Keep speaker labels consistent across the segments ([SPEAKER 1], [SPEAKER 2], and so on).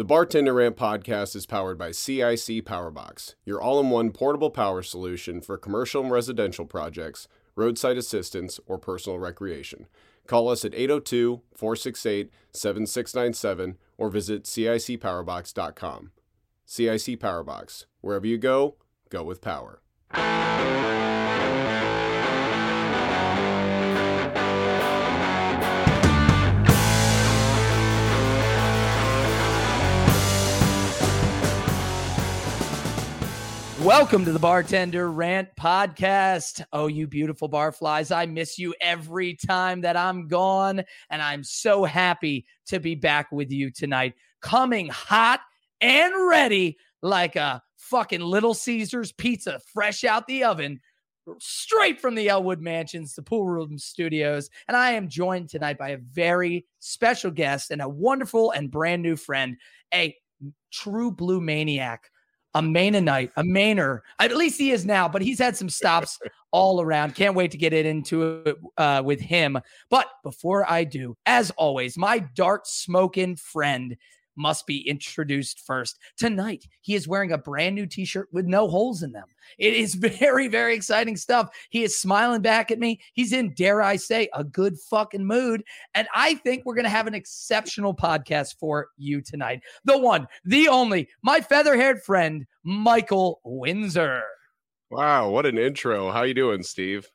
[SPEAKER 1] The Bartender Rant podcast is powered by CIC Powerbox, your all in one portable power solution for commercial and residential projects, roadside assistance, or personal recreation. Call us at 802 468 7697 or visit CICPowerbox.com. CIC Powerbox. Wherever you go, go with power.
[SPEAKER 2] Welcome to the Bartender Rant Podcast. Oh, you beautiful barflies. I miss you every time that I'm gone. And I'm so happy to be back with you tonight, coming hot and ready like a fucking Little Caesars pizza fresh out the oven, straight from the Elwood Mansions, the Pool Room Studios. And I am joined tonight by a very special guest and a wonderful and brand new friend, a true blue maniac a Mainonite, a Mainer. At least he is now, but he's had some stops all around. Can't wait to get it into it uh, with him. But before I do, as always, my dart smoking friend must be introduced first. Tonight, he is wearing a brand new t shirt with no holes in them. It is very, very exciting stuff. He is smiling back at me. He's in, dare I say, a good fucking mood. And I think we're going to have an exceptional podcast for you tonight. The one, the only, my feather haired friend, Michael Windsor.
[SPEAKER 1] Wow, what an intro. How you doing, Steve?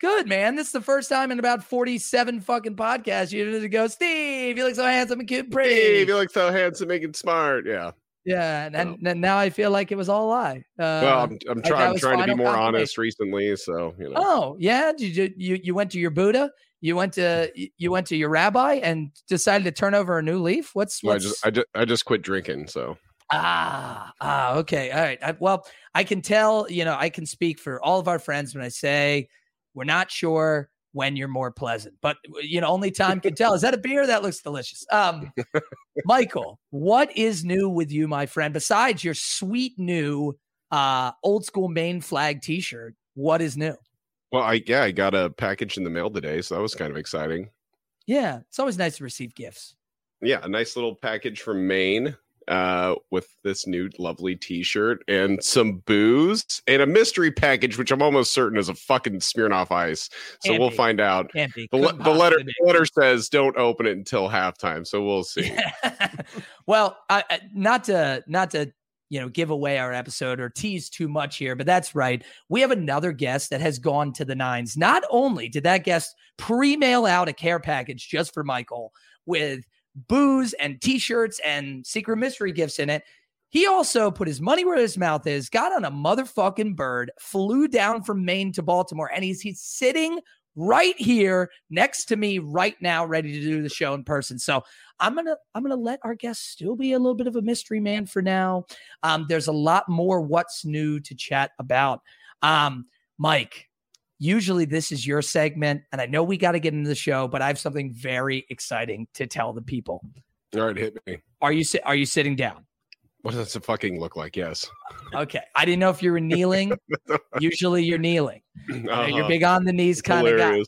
[SPEAKER 2] Good, man. This is the first time in about 47 fucking podcasts you to go, Steve, you look so handsome and cute and pretty.
[SPEAKER 1] Steve, you look so handsome and smart. Yeah.
[SPEAKER 2] Yeah, and, and, and, now I feel like it was all a lie.
[SPEAKER 1] Uh, well, I'm, I'm, try, I'm trying to be more honest recently, so you know.
[SPEAKER 2] Oh yeah, Did you you you went to your Buddha, you went to you went to your rabbi, and decided to turn over a new leaf. What's, what's...
[SPEAKER 1] I just I just I just quit drinking, so.
[SPEAKER 2] Ah, ah, okay, all right. I, well, I can tell, you know, I can speak for all of our friends when I say we're not sure when you're more pleasant, but you know, only time can tell. Is that a beer? That looks delicious. Um, Michael, what is new with you, my friend? Besides your sweet new uh, old school Maine flag T-shirt, what is new?
[SPEAKER 1] Well, I yeah, I got a package in the mail today, so that was kind of exciting.
[SPEAKER 2] Yeah, it's always nice to receive gifts.
[SPEAKER 1] Yeah, a nice little package from Maine uh, with this new lovely T-shirt and some booze and a mystery package, which I'm almost certain is a fucking Smirnoff Ice. So Can't we'll
[SPEAKER 2] be.
[SPEAKER 1] find out.
[SPEAKER 2] Can't be.
[SPEAKER 1] The, the letter the letter says don't open it until halftime. So we'll see.
[SPEAKER 2] well, I, not to not to you know give away our episode or tease too much here, but that's right. We have another guest that has gone to the nines. Not only did that guest pre-mail out a care package just for Michael with booze and t-shirts and secret mystery gifts in it. He also put his money where his mouth is, got on a motherfucking bird, flew down from Maine to Baltimore, and he's he's sitting right here next to me right now, ready to do the show in person. So I'm gonna I'm gonna let our guest still be a little bit of a mystery man for now. Um, there's a lot more what's new to chat about. Um, Mike, usually this is your segment and i know we got to get into the show but i have something very exciting to tell the people.
[SPEAKER 1] All right hit me.
[SPEAKER 2] Are you are you sitting down?
[SPEAKER 1] What does it fucking look like? Yes.
[SPEAKER 2] Okay i didn't know if you were kneeling. Usually you're kneeling. Uh-huh. you're big on the knees kind of guy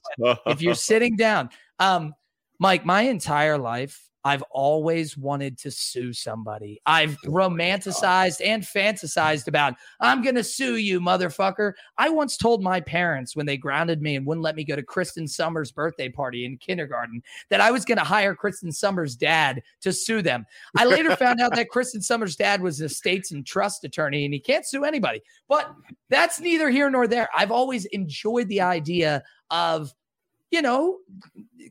[SPEAKER 2] if you're sitting down um mike my entire life I've always wanted to sue somebody. I've oh romanticized and fantasized about, I'm going to sue you, motherfucker. I once told my parents when they grounded me and wouldn't let me go to Kristen Summers' birthday party in kindergarten that I was going to hire Kristen Summers' dad to sue them. I later found out that Kristen Summers' dad was a estates and trust attorney and he can't sue anybody. But that's neither here nor there. I've always enjoyed the idea of you know,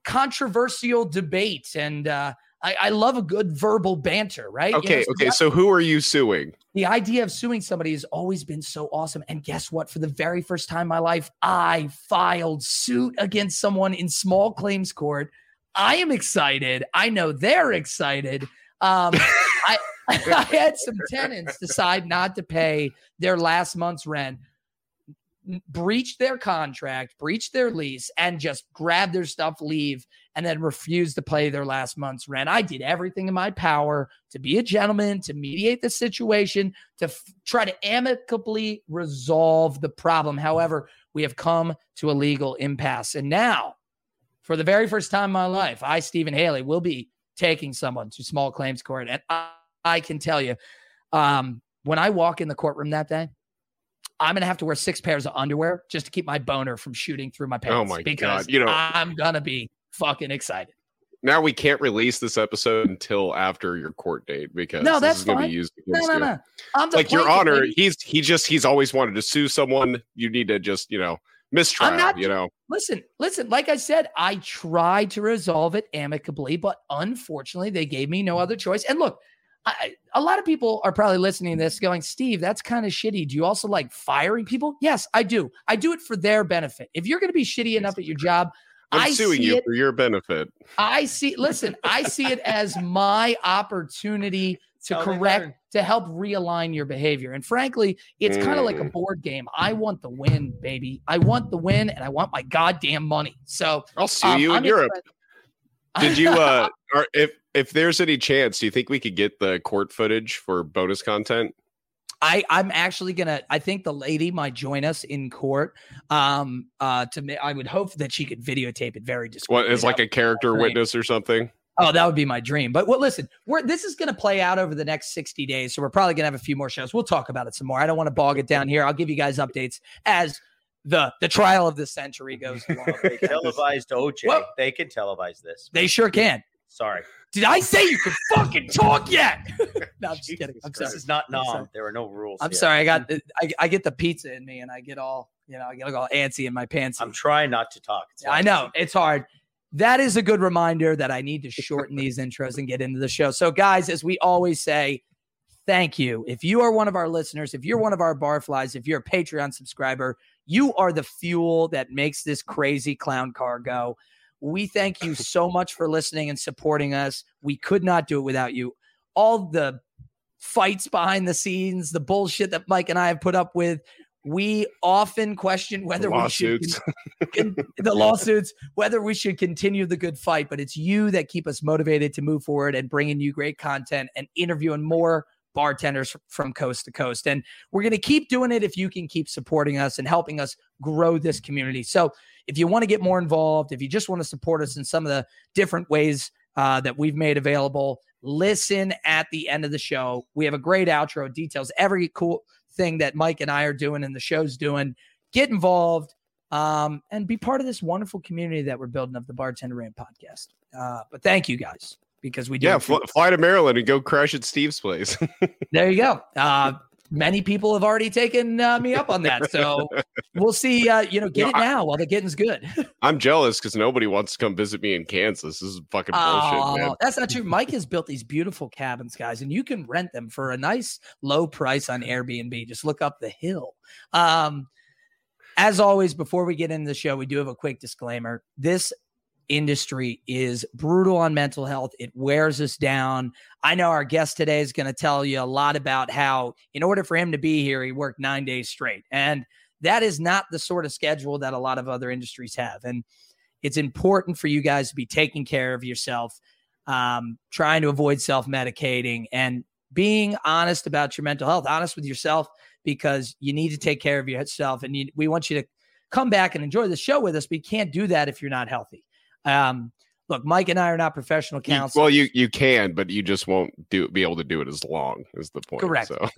[SPEAKER 2] controversial debate. And uh, I, I, love a good verbal banter, right?
[SPEAKER 1] Okay.
[SPEAKER 2] You know,
[SPEAKER 1] so okay. So who are you suing?
[SPEAKER 2] The idea of suing somebody has always been so awesome. And guess what? For the very first time in my life, I filed suit against someone in small claims court. I am excited. I know they're excited. Um, I, I had some tenants decide not to pay their last month's rent breach their contract, breach their lease, and just grab their stuff, leave, and then refuse to pay their last month's rent. I did everything in my power to be a gentleman, to mediate the situation, to f- try to amicably resolve the problem. However, we have come to a legal impasse. And now, for the very first time in my life, I, Stephen Haley, will be taking someone to small claims court. And I, I can tell you, um, when I walk in the courtroom that day, I'm gonna have to wear six pairs of underwear just to keep my boner from shooting through my pants.
[SPEAKER 1] Oh my
[SPEAKER 2] because
[SPEAKER 1] God, you know-
[SPEAKER 2] I'm gonna be fucking excited.
[SPEAKER 1] Now we can't release this episode until after your court date because
[SPEAKER 2] No,
[SPEAKER 1] this
[SPEAKER 2] that's
[SPEAKER 1] is going to
[SPEAKER 2] fine.
[SPEAKER 1] be used
[SPEAKER 2] No,
[SPEAKER 1] against
[SPEAKER 2] no, no. I'm
[SPEAKER 1] Like your honor,
[SPEAKER 2] baby.
[SPEAKER 1] he's he just he's always wanted to sue someone. You need to just you know mistrial.
[SPEAKER 2] not-
[SPEAKER 1] you know,
[SPEAKER 2] Listen, listen. Like I said, I tried to resolve it amicably, but unfortunately, they gave me no other choice. And look, I, a lot of people are probably listening to this, going, "Steve, that's kind of shitty." Do you also like firing people? Yes, I do. I do it for their benefit. If you're going to be shitty enough at your job,
[SPEAKER 1] I'm
[SPEAKER 2] I
[SPEAKER 1] suing
[SPEAKER 2] see
[SPEAKER 1] you
[SPEAKER 2] it.
[SPEAKER 1] for your benefit.
[SPEAKER 2] I see. Listen, I see it as my opportunity to
[SPEAKER 3] How
[SPEAKER 2] correct, to help realign your behavior. And frankly, it's kind of like a
[SPEAKER 1] Mm.
[SPEAKER 2] board game. I want the win, baby. I want the win, and I want my goddamn money. So
[SPEAKER 1] I'll sue
[SPEAKER 2] um,
[SPEAKER 1] you in
[SPEAKER 2] I'm
[SPEAKER 1] Europe.
[SPEAKER 2] excited-
[SPEAKER 1] Did you? uh are, If if there's any chance, do you think we could get the court footage for bonus content?
[SPEAKER 2] I I'm actually gonna. I think the lady might join us in court. Um. Uh. To me, I would hope that she could videotape it very discreetly.
[SPEAKER 1] What is like a character witness or something?
[SPEAKER 2] Oh, that would be my dream. But well, listen, we're this is going to play out over the next 60 days. So we're probably going to have a few more shows. We'll talk about it some more. I don't want to bog it down here. I'll give you guys updates as the the trial of the century goes along.
[SPEAKER 3] They televised OJ.
[SPEAKER 2] Well-
[SPEAKER 3] they can televise this.
[SPEAKER 2] they sure can.
[SPEAKER 3] Sorry.
[SPEAKER 2] Did I say you could fucking talk yet? no, I'm just
[SPEAKER 3] Jesus
[SPEAKER 2] kidding. I'm
[SPEAKER 3] Christ.
[SPEAKER 2] sorry.
[SPEAKER 3] This is not
[SPEAKER 2] I'm.
[SPEAKER 3] Nom. There are no rules.
[SPEAKER 2] I'm
[SPEAKER 3] here.
[SPEAKER 2] sorry. I got I, I get the pizza in me and I get all, you know, I get all antsy in my pants.
[SPEAKER 3] I'm trying not to talk. It's
[SPEAKER 2] I know it's hard. That is a good reminder that I need to shorten these intros and get into the show. So, guys, as we always say, thank you. If you are one of our listeners, if you're one of our barflies, if you're a Patreon subscriber, you are the fuel that makes this crazy clown car go. We thank you so much for listening and supporting us. We could not do it without you. All the fights behind the scenes, the bullshit that Mike and I have put up with. We often question whether we should
[SPEAKER 1] Lawsuits.
[SPEAKER 2] con- the lawsuits, whether we should continue the good fight, but it's you that keep us motivated to move forward and bringing you great content and interviewing more bartenders from coast to coast. And we're going to keep doing it if you can keep supporting us and helping us grow this community. So if you want to get more involved, if you just want to support us in some of the different ways uh, that we've made available, listen at the end of the show. We have a great outro, details every cool thing that Mike and I are doing and the show's doing. Get involved um, and be part of this wonderful community that we're building of the Bartender Rant podcast. Uh, but thank you guys because we do.
[SPEAKER 1] Yeah, fl- fly to Maryland and go crash at Steve's place.
[SPEAKER 2] there you go. Uh, many people have already taken uh, me up on that, so we'll see. Uh, you know, get
[SPEAKER 1] No,
[SPEAKER 2] it
[SPEAKER 1] I-
[SPEAKER 2] now while the getting's good.
[SPEAKER 1] I'm jealous because nobody wants to come visit me in Kansas. This is fucking bullshit, man.
[SPEAKER 2] Oh, that's not true. Mike has built these beautiful cabins, guys, and you can rent them for a nice low price on Airbnb. Just look up the hill. Um, as always, before we get into the show, we do have a quick disclaimer. This industry is brutal on mental health. It wears us down. I know our guest today is going to tell you a lot about how, in order for him to be here, he worked nine days straight. And that is not the sort of schedule that a lot of other industries have. And it's important for you guys to be taking care of yourself, um, trying to avoid self medicating, and being honest about your mental health, honest with yourself, because you need to take care of yourself. And you, we want you to come back and enjoy the show with us, but you can't do that if you're not healthy. Um, look, Mike and I are not professional counselors.
[SPEAKER 1] well, you you can, but you just won't do be able to do it as long. Is the point?
[SPEAKER 2] Correct,
[SPEAKER 1] So.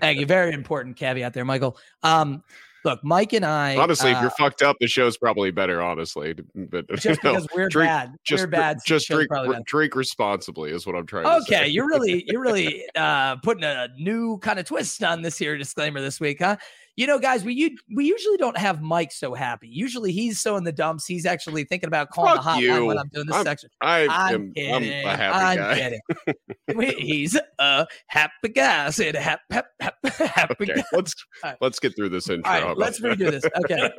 [SPEAKER 2] Thank you. Very important caveat there, Michael. Um, look, Mike and I
[SPEAKER 1] honestly, if
[SPEAKER 2] uh,
[SPEAKER 1] you're fucked up, the show's probably better. Honestly, but
[SPEAKER 2] just because we're
[SPEAKER 1] drink-
[SPEAKER 2] bad,
[SPEAKER 1] just
[SPEAKER 2] we're bad.
[SPEAKER 1] just drink
[SPEAKER 2] bad.
[SPEAKER 1] drink responsibly is what I'm trying to.
[SPEAKER 2] Okay, you're really you're really uh putting a new kind of twist on this here disclaimer this week, huh? You know, guys, we u- we usually don't have Mike so happy. Usually he's so in the dumps, he's actually thinking about calling
[SPEAKER 1] Fuck
[SPEAKER 2] the hotline
[SPEAKER 1] you.
[SPEAKER 2] when I'm doing this
[SPEAKER 1] I'm-
[SPEAKER 2] section.
[SPEAKER 1] I
[SPEAKER 2] I'm
[SPEAKER 1] am
[SPEAKER 2] kidding.
[SPEAKER 1] I'm a happy
[SPEAKER 2] I'm
[SPEAKER 1] guy.
[SPEAKER 2] kidding. He's a happy guy. I said hap, hap, hap, happy
[SPEAKER 1] Okay,
[SPEAKER 2] guy.
[SPEAKER 1] let's
[SPEAKER 2] right.
[SPEAKER 1] let's get through this intro.
[SPEAKER 2] All right, let's
[SPEAKER 1] that?
[SPEAKER 2] redo this. Okay.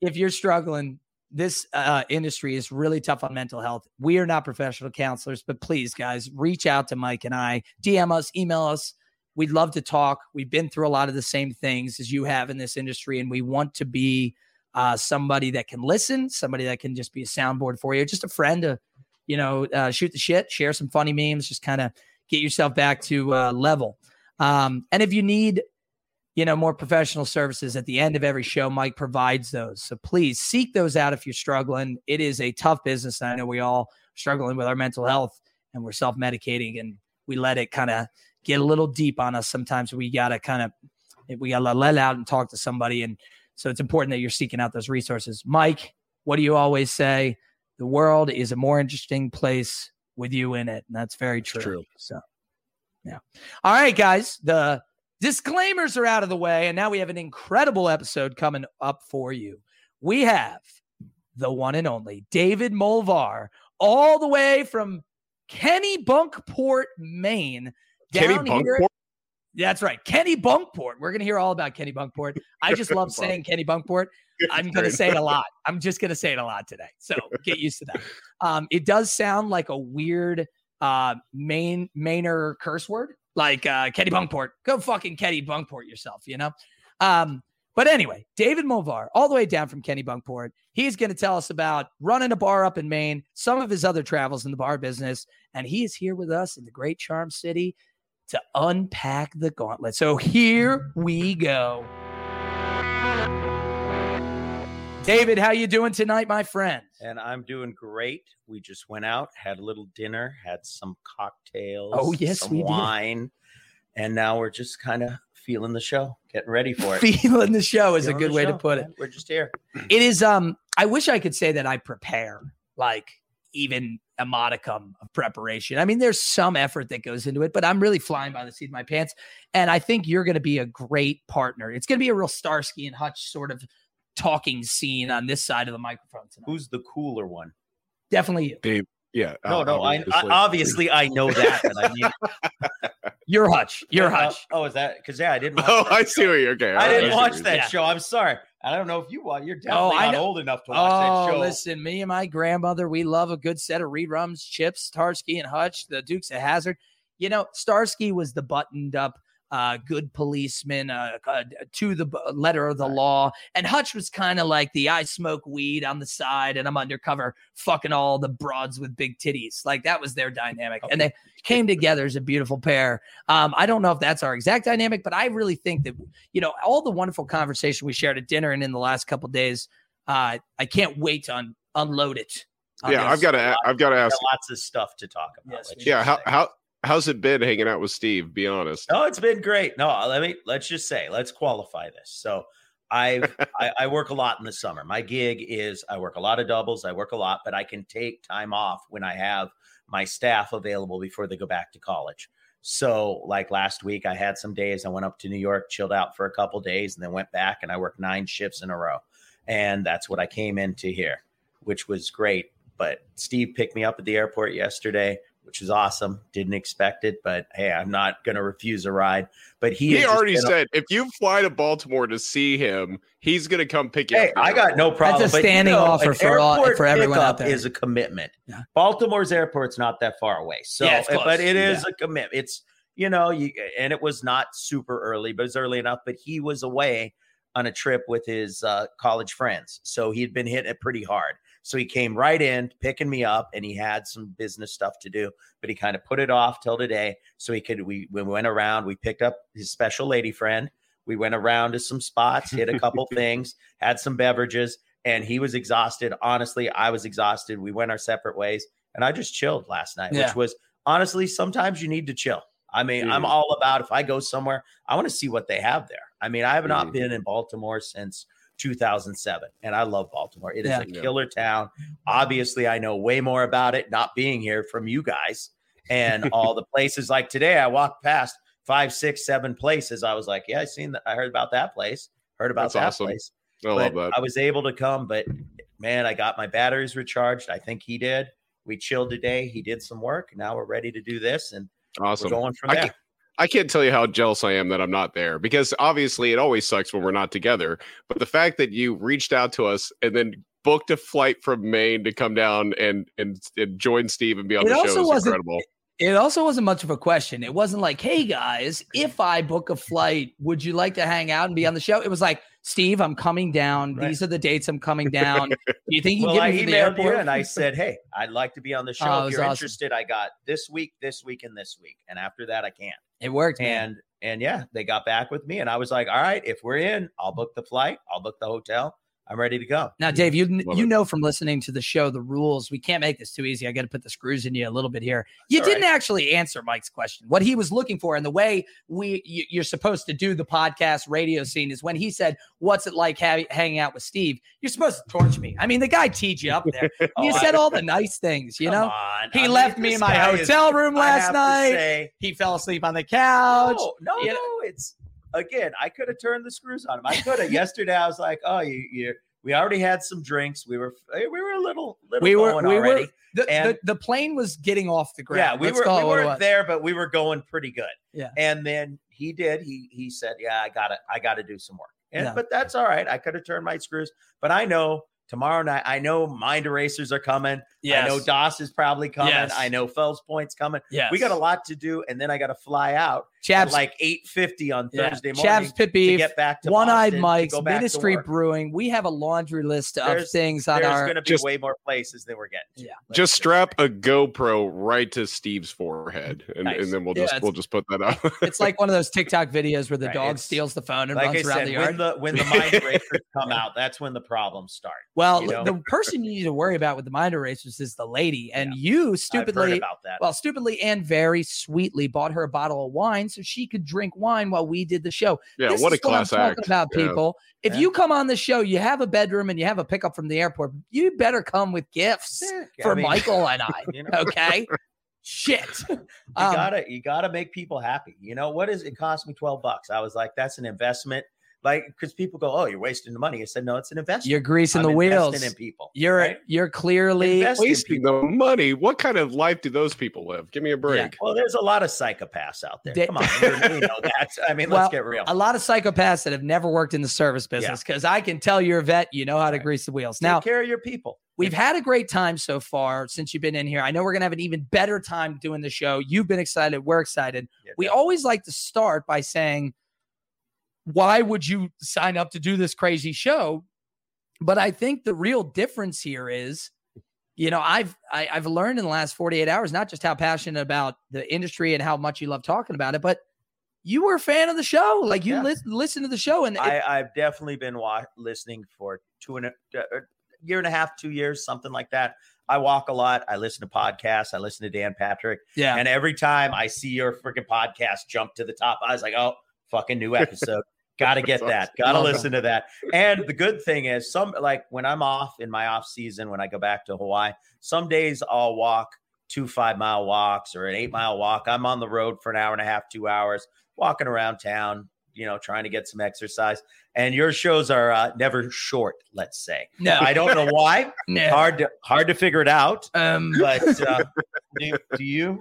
[SPEAKER 2] if you're struggling, this uh, industry is really tough on mental health. We are not professional counselors, but please, guys, reach out to Mike and I, DM us, email us. We'd love to talk. We've been through a lot of the same things as you have in this industry, and we want to be uh, somebody that can listen, somebody that can just be a soundboard for you, just a friend to, you know, uh, shoot the shit, share some funny memes, just kind of get yourself back to uh, level. Um, and if you need you know, more professional services at the end of every show. Mike provides those. So please seek those out if you're struggling. It is a tough business. and I know we all struggling with our mental health and we're self medicating. And we let it kind of get a little deep on us. Sometimes we gotta kind of we gotta let out and talk to somebody, and so it's important that you're seeking out those resources. Mike, what do you always say? The world is a more interesting place with you in it, and that's very true.
[SPEAKER 1] True.
[SPEAKER 2] So, yeah. All right, guys. The disclaimers are out of the way, and now we have an incredible episode coming up for you. We have the one and only David Molvar, all the way from Kennebunkport, Maine.
[SPEAKER 1] Kenny
[SPEAKER 2] down here-
[SPEAKER 1] Bunkport?
[SPEAKER 2] That's right. Kennebunkport. We're going to hear all about Kennebunkport. I just love saying Kennebunkport. I'm going to say it a lot. I'm just going to say it a lot today. So get used to that. Um, it does sound like a weird uh, main Mainer curse word, like uh, Kennebunkport. Go fucking Kennebunkport yourself, you know? Um, but anyway, David Molvar, all the way down from Kennebunkport, he's going to tell us about running a bar up in Maine, some of his other travels in the bar business, and he is here with us in the great Charm City to unpack the gauntlet. So here we go. David, how you doing tonight, my friend?
[SPEAKER 3] And I'm doing great. We just went out, had a little dinner, had some cocktails.
[SPEAKER 2] Oh, yes,
[SPEAKER 3] some
[SPEAKER 2] we did.
[SPEAKER 3] wine, and now we're just kind of feeling the show, getting ready for it.
[SPEAKER 2] Feeling the show is a good way to put it.
[SPEAKER 3] We're just here.
[SPEAKER 2] It is um I wish I could say that I prepare like even a modicum of preparation. I mean, there's some effort that goes into it, but I'm really flying by the seat of my pants. And I think you're going to be a great partner. It's going to be a real Starsky and Hutch sort of talking scene on this side of the microphone tonight.
[SPEAKER 3] Who's the cooler one?
[SPEAKER 2] Definitely you.
[SPEAKER 1] Yeah.
[SPEAKER 3] No,
[SPEAKER 1] uh,
[SPEAKER 3] no, I, I
[SPEAKER 1] obviously.
[SPEAKER 3] obviously I know that. But I mean,
[SPEAKER 2] You're Hutch. You're
[SPEAKER 3] Uh,
[SPEAKER 2] Hutch.
[SPEAKER 3] oh, is that because yeah, I didn't. Watch
[SPEAKER 1] Oh,
[SPEAKER 3] that
[SPEAKER 1] I
[SPEAKER 3] show.
[SPEAKER 1] see what you're okay.
[SPEAKER 3] I
[SPEAKER 1] all
[SPEAKER 3] didn't
[SPEAKER 1] right,
[SPEAKER 3] watch
[SPEAKER 1] see what
[SPEAKER 3] that
[SPEAKER 1] you're-
[SPEAKER 3] show. I'm sorry. I don't know if you watch. You're definitely
[SPEAKER 2] Oh, I
[SPEAKER 3] not old enough to watch
[SPEAKER 2] Oh,
[SPEAKER 3] that show.
[SPEAKER 2] listen, me and my grandmother, we love a good set of reruns, Chips, Starsky and Hutch, the Dukes of Hazzard. You know, Starsky was the buttoned up, uh, good policeman uh, uh, to the b- letter of the law. And Hutch was kind of like the I smoke weed on the side and I'm undercover fucking all the broads with big titties. Like that was their dynamic. And they came together as a beautiful pair. Um, I don't know if that's our exact dynamic, but I really think that, you know, all the wonderful conversation we shared at dinner and in the last couple days, uh, I can't wait to un- unload it.
[SPEAKER 1] Yeah. I've got to. I've got to ask.
[SPEAKER 3] lots of stuff to talk about.
[SPEAKER 2] Yes,
[SPEAKER 1] Yeah. How how how's it been hanging out with Steve? Be honest.
[SPEAKER 3] No, it's been great. No, let me let's just say, let's qualify this. So I've, I I work a lot in the summer. My gig is I work a lot of doubles, I work a lot, but I can take time off when I have my staff available before they go back to college. So like last week I had some days I went up to New York, chilled out for a couple days, and then went back and I worked nine shifts in a row. And that's what I came into here, which was great. But Steve picked me up at the airport yesterday, which is awesome. Didn't expect it, but hey, I'm not going to refuse a ride. But he,
[SPEAKER 1] He, already
[SPEAKER 3] been-
[SPEAKER 1] said if you fly to Baltimore to see him, he's gonna come pick you
[SPEAKER 3] Hey,
[SPEAKER 1] up.
[SPEAKER 3] I got no problem.
[SPEAKER 2] That's a
[SPEAKER 3] but, you
[SPEAKER 2] standing
[SPEAKER 3] know,
[SPEAKER 2] offer for all- for everyone out there.
[SPEAKER 3] Is a commitment.
[SPEAKER 2] Yeah.
[SPEAKER 3] Baltimore's airport's not that far away, so
[SPEAKER 2] Yeah, it's
[SPEAKER 3] but
[SPEAKER 2] close.
[SPEAKER 3] it is a commitment. It's you know, you and it was not super early, but it was early enough. But he was away on a trip with his uh, college friends, so he'd been hit pretty hard. So he came right in picking me up, and he had some business stuff to do, but he kind of put it off till today, so he could. We we went around, we picked up his special lady friend. We went around to some spots, hit a couple things, had some beverages, and he was exhausted. Honestly, I was exhausted. We went our separate ways, and I just chilled last night,
[SPEAKER 2] Yeah.
[SPEAKER 3] which was honestly sometimes you need to chill. I mean, I'm
[SPEAKER 1] Mhm.
[SPEAKER 3] all about if I go somewhere, I want to see what they have there. I mean, I have not
[SPEAKER 1] Mhm.
[SPEAKER 3] been in Baltimore since 2007, and I love Baltimore. It is
[SPEAKER 2] Yeah.
[SPEAKER 3] a killer town. Obviously, I know way more about it not being here from you guys and all the places. Like today, I walked past five, six, seven places. I was like, yeah, I seen that. I heard about that place. Heard about
[SPEAKER 1] That's
[SPEAKER 3] that
[SPEAKER 1] awesome.
[SPEAKER 3] place.
[SPEAKER 1] I love that.
[SPEAKER 3] I was able to come, but man, I got my batteries recharged. I think he did. We chilled today. He did some work. Now we're ready to do this, and
[SPEAKER 1] Awesome.
[SPEAKER 3] we're going from
[SPEAKER 1] I
[SPEAKER 3] there.
[SPEAKER 1] Can't- I can't tell you how jealous I am that I'm not there because obviously it always sucks when we're not together. But the fact that you reached out to us and then booked a flight from Maine to come down and and, and join Steve and be on
[SPEAKER 2] It
[SPEAKER 1] the
[SPEAKER 2] also
[SPEAKER 1] show is
[SPEAKER 2] wasn't-
[SPEAKER 1] incredible.
[SPEAKER 2] It also wasn't much of a question. It wasn't like, hey guys, if I book a flight, would you like to hang out and be on the show? It was like, Steve, I'm coming down.
[SPEAKER 3] Right.
[SPEAKER 2] These are the dates I'm coming down. Do you think you
[SPEAKER 3] well,
[SPEAKER 2] can
[SPEAKER 3] I
[SPEAKER 2] get me to the
[SPEAKER 3] emailed you
[SPEAKER 2] airport?
[SPEAKER 3] and I said, "Hey, I'd like to be on the oh, show.
[SPEAKER 2] Oh,
[SPEAKER 3] if you're
[SPEAKER 2] awesome.
[SPEAKER 3] interested, I got this week, this week, and this week, and after that, I can't."
[SPEAKER 2] It worked, man.
[SPEAKER 3] And and yeah, they got back with me, and I was like, "All right, if we're in, I'll book the flight, I'll book the hotel, I'm ready to go.
[SPEAKER 2] Now, Dave, you
[SPEAKER 1] Love
[SPEAKER 2] you
[SPEAKER 1] it.
[SPEAKER 2] know from listening to the show the rules. We can't make this too easy. I got to put the screws in you a little bit here. You
[SPEAKER 3] all
[SPEAKER 2] didn't actually answer Mike's question. What he was looking for, and the way we you, you're supposed to do the podcast radio scene is when he said, "What's it like ha- hanging out with Steve?" You're supposed to torch me. I mean, the guy teed you up there.
[SPEAKER 3] Oh,
[SPEAKER 2] you said all the nice things. You know,
[SPEAKER 3] on.
[SPEAKER 2] he
[SPEAKER 3] I mean,
[SPEAKER 2] left me in my
[SPEAKER 3] guy is-
[SPEAKER 2] hotel room last night.
[SPEAKER 3] say,
[SPEAKER 2] he fell asleep on the couch.
[SPEAKER 3] no, no,
[SPEAKER 2] you know-
[SPEAKER 3] no. It's again. I could have turned the screws on him. I could have. Yesterday, I was like, "Oh, you, you." We already had some drinks. We were, we were a little, little
[SPEAKER 2] We were- we were-
[SPEAKER 3] already.
[SPEAKER 2] The,
[SPEAKER 3] And-
[SPEAKER 2] the, the plane was getting off the ground.
[SPEAKER 3] yeah, we
[SPEAKER 2] Let's
[SPEAKER 3] were, we
[SPEAKER 2] it what it
[SPEAKER 3] weren't there, but we were going pretty good.
[SPEAKER 2] Yeah.
[SPEAKER 3] And then he did. He he said, "Yeah, I got to I got to do some work." And
[SPEAKER 2] Yeah.
[SPEAKER 3] but that's all right. I could have turned my screws, but I know tomorrow night. I know mind erasers are coming. Yeah, I know Doss is probably coming.
[SPEAKER 2] Yes.
[SPEAKER 3] I know Fells Point's coming.
[SPEAKER 2] Yes.
[SPEAKER 3] We got a lot to do, and then I got to fly out at
[SPEAKER 2] Chaps
[SPEAKER 3] like eight fifty on
[SPEAKER 2] yeah.
[SPEAKER 3] Thursday
[SPEAKER 2] Chaps
[SPEAKER 3] morning
[SPEAKER 2] Pit
[SPEAKER 3] to
[SPEAKER 2] Beef,
[SPEAKER 3] get back to
[SPEAKER 2] One Eyed
[SPEAKER 3] Boston,
[SPEAKER 2] Mike's,
[SPEAKER 3] go back to
[SPEAKER 2] Ministry. Brewing. We have a laundry list of
[SPEAKER 3] There's-
[SPEAKER 2] things on
[SPEAKER 3] There's
[SPEAKER 2] our.
[SPEAKER 3] going to be
[SPEAKER 1] Just-
[SPEAKER 3] way more places than we're getting. To.
[SPEAKER 2] Yeah.
[SPEAKER 3] Let's
[SPEAKER 1] Just strap a GoPro right to Steve's forehead, and,
[SPEAKER 3] Nice.
[SPEAKER 1] and then we'll just
[SPEAKER 2] it's-
[SPEAKER 1] we'll just put that up.
[SPEAKER 2] It's like one of those TikTok videos where the
[SPEAKER 3] Right,
[SPEAKER 2] dog
[SPEAKER 3] it's-
[SPEAKER 2] steals the phone and
[SPEAKER 3] Like I
[SPEAKER 2] runs around
[SPEAKER 3] said,
[SPEAKER 2] the
[SPEAKER 3] when the when the mind erasers come out, that's when the problems start.
[SPEAKER 2] well,
[SPEAKER 3] you know?
[SPEAKER 2] the person you need to worry about with the mind erasers is the lady, and you stupidly,
[SPEAKER 3] about that.
[SPEAKER 2] well, stupidly and very sweetly bought her a bottle of wine so she could drink wine while we did the show.
[SPEAKER 1] yeah,
[SPEAKER 2] This
[SPEAKER 1] what a
[SPEAKER 2] is what I'm
[SPEAKER 1] class
[SPEAKER 2] talking
[SPEAKER 1] act.
[SPEAKER 2] about,
[SPEAKER 1] Yeah.
[SPEAKER 2] people. If
[SPEAKER 3] Yeah.
[SPEAKER 2] you come on the show, you have a bedroom and you have a pickup from the airport. You better come with gifts
[SPEAKER 3] Yeah, I
[SPEAKER 2] for
[SPEAKER 3] mean,
[SPEAKER 2] Michael and I.
[SPEAKER 3] You know,
[SPEAKER 2] Okay. Shit.
[SPEAKER 3] you
[SPEAKER 2] Um,
[SPEAKER 3] gotta you gotta make people happy. You know what is it cost me twelve bucks? I was like, that's an investment. Like because people go, oh, you're wasting the money. I said, no, it's an investment.
[SPEAKER 2] You're greasing
[SPEAKER 3] I'm
[SPEAKER 2] the wheels.
[SPEAKER 3] investing in people.
[SPEAKER 2] You're
[SPEAKER 3] right?
[SPEAKER 2] you're clearly
[SPEAKER 3] Invest
[SPEAKER 1] Wasting
[SPEAKER 3] people.
[SPEAKER 1] the money. What kind of life do those people live? Give me a break.
[SPEAKER 3] Well, there's a lot of psychopaths out there.
[SPEAKER 2] Da-
[SPEAKER 3] Come on, we we know that. I mean,
[SPEAKER 2] Well,
[SPEAKER 3] let's get real.
[SPEAKER 2] a lot of psychopaths that have never worked in the service business because I can tell you're a vet, you know how to
[SPEAKER 3] Right.
[SPEAKER 2] grease the wheels.
[SPEAKER 3] Take
[SPEAKER 2] Now,
[SPEAKER 3] care of your people.
[SPEAKER 2] we've had a great time so far since you've been in here. I know we're going to have an even better time doing the show. You've been excited. We're excited.
[SPEAKER 3] Yeah,
[SPEAKER 2] We
[SPEAKER 3] definitely.
[SPEAKER 2] always like to start by saying, why would you sign up to do this crazy show? But I think the real difference here is, you know, I've I, I've learned in the last 48 hours not just how passionate about the industry and how much you love talking about it, but you were a fan of the show. Like you
[SPEAKER 3] Yeah.
[SPEAKER 2] lis- listen to the show, and it-
[SPEAKER 3] I, I've definitely been wa- listening for two and a uh, year and a half, two years, something like that. I walk a lot. I listen to podcasts. I listen to Dan Patrick.
[SPEAKER 2] yeah,
[SPEAKER 3] And every time I see your freaking podcast jump to the top, I was like, oh, fucking new episode. Got to get
[SPEAKER 1] That's
[SPEAKER 3] that. Got to listen to that. And the good thing is, some like when I'm off in my off season, when I go back to Hawaii, some days I'll walk two five mile walks or an eight mile walk. I'm on the road for an hour and a half, two hours, walking around town, you know, trying to get some exercise. And your shows are uh, never short, let's say.
[SPEAKER 2] no,
[SPEAKER 3] I don't know why.
[SPEAKER 2] no.
[SPEAKER 3] hard to hard to figure it out.
[SPEAKER 2] Um,
[SPEAKER 3] But uh, do, do you?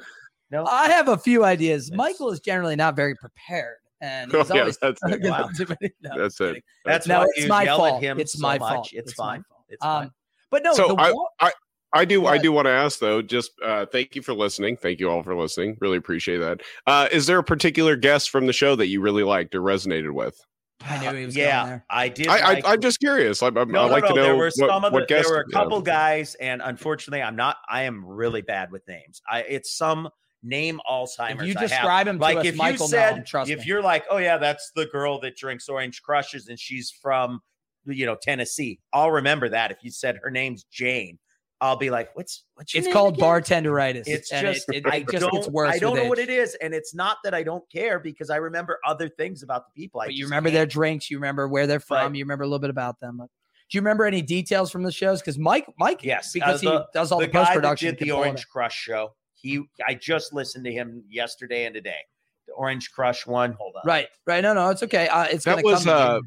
[SPEAKER 3] No.
[SPEAKER 2] I have a few ideas. Michael is generally not very prepared, and
[SPEAKER 1] Oh,
[SPEAKER 2] he's
[SPEAKER 1] yeah, that's it.
[SPEAKER 3] Wow.
[SPEAKER 2] No,
[SPEAKER 1] That's
[SPEAKER 2] I'm
[SPEAKER 1] it.
[SPEAKER 3] That's
[SPEAKER 2] No, it's my fault.
[SPEAKER 3] him
[SPEAKER 2] It's
[SPEAKER 3] so
[SPEAKER 2] my
[SPEAKER 3] much.
[SPEAKER 2] fault.
[SPEAKER 3] It's,
[SPEAKER 2] It's my
[SPEAKER 3] fine.
[SPEAKER 2] fault.
[SPEAKER 3] It's fine.
[SPEAKER 2] Um, but no,
[SPEAKER 1] So
[SPEAKER 2] the
[SPEAKER 1] I,
[SPEAKER 2] wa-
[SPEAKER 1] I I do I do want to ask though. Just uh, thank you for listening. Thank you all for listening. Really appreciate that. Uh, is there a particular guest from the show that you really liked or resonated with?
[SPEAKER 2] I knew he was
[SPEAKER 3] yeah,
[SPEAKER 2] going there.
[SPEAKER 3] I did.
[SPEAKER 1] I,
[SPEAKER 3] like-
[SPEAKER 1] I I'm just curious. I, I,
[SPEAKER 3] no,
[SPEAKER 1] I'd
[SPEAKER 3] no,
[SPEAKER 1] like
[SPEAKER 3] no.
[SPEAKER 1] to know
[SPEAKER 3] there were
[SPEAKER 1] what,
[SPEAKER 3] some of
[SPEAKER 1] what
[SPEAKER 3] the, there were a couple guys, and unfortunately, I'm not. I am really bad with names. I it's some name Alzheimer's.
[SPEAKER 2] If you
[SPEAKER 3] I have.
[SPEAKER 2] describe him to
[SPEAKER 3] like
[SPEAKER 2] us,
[SPEAKER 3] if
[SPEAKER 2] Michael,
[SPEAKER 3] you said, if
[SPEAKER 2] me.
[SPEAKER 3] you're like, oh yeah, that's the girl that drinks orange crushes, and she's from, you know, Tennessee. I'll remember that. If you said her name's Jane, I'll be like, what's what's
[SPEAKER 2] it's called
[SPEAKER 3] again?
[SPEAKER 2] bartenderitis.
[SPEAKER 3] It's
[SPEAKER 2] and
[SPEAKER 3] just
[SPEAKER 2] it, it,
[SPEAKER 3] I
[SPEAKER 2] just
[SPEAKER 3] don't
[SPEAKER 2] gets worse.
[SPEAKER 3] I don't know what it is, and it's not that I don't care because I remember other things about the people. I
[SPEAKER 2] But you remember their
[SPEAKER 3] can't.
[SPEAKER 2] drinks. You remember where they're from.
[SPEAKER 3] But-
[SPEAKER 2] you remember a little bit about them. Do you remember any details from the shows? Because Mike, Mike,
[SPEAKER 3] Yes,
[SPEAKER 2] because
[SPEAKER 3] uh,
[SPEAKER 2] he does all the,
[SPEAKER 3] the
[SPEAKER 2] post production.
[SPEAKER 3] did the Orange Crush show. He, I just listened to him yesterday and today. The Orange Crush one. Hold on.
[SPEAKER 2] Right, right. No, no, it's okay. Uh, it's
[SPEAKER 1] That was,
[SPEAKER 2] come.
[SPEAKER 1] uh,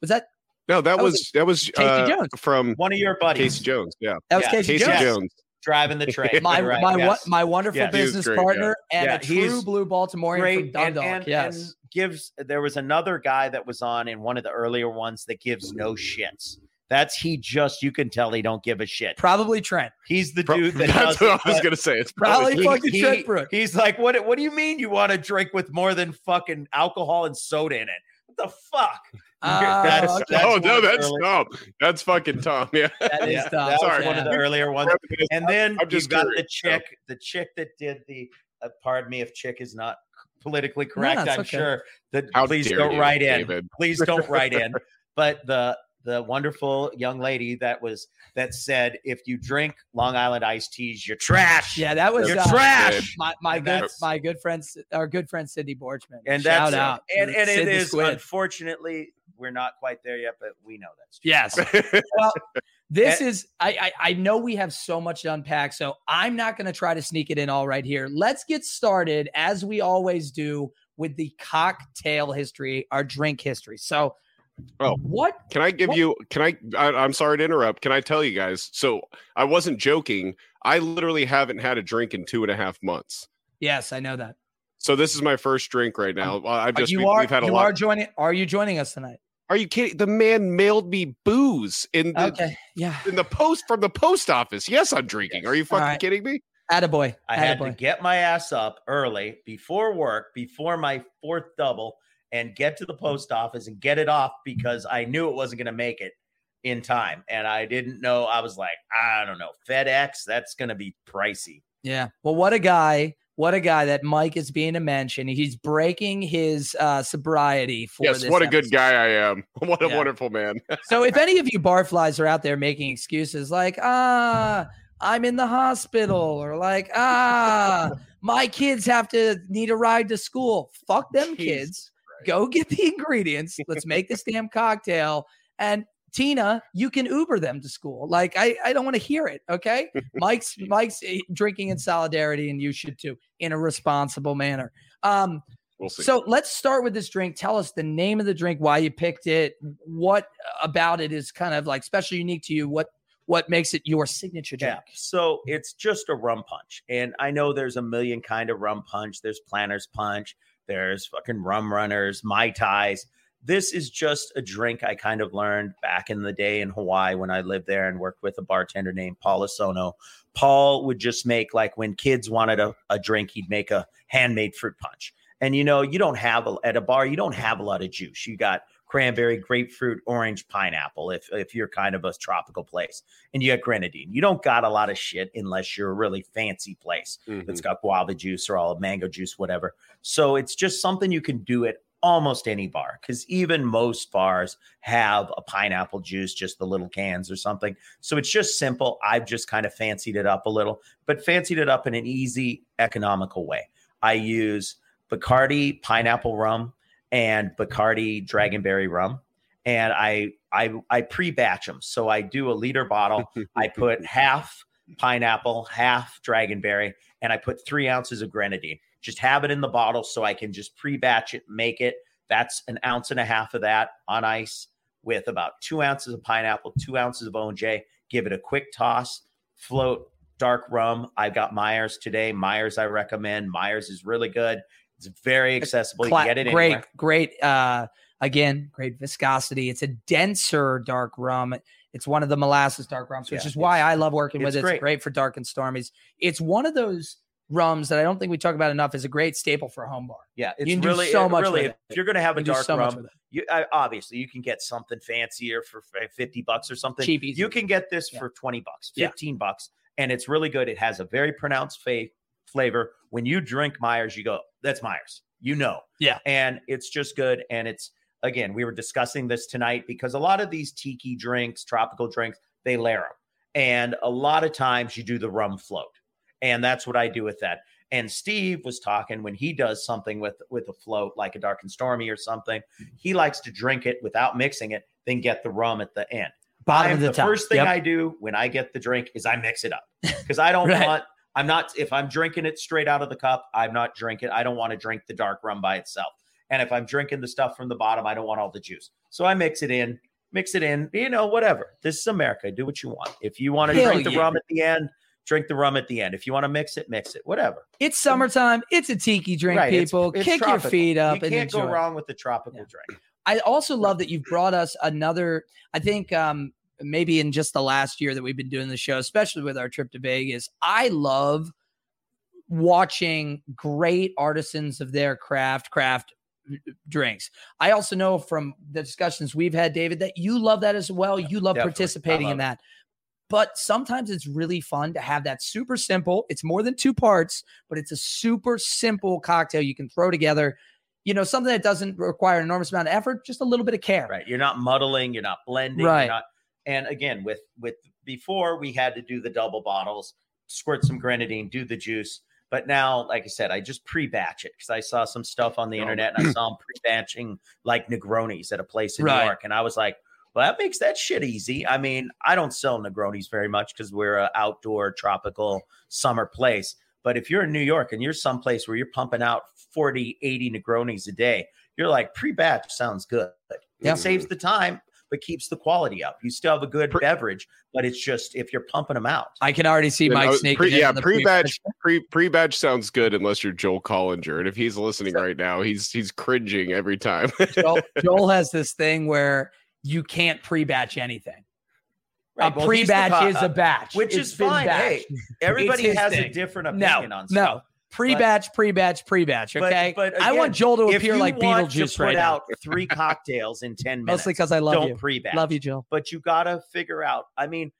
[SPEAKER 2] was that
[SPEAKER 1] No, that,
[SPEAKER 2] That was
[SPEAKER 1] was that was
[SPEAKER 2] Casey
[SPEAKER 1] uh,
[SPEAKER 2] Jones.
[SPEAKER 1] from
[SPEAKER 3] One of your buddies
[SPEAKER 1] Casey Jones. Yeah,
[SPEAKER 2] that was
[SPEAKER 3] yeah,
[SPEAKER 2] Casey,
[SPEAKER 1] Casey
[SPEAKER 2] Jones?
[SPEAKER 1] Jones.
[SPEAKER 3] driving the train.
[SPEAKER 2] My
[SPEAKER 3] right,
[SPEAKER 2] my
[SPEAKER 3] yes.
[SPEAKER 2] my wonderful
[SPEAKER 3] Yeah.
[SPEAKER 2] Business
[SPEAKER 1] great, yeah.
[SPEAKER 2] partner and
[SPEAKER 3] Yeah,
[SPEAKER 2] a true
[SPEAKER 3] he's
[SPEAKER 2] blue Baltimorean from
[SPEAKER 3] great and,
[SPEAKER 2] Dundalk.
[SPEAKER 3] and,
[SPEAKER 2] yes.
[SPEAKER 3] and gives there was another guy that was on in one of the earlier ones that gives no shits that's he just you can tell he don't give a shit
[SPEAKER 2] Probably Trent.
[SPEAKER 3] he's the
[SPEAKER 1] Pro-
[SPEAKER 3] dude that
[SPEAKER 1] that's what
[SPEAKER 3] it,
[SPEAKER 1] I was gonna say. It's
[SPEAKER 2] Probably
[SPEAKER 3] he-
[SPEAKER 2] fucking
[SPEAKER 3] he-
[SPEAKER 2] Trent Brook.
[SPEAKER 3] he's like what what do you mean you want to drink with more than fucking alcohol and soda in it what the fuck
[SPEAKER 2] Oh,
[SPEAKER 3] That's-
[SPEAKER 2] okay.
[SPEAKER 3] that's
[SPEAKER 1] oh
[SPEAKER 3] one
[SPEAKER 1] no, that's
[SPEAKER 3] early-
[SPEAKER 1] Tom. That's fucking Tom. Yeah.
[SPEAKER 2] That is
[SPEAKER 3] Yeah,
[SPEAKER 2] dumb.
[SPEAKER 3] that was
[SPEAKER 1] Sorry.
[SPEAKER 3] one of the earlier ones and then
[SPEAKER 1] I'm just
[SPEAKER 3] you've got the
[SPEAKER 1] curious, so.
[SPEAKER 3] chick the chick that did the uh, pardon me if chick is not politically correct
[SPEAKER 2] it's
[SPEAKER 3] i'm
[SPEAKER 2] okay.
[SPEAKER 3] sure that
[SPEAKER 1] How
[SPEAKER 3] please don't
[SPEAKER 1] you,
[SPEAKER 3] write in please don't write in but the the wonderful young lady that was that said, if you drink Long Island iced teas, you're trash.
[SPEAKER 2] Yeah, that was
[SPEAKER 3] You're
[SPEAKER 2] uh,
[SPEAKER 3] trash.
[SPEAKER 2] my, my good
[SPEAKER 3] that's-
[SPEAKER 2] my good friend our good friend Cindy Borchman.
[SPEAKER 3] And
[SPEAKER 2] Shout
[SPEAKER 3] that's
[SPEAKER 2] out.
[SPEAKER 3] and, and it
[SPEAKER 2] Sid the
[SPEAKER 3] is
[SPEAKER 2] Squid.
[SPEAKER 3] unfortunately we're not quite there yet, but we know that's true.
[SPEAKER 2] Yes. well, this
[SPEAKER 3] And-
[SPEAKER 2] is I, I I know we have so much to unpack, so I'm not going to try to sneak it in all right here. Let's get started as we always do with the cocktail history, our drink history. So,
[SPEAKER 1] Oh.
[SPEAKER 2] what?
[SPEAKER 1] Can I give
[SPEAKER 2] What-
[SPEAKER 1] you? Can I, I? I'm sorry to interrupt. Can I tell you guys? So I wasn't joking. I literally haven't had a drink in two and a half months.
[SPEAKER 2] Yes, I know that.
[SPEAKER 1] So this is my first drink right now. Um,
[SPEAKER 2] I've
[SPEAKER 1] just
[SPEAKER 2] you
[SPEAKER 1] we,
[SPEAKER 2] are
[SPEAKER 1] have had a
[SPEAKER 2] you
[SPEAKER 1] lot.
[SPEAKER 2] are joining. Are you joining us tonight?
[SPEAKER 1] Are you kidding? The man mailed me booze in the
[SPEAKER 2] Okay, yeah.
[SPEAKER 1] in the post from the post office. Yes, I'm drinking. Are you fucking
[SPEAKER 2] right.
[SPEAKER 1] kidding me?
[SPEAKER 2] Attaboy.
[SPEAKER 3] I had to get my ass up early before work, before my fourth double, and get to the post office and get it off because I knew it wasn't going to make it in time. And I didn't know. I was like, I don't know, FedEx, that's going to be pricey.
[SPEAKER 2] Yeah. Well, what a guy. What a guy that Mike is being a mention. He's breaking his uh, sobriety for
[SPEAKER 1] Yes,
[SPEAKER 2] this
[SPEAKER 1] what a good guy I am. What a
[SPEAKER 2] Yeah.
[SPEAKER 1] wonderful man.
[SPEAKER 2] So if any of you barflies are out there making excuses like, ah, I'm in the hospital, or like, ah, my kids have to need a ride to school. Fuck them
[SPEAKER 1] Jesus
[SPEAKER 2] kids. Go get the ingredients. Let's make this damn cocktail. And Tina, you can Uber them to school. Like, I, I don't want to hear it. Okay. Mike's Mike's eh, drinking in solidarity, and you should too, in a responsible manner. Um,
[SPEAKER 1] We'll see.
[SPEAKER 2] so let's start with this drink. Tell us the name of the drink, why you picked it, what about it is kind of like special, unique to you. What what makes it your signature drink?
[SPEAKER 3] Yeah. So it's just a rum punch. And I know there's a million kind of rum punch. There's planter's punch. There's fucking rum runners, Mai Tais. This is just a drink I kind of learned back in the day in Hawaii when I lived there and worked with a bartender named Paul Asono. Paul would just make like when kids wanted a, a drink, he'd make a handmade fruit punch. And you know, you don't have a, at a bar, you don't have a lot of juice. You got cranberry, grapefruit, orange, pineapple. If if you're kind of a tropical place, and you got grenadine, you don't got a lot of shit unless you're a really fancy place
[SPEAKER 1] Mhm.
[SPEAKER 3] that's got guava juice or all mango juice, whatever. So it's just something you can do at almost any bar because even most bars have a pineapple juice, just the little cans or something. So it's just simple. I've just kind of fancied it up a little, but fancied it up in an easy, economical way. I use Bacardi pineapple rum and Bacardi dragonberry rum. And I I I pre-batch them. So I do a liter bottle. I put half pineapple, half dragonberry, and I put three ounces of grenadine. Just have it in the bottle so I can just pre-batch it, make it. That's an ounce and a half of that on ice with about two ounces of pineapple, two ounces of OJ. Give it a quick toss, float dark rum. I've got Myers today. Myers, I recommend. Myers is really good. It's very accessible. You
[SPEAKER 2] Cla-
[SPEAKER 3] can get it
[SPEAKER 2] great,
[SPEAKER 3] anywhere.
[SPEAKER 2] great. Uh, again, great viscosity. It's a denser dark rum. It's one of the molasses dark rums, which
[SPEAKER 3] Yeah,
[SPEAKER 2] is why I love working with it. It's
[SPEAKER 3] great.
[SPEAKER 2] great for dark and stormies. It's one of those rums that I don't think we talk about enough. Is a great staple for a home bar.
[SPEAKER 3] Yeah, it's
[SPEAKER 2] You can do
[SPEAKER 3] really
[SPEAKER 2] so much
[SPEAKER 3] Really, if you're going to have a
[SPEAKER 2] You do
[SPEAKER 3] dark
[SPEAKER 2] so
[SPEAKER 3] rum, you I, obviously you can get something fancier for 50 bucks or something.
[SPEAKER 2] Cheap, easy.
[SPEAKER 3] You can get this
[SPEAKER 2] Yeah.
[SPEAKER 3] for 20 bucks,
[SPEAKER 2] Yeah.
[SPEAKER 3] 15 bucks, and it's really good. It has a very pronounced fa- flavor. When you drink Myers, you go, "That's Myers." You know.
[SPEAKER 2] Yeah.
[SPEAKER 3] And it's just good and it's again, we were discussing this tonight because a lot of these tiki drinks, tropical drinks, they layer them. And a lot of times you do the rum float. And that's what I do with that. And Steve was talking when he does something with with a float like a dark and stormy or something, he likes to drink it without mixing it, then get the rum at the end.
[SPEAKER 2] Bottom
[SPEAKER 3] I'm-
[SPEAKER 2] of the,
[SPEAKER 3] the first thing
[SPEAKER 2] Yep.
[SPEAKER 3] I do when I get the drink is I mix it up because I don't
[SPEAKER 2] Right.
[SPEAKER 3] want. I'm not if I'm drinking it straight out of the cup. I'm not drinking. I don't want to drink the dark rum by itself. And if I'm drinking the stuff from the bottom, I don't want all the juice. So I mix it in, mix it in. You know, whatever. This is America. Do what you want. If you want to
[SPEAKER 2] Hell
[SPEAKER 3] drink the rum at the end, drink the rum at the end. If you want to mix it, mix it. Whatever.
[SPEAKER 2] It's summertime. It's a tiki drink,
[SPEAKER 3] Right,
[SPEAKER 2] people.
[SPEAKER 3] it's
[SPEAKER 2] Kick your feet up
[SPEAKER 3] You
[SPEAKER 2] and
[SPEAKER 3] can't go wrong with the tropical
[SPEAKER 2] Yeah.
[SPEAKER 3] drink.
[SPEAKER 2] I also love that you've brought us another. I think um, maybe in just the last year that we've been doing the show, especially with our trip to Vegas. I love watching great artisans of their craft, craft drinks. I also know from the discussions we've had, David, that you love that as well. You love
[SPEAKER 3] Definitely.
[SPEAKER 2] Participating
[SPEAKER 3] love
[SPEAKER 2] in
[SPEAKER 3] it.
[SPEAKER 2] that. But sometimes it's really fun to have that super simple. It's more than two parts, but it's a super simple cocktail you can throw together. you know, something that doesn't require an enormous amount of effort, just a little bit of care.
[SPEAKER 3] Right. You're not muddling, you're not blending,
[SPEAKER 2] Right.
[SPEAKER 3] you're not and again with with before we had to do the double bottles, squirt some grenadine, do the juice. But now, like I said, I just pre-batch it because I saw some stuff on the
[SPEAKER 1] Oh.
[SPEAKER 3] internet and I saw them pre-batching like Negronis at a place in
[SPEAKER 2] Right.
[SPEAKER 3] New York. And I was like, well, that makes that shit easy. I mean, I don't sell Negronis very much because we're an outdoor tropical summer place. But if you're in New York and you're someplace where you're pumping out 40, 80 Negronis a day, you're like, pre-batch sounds good.
[SPEAKER 2] Yeah.
[SPEAKER 3] It saves the time, but keeps the quality up. You still have a good
[SPEAKER 1] Pre-
[SPEAKER 3] beverage, but it's just if you're pumping them out.
[SPEAKER 2] I can already see
[SPEAKER 1] And
[SPEAKER 2] Mike
[SPEAKER 1] was-
[SPEAKER 2] sneaking
[SPEAKER 1] pre- yeah, pre-batch pre pre-batch sounds good unless you're Joel Collinger, and if he's listening right now, he's he's cringing every time.
[SPEAKER 2] Joel, Joel has this thing where you can't pre-batch anything.
[SPEAKER 3] Right,
[SPEAKER 2] a
[SPEAKER 3] well,
[SPEAKER 2] pre-batch
[SPEAKER 3] co-
[SPEAKER 2] is a uh, batch,
[SPEAKER 3] which
[SPEAKER 2] It's
[SPEAKER 3] is
[SPEAKER 2] been
[SPEAKER 3] fine. Hey. Everybody
[SPEAKER 2] his
[SPEAKER 3] has a
[SPEAKER 2] thing.
[SPEAKER 3] different
[SPEAKER 2] no,
[SPEAKER 3] opinion on stuff.
[SPEAKER 2] No, pre-batch, pre-batch, pre-batch.
[SPEAKER 3] But-
[SPEAKER 2] Okay,
[SPEAKER 3] but
[SPEAKER 2] I want Joel to appear like
[SPEAKER 3] want
[SPEAKER 2] Beetlejuice
[SPEAKER 3] to put
[SPEAKER 2] right
[SPEAKER 3] out three cocktails in 10 minutes,
[SPEAKER 2] Mostly because I love
[SPEAKER 3] don't
[SPEAKER 2] you.
[SPEAKER 3] pre-batch.
[SPEAKER 2] Love you, Joel.
[SPEAKER 3] But you got to figure out. I mean,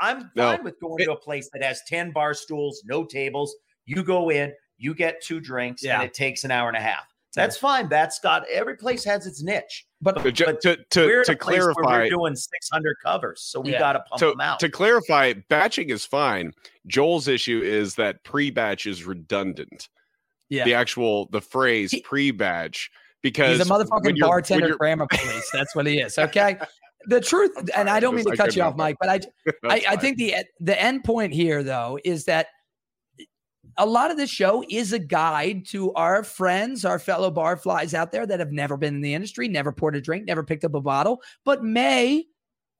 [SPEAKER 3] I'm
[SPEAKER 1] No.
[SPEAKER 3] fine with going to a place that has 10 bar stools, no tables. You go in, you get two drinks,
[SPEAKER 2] Yeah.
[SPEAKER 3] and it takes an hour and a half. That's fine. That's got every place has its niche.
[SPEAKER 2] But
[SPEAKER 1] But
[SPEAKER 3] But
[SPEAKER 1] to
[SPEAKER 3] we're
[SPEAKER 1] to, to
[SPEAKER 3] a place where
[SPEAKER 1] clarify,
[SPEAKER 3] we're doing 600 covers, so we
[SPEAKER 2] Yeah.
[SPEAKER 3] got to pump
[SPEAKER 1] to,
[SPEAKER 3] them out.
[SPEAKER 1] to clarify, batching is fine. Joel's issue is that pre-batch is redundant.
[SPEAKER 2] Yeah.
[SPEAKER 1] The actual the phrase
[SPEAKER 2] He-
[SPEAKER 1] pre-batch because
[SPEAKER 2] he's a motherfucking bartender, grammar police. That's what he is. Okay. The truth, and I don't mean to
[SPEAKER 1] I
[SPEAKER 2] cut you off. Mike, but I, I, I think the the end point here, though, is that a lot of this show is a guide to our friends, our fellow barflies out there that have never been in the industry, never poured a drink, never picked up a bottle, but may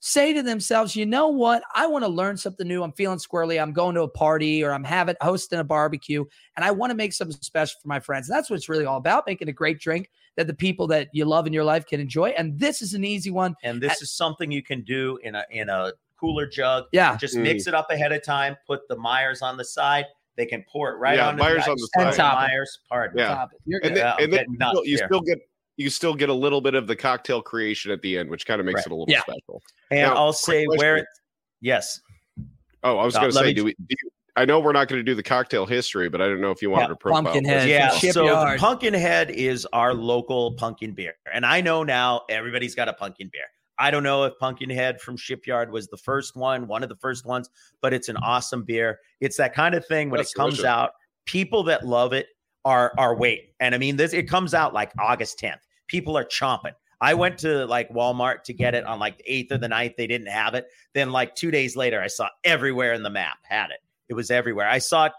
[SPEAKER 2] say to themselves, you know what? I want to learn something new. I'm feeling squirrely. I'm going to a party or I'm having hosting a barbecue and I want to make something special for my friends. And that's what it's really all about, making a great drink that the people that you love in your life can enjoy. And this is an easy one.
[SPEAKER 3] and this is something you can do in a in a cooler jug.
[SPEAKER 2] Yeah.
[SPEAKER 3] Just
[SPEAKER 1] Mm.
[SPEAKER 3] mix it up ahead of time. Put the Myers on the side. They can pour it right
[SPEAKER 1] Yeah,
[SPEAKER 3] on
[SPEAKER 1] Myers on the
[SPEAKER 2] And
[SPEAKER 1] side.
[SPEAKER 2] top.
[SPEAKER 3] Myers, pardon.
[SPEAKER 1] Yeah.
[SPEAKER 2] Stop it. You're
[SPEAKER 1] and
[SPEAKER 2] good.
[SPEAKER 1] then,
[SPEAKER 3] Yeah,
[SPEAKER 1] and then you,
[SPEAKER 3] nuts
[SPEAKER 1] still, you still get you still get a little bit of the cocktail creation at the end, which kind of makes
[SPEAKER 3] Right.
[SPEAKER 1] it a little
[SPEAKER 2] Yeah.
[SPEAKER 1] special.
[SPEAKER 3] And
[SPEAKER 1] Now,
[SPEAKER 3] I'll
[SPEAKER 1] quick
[SPEAKER 3] say where. It, yes.
[SPEAKER 1] Oh, I was
[SPEAKER 3] Uh,
[SPEAKER 1] going to
[SPEAKER 3] let
[SPEAKER 1] say,
[SPEAKER 3] me-
[SPEAKER 1] do we? Do you, I know we're not going to do the cocktail history, but I don't know if you wanted
[SPEAKER 2] Yeah,
[SPEAKER 1] to profile.
[SPEAKER 2] Pumpkinhead.
[SPEAKER 3] Yeah. So
[SPEAKER 2] Shipyard.
[SPEAKER 3] Pumpkinhead is our local pumpkin beer, and I know now everybody's got a pumpkin beer. I don't know if Pumpkinhead from Shipyard was the first one, one of the first ones, but it's an awesome beer. It's that kind of thing when
[SPEAKER 1] That's
[SPEAKER 3] it comes
[SPEAKER 1] delicious.
[SPEAKER 3] out, people that love it are are waiting. And I mean, this it comes out like August 10th. People are chomping. I went to like Walmart to get it on like the 8th or the 9th. They didn't have it. Then like two days later, I saw everywhere in the map had it. It was everywhere. I saw it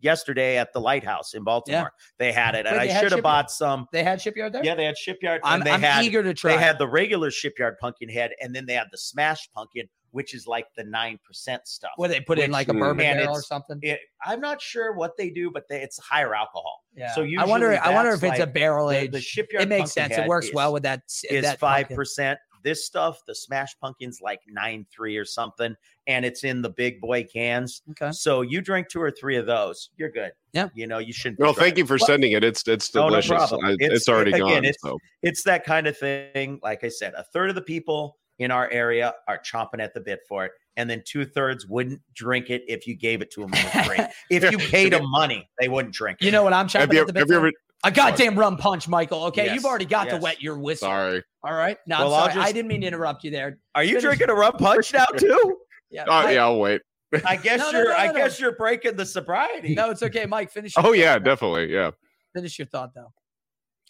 [SPEAKER 3] yesterday at the lighthouse in Baltimore. They had it. And
[SPEAKER 2] Wait,
[SPEAKER 3] I should have bought some.
[SPEAKER 2] They had Shipyard there?
[SPEAKER 3] Yeah, they had Shipyard.
[SPEAKER 2] I'm,
[SPEAKER 3] and they
[SPEAKER 2] I'm
[SPEAKER 3] had
[SPEAKER 2] eager to try.
[SPEAKER 3] they had the regular Shipyard pumpkin head, and then they had the smash pumpkin, which is like the nine percent stuff.
[SPEAKER 2] where they put in like a bourbon barrel or something.
[SPEAKER 3] It, I'm not sure what they do, but they, it's higher alcohol.
[SPEAKER 2] Yeah.
[SPEAKER 3] So
[SPEAKER 2] I wonder. I wonder if it's a
[SPEAKER 3] like
[SPEAKER 2] barrel
[SPEAKER 3] The, the Shipyard
[SPEAKER 2] It makes sense. It works
[SPEAKER 3] is,
[SPEAKER 2] well with that.
[SPEAKER 3] Is five percent. This stuff, the Smash pumpkin's like nine three or something, and it's in the big boy cans.
[SPEAKER 2] Okay.
[SPEAKER 3] So you drink two or three of those, you're good.
[SPEAKER 2] Yeah.
[SPEAKER 3] You know, you shouldn't.
[SPEAKER 1] No,
[SPEAKER 3] be
[SPEAKER 1] thank you for
[SPEAKER 3] Well,
[SPEAKER 1] sending it. It's it's
[SPEAKER 3] No, no
[SPEAKER 1] delicious.
[SPEAKER 3] problem.
[SPEAKER 1] I-
[SPEAKER 3] It's-
[SPEAKER 1] it's, already
[SPEAKER 3] again,
[SPEAKER 1] gone.
[SPEAKER 3] it's-
[SPEAKER 1] so.
[SPEAKER 3] it's that kind of thing. Like I said, a third of the people in our area are chomping at the bit for it, and then two thirds wouldn't drink it if you gave it to them for free. if you paid them money, they wouldn't drink it.
[SPEAKER 2] You know what I'm
[SPEAKER 1] Have
[SPEAKER 2] chopping
[SPEAKER 1] you,
[SPEAKER 2] at the bit
[SPEAKER 1] have you ever?
[SPEAKER 2] A goddamn rum punch, Michael. Okay,
[SPEAKER 3] Yes,
[SPEAKER 2] you've already got to wet your whistle.
[SPEAKER 1] Sorry.
[SPEAKER 2] All right. No,
[SPEAKER 3] Well,
[SPEAKER 2] I'm
[SPEAKER 3] I'll.
[SPEAKER 2] I didn't mean to interrupt you there.
[SPEAKER 3] Are you
[SPEAKER 2] finish-
[SPEAKER 3] drinking a rum punch now too?
[SPEAKER 2] Yeah.
[SPEAKER 1] Oh
[SPEAKER 2] I-
[SPEAKER 1] yeah, I'll wait.
[SPEAKER 3] I guess
[SPEAKER 2] No, no,
[SPEAKER 3] you're.
[SPEAKER 2] no,
[SPEAKER 3] I
[SPEAKER 2] no, no.
[SPEAKER 3] guess you're breaking the sobriety.
[SPEAKER 2] No, it's okay, Mike. Finish. your
[SPEAKER 1] Oh yeah,
[SPEAKER 2] thought, though.
[SPEAKER 1] definitely. Yeah.
[SPEAKER 2] Finish your thought though.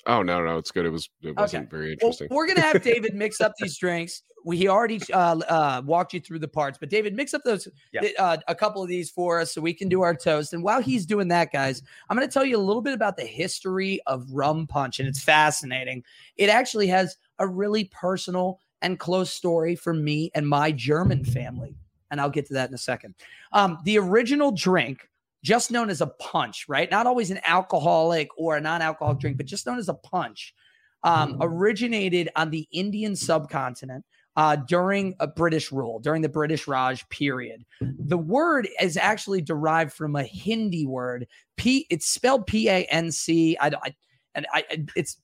[SPEAKER 1] Oh no, no, it's good. It was. It wasn't very
[SPEAKER 2] Well,
[SPEAKER 1] interesting.
[SPEAKER 2] we're gonna have David mix up these drinks. We he already uh, uh, walked you through the parts, but David, mix up those
[SPEAKER 3] Yeah.
[SPEAKER 2] uh, a couple of these for us so we can do our toast. And while he's doing that, guys, I'm gonna tell you a little bit about the history of rum punch, and it's fascinating. It actually has a really personal and close story for me and my German family, and I'll get to that in a second. Um, the original drink. Just known as a punch, right? Not always an alcoholic or a non-alcoholic drink, but just known as a punch um, originated on the Indian subcontinent uh, during a British rule, during the British Raj period. The word is actually derived from a Hindi word. P. It's spelled P A N C. I, I and I, it's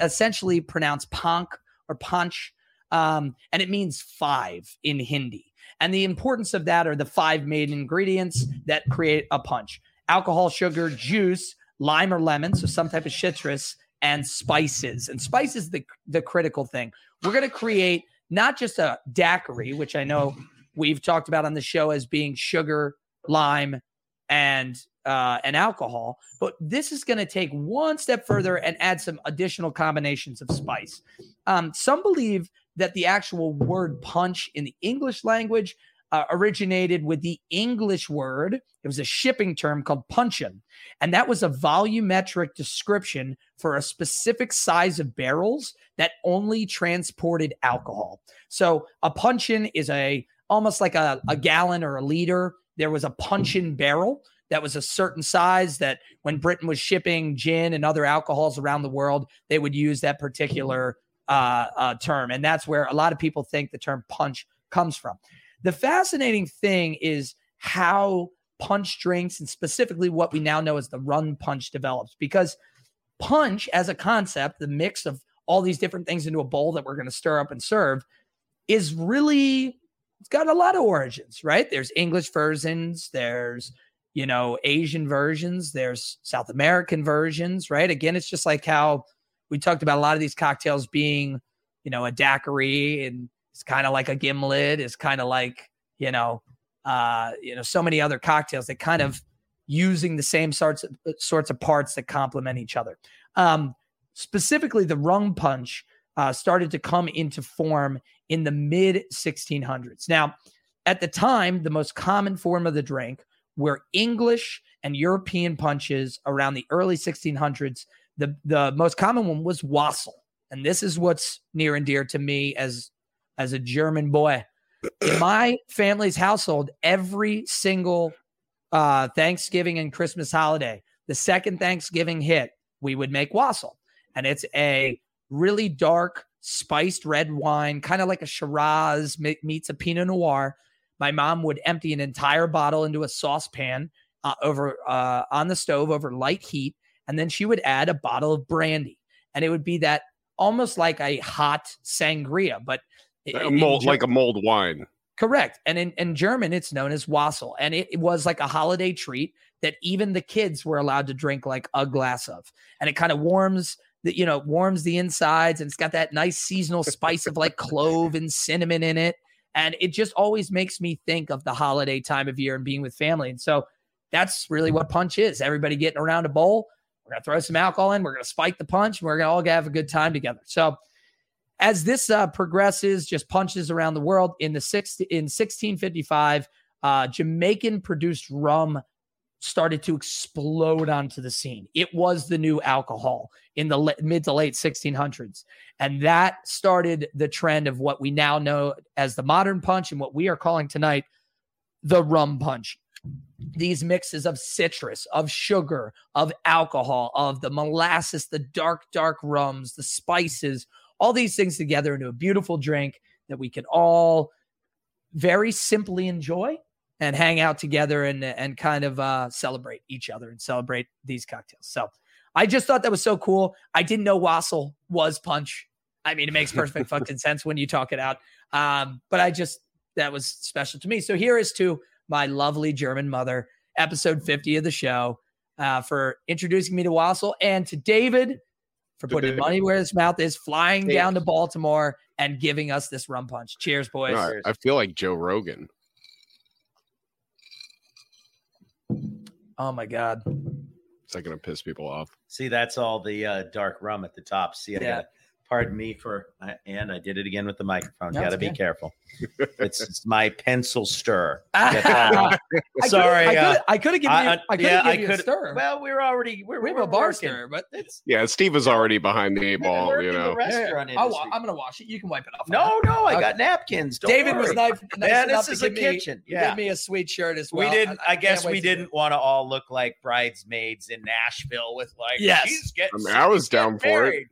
[SPEAKER 2] essentially pronounced pank or punch, um, and it means five in Hindi. And the importance of that are the five main ingredients that create a punch: alcohol, sugar, juice, lime or lemon, so some type of citrus, and spices. And spice is the the critical thing. We're going to create not just a daiquiri, which I know we've talked about on the show as being sugar, lime, and uh, and alcohol, but this is going to take one step further and add some additional combinations of spice. Um, some believe that the actual word punch in the English language uh, originated with the English word. It was a shipping term called puncheon. And that was a volumetric description for a specific size of barrels that only transported alcohol. So a puncheon is a almost like a, a gallon or a liter. There was a puncheon barrel that was a certain size that when Britain was shipping gin and other alcohols around the world, they would use that particular uh, uh, term. And that's where a lot of people think the term punch comes from. The fascinating thing is how punch drinks and specifically what we now know as the rum punch develops because punch as a concept, the mix of all these different things into a bowl that we're going to stir up and serve is really it's got a lot of origins, right? There's English versions, there's you know, Asian versions, there's South American versions, right? Again, it's just like how we talked about a lot of these cocktails being, you know, a daiquiri and it's kind of like a gimlet, it's kind of like, you know, uh, you know, so many other cocktails that kind of using the same sorts of sorts of parts that complement each other. Um, specifically, the rum punch uh, started to come into form in the mid 1600s. Now, at the time, the most common form of the drink were English and European punches around the early 1600s. The, the most common one was Wassail. And this is what's near and dear to me as as a German boy. In my family's household, every single uh, Thanksgiving and Christmas holiday, the second Thanksgiving hit, we would make wassail. And it's a really dark, spiced red wine, kind of like a Shiraz meets a Pinot Noir. My mom would empty an entire bottle into a saucepan uh, over uh, on the stove over light heat, and then she would add a bottle of brandy, and it would be that almost like a hot sangria, but
[SPEAKER 1] a mold, like a mulled wine.
[SPEAKER 2] Correct. And in, in German, it's known as Wassail. And it, it, was like a holiday treat that even the kids were allowed to drink like a glass of. And it kind of warms the, you know, warms the insides and it's got that nice seasonal spice of like clove and cinnamon in it. And it just always makes me think of the holiday time of year and being with family. And so that's really what punch is. Everybody getting around a bowl. We're going to throw some alcohol in. We're going to spike the punch. And we're going to all have a good time together. So as this uh, progresses, just punches around the world in the six in 1655, uh, Jamaican produced rum started to explode onto the scene. It was the new alcohol in the mid to late 1600s. And that started the trend of what we now know as the modern punch and what we are calling tonight the rum punch. These mixes of citrus, of sugar, of alcohol, of the molasses, the dark, dark rums, the spices, all these things together into a beautiful drink that we can all very simply enjoy and hang out together and and kind of uh, celebrate each other and celebrate these cocktails. So I just thought that was so cool. I didn't know Wassail was punch. I mean, it makes perfect fucking sense when you talk it out. Um, but I just that was special to me. So here is to my lovely German mother, episode 50 of the show, uh, for introducing me to Wassail and to David for putting money where his mouth is, flying down to Baltimore and giving us this rum punch. Cheers, boys.
[SPEAKER 1] No, I feel like Joe Rogan.
[SPEAKER 2] Oh my god.
[SPEAKER 1] Is that gonna piss people off?
[SPEAKER 3] See, that's all the uh, dark rum at the top. See, I yeah. got pardon me for and I did it again with the microphone. Got to be careful. It's, it's, my pencil stir.
[SPEAKER 2] Sorry, I could have uh, uh, given you. I could yeah, I could stir.
[SPEAKER 3] Well, we're already we're,
[SPEAKER 2] we have
[SPEAKER 3] we're
[SPEAKER 2] a bar working. stir, but it's
[SPEAKER 1] yeah. Steve is already behind the eight ball. You know,
[SPEAKER 2] restaurant yeah. i am gonna wash it. You can wipe it off.
[SPEAKER 3] No, no, I okay. got napkins. Don't
[SPEAKER 2] David
[SPEAKER 3] worry.
[SPEAKER 2] was nice. nice
[SPEAKER 3] yeah, this is a kitchen.
[SPEAKER 2] Me, yeah, give me a sweet shirt as well.
[SPEAKER 3] We didn't. I, I guess we didn't want to all look like bridesmaids in Nashville with like.
[SPEAKER 2] Yes,
[SPEAKER 3] she's getting.
[SPEAKER 1] I, mean, I was down for it.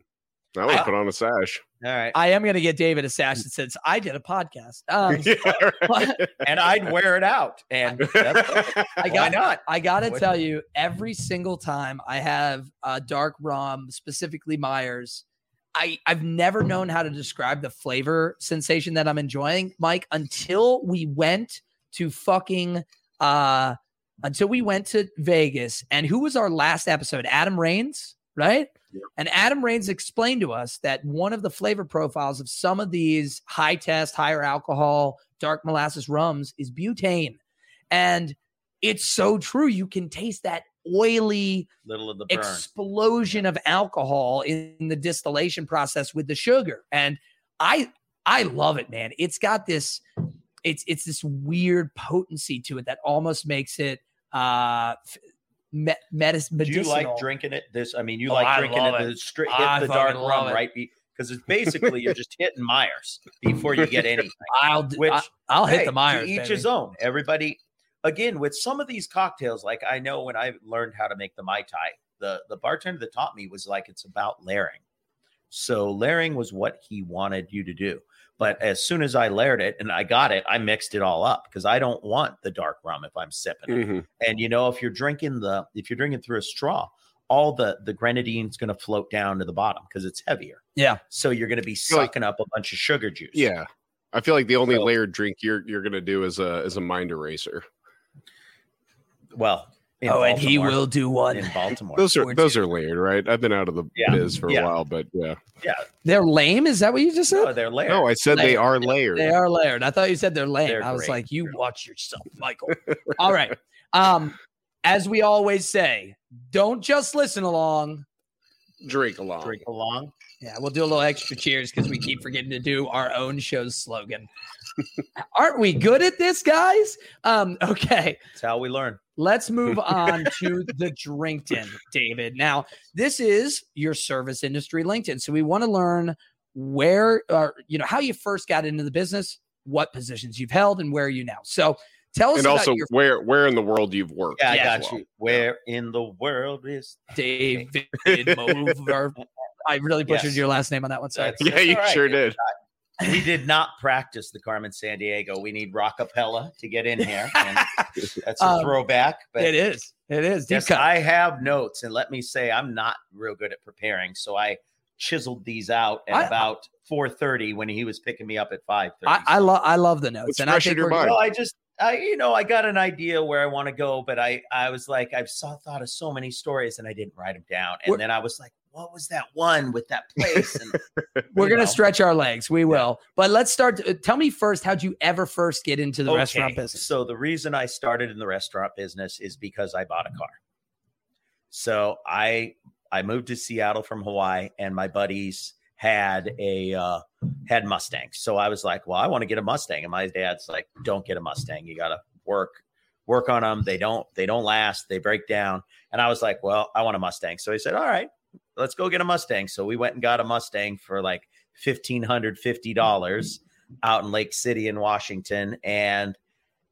[SPEAKER 1] I would put on a sash.
[SPEAKER 3] All right.
[SPEAKER 2] I am going to get David a sash that says I did a podcast. Um,
[SPEAKER 3] yeah, and I'd wear it out. And I got, why not?
[SPEAKER 2] I got to tell you, every single time I have a dark rum, specifically Myers, I, I've never known how to describe the flavor sensation that I'm enjoying, Mike, until we went to fucking uh until we went to Vegas. And who was our last episode? Adam Rains, right? And Adam Rains explained to us that one of the flavor profiles of some of these high test, higher alcohol, dark molasses rums is butane. And it's so true. You can taste that oily
[SPEAKER 3] Little of the burn.
[SPEAKER 2] explosion of alcohol in the distillation process with the sugar. And I I love it, man. It's got this it's it's this weird potency to it that almost makes it uh me- medis-
[SPEAKER 3] Do you like drinking it? This, I mean, you
[SPEAKER 2] Oh,
[SPEAKER 3] like
[SPEAKER 2] I
[SPEAKER 3] drinking it,
[SPEAKER 2] it.
[SPEAKER 3] the straight, hit the dark rum,
[SPEAKER 2] it.
[SPEAKER 3] right? Because it's basically you're just hitting Myers before you get anything.
[SPEAKER 2] I'll
[SPEAKER 3] Which
[SPEAKER 2] I, will hit
[SPEAKER 3] Hey,
[SPEAKER 2] the
[SPEAKER 3] to
[SPEAKER 2] Myers.
[SPEAKER 3] Each
[SPEAKER 2] baby.
[SPEAKER 3] his own. Everybody, again, with some of these cocktails, like I know when I learned how to make the mai tai, the the bartender that taught me was like it's about layering. So layering was what he wanted you to do. But as soon as I layered it and I got it, I mixed it all up because I don't want the dark rum if I'm sipping it.
[SPEAKER 1] Mhm.
[SPEAKER 3] And you know, if you're drinking the if you're drinking through a straw, all the the grenadine's going to float down to the bottom because it's heavier.
[SPEAKER 2] Yeah.
[SPEAKER 3] So you're going to be
[SPEAKER 1] feel like-
[SPEAKER 3] sucking up a bunch of sugar juice.
[SPEAKER 1] Yeah. I feel like the only
[SPEAKER 3] So-
[SPEAKER 1] layered drink you're you're gonna do is a is a mind eraser.
[SPEAKER 3] Well, in
[SPEAKER 2] Oh, and he will do one.
[SPEAKER 3] in Baltimore.
[SPEAKER 1] Those are those
[SPEAKER 2] two.
[SPEAKER 1] are layered, right? I've been out of the
[SPEAKER 3] Yeah,
[SPEAKER 1] biz for
[SPEAKER 3] yeah.
[SPEAKER 1] a while, but yeah.
[SPEAKER 2] yeah, They're lame. Is that what you just said?
[SPEAKER 3] No, they're layered.
[SPEAKER 1] No, I said they are layered.
[SPEAKER 2] They are layered. I thought you said they're lame.
[SPEAKER 3] They're
[SPEAKER 2] I was
[SPEAKER 3] great.
[SPEAKER 2] like, you watch yourself, Michael. All right. Um, as we always say, don't just listen along.
[SPEAKER 1] Drink along.
[SPEAKER 3] drink along.
[SPEAKER 2] Yeah, we'll do a little extra cheers because we keep forgetting to do our own show's slogan. Aren't we good at this, guys? Um, okay.
[SPEAKER 3] That's how we learn.
[SPEAKER 2] Let's move on to the Drinkton, David. Now, this is your service industry LinkedIn. So we want to learn where or you know how you first got into the business, what positions you've held, and where are you now. So tell us
[SPEAKER 1] And
[SPEAKER 2] about
[SPEAKER 1] also
[SPEAKER 2] your
[SPEAKER 1] where where in the world you've worked.
[SPEAKER 3] Yeah, I
[SPEAKER 2] Yeah.
[SPEAKER 3] got you. Where in the world is
[SPEAKER 2] David Mover. I really butchered
[SPEAKER 3] Yes.
[SPEAKER 2] your last name on that one. Sorry.
[SPEAKER 3] That's-
[SPEAKER 1] Yeah, you
[SPEAKER 3] all right.
[SPEAKER 1] sure did.
[SPEAKER 3] We did not practice the Carmen Sandiego. We need rockapella to get in here. And that's a
[SPEAKER 2] Um,
[SPEAKER 3] throwback. But
[SPEAKER 2] it is. It is. Deep
[SPEAKER 3] yes,
[SPEAKER 2] cut.
[SPEAKER 3] I have notes, and let me say I'm not real good at preparing. So I chiseled these out at
[SPEAKER 2] I-
[SPEAKER 3] about 4:30 when he was picking me up at 5:30.
[SPEAKER 2] I, I love I love the notes,
[SPEAKER 1] It's
[SPEAKER 2] and I
[SPEAKER 1] fresh in
[SPEAKER 2] think
[SPEAKER 1] your mind.
[SPEAKER 3] Well, I just, I, you know, I got an idea where I want to go, but I, I was like, I've saw thought of so many stories, and I didn't write them down. And
[SPEAKER 2] We're-
[SPEAKER 3] then I was like, what was that one with that place? And
[SPEAKER 2] we're gonna stretch our legs. We will. But let's start. uh, Tell me first, how'd you ever first get into the restaurant business?
[SPEAKER 3] So the reason I started in the restaurant business is because I bought a car. So I I moved to Seattle from Hawaii, and my buddies had a uh, had Mustangs. So I was like, well, I want to get a Mustang, and my dad's like, don't get a Mustang. You got to work work on them. They don't they don't last. They break down. And I was like, well, I want a Mustang. So he said, all right, let's go get a Mustang. So we went and got a Mustang for like fifteen hundred fifty dollars out in Lake City in Washington, and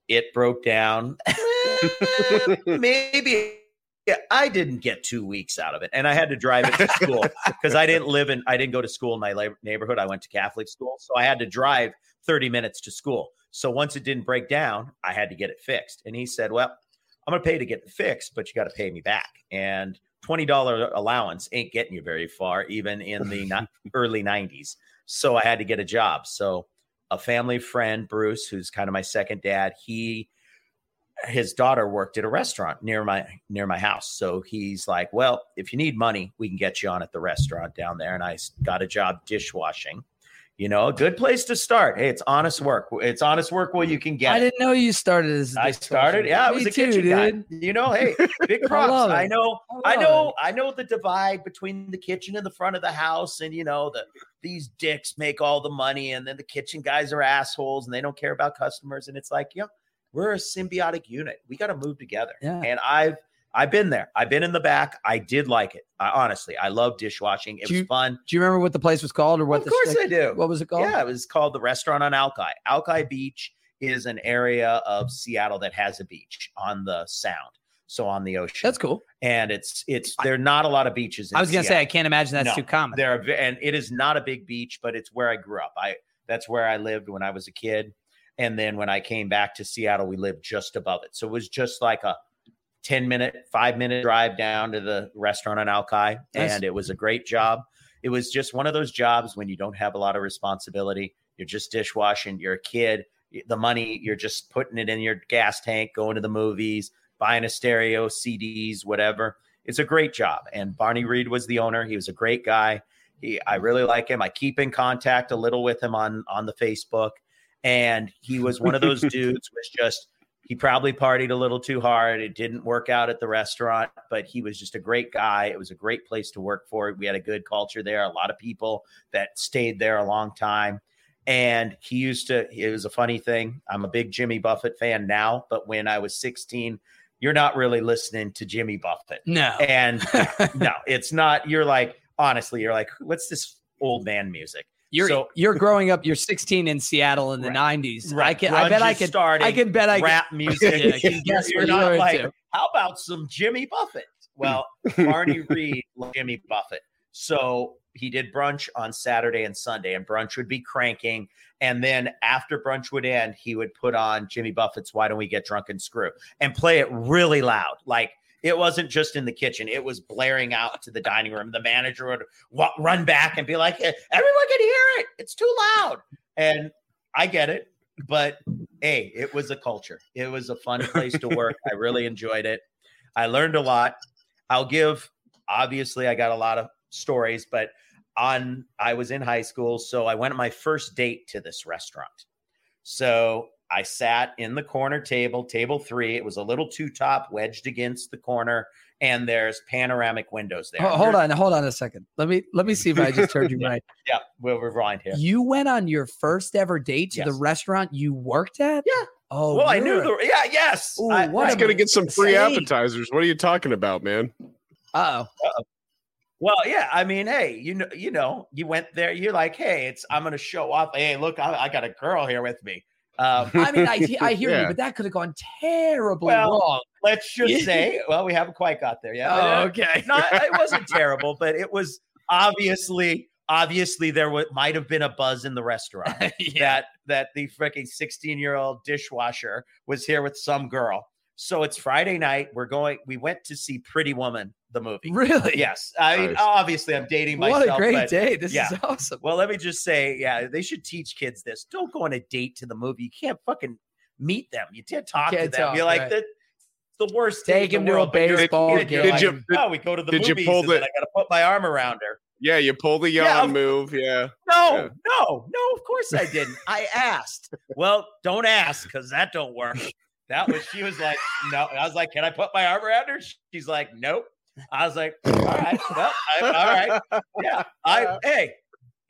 [SPEAKER 3] it broke down. Eh, maybe yeah, I didn't get two weeks out of it, and I had to drive it to school because I didn't live in. I didn't go to school in my la- neighborhood. I went to Catholic school, so I had to drive thirty minutes to school. So once it didn't break down, I had to get it fixed. And he said, "Well, I'm going to pay to get it fixed, but you got to pay me back." And twenty dollar allowance ain't getting you very far, even in the early '90s. So I had to get a job. So a family friend, Bruce, who's kind of my second dad, he his daughter worked at a restaurant near my near my house. So he's like, "Well, if you need money, we can get you on at the restaurant down there." And I got a job dishwashing. You know, a good place to start. Hey, it's honest work. It's honest work where you can get.
[SPEAKER 2] I
[SPEAKER 3] it.
[SPEAKER 2] didn't know you started as.
[SPEAKER 3] I started. Yeah, I was a
[SPEAKER 2] too,
[SPEAKER 3] kitchen guy. You know, hey, big
[SPEAKER 2] I
[SPEAKER 3] props.
[SPEAKER 2] love
[SPEAKER 3] I, know.
[SPEAKER 2] I
[SPEAKER 3] I know. I know the divide between the kitchen and the front of the house, and you know the these dicks make all the money, and then the kitchen guys are assholes, and they don't care about customers. And it's like, yeah, we're a symbiotic unit. We got to move together.
[SPEAKER 2] Yeah.
[SPEAKER 3] And I've I've been there. I've been in the back. I did like it. I, honestly, I love dishwashing. It
[SPEAKER 2] Do
[SPEAKER 3] was
[SPEAKER 2] you-
[SPEAKER 3] fun.
[SPEAKER 2] Do you remember what the place was called or what?
[SPEAKER 3] of
[SPEAKER 2] the
[SPEAKER 3] course,
[SPEAKER 2] strict-
[SPEAKER 3] I do.
[SPEAKER 2] What was it called?
[SPEAKER 3] Yeah, it was called the Restaurant on Alki. Alki Beach is an area of Seattle that has a beach on the Sound, so on the ocean.
[SPEAKER 2] That's cool.
[SPEAKER 3] and it's it's there are not a lot of beaches. In
[SPEAKER 2] I was gonna say I can't imagine that's
[SPEAKER 3] No,
[SPEAKER 2] too common.
[SPEAKER 3] there are, and it is not a big beach, but it's where I grew up. I that's where I lived when I was a kid, and then when I came back to Seattle, we lived just above it. So it was just like a ten minute, five minute drive down to the restaurant on Alki,
[SPEAKER 2] Nice.
[SPEAKER 3] and it was a great job. It was just one of those jobs when you don't have a lot of responsibility. You're just dishwashing. You're a kid. The money you're just putting it in your gas tank, going to the movies, buying a stereo, CDs, whatever. it's a great job. And Barney Reed was the owner. He was a great guy. He, I really like him. I keep in contact a little with him on on the Facebook, and he was one of those dudes. Was just he probably partied a little too hard. It didn't work out at the restaurant, but he was just a great guy. It was a great place to work for. We had a good culture there. A lot of people that stayed there a long time. And he used to, it was a funny thing. I'm a big Jimmy Buffett fan now, but when I was 16, you're not really listening to Jimmy Buffett.
[SPEAKER 2] No.
[SPEAKER 3] And no, it's not. You're like, honestly, you're like, what's this old man music?
[SPEAKER 2] You're
[SPEAKER 3] So-
[SPEAKER 2] you're growing up. You're 16 in Seattle in the
[SPEAKER 3] Right.
[SPEAKER 2] 90s. I
[SPEAKER 3] Right.
[SPEAKER 2] can. I bet I could.
[SPEAKER 3] starting,
[SPEAKER 2] I can bet I
[SPEAKER 3] rap
[SPEAKER 2] can.
[SPEAKER 3] music.
[SPEAKER 2] Yeah, I can guess
[SPEAKER 3] you're not
[SPEAKER 2] you're
[SPEAKER 3] like,
[SPEAKER 2] into.
[SPEAKER 3] how about some Jimmy Buffett? Well, Barney Reed, Jimmy Buffett. So he did brunch on Saturday and Sunday, and brunch would be cranking. And then after brunch would end, he would put on Jimmy Buffett's "Why Don't We Get Drunk and Screw" and play it really loud, like. It wasn't just in the kitchen; it was blaring out to the dining room. The manager would wa- run back and be like, "Everyone can hear it. It's too loud." And I get it, but hey, it was a culture. It was a fun place to work. I really enjoyed it. I learned a lot. I'll give obviously I got a lot of stories, but on I was in high school, so I went on my first date to this restaurant. So I sat in the corner table, table three. It was a little two top wedged against the corner, and there's panoramic windows there.
[SPEAKER 2] Ho- hold on, hold on a second. Let me let me see if I just heard you right.
[SPEAKER 3] Yeah, we'll rewind here.
[SPEAKER 2] You went on your first ever date to the restaurant you worked at?
[SPEAKER 3] Yeah.
[SPEAKER 2] Oh,
[SPEAKER 3] well, I knew
[SPEAKER 2] you're-
[SPEAKER 3] the yeah, yes.
[SPEAKER 2] Ooh,
[SPEAKER 3] I-
[SPEAKER 2] what
[SPEAKER 1] He's
[SPEAKER 2] a-
[SPEAKER 1] gonna get some free
[SPEAKER 2] Insane.
[SPEAKER 1] appetizers. What are you talking about, man?
[SPEAKER 2] Uh-oh.
[SPEAKER 3] Well, yeah. I mean, hey, you know, you know, you went there. You're like, hey, it's I'm going to show off. Hey, look, I, I got a girl here with me. Um,
[SPEAKER 2] I mean, I, I hear you, but that could have gone terribly
[SPEAKER 3] Well,
[SPEAKER 2] wrong.
[SPEAKER 3] let's just say, well, we haven't quite got there yet.
[SPEAKER 2] Oh,
[SPEAKER 3] uh,
[SPEAKER 2] okay.
[SPEAKER 3] no, it wasn't terrible, but it was obviously, obviously, there w- might have been a buzz in the restaurant that that the freaking 16 year old dishwasher was here with some girl. So it's Friday night. We're going. We went to see Pretty Woman, the movie.
[SPEAKER 2] Really?
[SPEAKER 3] Yes, I mean,
[SPEAKER 1] Nice.
[SPEAKER 3] obviously, I'm dating myself.
[SPEAKER 2] What a great
[SPEAKER 3] but-
[SPEAKER 2] day. This
[SPEAKER 3] yeah.
[SPEAKER 2] is awesome.
[SPEAKER 3] Well, let me just say, yeah, they should teach kids this. Don't go on a date to the movie. You can't fucking meet them. You can't talk
[SPEAKER 2] Can't
[SPEAKER 3] to them.
[SPEAKER 2] talk,
[SPEAKER 3] You're like
[SPEAKER 2] right.
[SPEAKER 3] the, the worst.
[SPEAKER 2] Take
[SPEAKER 3] date in
[SPEAKER 2] him to a
[SPEAKER 3] world, but you're
[SPEAKER 2] baseball
[SPEAKER 3] kid, you're
[SPEAKER 2] game.
[SPEAKER 1] Did you-
[SPEAKER 3] oh, we go to the
[SPEAKER 1] did you pull
[SPEAKER 3] and
[SPEAKER 1] the-
[SPEAKER 3] I got to put my arm around her.
[SPEAKER 1] Yeah, you pull the yawn
[SPEAKER 3] Yeah,
[SPEAKER 1] move. Yeah.
[SPEAKER 3] No,
[SPEAKER 1] Yeah.
[SPEAKER 3] no, no. Of course I didn't. I asked. Well, don't ask because that don't work. That was she was like, no. I was like, can I put my arm around her? She's like, nope. I was like, all right, well, I, all right, yeah. I hey,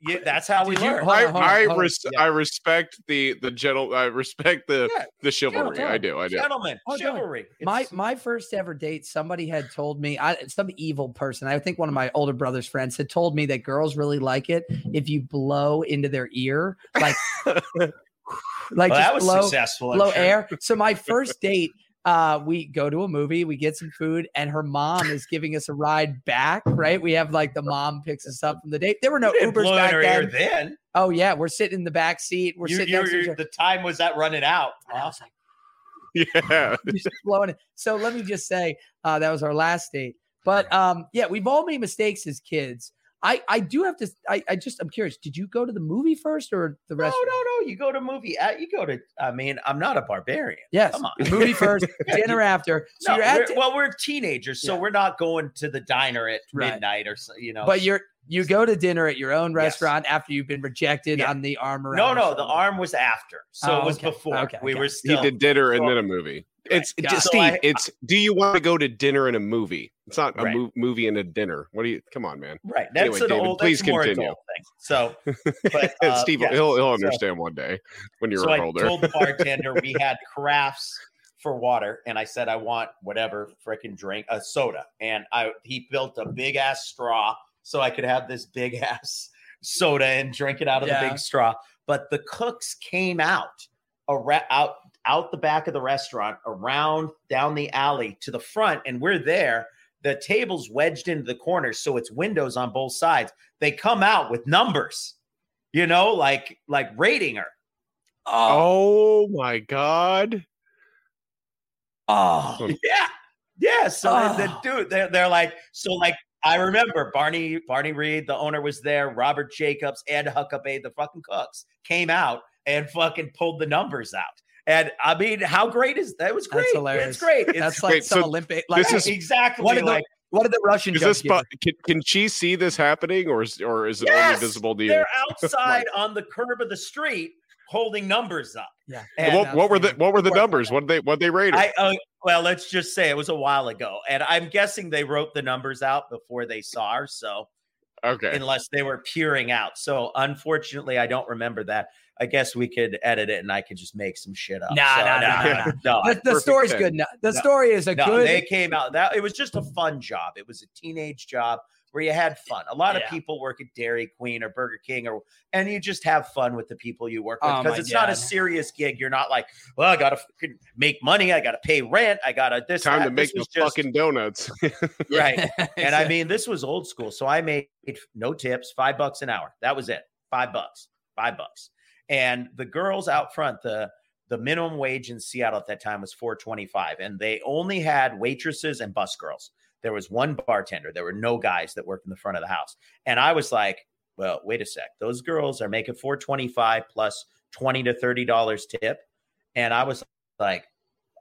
[SPEAKER 3] yeah, that's how we
[SPEAKER 2] Did you-
[SPEAKER 3] learn.
[SPEAKER 1] I,
[SPEAKER 2] on, hold on,
[SPEAKER 1] I, res-
[SPEAKER 3] Yeah.
[SPEAKER 1] I respect the the gentle I respect the
[SPEAKER 3] Yeah,
[SPEAKER 1] the chivalry.
[SPEAKER 3] gentle-
[SPEAKER 1] I do. I do.
[SPEAKER 3] Gentlemen,
[SPEAKER 2] Oh,
[SPEAKER 3] chivalry.
[SPEAKER 2] My
[SPEAKER 3] It's-
[SPEAKER 2] my first ever date, somebody had told me, I some evil person. I think one of my older brother's friends had told me that girls really like it if you blow into their ear, like like
[SPEAKER 3] well, that was
[SPEAKER 2] blow
[SPEAKER 3] successful. I'm
[SPEAKER 2] blow
[SPEAKER 3] sure.
[SPEAKER 2] air. So my first date, uh, we go to a movie, we get some food, and her mom is giving us a ride back. Right, we have like the mom picks us up from the date. There were no
[SPEAKER 3] You
[SPEAKER 2] Ubers back
[SPEAKER 3] her ear
[SPEAKER 2] then.
[SPEAKER 3] then.
[SPEAKER 2] Oh yeah, we're sitting in the back seat. We're
[SPEAKER 3] You,
[SPEAKER 2] sitting
[SPEAKER 3] you,
[SPEAKER 2] next to each
[SPEAKER 3] you,
[SPEAKER 2] other.
[SPEAKER 3] the time was that running out.
[SPEAKER 2] And I was like,
[SPEAKER 1] Yeah.
[SPEAKER 2] just blowing it. So let me just say uh, that was our last date. But um, yeah, we've all made mistakes as kids. I I do have to. I, I just I'm curious. Did you go to the movie first or the
[SPEAKER 3] No,
[SPEAKER 2] rest?
[SPEAKER 3] no, no. No. You go to movie. uh, You go to. I mean, I'm not a barbarian.
[SPEAKER 2] Yes,
[SPEAKER 3] Come on.
[SPEAKER 2] movie first, dinner after. So
[SPEAKER 3] No,
[SPEAKER 2] you're at.
[SPEAKER 3] we're-
[SPEAKER 2] di-
[SPEAKER 3] well, we're teenagers, so
[SPEAKER 2] Yeah.
[SPEAKER 3] we're not going to the diner at
[SPEAKER 2] Right.
[SPEAKER 3] midnight or so. You know.
[SPEAKER 2] but you're you go to dinner at your own
[SPEAKER 3] Yes.
[SPEAKER 2] restaurant after you've been rejected
[SPEAKER 3] Yeah.
[SPEAKER 2] on the arm around.
[SPEAKER 3] no, no. The arm was after, so
[SPEAKER 2] Oh,
[SPEAKER 3] it was
[SPEAKER 2] okay.
[SPEAKER 3] before.
[SPEAKER 2] Okay,
[SPEAKER 3] we
[SPEAKER 2] okay.
[SPEAKER 3] were
[SPEAKER 1] He
[SPEAKER 3] still.
[SPEAKER 1] did dinner and then a movie. It's
[SPEAKER 2] got.
[SPEAKER 3] So
[SPEAKER 1] Steve.
[SPEAKER 3] I-
[SPEAKER 1] it's do you want to go to dinner and a movie? It's not a
[SPEAKER 3] Right.
[SPEAKER 1] mo- movie and a dinner. What do you? Come on, man.
[SPEAKER 3] Right. That's
[SPEAKER 1] Anyway,
[SPEAKER 3] an
[SPEAKER 1] David,
[SPEAKER 3] old.
[SPEAKER 1] please
[SPEAKER 3] that's
[SPEAKER 1] continue.
[SPEAKER 3] adult thing. So, but uh,
[SPEAKER 1] Steve,
[SPEAKER 3] yes.
[SPEAKER 1] he'll he'll
[SPEAKER 3] So-
[SPEAKER 1] understand one day when you're
[SPEAKER 3] so I told the bartender we had carafes for water, and I said I want whatever freaking drink, a soda, and I he built a big ass straw so I could have this big ass soda and drink it out of the big straw. But the cooks came out around out out the back of the restaurant, around down the alley to the front, and we're there. The table's wedged into the corner, so it's windows on both sides. They come out with numbers, you know, like like rating her.
[SPEAKER 1] oh, oh my god!
[SPEAKER 2] Oh,
[SPEAKER 3] Yeah. Yeah. So the, the
[SPEAKER 2] Oh.
[SPEAKER 3] dude, they're, they're like, so like, I remember Barney, Barney Reed, the owner was there, Robert Jacobs, and Huckabee, the fucking cooks came out and fucking pulled the numbers out. And I mean, how great is that? It was great.
[SPEAKER 2] That's hilarious.
[SPEAKER 3] It's great. It's
[SPEAKER 2] that's like
[SPEAKER 1] Wait,
[SPEAKER 2] some
[SPEAKER 1] so
[SPEAKER 2] Olympic. Like
[SPEAKER 1] this is-
[SPEAKER 3] exactly
[SPEAKER 2] one of the
[SPEAKER 3] like
[SPEAKER 2] What did the Russian
[SPEAKER 1] Is this
[SPEAKER 2] give
[SPEAKER 1] can, can she see this happening, or is or is it
[SPEAKER 3] Yes!
[SPEAKER 1] only visible to you?
[SPEAKER 3] They're outside on the curb of the street holding numbers up.
[SPEAKER 2] Yeah.
[SPEAKER 3] And
[SPEAKER 1] what, what were the what were the numbers? What they what they rated?
[SPEAKER 3] I uh, well, let's just say it was a while ago, and I'm guessing they wrote the numbers out before they saw her. So
[SPEAKER 1] okay,
[SPEAKER 3] unless they were peering out, so unfortunately, I don't remember that. I guess we could edit it, and I could just make some shit up.
[SPEAKER 2] Nah,
[SPEAKER 3] So,
[SPEAKER 2] nah, nah, nah,
[SPEAKER 3] no,
[SPEAKER 2] The, the
[SPEAKER 1] Perfect
[SPEAKER 2] story's
[SPEAKER 1] ten.
[SPEAKER 2] good. enough. The
[SPEAKER 3] No.
[SPEAKER 2] story is a
[SPEAKER 3] no,
[SPEAKER 2] good.
[SPEAKER 3] they came out that it was just a fun job. It was a teenage job where you had fun. A lot
[SPEAKER 2] Yeah.
[SPEAKER 3] of people work at Dairy Queen or Burger King, or and you just have fun with the people you work with
[SPEAKER 2] Oh,
[SPEAKER 3] because
[SPEAKER 2] my
[SPEAKER 3] it's not a serious gig. You're not like, well, I gotta make money, I gotta pay rent, I gotta this.
[SPEAKER 1] time
[SPEAKER 3] that.
[SPEAKER 1] to make
[SPEAKER 3] This
[SPEAKER 1] the
[SPEAKER 3] was just-
[SPEAKER 1] fucking donuts.
[SPEAKER 3] right. And I mean, this was old school. So I made no tips, five bucks an hour. That was it. Five bucks, five bucks. And the girls out front, the the minimum wage in Seattle at that time was 425. And they only had waitresses and bus girls. There was one bartender. There were no guys that worked in the front of the house. And I was like, well, wait a sec. Those girls are making 425 plus 20 to 30 dollars tip. And I was like,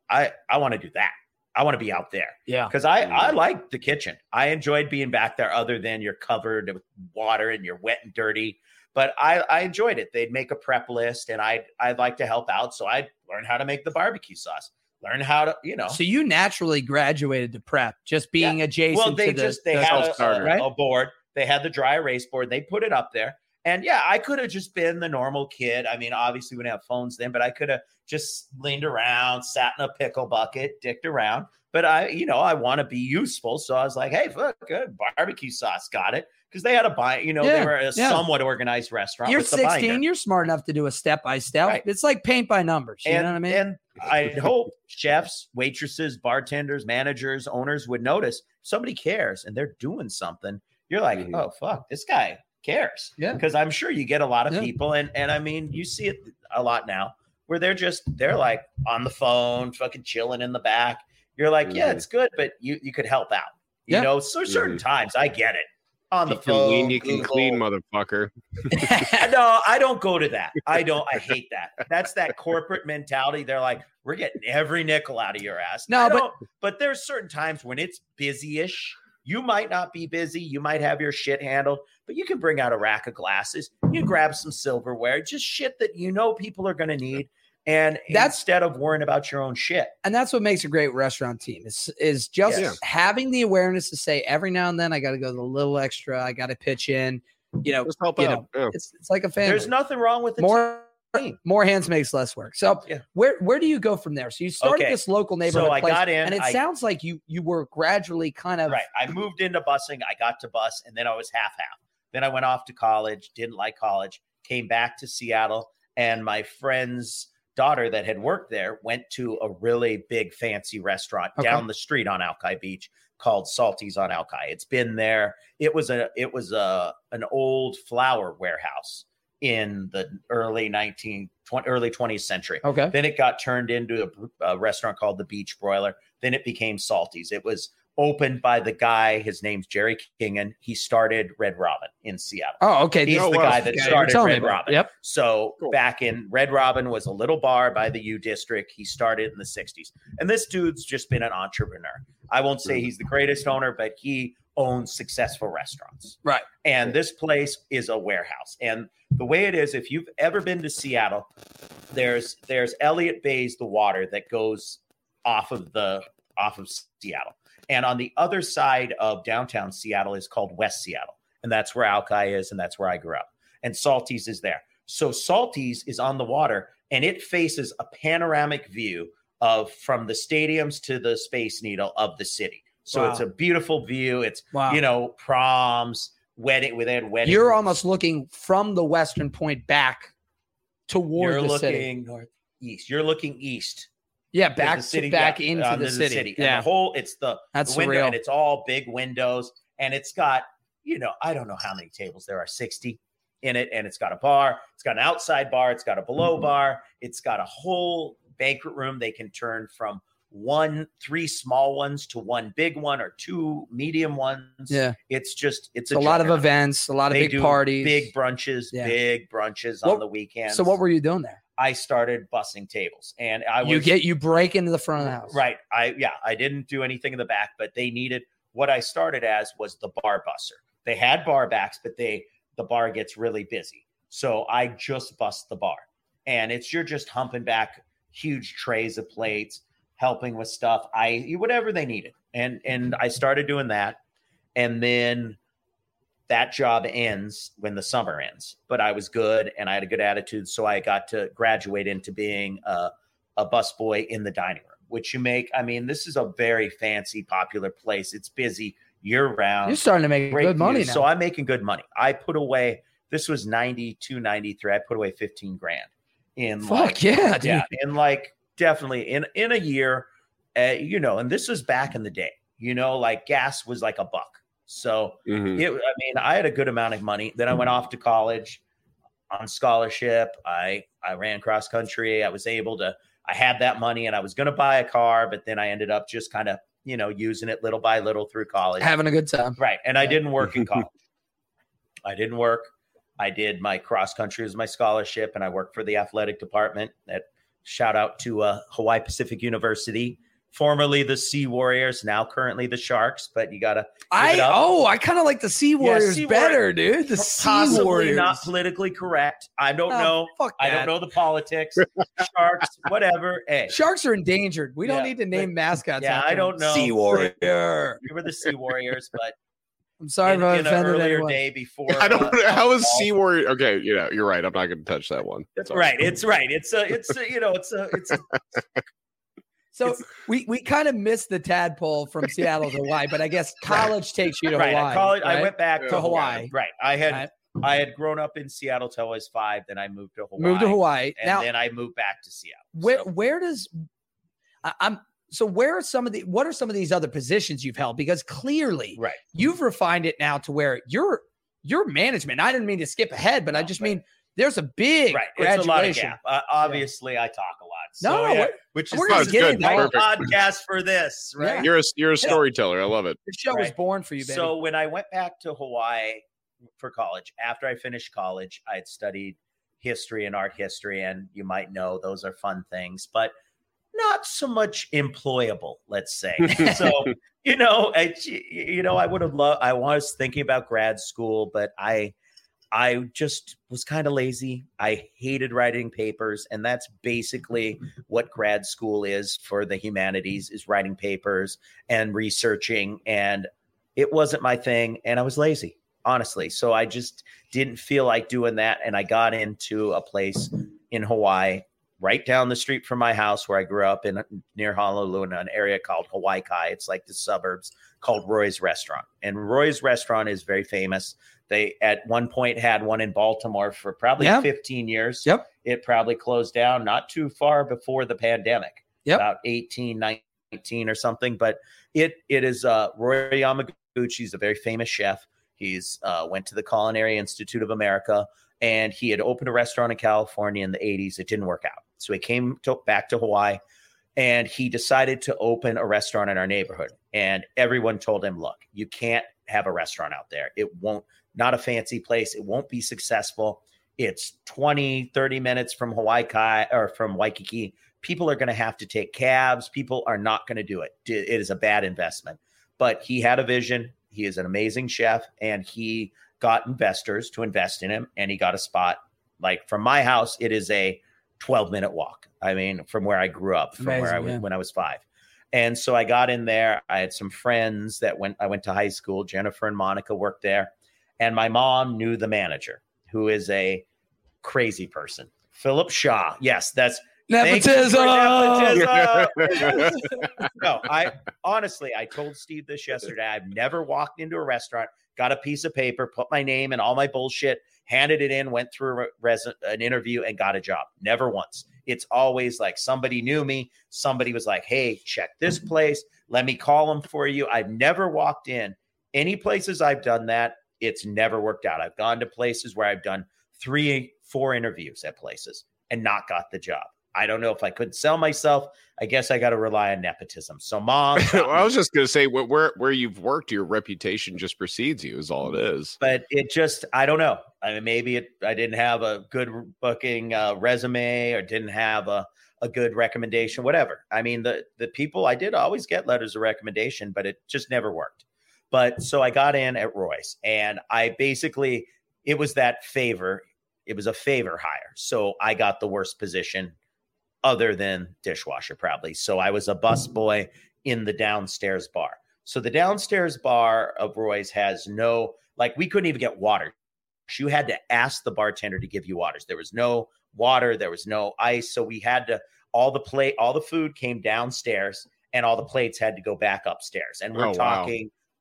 [SPEAKER 3] I I want to do that. I want to be out there
[SPEAKER 2] yeah.
[SPEAKER 3] because I I
[SPEAKER 1] Mhm.
[SPEAKER 3] like the kitchen. I enjoyed being back there. Other than you're covered with water and you're wet and dirty, but I I enjoyed it. They'd make a prep list, and I I'd like to help out. So I learned how to make the barbecue sauce. Learn how to you know.
[SPEAKER 2] So you naturally graduated to prep, just being adjacent
[SPEAKER 3] well, they
[SPEAKER 2] to the,
[SPEAKER 3] just they
[SPEAKER 2] the-
[SPEAKER 3] had a, a,
[SPEAKER 2] Right?
[SPEAKER 3] a board. They had the dry erase board. They put it up there. And yeah, I could have just been the normal kid. I mean, obviously we didn't have phones then, but I could have just leaned around, sat in a pickle bucket, dicked around. But I, you know, I want to be useful. So I was like, hey, fuck, good barbecue sauce, got it. Because they had a buy, you know,
[SPEAKER 2] Yeah,
[SPEAKER 3] they were a
[SPEAKER 2] yeah.
[SPEAKER 3] somewhat organized restaurant.
[SPEAKER 2] You're
[SPEAKER 3] with the
[SPEAKER 2] 16.
[SPEAKER 3] binder.
[SPEAKER 2] You're smart enough to do a step by step. It's like paint by numbers. You
[SPEAKER 3] and,
[SPEAKER 2] know what I mean?
[SPEAKER 3] And I hope chefs, waitresses, bartenders, managers, owners would notice somebody cares and they're doing something. You're like,
[SPEAKER 1] Mhm.
[SPEAKER 3] oh fuck, this guy cares.
[SPEAKER 2] Yeah.
[SPEAKER 3] Because I'm sure you get a lot of
[SPEAKER 2] Yeah.
[SPEAKER 3] people, and and I mean, you see it a lot now where they're just they're like on the phone, fucking chilling in the back. You're like, yeah,
[SPEAKER 1] Mhm.
[SPEAKER 3] it's good, but you you could help out. You
[SPEAKER 2] Yeah.
[SPEAKER 3] know, so certain times I get it. On the
[SPEAKER 1] you can
[SPEAKER 3] phone,
[SPEAKER 1] lean, you can clean, motherfucker.
[SPEAKER 3] no, I don't go to that. I don't. I hate that. That's that corporate mentality. They're like, we're getting every nickel out of your ass.
[SPEAKER 2] No, but-
[SPEAKER 3] but there's certain times when it's busy-ish. You might not be busy. You might have your shit handled, but you can bring out a rack of glasses. You can grab some silverware, just shit that you know people are going to need. And
[SPEAKER 2] That's-
[SPEAKER 3] instead of worrying about your own shit,
[SPEAKER 2] and that's what makes a great restaurant team is is just
[SPEAKER 3] Yes.
[SPEAKER 2] having the awareness to say every now and then I got to go the little extra. I got to pitch in. You know,
[SPEAKER 1] Just help
[SPEAKER 2] you
[SPEAKER 1] out. Yeah.
[SPEAKER 2] it's it's like a family.
[SPEAKER 3] there's nothing wrong with it.
[SPEAKER 2] more
[SPEAKER 3] team.
[SPEAKER 2] more hands makes less work. So
[SPEAKER 3] Yeah.
[SPEAKER 2] where where do you go from there? So you started
[SPEAKER 3] Okay.
[SPEAKER 2] this local neighborhood So
[SPEAKER 3] I
[SPEAKER 2] place,
[SPEAKER 3] got in,
[SPEAKER 2] and it
[SPEAKER 3] I-
[SPEAKER 2] sounds like you you were gradually kind of
[SPEAKER 3] Right. I moved into busing. I got to bus, and then I was half half. Then I went off to college. Didn't like college. Came back to Seattle, and my friend's daughter that had worked there went to a really big fancy restaurant
[SPEAKER 2] Okay.
[SPEAKER 3] down the street on Alki Beach called Salty's on Alki. It's been there. It was a it was a an old flour warehouse in the early 19 20, early 20th century.
[SPEAKER 2] okay.
[SPEAKER 3] Then it got turned into a, a restaurant called the Beach Broiler. Then it became Salty's. It was opened by the guy. His name's Jerry Kingen. He started Red Robin in Seattle.
[SPEAKER 2] Oh, okay.
[SPEAKER 3] He's
[SPEAKER 1] Oh,
[SPEAKER 3] the
[SPEAKER 1] wow.
[SPEAKER 3] guy that
[SPEAKER 2] Yeah,
[SPEAKER 3] started
[SPEAKER 2] telling me
[SPEAKER 3] Red. Robin.
[SPEAKER 2] Yep.
[SPEAKER 3] So
[SPEAKER 1] Cool.
[SPEAKER 3] back in Red Robin was a little bar by the U District. He started in the 60s. And this dude's just been an entrepreneur. I won't say mm-hmm. he's the greatest owner, but he owns successful restaurants.
[SPEAKER 2] Right.
[SPEAKER 3] And this place is a warehouse. And the way it is, if you've ever been to Seattle, there's there's Elliott Bay's the water that goes off of the off of Seattle. And on the other side of downtown Seattle is called West Seattle. And that's where Alki is, and that's where I grew up. And Salty's is there. So Salty's is on the water and it faces a panoramic view of from the stadiums to the Space Needle of the city. So
[SPEAKER 2] Wow.
[SPEAKER 3] it's a beautiful view. It's
[SPEAKER 2] Wow.
[SPEAKER 3] you know, proms, wedding within wedding.
[SPEAKER 2] You're almost looking from the western point back toward
[SPEAKER 3] You're
[SPEAKER 2] the
[SPEAKER 3] looking
[SPEAKER 2] city.
[SPEAKER 3] northeast. You're looking east.
[SPEAKER 2] Yeah, back
[SPEAKER 3] the
[SPEAKER 2] to
[SPEAKER 3] city,
[SPEAKER 2] back
[SPEAKER 3] yeah,
[SPEAKER 2] into
[SPEAKER 3] onto
[SPEAKER 2] the city.
[SPEAKER 3] And
[SPEAKER 2] Yeah,
[SPEAKER 3] the whole it's the,
[SPEAKER 2] that's
[SPEAKER 3] the window,
[SPEAKER 2] surreal.
[SPEAKER 3] and it's all big windows, and it's got you know I don't know how many tables there are, sixty in it, and it's got a bar, it's got an outside bar, it's got a below
[SPEAKER 2] Mm-hmm.
[SPEAKER 3] bar, it's got a whole banquet room. They can turn from one three small ones to one big one or two medium ones.
[SPEAKER 2] yeah,
[SPEAKER 3] it's just it's
[SPEAKER 2] it's a lot of events, a lot of
[SPEAKER 3] They
[SPEAKER 2] big parties,
[SPEAKER 3] big brunches,
[SPEAKER 2] Yeah.
[SPEAKER 3] big brunches
[SPEAKER 2] What-
[SPEAKER 3] on the weekends.
[SPEAKER 2] So what were you doing there?
[SPEAKER 3] I started bussing tables, and I was
[SPEAKER 2] you get you break into the front of the house.
[SPEAKER 3] Right. I yeah, I didn't do anything in the back, but they needed what I started as was the bar busser. They had bar backs, but they the bar gets really busy. So I just bust the bar. And it's you're just humping back huge trays of plates, helping with stuff. I whatever they needed. And and I started doing that. And then that job ends when the summer ends. But I was good and I had a good attitude. So I got to graduate into being a, a busboy in the dining room, which you make. I mean, this is a very fancy, popular place. It's busy year round.
[SPEAKER 2] You're starting to make
[SPEAKER 3] Great
[SPEAKER 2] good money now.
[SPEAKER 3] So I'm making good money. I put away, this was 92, 93. I put away 15 grand in
[SPEAKER 2] Fuck
[SPEAKER 3] like,
[SPEAKER 2] yeah, dude.
[SPEAKER 3] yeah, in like definitely in in a year, uh, you know, and this was back in the day, you know, like gas was like a buck. So
[SPEAKER 1] Mhm.
[SPEAKER 3] it, I mean, I had a good amount of money. Then I went off to college on scholarship. I I ran cross country. I was able to. I had that money, and I was going to buy a car, but then I ended up just kind of you know using it little by little through college.
[SPEAKER 2] Having a good time.
[SPEAKER 3] Right. And I didn't work in college. I didn't work. I did my cross country as my scholarship, and I worked for the athletic department. That shout out to uh, Hawaii Pacific University, formerly the Sea Warriors, now currently the Sharks. But you gotta
[SPEAKER 2] I oh, I kind of like the Sea Warriors
[SPEAKER 3] Sea
[SPEAKER 2] better, dude. The Sea Warriors.
[SPEAKER 3] not politically correct. I don't
[SPEAKER 2] Oh,
[SPEAKER 3] know.
[SPEAKER 2] Fuck
[SPEAKER 3] I don't know the politics. Sharks, whatever. Hey,
[SPEAKER 2] Sharks are endangered. We don't
[SPEAKER 3] Yeah,
[SPEAKER 2] need to name mascots.
[SPEAKER 3] yeah, I don't know.
[SPEAKER 2] Sea Warrior.
[SPEAKER 3] we were the Sea Warriors, but
[SPEAKER 2] I'm sorry
[SPEAKER 3] in,
[SPEAKER 2] if I
[SPEAKER 3] in an
[SPEAKER 2] offended
[SPEAKER 3] earlier
[SPEAKER 2] anyone.
[SPEAKER 3] day before.
[SPEAKER 1] I don't
[SPEAKER 3] uh,
[SPEAKER 1] know how is Sea Warrior. Okay, you know, you're right. I'm not going to touch that one.
[SPEAKER 3] That's right. It's right. It's a. It's a. You know. It's a. It's a.
[SPEAKER 2] So
[SPEAKER 3] It's-
[SPEAKER 2] we we kind of missed the tadpole from Seattle to Hawaii, but I guess college takes you to
[SPEAKER 3] right.
[SPEAKER 2] Hawaii.
[SPEAKER 3] at college, I went back to
[SPEAKER 2] To
[SPEAKER 3] Hawaii.
[SPEAKER 2] Hawaii.
[SPEAKER 3] Right. I had.
[SPEAKER 2] Right.
[SPEAKER 3] I had grown up in Seattle till I was five. Then I moved to Hawaii.
[SPEAKER 2] Moved to Hawaii.
[SPEAKER 3] And
[SPEAKER 2] now,
[SPEAKER 3] then I moved back to Seattle.
[SPEAKER 2] where
[SPEAKER 3] So-
[SPEAKER 2] where does I, I'm so where are some of the what are some of these other positions you've held? Because clearly
[SPEAKER 3] right.
[SPEAKER 2] you've refined it now to where you're your management. I didn't mean to skip ahead, but I just
[SPEAKER 3] but-
[SPEAKER 2] mean there's a big
[SPEAKER 3] Right.
[SPEAKER 2] graduation.
[SPEAKER 3] It's a lot of gap. Uh, obviously, I talk a lot. So,
[SPEAKER 2] No, no,
[SPEAKER 3] yeah,
[SPEAKER 2] we're-
[SPEAKER 3] which is
[SPEAKER 2] we're just getting
[SPEAKER 1] good. Perfect.
[SPEAKER 3] podcast for this, right?
[SPEAKER 2] Yeah.
[SPEAKER 1] You're a you're a storyteller. I love it.
[SPEAKER 2] The show was born for you, baby.
[SPEAKER 3] So when I went back to Hawaii for college, after I finished college, I had studied history and art history, and you might know those are fun things, but not so much employable. Let's say. so you know, I, you know, I would have loved. I was thinking about grad school, but I. I just was kind of lazy. I hated writing papers, and that's basically what grad school is for the humanities: is writing papers and researching. And it wasn't my thing and I was lazy, honestly. So I just didn't feel like doing that. And I got into a place in Hawaii, right down the street from my house where I grew up in near Honolulu, in an area called Hawaii Kai. It's like the suburbs called Roy's Restaurant. And Roy's Restaurant is very famous. They at one point had one in Baltimore for probably
[SPEAKER 2] Yeah.
[SPEAKER 3] 15 years.
[SPEAKER 2] Yep.
[SPEAKER 3] It probably closed down not too far before the pandemic.
[SPEAKER 2] Yep.
[SPEAKER 3] About 18, 19 or something. But it it is uh Roy He's a very famous chef. He's uh, went to the Culinary Institute of America and he had opened a restaurant in California in the 80s. It didn't work out. So he came to, back to Hawaii and he decided to open a restaurant in our neighborhood. And everyone told him, look, you can't have a restaurant out there. It won't, not a fancy place. It won't be successful. It's 20, 30 minutes from Hawaii Kai or from Waikiki. People are going to have to take cabs. People are not going to do it. It is a bad investment. But he had a vision. He is an amazing chef and he got investors to invest in him and he got a spot. Like from my house, it is a 12 minute walk. I mean, from where I grew up, from where I was
[SPEAKER 2] yeah.
[SPEAKER 3] when I was five. And so I got in there. I had some friends that went, I went to high school. Jennifer and Monica worked there. And my mom knew the manager, who is a crazy person. Philip Shaw. Yes, that's Thank you for
[SPEAKER 2] Nepotism.
[SPEAKER 3] nepotism. no, I honestly, I told Steve this yesterday. I've never walked into a restaurant, got a piece of paper, put my name and all my bullshit, handed it in, went through a res- an interview, and got a job. Never once. It's always like somebody knew me. Somebody was like, "Hey, check this place. Let me call them for you." I've never walked in any places I've done that. It's never worked out. I've gone to places where I've done three, four interviews at places and not got the job. I don't know if I couldn't sell myself. I guess I got to rely on nepotism. So, mom,
[SPEAKER 1] well, I was just going to say where where you've worked, your reputation just precedes you. Is all it is.
[SPEAKER 3] but it just I don't know. I mean, maybe it, I didn't have a good booking uh, resume or didn't have a a good recommendation, whatever. I mean, the the people I did always get letters of recommendation, but it just never worked. But so I got in at Roy's and I basically, it was that favor. It was a favor hire. So I got the worst position other than dishwasher, probably. So I was a bus boy in the downstairs bar. So the downstairs bar of Roy's has no, like, we couldn't even get water. You had to ask the bartender to give you waters. There was no water, there was no ice. So we had to, all the plate, all the food came downstairs and all the plates had to go back upstairs. And we're
[SPEAKER 1] Oh, wow.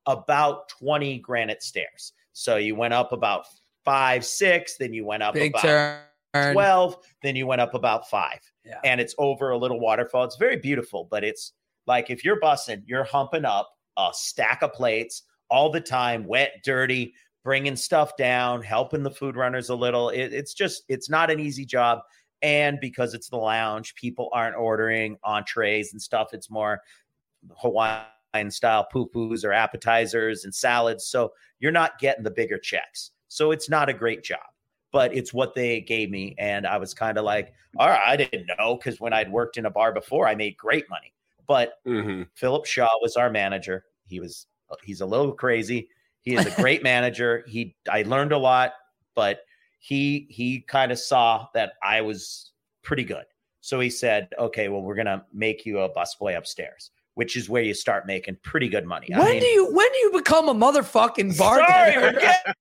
[SPEAKER 3] About 20 granite stairs. So you went up about five, six, then you went up
[SPEAKER 2] Big
[SPEAKER 3] about
[SPEAKER 2] turn.
[SPEAKER 3] 12, then you went up about five.
[SPEAKER 2] Yeah.
[SPEAKER 3] And it's over a little waterfall. It's very beautiful, but it's like if you're bussing, you're humping up a stack of plates all the time, wet, dirty, bringing stuff down, helping the food runners a little. It, it's just, it's not an easy job. And because it's the lounge, people aren't ordering entrees and stuff. It's more Hawaiian style pupus or appetizers and salads. So you're not getting the bigger checks. So it's not a great job, but it's what they gave me. And I was kind of like, all right, I didn't know because when I'd worked in a bar before, I made great money. But
[SPEAKER 1] hmm
[SPEAKER 3] Philip Shaw was our manager. He was he's a little crazy. He is a great manager. He I learned a lot, but he he kind of saw that I was pretty good. So he said, "Okay, well, we're gonna make you a busboy upstairs, which is where you start making pretty good money." I
[SPEAKER 2] When
[SPEAKER 3] mean-
[SPEAKER 2] do you when do you become a motherfucking
[SPEAKER 3] Sorry,
[SPEAKER 2] bartender?
[SPEAKER 3] we're getting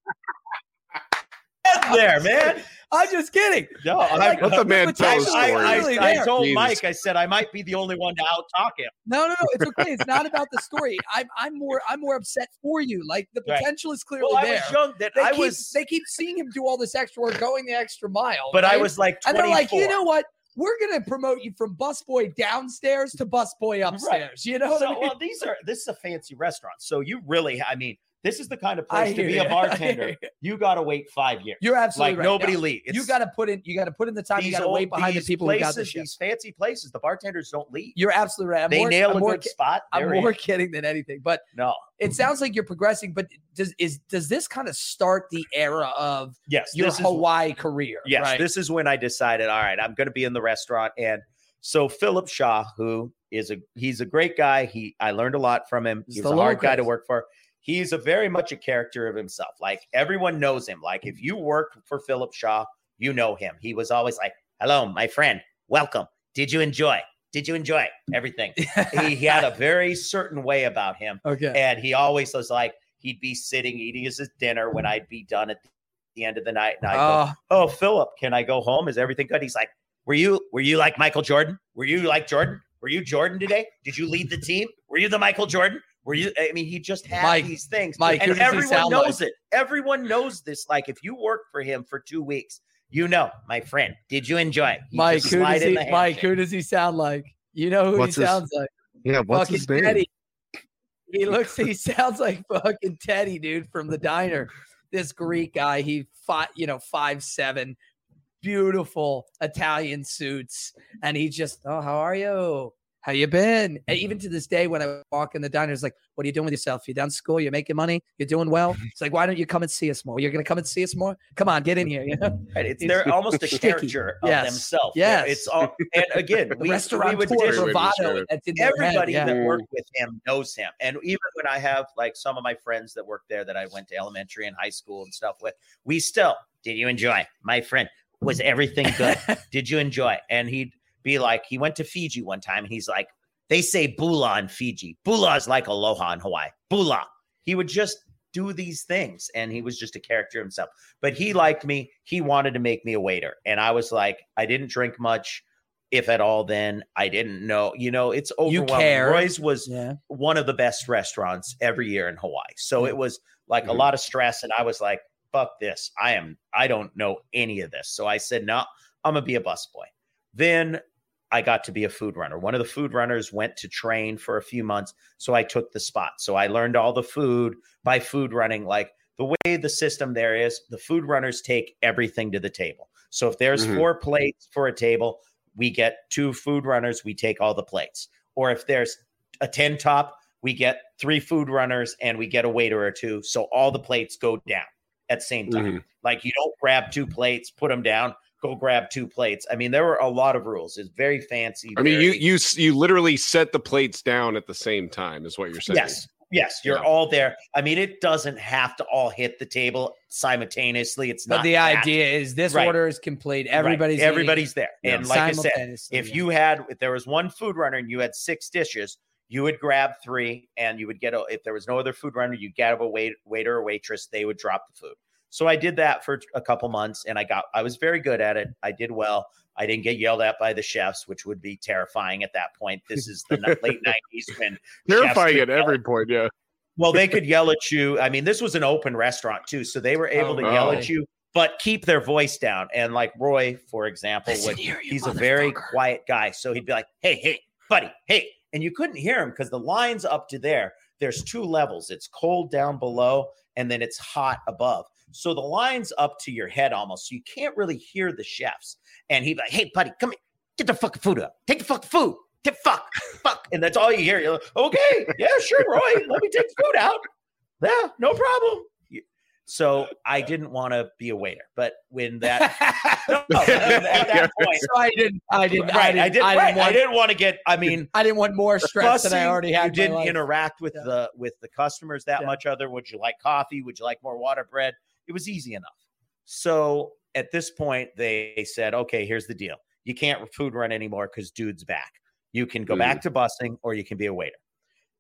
[SPEAKER 3] there, man.
[SPEAKER 2] I'm just kidding.
[SPEAKER 3] No,
[SPEAKER 2] Like,
[SPEAKER 3] I,
[SPEAKER 1] Let the man tell
[SPEAKER 3] I,
[SPEAKER 1] a story.
[SPEAKER 3] I,
[SPEAKER 2] really
[SPEAKER 3] I, I told
[SPEAKER 1] Jesus.
[SPEAKER 3] Mike, I said I might be the only one to out talk him.
[SPEAKER 2] No, no, no. It's okay. It's not about the story. I'm I'm more I'm more upset for you. Like the
[SPEAKER 3] Right.
[SPEAKER 2] potential is clearly
[SPEAKER 3] Well, I
[SPEAKER 2] there.
[SPEAKER 3] was young that
[SPEAKER 2] they
[SPEAKER 3] I
[SPEAKER 2] keep,
[SPEAKER 3] was,
[SPEAKER 2] they keep seeing him do all this extra work, going the extra mile.
[SPEAKER 3] but I was like, 24.
[SPEAKER 2] and they're like, you know what? We're gonna promote you from busboy downstairs to busboy upstairs. You know what I mean?
[SPEAKER 3] well, these are this is a fancy restaurant, so you really, I mean, this is the kind of place to be
[SPEAKER 2] you.
[SPEAKER 3] a bartender. You got to wait five years.
[SPEAKER 2] You're absolutely
[SPEAKER 3] like
[SPEAKER 2] right.
[SPEAKER 3] nobody
[SPEAKER 2] No,
[SPEAKER 3] leave.
[SPEAKER 2] you got to put in. You got to put in the time. You got to wait behind the people who got the
[SPEAKER 3] places,
[SPEAKER 2] shit.
[SPEAKER 3] These fancy places, the bartenders don't leave.
[SPEAKER 2] You're absolutely right. I'm
[SPEAKER 3] they
[SPEAKER 2] more,
[SPEAKER 3] nail
[SPEAKER 2] I'm
[SPEAKER 3] a
[SPEAKER 2] more,
[SPEAKER 3] good
[SPEAKER 2] ki-
[SPEAKER 3] spot.
[SPEAKER 2] I'm
[SPEAKER 3] in.
[SPEAKER 2] more kidding than anything. But
[SPEAKER 3] No,
[SPEAKER 2] it sounds like you're progressing. But does is does this kind of start the era of
[SPEAKER 3] yes,
[SPEAKER 2] your
[SPEAKER 3] this is
[SPEAKER 2] Hawaii career?
[SPEAKER 3] Yes,
[SPEAKER 2] right?
[SPEAKER 3] this is when I decided, all right, I'm going to be in the restaurant. And so Philip Shaw, who is a he's a great guy. He I learned a lot from him.
[SPEAKER 2] He's
[SPEAKER 3] He's a hard guy to work for. He's a very much a character of himself. Like everyone knows him. Like if you work for Philip Shaw, you know him. He was always like, "Hello, my friend. Welcome. Did you enjoy? Did you enjoy everything?" he, he had a very certain way about him
[SPEAKER 2] okay.
[SPEAKER 3] and he always was like he'd be sitting eating his dinner when I'd be done at the end of the night, and I go,
[SPEAKER 2] Oh,
[SPEAKER 3] "Oh, Philip, can I go home? Is everything good?" He's like, "Were you were you like Michael Jordan? Were you like Jordan? Were you Jordan today? Did you lead the team? Were you the Michael Jordan? Were you? I mean, he just had
[SPEAKER 2] Mike,
[SPEAKER 3] these things,
[SPEAKER 2] Mike,
[SPEAKER 3] and everyone
[SPEAKER 2] sound
[SPEAKER 3] knows it. Everyone knows this. Like, if you work for him for two weeks, you know, my friend. Did you enjoy? You
[SPEAKER 2] Mike, who does he? Mike, who does he sound like? You know who
[SPEAKER 1] What's
[SPEAKER 2] he
[SPEAKER 1] his-
[SPEAKER 2] sounds like?
[SPEAKER 1] Yeah, what's
[SPEAKER 2] fucking
[SPEAKER 1] his name?
[SPEAKER 2] Teddy. He looks. He sounds like fucking Teddy, dude, from the diner. This Greek guy. He five, you know, five seven, beautiful Italian suits, and he just, oh, how are you? How you been? And even mm-hmm. to this day, when I walk in the diner, it's like, what are you doing with yourself? You're done school? You're making money? You're doing well? Mm-hmm. It's like, why don't you come and see us more? You're gonna come and see us more? Come on, get in here. You know?
[SPEAKER 3] Right, it's
[SPEAKER 2] It's
[SPEAKER 3] they're almost a
[SPEAKER 2] sticky.
[SPEAKER 3] character of
[SPEAKER 2] Yes.
[SPEAKER 3] themselves.
[SPEAKER 2] Yes.
[SPEAKER 3] it's all. And again, we, we
[SPEAKER 2] restaurant
[SPEAKER 3] dish-
[SPEAKER 2] bravado.
[SPEAKER 1] descriptive.
[SPEAKER 2] That's in their head,
[SPEAKER 3] everybody
[SPEAKER 2] yeah.
[SPEAKER 3] that worked with him knows him. And even when I have like some of my friends that work there that I went to elementary and high school and stuff with, we still did you enjoy? My friend, was everything good? did you enjoy? And he'd be like, he went to Fiji one time and he's like, they say bula in Fiji. Bula is like aloha in Hawaii. Bula. He would just do these things and he was just a character himself. But he liked me. He wanted to make me a waiter. And I was like, I didn't drink much, if at all, then. I didn't know. You know, it's overwhelming. Roy's was
[SPEAKER 2] yeah.
[SPEAKER 3] one of the best restaurants every year in Hawaii. So it was like a
[SPEAKER 1] Mhm.
[SPEAKER 3] lot of stress. And I was like, fuck this. I am, I don't know any of this. So I said, no, I'm going to be a busboy. Then I got to be a food runner. One of the food runners went to train for a few months. So I took the spot. So I learned all the food by food running. Like the way the system there is, the food runners take everything to the table. So if there's
[SPEAKER 1] Mhm.
[SPEAKER 3] four plates for a table, we get two food runners, we take all the plates. Or if there's a 10 top, we get three food runners and we get a waiter or two. So all the plates go down at the same time.
[SPEAKER 1] Mhm.
[SPEAKER 3] Like you don't grab two plates, put them down, go grab two plates. I mean, there were a lot of rules. It's very fancy.
[SPEAKER 1] I mean, you
[SPEAKER 3] very-
[SPEAKER 1] you s- you literally set the plates down at the same time, is what you're saying.
[SPEAKER 3] yes, Yes, you're
[SPEAKER 1] Yeah.
[SPEAKER 3] all there. I mean, it doesn't have to all hit the table simultaneously. It's not.
[SPEAKER 2] But
[SPEAKER 3] not
[SPEAKER 2] the
[SPEAKER 3] that.
[SPEAKER 2] idea is this
[SPEAKER 3] Right.
[SPEAKER 2] order is complete. Everybody's eating
[SPEAKER 3] everybody's there.
[SPEAKER 1] Yeah.
[SPEAKER 3] And like I said, if
[SPEAKER 2] yeah.
[SPEAKER 3] you had if there was one food runner and you had six dishes, you would grab three and you would get a if there was no other food runner, you would get a wait, waiter or waitress, they would drop the food. So I did that for a couple months and I got I was very good at it. I did well. I didn't get yelled at by the chefs, which would be terrifying at that point. This is the late 90s when
[SPEAKER 1] Terrifying at every point. Yeah.
[SPEAKER 3] well, they could yell at you. I mean, this was an open restaurant too, so they were oh, able to
[SPEAKER 2] Oh,
[SPEAKER 3] yell at you, but keep their voice down. And like Roy, for example, would
[SPEAKER 2] here, you
[SPEAKER 3] he's a very quiet guy, so he'd be like, "Hey, hey, buddy, hey," and you couldn't hear him because the lines up to there. There's two levels. It's cold down below, and then it's hot above. So the lines up to your head almost, so you can't really hear the chefs. And he'd like, "Hey, buddy, come here, get the fucking food up. Take the fucking food. Get fuck, fuck," and that's all you hear. You're like, "Okay, yeah, sure, Roy, let me take the food out." Yeah, no problem. So I didn't want to be a waiter, but when that no, at that point,
[SPEAKER 2] so I didn't. I didn't.
[SPEAKER 3] right,
[SPEAKER 2] I didn't. I didn't,
[SPEAKER 3] right,
[SPEAKER 2] want,
[SPEAKER 3] I didn't want to get. I mean,
[SPEAKER 2] I didn't want more stress than I already had.
[SPEAKER 3] You didn't interact with
[SPEAKER 2] Yeah.
[SPEAKER 3] the with the customers that
[SPEAKER 2] Yeah.
[SPEAKER 3] much. Other, would you like coffee? Would you like more water bread? It was easy enough. So at this point, they said, "Okay, here's the deal. You can't food run anymore because dude's back. You can go back to busing, or you can be a waiter."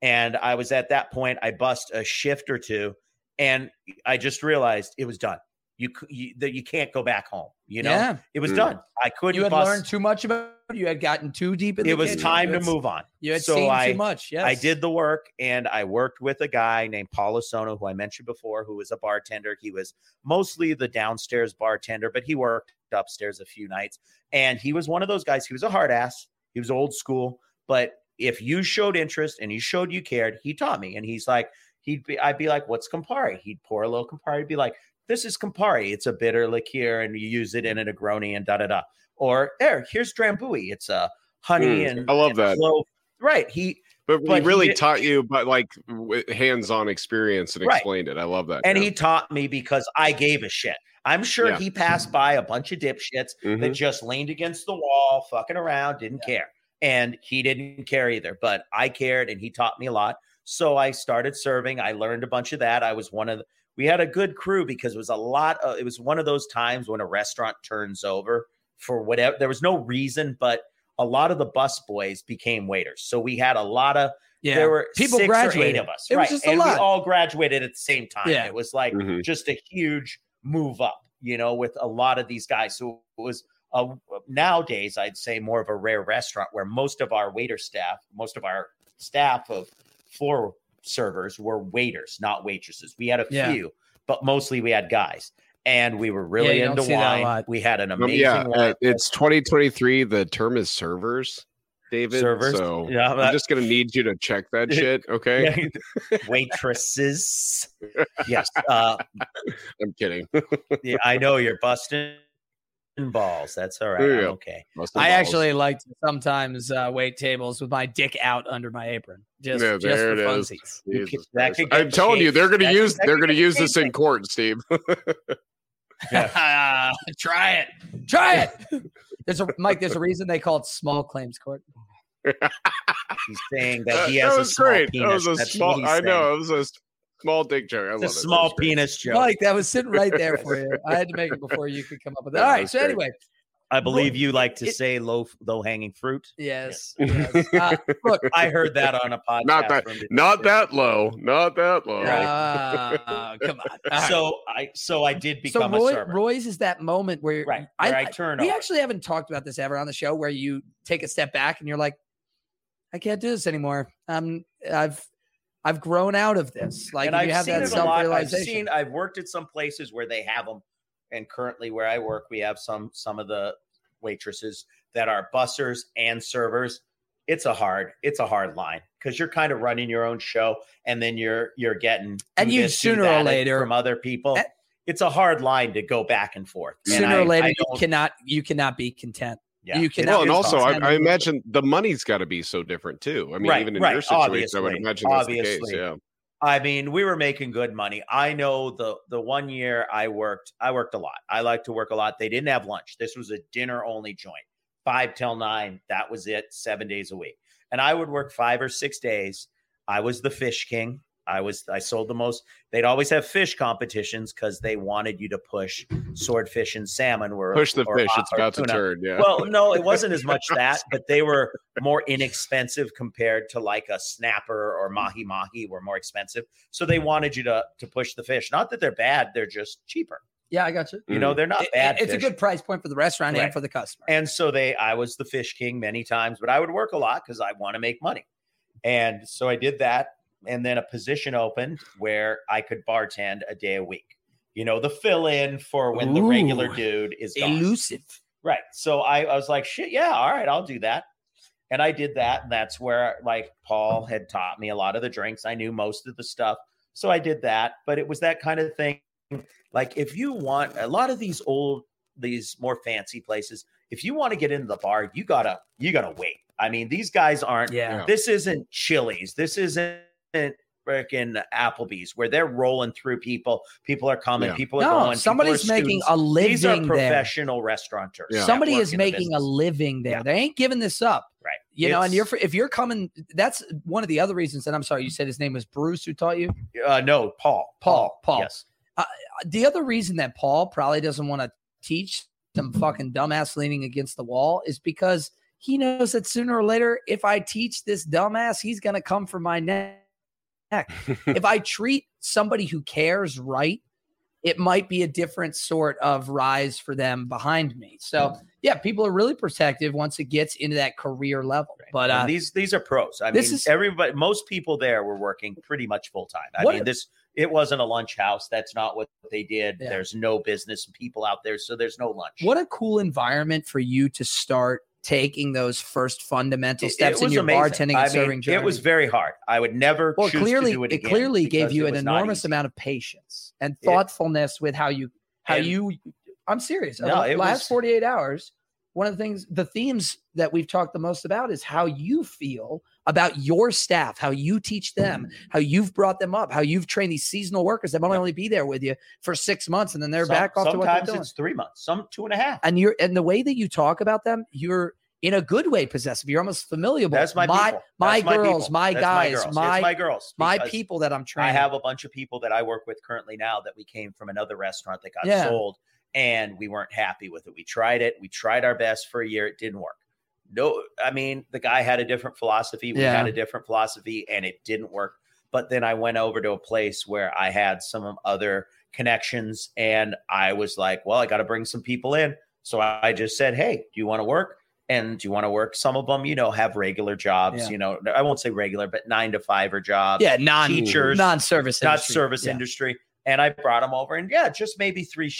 [SPEAKER 3] And I was at that point. I bust a shift or two, and I just realized it was done. You c- you, that you can't go back home. You know,
[SPEAKER 2] yeah,
[SPEAKER 3] it was
[SPEAKER 1] Mm.
[SPEAKER 3] done. I couldn't.
[SPEAKER 2] you had
[SPEAKER 3] bust.
[SPEAKER 2] learned too much about. it. You had gotten too deep in. the
[SPEAKER 3] It was
[SPEAKER 2] kitchen.
[SPEAKER 3] time
[SPEAKER 2] You
[SPEAKER 3] to move on.
[SPEAKER 2] You had
[SPEAKER 3] so
[SPEAKER 2] seen
[SPEAKER 3] I,
[SPEAKER 2] too much. Yes,
[SPEAKER 3] I did the work and I worked with a guy named Paul Osono, who I mentioned before, who was a bartender. He was mostly the downstairs bartender, but he worked upstairs a few nights. And he was one of those guys. He was a hard ass. He was old school. But if you showed interest and you showed you cared, he taught me. And he's like, he'd be, I'd be like, what's Campari? He'd pour a little Campari. He'd be like, this is Campari. It's a bitter liqueur and you use it in a Negroni and da da da. Or there, here's Drambuie. It's a honey
[SPEAKER 1] Mm,
[SPEAKER 3] and
[SPEAKER 1] I love
[SPEAKER 3] and
[SPEAKER 1] that.
[SPEAKER 3] Right. He
[SPEAKER 1] But,
[SPEAKER 3] But
[SPEAKER 1] he
[SPEAKER 3] he
[SPEAKER 1] really
[SPEAKER 3] did-
[SPEAKER 1] taught you, but like hands-on experience and
[SPEAKER 3] Right.
[SPEAKER 1] explained it. I love that.
[SPEAKER 3] and
[SPEAKER 1] yeah.
[SPEAKER 3] he taught me because I gave a shit. I'm sure
[SPEAKER 1] Yeah.
[SPEAKER 3] he passed by a bunch of dipshits that
[SPEAKER 1] Mhm.
[SPEAKER 3] just leaned against the wall, fucking around, didn't care. And he didn't care either, but I cared and he taught me a lot. So I started serving. I learned a bunch of that. I was one of the, we had a good crew because it was a lot of, it was one of those times when a restaurant turns over for whatever, there was no reason, but a lot of the bus boys became waiters. So we had a lot of,
[SPEAKER 2] Yeah,
[SPEAKER 3] there were
[SPEAKER 2] people
[SPEAKER 3] six
[SPEAKER 2] graduated.
[SPEAKER 3] or eight of us.
[SPEAKER 2] It was
[SPEAKER 3] right.
[SPEAKER 2] just a
[SPEAKER 3] and
[SPEAKER 2] lot.
[SPEAKER 3] we all graduated at the same time.
[SPEAKER 2] Yeah.
[SPEAKER 3] It was like
[SPEAKER 1] Mhm.
[SPEAKER 3] just a huge move up, you know, with a lot of these guys. So it was a, nowadays, I'd say more of a rare restaurant where most of our waiter staff, most of our staff of floor servers were waiters, not waitresses. We had a
[SPEAKER 2] Yeah.
[SPEAKER 3] few, but mostly we had guys. And we were really
[SPEAKER 2] you don't
[SPEAKER 3] into
[SPEAKER 2] see
[SPEAKER 3] wine. We had an
[SPEAKER 1] Um,
[SPEAKER 3] amazing
[SPEAKER 1] yeah,
[SPEAKER 3] wine
[SPEAKER 1] uh, it's 2023. The term is servers, David.
[SPEAKER 3] servers.
[SPEAKER 1] So
[SPEAKER 3] yeah,
[SPEAKER 1] I'm just gonna need you to check that shit. Okay,
[SPEAKER 3] waitresses. Yes. Uh,
[SPEAKER 1] I'm kidding.
[SPEAKER 3] yeah, I know you're busting balls. That's all right. Okay.
[SPEAKER 2] I actually like to sometimes uh, wait tables with my dick out under my apron, just
[SPEAKER 1] Yeah,
[SPEAKER 2] just for funsies.
[SPEAKER 3] You could- that could
[SPEAKER 1] I'm telling you, they're going to use they're going to use this in court, Steve.
[SPEAKER 2] Try it, try it. There's a Mike. There's a reason they call it small claims court.
[SPEAKER 3] He's saying that
[SPEAKER 1] Uh,
[SPEAKER 3] he has
[SPEAKER 1] that
[SPEAKER 3] a small
[SPEAKER 1] great.
[SPEAKER 3] penis.
[SPEAKER 1] That was a
[SPEAKER 3] That's
[SPEAKER 1] small. I know it was a small dick joke. I
[SPEAKER 3] It's
[SPEAKER 1] it.
[SPEAKER 3] a
[SPEAKER 1] That
[SPEAKER 3] small penis joke.
[SPEAKER 2] Mike, that was sitting right there for you. I had to make it before you could come up with it.
[SPEAKER 1] Yeah,
[SPEAKER 2] All right.
[SPEAKER 1] that's
[SPEAKER 2] So
[SPEAKER 1] great.
[SPEAKER 2] anyway,
[SPEAKER 3] I believe you like to
[SPEAKER 2] It-
[SPEAKER 3] say low low hanging fruit.
[SPEAKER 2] yes. yes. Uh, look,
[SPEAKER 3] I heard that on a podcast.
[SPEAKER 1] Not that-
[SPEAKER 3] from
[SPEAKER 1] Not that low. Not that low.
[SPEAKER 2] uh, come on. All right.
[SPEAKER 3] So I so I did
[SPEAKER 2] so
[SPEAKER 3] become
[SPEAKER 2] Roy,
[SPEAKER 3] a server.
[SPEAKER 2] Roy's is that moment where
[SPEAKER 3] right.
[SPEAKER 2] I,
[SPEAKER 3] Where I,
[SPEAKER 2] I-
[SPEAKER 3] turn
[SPEAKER 2] we actually haven't talked about this ever on the show where you take a step back and you're like, I can't do this anymore. Um, I've I've grown out of this. Like
[SPEAKER 3] and
[SPEAKER 2] you
[SPEAKER 3] I've
[SPEAKER 2] have
[SPEAKER 3] seen
[SPEAKER 2] that
[SPEAKER 3] it a. I've seen I've worked at some places where they have them, and currently where I work, we have some some of the waitresses that are bussers and servers. It's a hard it's a hard line because you're kind of running your own show, and then you're you're getting
[SPEAKER 2] And you
[SPEAKER 3] this,
[SPEAKER 2] sooner or later-
[SPEAKER 3] from other people.
[SPEAKER 2] Eh.
[SPEAKER 3] It's a hard line to go back and forth. And
[SPEAKER 2] Sooner
[SPEAKER 3] I-
[SPEAKER 2] or later, you cannot you cannot be content.
[SPEAKER 3] Yeah,
[SPEAKER 2] you cannot
[SPEAKER 1] Well, and also, I, I imagine the money's got to be so different too. I mean,
[SPEAKER 3] Right,
[SPEAKER 1] even in
[SPEAKER 3] right,
[SPEAKER 1] your situation, I would
[SPEAKER 3] obviously,
[SPEAKER 1] imagine that's the case.
[SPEAKER 3] obviously.
[SPEAKER 1] Yeah.
[SPEAKER 3] I mean, we were making good money. I know the the one year I worked, I worked a lot. I like to work a lot. They didn't have lunch. This was a dinner only joint. Five till nine. That was it, seven days a week. And I would work five or six days. I was the fish king. I was I sold the most. They'd always have fish competitions because they wanted you to push swordfish and salmon. Were
[SPEAKER 1] Push the
[SPEAKER 3] or-
[SPEAKER 1] fish. It's
[SPEAKER 3] or
[SPEAKER 1] about to turn. Yeah.
[SPEAKER 3] Well, no, it wasn't as much that, but they were more inexpensive compared to like a snapper or mahi mahi were more expensive. So they wanted you to to push the fish. Not that they're bad, they're just cheaper.
[SPEAKER 2] Yeah, I got you.
[SPEAKER 3] You know, they're not
[SPEAKER 2] It-
[SPEAKER 3] bad.
[SPEAKER 2] it's a good price point for the restaurant and for the customer.
[SPEAKER 3] And so they, I was the fish king many times, but I would work a lot because I want to make money. And so I did that. And then a position opened where I could bartend a day a week. You know, the fill in for when the regular dude is gone.
[SPEAKER 2] Elusive.
[SPEAKER 3] Right. So I, I was like, shit, yeah, all right, I'll do that. And I did that. And that's where like Paul had taught me a lot of the drinks. I knew most of the stuff. So I did that. But it was that kind of thing. Like if you want a lot of these old, these more fancy places, if you want to get into the bar, you gotta, you gotta wait. I mean, these guys aren't
[SPEAKER 2] Yeah.
[SPEAKER 3] this isn't Chili's. This isn't freaking Applebee's where they're rolling through people. People are coming.
[SPEAKER 1] Yeah.
[SPEAKER 3] People are
[SPEAKER 2] No,
[SPEAKER 3] going.
[SPEAKER 2] somebody's
[SPEAKER 3] are
[SPEAKER 2] making
[SPEAKER 3] students.
[SPEAKER 2] a living
[SPEAKER 3] These are
[SPEAKER 2] there.
[SPEAKER 3] professional restaurateurs.
[SPEAKER 1] Yeah.
[SPEAKER 2] Somebody is making a living there.
[SPEAKER 3] Yeah.
[SPEAKER 2] They ain't giving this up.
[SPEAKER 3] right.
[SPEAKER 2] You know, and you're if you're coming, that's one of the other reasons. And I'm sorry, you said his name was Bruce who taught you.
[SPEAKER 3] uh, no Paul.
[SPEAKER 2] Paul, Paul.
[SPEAKER 3] Yes.
[SPEAKER 2] The other reason that Paul probably doesn't want to teach some fucking dumbass leaning against the wall is because he knows that sooner or later, if I teach this dumbass, he's going to come for my neck. if I treat somebody who cares right, it might be a different sort of rise for them behind me. So, yeah, people are really protective once it gets into that career level. But uh,
[SPEAKER 3] these these are pros. I
[SPEAKER 2] this
[SPEAKER 3] mean,
[SPEAKER 2] is-
[SPEAKER 3] everybody, most people there were working pretty much full time. I mean, this it wasn't a lunch house. That's not what they did.
[SPEAKER 2] Yeah.
[SPEAKER 3] There's no business people out there, so there's no lunch.
[SPEAKER 2] what a cool environment for you to start taking those first fundamental steps in your
[SPEAKER 3] amazing.
[SPEAKER 2] bartending and
[SPEAKER 3] I mean,
[SPEAKER 2] serving journey.
[SPEAKER 3] It was very hard. I would never.
[SPEAKER 2] well,
[SPEAKER 3] choose
[SPEAKER 2] clearly,
[SPEAKER 3] to do it,
[SPEAKER 2] it, clearly gave you an enormous amount of patience and
[SPEAKER 3] It-
[SPEAKER 2] thoughtfulness with how you how
[SPEAKER 3] And-
[SPEAKER 2] you. I'm serious.
[SPEAKER 3] No, it
[SPEAKER 2] last
[SPEAKER 3] was-
[SPEAKER 2] 48 hours, one of the things, the themes that we've talked the most about is how you feel about your staff, how you teach them, mm. how you've brought them up, how you've trained these seasonal workers that might only be there with you for six months and then they're
[SPEAKER 3] Some-
[SPEAKER 2] back off to what they're
[SPEAKER 3] Sometimes
[SPEAKER 2] doing.
[SPEAKER 3] it's three months, some two and a half.
[SPEAKER 2] and you're and the way that you talk about them, you're in a good way possessive. You're almost familiar.
[SPEAKER 3] That's my
[SPEAKER 2] my
[SPEAKER 3] people.
[SPEAKER 2] my
[SPEAKER 3] That's
[SPEAKER 2] girls,
[SPEAKER 3] people.
[SPEAKER 2] my
[SPEAKER 3] That's
[SPEAKER 2] guys,
[SPEAKER 3] girls.
[SPEAKER 2] My
[SPEAKER 3] my girls.
[SPEAKER 2] my people that I'm training.
[SPEAKER 3] I have a bunch of people that I work with currently now that we came from another restaurant that got
[SPEAKER 2] Yeah.
[SPEAKER 3] sold and we weren't happy with it. We tried it. We tried our best for a year. It didn't work. No, I mean, the guy had a different philosophy. We
[SPEAKER 2] Yeah.
[SPEAKER 3] had a different philosophy and it didn't work. But then I went over to a place where I had some other connections and I was like, well, I got to bring some people in. So I just said, hey, do you want to work? And do you want to work? Some of them, you know, have regular jobs,
[SPEAKER 2] Yeah.
[SPEAKER 3] you know, I won't say regular, but nine to five or jobs
[SPEAKER 2] yeah, non
[SPEAKER 3] teachers,
[SPEAKER 2] non-service,
[SPEAKER 3] not
[SPEAKER 2] industry.
[SPEAKER 3] service
[SPEAKER 2] Yeah.
[SPEAKER 3] industry. And I brought them over, and yeah, just maybe three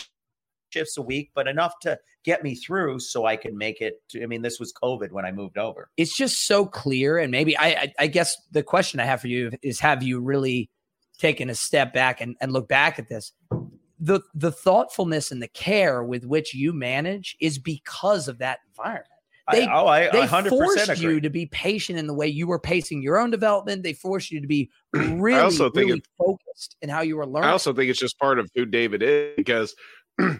[SPEAKER 3] shifts a week, but enough to get me through so I could make it. To, I mean, this was COVID when I moved over.
[SPEAKER 2] It's just so clear, and maybe I, I I guess the question I have for you is: Have you really taken a step back and, and look back at this? The the thoughtfulness and the care with which you manage is because of that environment. They-
[SPEAKER 3] I, oh, I
[SPEAKER 2] they
[SPEAKER 3] a hundred
[SPEAKER 2] forced
[SPEAKER 3] percent
[SPEAKER 2] you to be patient in the way you were pacing your own development. They forced you to be really,
[SPEAKER 1] also think
[SPEAKER 2] really focused in how you were learning.
[SPEAKER 1] I also think it's just part of who David is because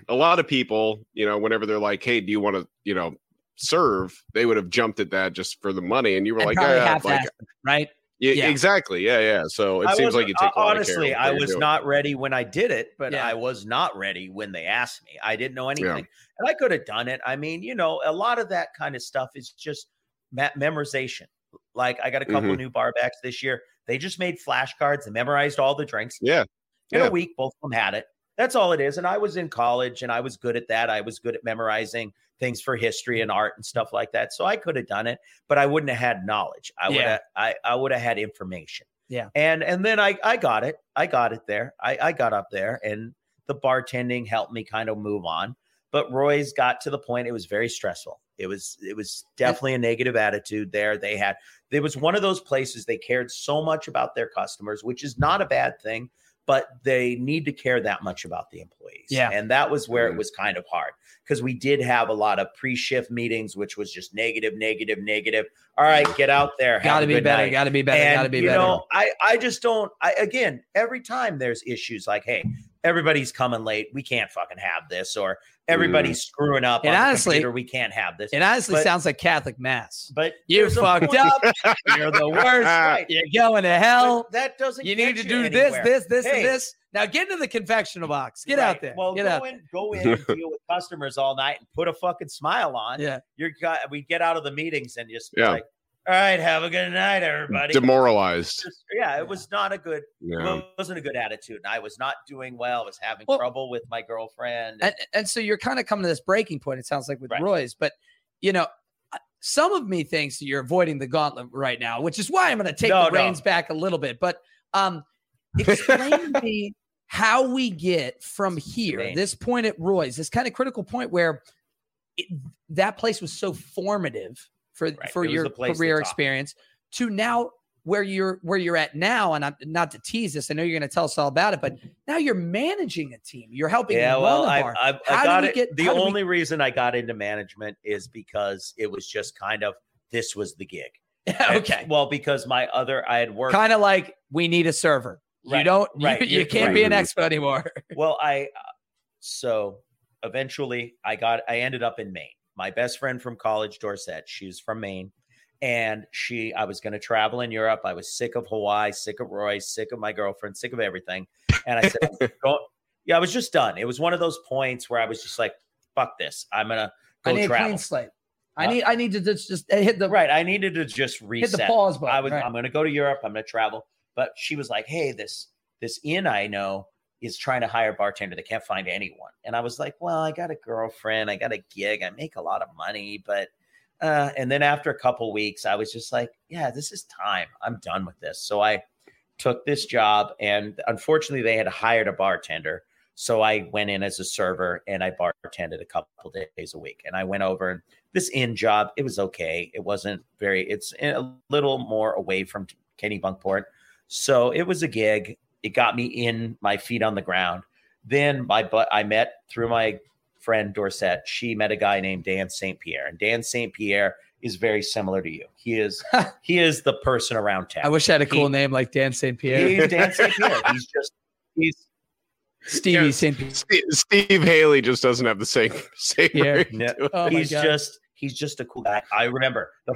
[SPEAKER 1] a lot of people, you know, whenever they're like, "Hey, do you want to, you know, serve?" They would have jumped at that just for the money, and you were
[SPEAKER 2] And
[SPEAKER 1] like, "Yeah,
[SPEAKER 2] half
[SPEAKER 1] like,
[SPEAKER 2] assed, right?
[SPEAKER 1] yeah,
[SPEAKER 2] yeah.
[SPEAKER 1] exactly, yeah, yeah." So it
[SPEAKER 3] I
[SPEAKER 1] seems like you take a lot of care
[SPEAKER 3] honestly,
[SPEAKER 1] of what
[SPEAKER 3] I was
[SPEAKER 1] doing.
[SPEAKER 3] not ready when I did it, but
[SPEAKER 2] Yeah.
[SPEAKER 3] I was not ready when they asked me. I didn't know anything, and I could have done it. I mean, you know, a lot of that kind of stuff is just me- memorization. Like I got a couple
[SPEAKER 1] Mhm.
[SPEAKER 3] new bar backs this year. They just made flashcards and memorized all the drinks.
[SPEAKER 1] Yeah,
[SPEAKER 3] in
[SPEAKER 1] Yeah.
[SPEAKER 3] a week both of them had it that's all it is and i was in college and i was good at that. I was good at memorizing things for history and art and stuff like that so i could have done it but i wouldn't have had knowledge. I would have i, I would have had information.
[SPEAKER 2] Yeah.
[SPEAKER 3] and and then i i got it. I got it there. I i got up there and the bartending helped me kind of move on but roy's got to the point it was very stressful. It was it was definitely a negative attitude there. They had it was one of those places they cared so much about their customers which is not a bad thing but they need to care that much about the employees.
[SPEAKER 2] Yeah.
[SPEAKER 3] And that was where
[SPEAKER 1] Mhm.
[SPEAKER 3] it was kind of hard because we did have a lot of pre shift meetings, which was just negative, negative, negative. All right, get out there. have
[SPEAKER 2] Got to
[SPEAKER 3] a
[SPEAKER 2] be better.
[SPEAKER 3] night.
[SPEAKER 2] Got to be better.
[SPEAKER 3] and
[SPEAKER 2] Got to be
[SPEAKER 3] you
[SPEAKER 2] better.
[SPEAKER 3] know, I I just don't. I again, every time there's issues like, hey, everybody's coming late. We can't fucking have this, or mm. everybody's screwing up.
[SPEAKER 2] And
[SPEAKER 3] on
[SPEAKER 2] honestly-
[SPEAKER 3] computer, we can't have this.
[SPEAKER 2] It honestly
[SPEAKER 3] But-
[SPEAKER 2] sounds like Catholic mass.
[SPEAKER 3] but
[SPEAKER 2] you fucked up. You're the worst.
[SPEAKER 3] Right.
[SPEAKER 2] You're going to hell.
[SPEAKER 3] But that doesn't.
[SPEAKER 2] You need to do this,
[SPEAKER 3] anywhere.
[SPEAKER 2] this, this,
[SPEAKER 3] Hey.
[SPEAKER 2] and this. Now get into the confectional box. Get
[SPEAKER 3] Right.
[SPEAKER 2] out there.
[SPEAKER 3] Well,
[SPEAKER 2] get
[SPEAKER 3] go
[SPEAKER 2] out.
[SPEAKER 3] in, go in and deal with customers all night and put a fucking smile on.
[SPEAKER 2] Yeah.
[SPEAKER 3] You're got. We get out of the meetings and just
[SPEAKER 1] Yeah.
[SPEAKER 3] like, all right, have a good night, everybody.
[SPEAKER 1] Demoralized.
[SPEAKER 3] Yeah, it was not a good.
[SPEAKER 1] Yeah.
[SPEAKER 3] It wasn't a good attitude, and I was not doing well. I was having
[SPEAKER 2] Well-
[SPEAKER 3] trouble with my girlfriend.
[SPEAKER 2] And, and so you're kind of coming to this breaking point, it sounds like, with
[SPEAKER 3] Right.
[SPEAKER 2] Roy's. But, you know, uh, some of me thinks that you're avoiding the gauntlet right now, which is why I'm going to take
[SPEAKER 3] No,
[SPEAKER 2] the
[SPEAKER 3] no.
[SPEAKER 2] reins back a little bit. But um, explain to me how we get from here,
[SPEAKER 3] Vein.
[SPEAKER 2] this point at Roy's, this kind of critical point where it, that place was so formative for
[SPEAKER 3] Right.
[SPEAKER 2] for
[SPEAKER 3] It
[SPEAKER 2] your
[SPEAKER 3] place to
[SPEAKER 2] career experience to now where you're where you're at now and I'm not to tease this I know you're going to tell us all about it but now you're managing a team you're helping
[SPEAKER 3] yeah, well, I, I, I got it.
[SPEAKER 2] get-
[SPEAKER 3] the
[SPEAKER 2] do we-
[SPEAKER 3] only reason I got into management is because it was just kind of this was the gig.
[SPEAKER 2] okay
[SPEAKER 3] Well, because my other I had worked.
[SPEAKER 2] kind of like we need a server you don't
[SPEAKER 3] right,
[SPEAKER 2] you,
[SPEAKER 3] you're-
[SPEAKER 2] can't be an
[SPEAKER 1] right.
[SPEAKER 2] expo anymore
[SPEAKER 3] Well, I uh, so eventually I got I ended up in Maine. My best friend from college, Dorset, she's from Maine. And she, I was going to travel in Europe. I was sick of Hawaii, sick of Roy, sick of my girlfriend, sick of everything. And I said, I'm yeah, I was just done. It was one of those points where I was just like, fuck this. I'm going to
[SPEAKER 2] I
[SPEAKER 3] go
[SPEAKER 2] need a
[SPEAKER 3] travel.
[SPEAKER 2] clean slate I
[SPEAKER 3] Huh?
[SPEAKER 2] need I need to just, just hit the
[SPEAKER 3] Right. I needed to just
[SPEAKER 2] hit
[SPEAKER 3] reset.
[SPEAKER 2] the pause button
[SPEAKER 3] I was
[SPEAKER 2] right.
[SPEAKER 3] I'm going to go to Europe. I'm going to travel. But she was like, "Hey, this this inn I know is trying to hire a bartender. They can't find anyone." And I was like, "Well, I got a girlfriend. I got a gig. I make a lot of money, but." Uh, and then after a couple weeks, I was just like, "Yeah, this is time. I'm done with this." So I took this job, and unfortunately, they had hired a bartender. So I went in as a server and I bartended a couple days a week. And I went over and this inn job, it was okay. It wasn't very, it's a little more away from Kennebunkport. So it was a gig. It got me in my feet on the ground. Then my but I met through my friend Dorset. She met a guy named Dan St. Pierre. And Dan St. Pierre is very similar to you. He is he is the person around town.
[SPEAKER 2] I wish I had a cool
[SPEAKER 3] He-
[SPEAKER 2] name like Dan St. Pierre
[SPEAKER 3] He's Dan St. Pierre. He's just he's
[SPEAKER 2] Stevie
[SPEAKER 1] Yeah.
[SPEAKER 2] St. Pierre
[SPEAKER 1] Steve, Steve Haley just doesn't have the same same
[SPEAKER 2] Yeah.
[SPEAKER 1] ring
[SPEAKER 3] Yeah.
[SPEAKER 1] to it.
[SPEAKER 2] oh my
[SPEAKER 3] he's
[SPEAKER 2] God.
[SPEAKER 3] just he's just a cool guy. I remember the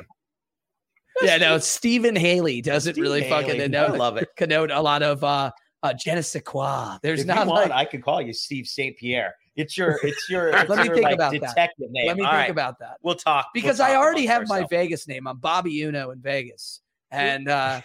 [SPEAKER 2] yeah no Stephen Haley doesn't
[SPEAKER 3] Steve
[SPEAKER 2] really fucking
[SPEAKER 3] Haley. I
[SPEAKER 2] denote
[SPEAKER 3] love it.
[SPEAKER 2] connote a lot of uh uh je ne sais quoi there's
[SPEAKER 3] if
[SPEAKER 2] not
[SPEAKER 3] you want,
[SPEAKER 2] like
[SPEAKER 3] I could call you Steve St. Pierre. It's your it's your
[SPEAKER 2] Let
[SPEAKER 3] it's
[SPEAKER 2] me
[SPEAKER 3] your,
[SPEAKER 2] think
[SPEAKER 3] like,
[SPEAKER 2] about that.
[SPEAKER 3] name.
[SPEAKER 2] let me
[SPEAKER 3] All
[SPEAKER 2] think
[SPEAKER 3] right,
[SPEAKER 2] about that
[SPEAKER 3] We'll talk we'll
[SPEAKER 2] because I already have
[SPEAKER 3] amongst
[SPEAKER 2] my. Vegas name. I'm Bobby Uno in Vegas, and uh,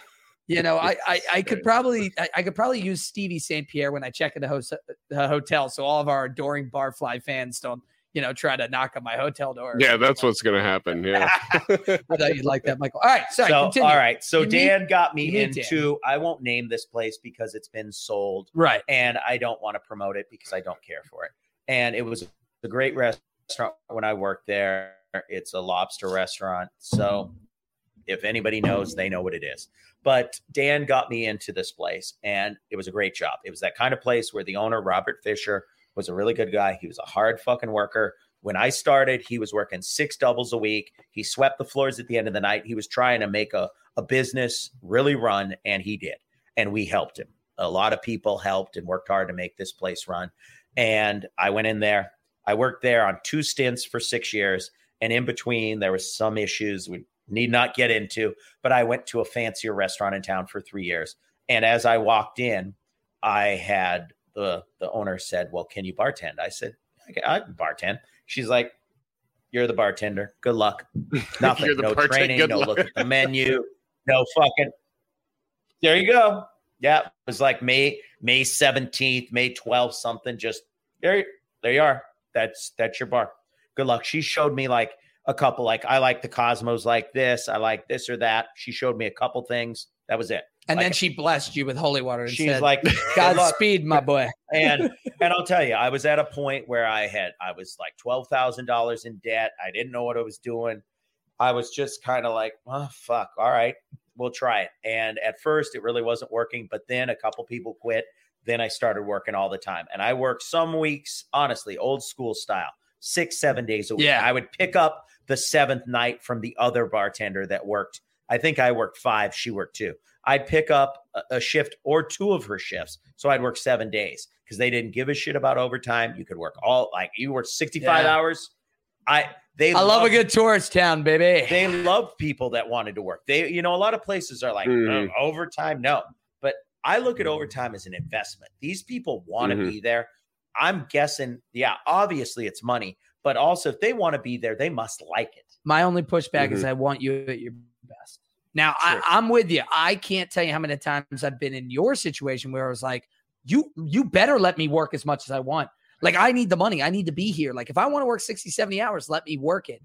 [SPEAKER 2] you know, I I, I could probably I, I could probably use Stevie St. Pierre when I check in the, ho- the hotel, so all of our adoring Barfly fans don't you know try to knock on my hotel door.
[SPEAKER 1] Yeah, that's
[SPEAKER 2] like
[SPEAKER 1] what's gonna happen. Yeah.
[SPEAKER 2] I thought you'd like that, Michael. All right, sorry.
[SPEAKER 3] so
[SPEAKER 2] continue.
[SPEAKER 3] all right. So
[SPEAKER 2] You meet-
[SPEAKER 3] Dan got me
[SPEAKER 2] you meet Dan.
[SPEAKER 3] into I won't name this place because it's been sold
[SPEAKER 2] Right.
[SPEAKER 3] and I don't want to promote it because I don't care for it. And it was a great restaurant when I worked there. It's a lobster restaurant. So if anybody knows, they know what it is. But Dan got me into this place and it was a great job. It was that kind of place where the owner, Robert Fisher, was a really good guy. He was a hard fucking worker. When I started, he was working six doubles a week. He swept the floors at the end of the night. He was trying to make a, a business really run, and he did. And we helped him. A lot of people helped and worked hard to make this place run. And I went in there. I worked there on two stints for six years. And in between, there was some issues we need not get into. But I went to a fancier restaurant in town for three years. And as I walked in, I had the the owner said, "Well, can you bartend?" I said, "Okay, I can bartend." She's like, "You're the bartender. Good luck. Nothing. No
[SPEAKER 1] bartender.
[SPEAKER 3] training. No
[SPEAKER 1] luck."
[SPEAKER 3] look at the menu. No fucking. There you go. Yeah, it was like May May seventeenth, May twelfth, something. Just there, there you are. That's that's your bar. Good luck. She showed me like a couple. Like I like the Cosmos like this. I like this or that. She showed me a couple things. That was it.
[SPEAKER 2] And
[SPEAKER 3] Like-
[SPEAKER 2] then she blessed you with holy water and
[SPEAKER 3] She's
[SPEAKER 2] said,
[SPEAKER 3] like,
[SPEAKER 2] "Godspeed, my boy."
[SPEAKER 3] and and I'll tell you, I was at a point where I had I was like twelve thousand dollars in debt. I didn't know what I was doing. I was just kind of like, oh fuck, all right, we'll try it. And at first, it really wasn't working. But then a couple people quit. Then I started working all the time, and I worked some weeks, honestly, old school style, six seven days a week.
[SPEAKER 2] Yeah.
[SPEAKER 3] I would pick up the seventh night from the other bartender that worked I think I worked five, she worked two. I'd pick up a, a shift or two of her shifts. So I'd work seven days because they didn't give a shit about overtime. You could work all like you work 65
[SPEAKER 2] Yeah.
[SPEAKER 3] hours. I they
[SPEAKER 2] I love a good tourist town, baby.
[SPEAKER 3] they love people that wanted to work. They, you know, a lot of places are like
[SPEAKER 1] Mhm.
[SPEAKER 3] "Oh, overtime. No, but I look at overtime as an investment. These people want to
[SPEAKER 1] Mhm.
[SPEAKER 3] be there. I'm guessing, yeah, obviously it's money, but also if they want to be there, they must like it.
[SPEAKER 2] My only pushback is
[SPEAKER 1] Mhm.
[SPEAKER 2] I want you at your best. Now
[SPEAKER 3] Sure.
[SPEAKER 2] I, I'm with you. I can't tell you how many times I've been in your situation where I was like, you you better let me work as much as I want. Like I need the money. I need to be here. Like if I want to work 60, 70 hours, let me work it.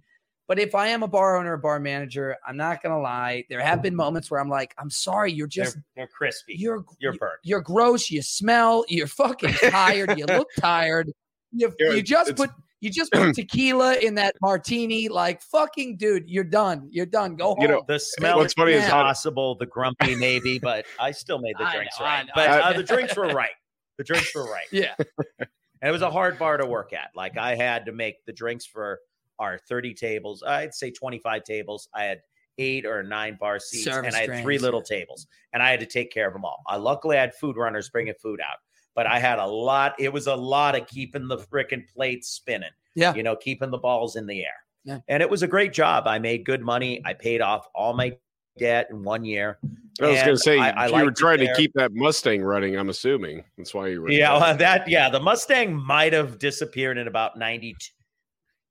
[SPEAKER 2] But if I am a bar owner, a bar manager, I'm not gonna lie. There have been moments where I'm like, I'm sorry, you're just
[SPEAKER 3] they're, they're crispy.
[SPEAKER 2] you're
[SPEAKER 3] You're burnt.
[SPEAKER 2] You're gross. You smell. You're fucking tired. you look tired. You, you just put you just put tequila in that martini. Like fucking dude, you're done. You're done. Go home.
[SPEAKER 1] You know,
[SPEAKER 3] the smell
[SPEAKER 1] what's funny is
[SPEAKER 3] is possible, the grumpy maybe, but I still made the
[SPEAKER 2] I
[SPEAKER 3] drinks
[SPEAKER 2] know,
[SPEAKER 3] right. But uh, the drinks were right. The drinks were right.
[SPEAKER 2] yeah.
[SPEAKER 3] And it was a hard bar to work at. Like I had to make the drinks for our 30 tables. I'd say 25 tables. I had eight or nine bar seats
[SPEAKER 2] Service
[SPEAKER 3] and I had three little tables and I had to take care of them all. I luckily had food runners bringing food out, but I had a lot. It was a lot of keeping the freaking plates spinning.
[SPEAKER 2] Yeah.
[SPEAKER 3] You know, keeping the balls in the air.
[SPEAKER 2] Yeah.
[SPEAKER 3] And it was a great job. I made good money. I paid off all my debt in one year.
[SPEAKER 1] I was going to say
[SPEAKER 3] I- I
[SPEAKER 1] you were trying to keep that Mustang running. I'm assuming that's why you were.
[SPEAKER 3] Yeah, well, that yeah, the Mustang might have disappeared in about 90,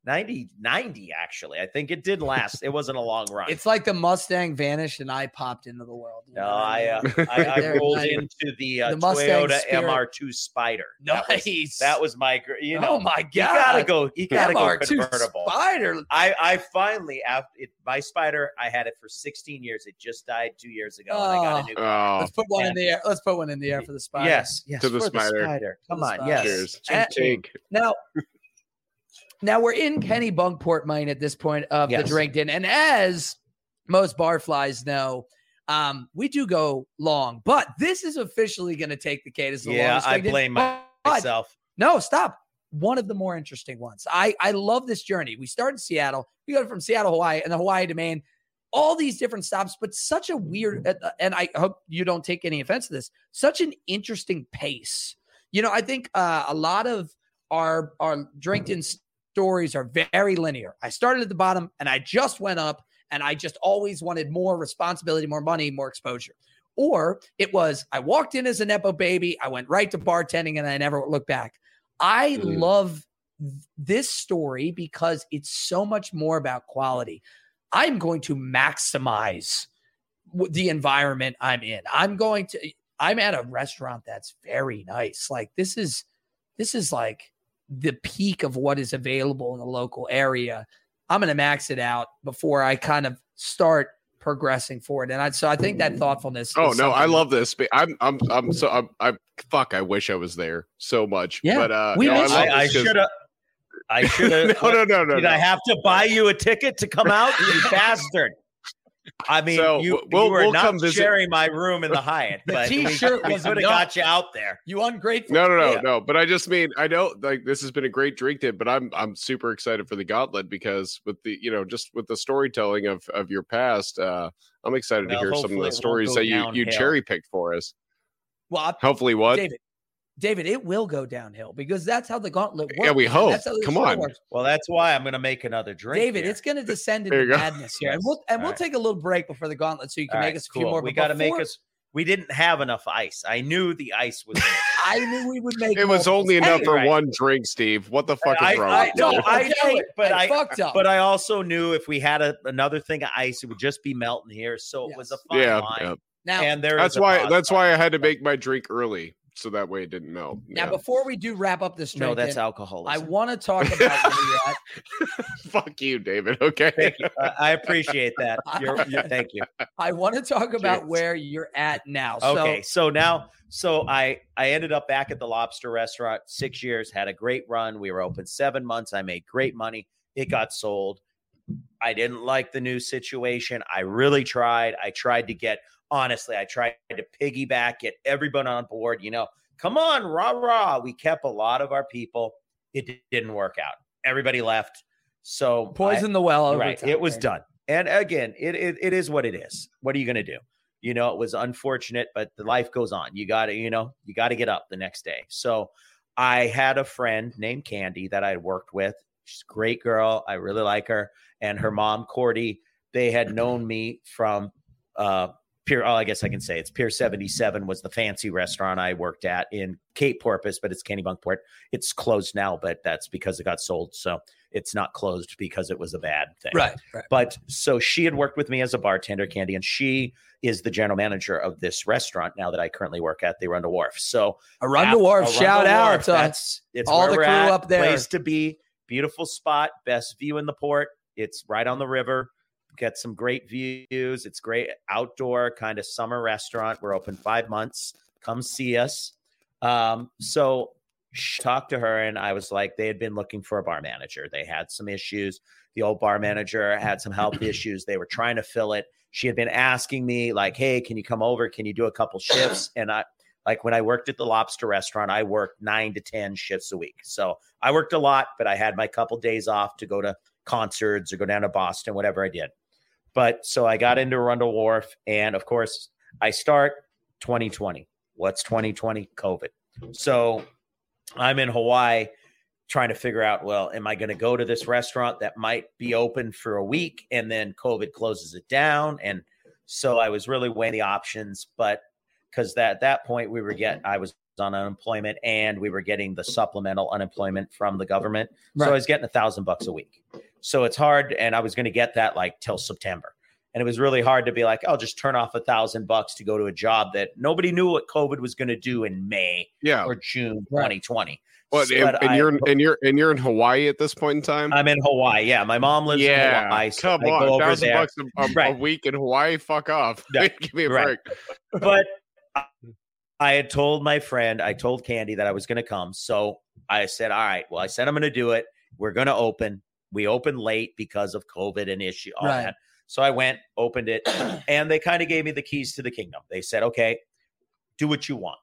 [SPEAKER 3] 90, 90 actually. I think it did last. It wasn't a long run.
[SPEAKER 2] It's like the Mustang vanished and I popped into the world. you
[SPEAKER 3] no,
[SPEAKER 2] know what
[SPEAKER 3] I, uh,
[SPEAKER 2] mean?
[SPEAKER 3] I I rolled
[SPEAKER 2] nice.
[SPEAKER 3] into the, uh,
[SPEAKER 2] The Mustang
[SPEAKER 3] Toyota
[SPEAKER 2] spirit.
[SPEAKER 3] MR2 Spider. That was,
[SPEAKER 2] nice.
[SPEAKER 3] that was my you know
[SPEAKER 2] oh my god.
[SPEAKER 3] you gotta go you gotta go
[SPEAKER 2] MR2
[SPEAKER 3] convertible.
[SPEAKER 2] Spider.
[SPEAKER 3] I, I finally after it, my spider I had it for 16 years. It just died two years ago. and I got a new
[SPEAKER 1] Oh,
[SPEAKER 2] Let's put one in the air. Let's put one in the air for the spider.
[SPEAKER 3] Yes, yes,
[SPEAKER 1] To the
[SPEAKER 3] for
[SPEAKER 1] spider.
[SPEAKER 3] Come
[SPEAKER 2] the
[SPEAKER 3] on,
[SPEAKER 2] spider.
[SPEAKER 3] yes.
[SPEAKER 1] cheers. Take.
[SPEAKER 2] Now, now we're in Kennebunkport, mine at this point of
[SPEAKER 3] Yes.
[SPEAKER 2] the drink din, and as most barflies know, um, we do go long, but this is officially going to take the the
[SPEAKER 3] Yeah, I blame
[SPEAKER 2] But
[SPEAKER 3] myself.
[SPEAKER 2] no, stop. One of the more interesting ones. I I love this journey. We start in Seattle. We go from Seattle, Hawaii, and the Hawaii to Maine. All these different stops, but such a weird. uh, And I hope you don't take any offense to this. Such an interesting pace. You know, I think uh, a lot of our our drinking stories are very linear. I started at the bottom and I just went up, and I just always wanted more responsibility, more money, more exposure. Or it was I walked in as a nepo baby, I went right to bartending, and I never looked back. I
[SPEAKER 1] Mm.
[SPEAKER 2] love this story because it's so much more about quality. I'm going to maximize the environment I'm in. I'm going to I'm at a restaurant that's very nice. Like this is this is like the peak of what is available in the local area. I'm going to max it out before I kind of start progressing forward. And I, so I think that thoughtfulness.
[SPEAKER 1] Oh
[SPEAKER 2] is
[SPEAKER 1] no, I love this. I'm I'm I'm so I'm, I'm fuck. I wish I was there so much.
[SPEAKER 2] Yeah,
[SPEAKER 1] but uh,
[SPEAKER 2] we
[SPEAKER 1] no, I
[SPEAKER 3] I, I should have. I should have.
[SPEAKER 1] no, no, no, no.
[SPEAKER 3] Did
[SPEAKER 1] no.
[SPEAKER 3] I have to buy you a ticket to come out, you bastard? I mean,
[SPEAKER 1] So,
[SPEAKER 3] you,
[SPEAKER 1] we'll-
[SPEAKER 3] you were
[SPEAKER 1] we'll
[SPEAKER 3] not
[SPEAKER 1] come visit-
[SPEAKER 3] sharing my room in the Hyatt,
[SPEAKER 2] The
[SPEAKER 3] but we,
[SPEAKER 2] t-shirt
[SPEAKER 3] we
[SPEAKER 2] was
[SPEAKER 3] could have
[SPEAKER 2] enough.
[SPEAKER 3] got you out there.
[SPEAKER 2] You ungrateful.
[SPEAKER 1] No, no, no,
[SPEAKER 3] Yeah.
[SPEAKER 1] no. But I just mean I know like this has been a great drink tip, but I'm I'm super excited for the gauntlet because with the you know just with the storytelling of of your past, uh I'm excited
[SPEAKER 3] Well,
[SPEAKER 1] to hear some of the stories that you you cherry picked for us.
[SPEAKER 2] Well, I-
[SPEAKER 1] Hopefully, what?
[SPEAKER 2] David, David, it will go downhill because that's how the gauntlet works.
[SPEAKER 1] Yeah, we hope.
[SPEAKER 2] That's how
[SPEAKER 1] Come on.
[SPEAKER 2] works.
[SPEAKER 3] Well, that's why I'm going to make another drink.
[SPEAKER 2] David,
[SPEAKER 3] here.
[SPEAKER 2] it's going to descend into madness here, and we'll and
[SPEAKER 3] All
[SPEAKER 2] we'll
[SPEAKER 3] right.
[SPEAKER 2] take a little break before the gauntlet so you can
[SPEAKER 3] All
[SPEAKER 2] make
[SPEAKER 3] right,
[SPEAKER 2] us a few more.
[SPEAKER 3] We got to make us. We didn't have enough ice. I knew the ice was.
[SPEAKER 2] I knew we would make.
[SPEAKER 1] It was only enough
[SPEAKER 2] Hey,
[SPEAKER 1] for
[SPEAKER 3] right.
[SPEAKER 1] one drink, Steve. What the fuck is
[SPEAKER 3] I-
[SPEAKER 1] wrong
[SPEAKER 3] I
[SPEAKER 1] with
[SPEAKER 3] know,
[SPEAKER 1] you?
[SPEAKER 3] I know it, but I-
[SPEAKER 2] fucked up.
[SPEAKER 3] But I also knew if we had a, another thing of ice, it would just be melting here. So it was a fine
[SPEAKER 1] yeah,
[SPEAKER 3] line.
[SPEAKER 1] yeah.
[SPEAKER 2] now,
[SPEAKER 3] And there
[SPEAKER 1] that's
[SPEAKER 3] is
[SPEAKER 1] why that's why I had to make my drink early so that way it didn't melt.
[SPEAKER 2] now
[SPEAKER 1] Yeah.
[SPEAKER 2] before we do wrap up this
[SPEAKER 3] No,
[SPEAKER 2] that's
[SPEAKER 3] that's
[SPEAKER 2] I want to talk about where you're at.
[SPEAKER 1] fuck you, David. Okay.
[SPEAKER 3] Thank you. I I appreciate that. You're, you're, thank you.
[SPEAKER 2] I want to talk about
[SPEAKER 1] Cheers.
[SPEAKER 2] where you're at now. So,
[SPEAKER 3] Okay, so now, so I I ended up back at the Lobster Restaurant six years, had a great run. We were open seven months. I made great money. It got sold. I didn't like the new situation. I really tried. I tried to get honestly. I tried to piggyback, get everyone on board. You know, come on, rah rah. We kept a lot of our people. It didn't work out. Everybody left. So I-
[SPEAKER 2] poison the well over
[SPEAKER 3] right.
[SPEAKER 2] time,
[SPEAKER 3] It was
[SPEAKER 2] right?
[SPEAKER 3] done. And again, it, it it is what it is. What are you going to do? You know, it was unfortunate, but the life goes on. You got to, you know, you got to get up the next day. So I had a friend named Candy that I had worked with. She's a great girl. I really like her. And her mom, Cordy, they had known me from uh Pier, oh, I guess I can say it's Pier 77 was the fancy restaurant I worked at in Cape Porpoise, but it's Candy Kennebunkport. It's closed now, but that's because it got sold. So it's not closed because it was a bad thing.
[SPEAKER 2] Right. right.
[SPEAKER 3] But so she had worked with me as a bartender, Candy, and she is the general manager of this restaurant now that I currently work at the Arundel Wharf. So
[SPEAKER 2] Arundel Wharf, shout out
[SPEAKER 3] Wharf, that's it's
[SPEAKER 2] all the crew
[SPEAKER 3] at,
[SPEAKER 2] up there.
[SPEAKER 3] Place to be, beautiful spot, best view in the port. It's right on the river. Get some great views. It's great outdoor kind of summer restaurant. We're open five months. Come see us. Um, so talked to her and I was like, they had been looking for a bar manager. They had some issues. The old bar manager had some health issues. They were trying to fill it. She had been asking me, like, hey, can you come over? Can you do a couple shifts? And I like when I worked at the lobster restaurant, I worked nine to 10 shifts a week. So I worked a lot, but I had my couple days off to go to concerts or go down to Boston, whatever I did. But so I got into Arundel Wharf, and of course, I start 2020. What's 2020? COVID. So I'm in Hawaii trying to figure out well, am I going to go to this restaurant that might be open for a week and then COVID closes it down? And so I was really weighing the options, but because that at that point we were getting, I was on unemployment and we were getting the supplemental unemployment from the government. So I was getting a thousand bucks a week. So it's hard, and I was going to get that like till September. And it was really hard to be like, I'll just turn off a thousand bucks to go to a job that nobody knew what COVID was going to do in May
[SPEAKER 1] Yeah.
[SPEAKER 3] or June
[SPEAKER 2] Right.
[SPEAKER 3] 2020.
[SPEAKER 1] What?
[SPEAKER 3] So-
[SPEAKER 1] and,
[SPEAKER 3] but
[SPEAKER 1] and
[SPEAKER 3] I-
[SPEAKER 1] you're and you're and you're in Hawaii at this point in time.
[SPEAKER 3] I'm in Hawaii. Yeah, my mom lives in
[SPEAKER 1] yeah,
[SPEAKER 3] Hawaii. so
[SPEAKER 1] come
[SPEAKER 3] I go
[SPEAKER 1] on,
[SPEAKER 3] over
[SPEAKER 1] thousand
[SPEAKER 3] there.
[SPEAKER 1] bucks a, a, a week in Hawaii. Fuck off.
[SPEAKER 3] Yeah,
[SPEAKER 1] Give me a
[SPEAKER 3] right.
[SPEAKER 1] break.
[SPEAKER 3] but I- I had told my friend, I told Candy that I was going to come. So I said, All right, well, I said I'm going to do it. We're going to open. We opened late because of COVID and issue, all
[SPEAKER 2] Right.
[SPEAKER 3] that. So I went, opened it, and they kind of gave me the keys to the kingdom. They said, Okay, do what you want.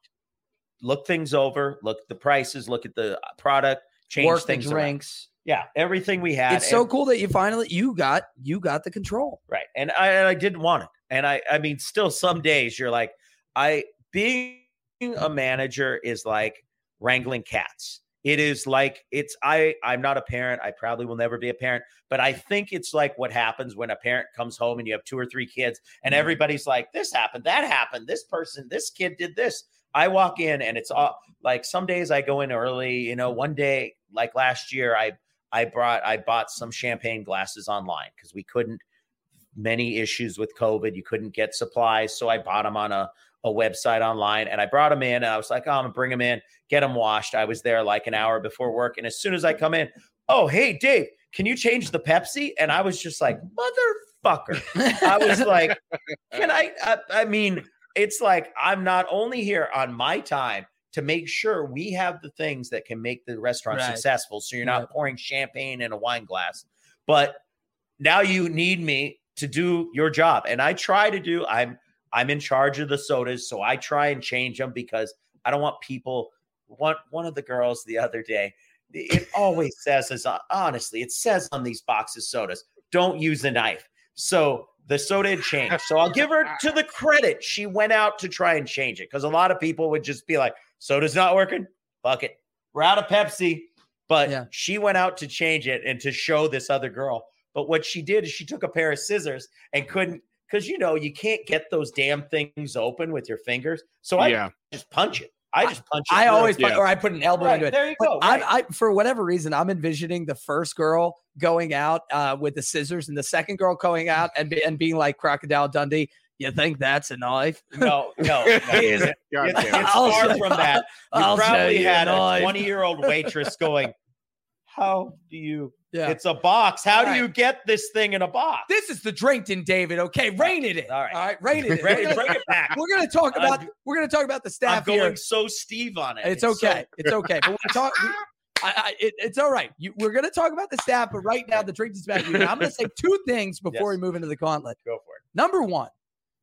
[SPEAKER 3] Look things over, look at the prices, look at the uh, product, change
[SPEAKER 2] Work
[SPEAKER 3] things around.
[SPEAKER 2] drinks.
[SPEAKER 3] Yeah, everything we had.
[SPEAKER 2] It's so
[SPEAKER 3] and-
[SPEAKER 2] cool that you finally you got you got the control.
[SPEAKER 3] Right. And I, and I didn't want it. And I, I mean, still some days you're like, I, being a manager is like wrangling cats. It is like, it's, I, I'm not a parent. I probably will never be a parent, but I think it's like what happens when a parent comes home and you have two or three kids and mm-hmm. everybody's like, this happened, that happened, this person, this kid did this. I walk in and it's all like some days I go in early, you know, one day, like last year, I, I brought, I bought some champagne glasses online because we couldn't, many issues with COVID. You couldn't get supplies. So I bought them on a, a website online and I brought them in and I was like, oh, I'm gonna bring them in, get them washed. I was there like an hour before work. And as soon as I come in, oh, hey, Dave, can you change the Pepsi? And I was just like, motherfucker. I was like, can I, I? I mean, it's like I'm not only here on my time to make sure we have the things that can make the restaurant
[SPEAKER 2] Right.
[SPEAKER 3] successful. So you're not
[SPEAKER 2] Right.
[SPEAKER 3] pouring champagne in a wine glass, but now you need me to do your job. And I try to do. I'm I'm in charge of the sodas, so I try and change them because I don't want people. One one of the girls the other day, it always says as honestly, it says on these boxes sodas, don't use a knife. So the soda had changed. So I'll give her to the credit. She went out to try and change it because a lot of people would just be like, soda's not working. Fuck it. We're out of Pepsi. But
[SPEAKER 2] Yeah.
[SPEAKER 3] she went out to change it and to show this other girl. But what she did is she took a pair of scissors and couldn't, because you know, you can't get those damn things open with your fingers. So I
[SPEAKER 1] yeah,
[SPEAKER 3] just punch it. I just punch it.
[SPEAKER 2] I
[SPEAKER 3] through.
[SPEAKER 2] always
[SPEAKER 1] Yeah.
[SPEAKER 2] or I put an elbow
[SPEAKER 3] Right,
[SPEAKER 2] into it.
[SPEAKER 3] there you
[SPEAKER 2] But
[SPEAKER 3] go.
[SPEAKER 2] I,
[SPEAKER 3] right.
[SPEAKER 2] I, for whatever reason, I'm envisioning the first girl going out uh, with the scissors, and the second girl going out and be, and being like Crocodile Dundee. You think that's a knife?
[SPEAKER 3] no, no, it isn't. It's, it's
[SPEAKER 2] I'll
[SPEAKER 3] far from that. You
[SPEAKER 2] I'll
[SPEAKER 3] probably had
[SPEAKER 2] a
[SPEAKER 3] a 20 year old waitress going, How do you?
[SPEAKER 2] Yeah.
[SPEAKER 3] It's a box. How do you get this thing in a box?
[SPEAKER 2] this is the Drinkton, David. Okay, rein it in.
[SPEAKER 3] All right.
[SPEAKER 2] all right, rein it in.
[SPEAKER 3] Bring,
[SPEAKER 2] We're gonna-
[SPEAKER 3] bring it back.
[SPEAKER 2] We're gonna talk
[SPEAKER 3] I'm-
[SPEAKER 2] about we're gonna talk about the staff.
[SPEAKER 3] I'm going
[SPEAKER 2] here.
[SPEAKER 3] so Steve on it.
[SPEAKER 2] It's
[SPEAKER 3] so-
[SPEAKER 2] okay. It's okay. But we're talk, we, I, I, it, it's all right. You, we're going to talk about the staff, but right now the drink dispatch. I'm going to say two things before
[SPEAKER 3] Yes.
[SPEAKER 2] we move into the gauntlet.
[SPEAKER 3] go for it.
[SPEAKER 2] Number one,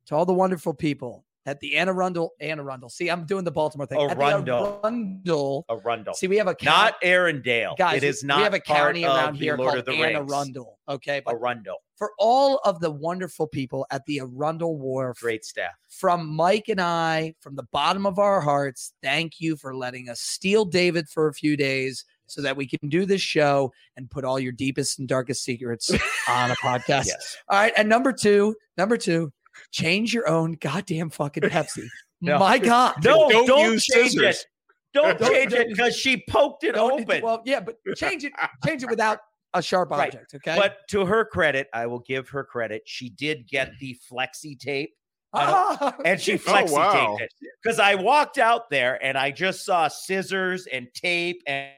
[SPEAKER 2] to all the wonderful people at the Anne Arundel. Anne Arundel. See, I'm doing the Baltimore thing.
[SPEAKER 3] Arundel.
[SPEAKER 2] Arundel.
[SPEAKER 3] Arundel.
[SPEAKER 2] See, we have a count-
[SPEAKER 3] not Arundel.
[SPEAKER 2] guys.
[SPEAKER 3] it is not
[SPEAKER 2] we have a county around here
[SPEAKER 3] Lord
[SPEAKER 2] called Anne Arundel. Okay, but
[SPEAKER 3] Arundel.
[SPEAKER 2] for all of the wonderful people at the Arundel Wharf,
[SPEAKER 3] Great staff.
[SPEAKER 2] from Mike and I, from the bottom of our hearts, thank you for letting us steal David for a few days so that we can do this show and put all your deepest and darkest secrets on a podcast.
[SPEAKER 3] Yes.
[SPEAKER 2] All right. And number two, number two, change your own goddamn fucking Pepsi.
[SPEAKER 3] No.
[SPEAKER 2] My God.
[SPEAKER 3] No,
[SPEAKER 1] Don't
[SPEAKER 3] don't,
[SPEAKER 1] use
[SPEAKER 3] change
[SPEAKER 1] scissors.
[SPEAKER 3] it. Don't
[SPEAKER 2] Don't-
[SPEAKER 3] change it because she poked it
[SPEAKER 2] Don't-
[SPEAKER 3] open.
[SPEAKER 2] Well, yeah, but change it, change it without a sharp
[SPEAKER 3] Right.
[SPEAKER 2] object. Okay.
[SPEAKER 3] But to her credit, I will give her credit. She did get the flexi tape I
[SPEAKER 2] Ah,
[SPEAKER 3] and she
[SPEAKER 1] Oh,
[SPEAKER 3] flexi
[SPEAKER 1] wow.
[SPEAKER 3] taped it. Because I walked out there and I just saw scissors and tape and,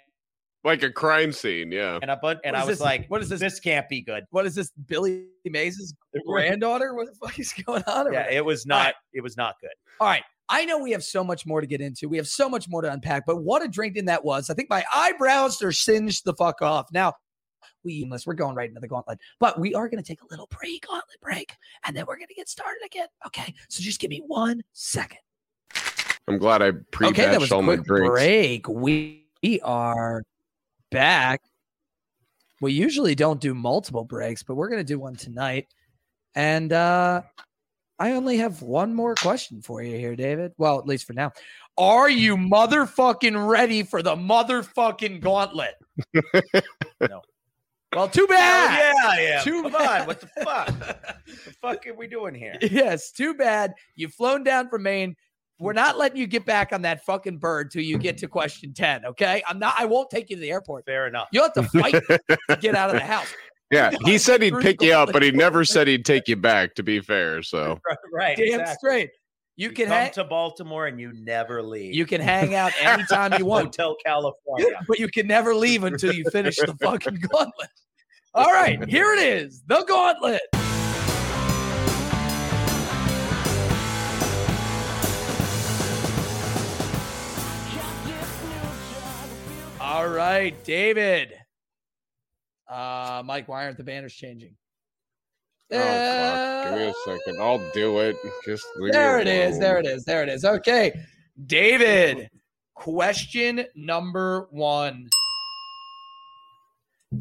[SPEAKER 1] Like a crime scene, yeah.
[SPEAKER 3] and a bunch, and I was
[SPEAKER 2] this?
[SPEAKER 3] like,
[SPEAKER 2] What is this?
[SPEAKER 3] This can't be good.
[SPEAKER 2] what is this? Billy Mays' granddaughter? What the fuck is going on?
[SPEAKER 3] Yeah, it was not.
[SPEAKER 2] right.
[SPEAKER 3] It was not good.
[SPEAKER 2] All right. I know we have so much more to get into. We have so much more to unpack, but what a drinking that was. I think my eyebrows are singed the fuck off. Now, we unless we're going right into the gauntlet, but we are going to take a little pre-gauntlet break and then we're going to get started again. Okay. So just give me one second.
[SPEAKER 1] I'm glad I pre
[SPEAKER 2] okay, that was a
[SPEAKER 1] all my
[SPEAKER 2] quick
[SPEAKER 1] drinks.
[SPEAKER 2] break. We, we are back. We usually don't do multiple breaks, but we're going to do one tonight. And uh I only have one more question for you here, David. Well, at least for now. Are you motherfucking ready for the motherfucking gauntlet?
[SPEAKER 3] No.
[SPEAKER 2] Well, too bad.
[SPEAKER 3] yeah, I.
[SPEAKER 2] Too
[SPEAKER 3] Come
[SPEAKER 2] bad.
[SPEAKER 3] on, what the fuck? the fuck are we doing here?
[SPEAKER 2] Yes, too bad. You've flown down from Maine. We're not letting you get back on that fucking bird till you get to question 10. Okay. I'm not, I won't take you to the airport.
[SPEAKER 3] Fair enough.
[SPEAKER 2] You'll have to fight to get out of the house.
[SPEAKER 1] Yeah, he said he'd pick you up, but he never said he'd take you back. To be fair, so
[SPEAKER 3] Right, right.
[SPEAKER 2] Damn
[SPEAKER 3] exactly.
[SPEAKER 2] straight. You
[SPEAKER 3] You
[SPEAKER 2] can
[SPEAKER 3] come
[SPEAKER 2] hang
[SPEAKER 3] to Baltimore and you never leave.
[SPEAKER 2] you can hang out anytime you want,
[SPEAKER 3] Hotel California.
[SPEAKER 2] but you can never leave until you finish the fucking gauntlet. All right, here it is. The gauntlet. Right, David. Uh Mike, why aren't the banners changing?
[SPEAKER 1] oh fuck, give me a second. I'll do it. Just
[SPEAKER 2] There
[SPEAKER 1] me
[SPEAKER 2] it is. There it is. There it is. Okay. David, question number one.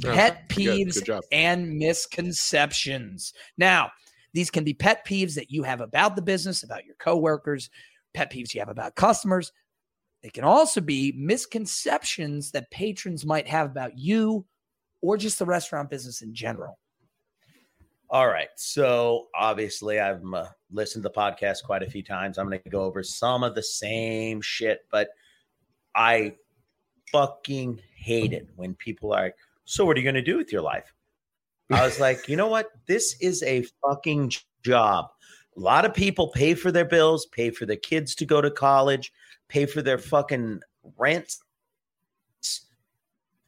[SPEAKER 1] Oh,
[SPEAKER 2] Pet peeves
[SPEAKER 1] Good
[SPEAKER 2] and misconceptions. Now, these can be pet peeves that you have about the business, about your coworkers, pet peeves you have about customers. They can also be misconceptions that patrons might have about you or just the restaurant business in general.
[SPEAKER 3] All right. So obviously, I've uh, listened to the podcast quite a few times. I'm going to go over some of the same shit, but I fucking hate it when people are like, So, what are you going to do with your life? I was like, You know what? This is a fucking job. A lot of people pay for their bills, pay for their kids to go to college, pay for their fucking rent.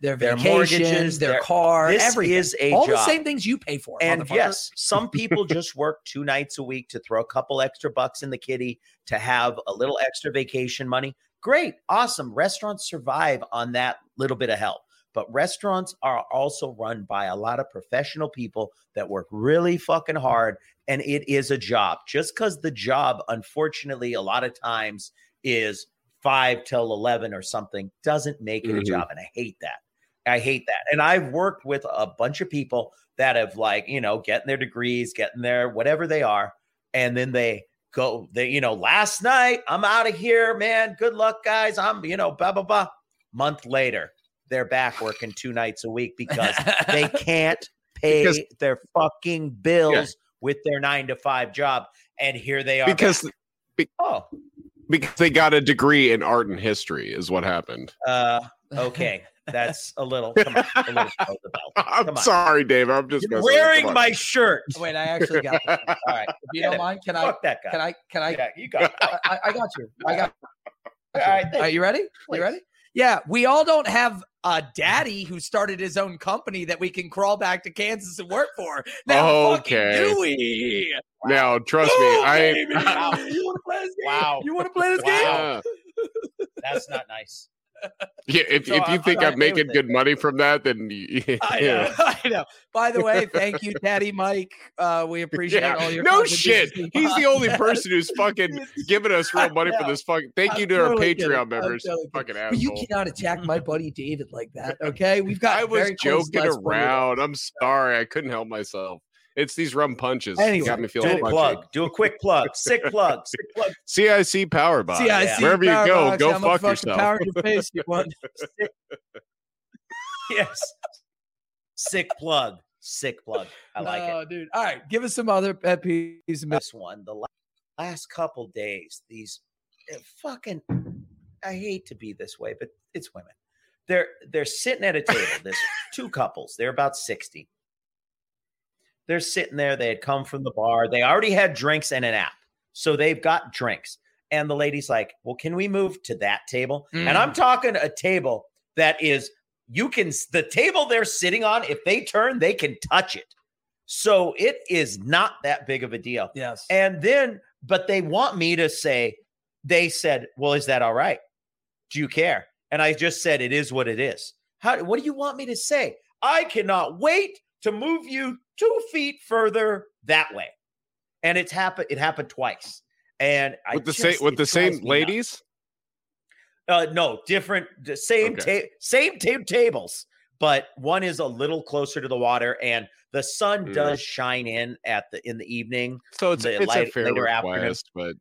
[SPEAKER 2] Their
[SPEAKER 3] Their
[SPEAKER 2] vacations,
[SPEAKER 3] mortgages,
[SPEAKER 2] their
[SPEAKER 3] their-
[SPEAKER 2] car,
[SPEAKER 3] This
[SPEAKER 2] everything.
[SPEAKER 3] is a
[SPEAKER 2] All
[SPEAKER 3] job.
[SPEAKER 2] the same things you pay for.
[SPEAKER 3] And yes, some people just work two nights a week to throw a couple extra bucks in the kitty to have a little extra vacation money. Great, awesome. Restaurants survive on that little bit of help. But restaurants are also run by a lot of professional people that work really fucking hard. And it is a job. Just because the job, unfortunately, a lot of times is five till 11 or something, doesn't make it a
[SPEAKER 1] Mhm.
[SPEAKER 3] job. And I hate that. I hate that. And I've worked with a bunch of people that have like, you know, getting their degrees, getting their whatever they are, and then they go, they, you know, last night, I'm out of here, man. Good luck, guys. I'm, you know, blah, blah, blah. Month later, they're back working two nights a week because they can't pay
[SPEAKER 1] Because-
[SPEAKER 3] their fucking bills with their nine to five job. And here they are.
[SPEAKER 1] Because
[SPEAKER 3] back. oh,
[SPEAKER 1] because they got a degree in art and history is what happened.
[SPEAKER 3] uh, okay. That's a little, come on, a little below the belt.
[SPEAKER 1] I'm
[SPEAKER 3] on.
[SPEAKER 1] sorry, Dave. I'm just
[SPEAKER 3] You're
[SPEAKER 1] messing with you.
[SPEAKER 3] wearing my shirt.
[SPEAKER 2] Wait, I actually got this.
[SPEAKER 3] All right.
[SPEAKER 2] If you
[SPEAKER 3] Get
[SPEAKER 2] don't
[SPEAKER 3] it.
[SPEAKER 2] mind, can I?
[SPEAKER 3] Fuck that guy.
[SPEAKER 2] Can I? Can I?
[SPEAKER 3] Yeah, you got.
[SPEAKER 2] I, I- I got you. I got.
[SPEAKER 3] All right.
[SPEAKER 2] Are you ready?
[SPEAKER 3] Please.
[SPEAKER 2] You ready? Yeah, we all don't have a daddy who started his own company that we can crawl back to Kansas and work for. Now, fucking
[SPEAKER 1] Okay.
[SPEAKER 2] do we?
[SPEAKER 1] Now, trust me,
[SPEAKER 2] Ooh,
[SPEAKER 1] I
[SPEAKER 2] baby. You want to play this game?
[SPEAKER 3] Wow.
[SPEAKER 2] You want to play this game?
[SPEAKER 3] Wow.
[SPEAKER 1] Yeah.
[SPEAKER 3] That's not nice.
[SPEAKER 1] Yeah, if,
[SPEAKER 2] So
[SPEAKER 1] if you
[SPEAKER 2] I'm-
[SPEAKER 1] think
[SPEAKER 2] I'm
[SPEAKER 1] I'm, making
[SPEAKER 2] it.
[SPEAKER 1] good money from that, then you,
[SPEAKER 2] I
[SPEAKER 1] yeah.
[SPEAKER 2] know, I know. By the way, thank you, Daddy Mike. Uh, we appreciate
[SPEAKER 1] Yeah.
[SPEAKER 2] all your
[SPEAKER 1] No shit. He's the only person who's fucking giving us real money for this fucking. Thank
[SPEAKER 2] I'm
[SPEAKER 1] you to our
[SPEAKER 2] totally kidding.
[SPEAKER 1] Patreon
[SPEAKER 2] I'm
[SPEAKER 1] members.
[SPEAKER 2] totally
[SPEAKER 1] Fucking
[SPEAKER 2] But you cannot attack my buddy David like that. Okay, we've got.
[SPEAKER 1] I was joking around. I'm sorry. I couldn't help myself. It's these rum punches.
[SPEAKER 2] Anyway,
[SPEAKER 1] got me feeling
[SPEAKER 3] Do
[SPEAKER 1] feeling
[SPEAKER 3] a
[SPEAKER 1] punchy.
[SPEAKER 3] plug. Do a quick plug. Sick plug. Sick plug.
[SPEAKER 1] CIC Power Box.
[SPEAKER 2] CIC
[SPEAKER 1] Wherever you go,
[SPEAKER 2] Box,
[SPEAKER 1] go
[SPEAKER 2] I'm
[SPEAKER 1] fuck
[SPEAKER 2] fucking
[SPEAKER 1] yourself.
[SPEAKER 2] Power in your face, you want.
[SPEAKER 3] Yes. Sick plug. Sick plug. I like it.
[SPEAKER 2] oh, dude. All right, give us some other pet peeves.
[SPEAKER 3] This one, the last couple days, these eh, fucking. I hate to be this way, but it's women. They're they're sitting at a table. There's two couples. They're about sixty. They're sitting there. They had come from the bar. They already had drinks and an app, so they've got drinks. And the lady's like, "Well, can we move to that table?" And
[SPEAKER 2] Mm.
[SPEAKER 3] I'm talking a table that is you can the table they're sitting on. If they turn, they can touch it. So it is not that big of a deal.
[SPEAKER 2] Yes.
[SPEAKER 3] And then, but they want me to say, they said, Well, is that all right? Do you care? And I just said, It is what it is. How what do you want me to say? I cannot wait to move you two feet further that way. And it's happened, it happened twice. And I
[SPEAKER 1] with the same with the same
[SPEAKER 3] drives me nuts.
[SPEAKER 1] ladies.
[SPEAKER 3] Uh, no, different, same,
[SPEAKER 1] Okay.
[SPEAKER 3] ta- same ta- tables, but one is a little closer to the water, and the sun
[SPEAKER 1] Mm.
[SPEAKER 3] does shine in at the in the evening.
[SPEAKER 1] So it's
[SPEAKER 3] The
[SPEAKER 1] it's a
[SPEAKER 3] light-
[SPEAKER 1] fair
[SPEAKER 3] later afternoon.
[SPEAKER 1] request, but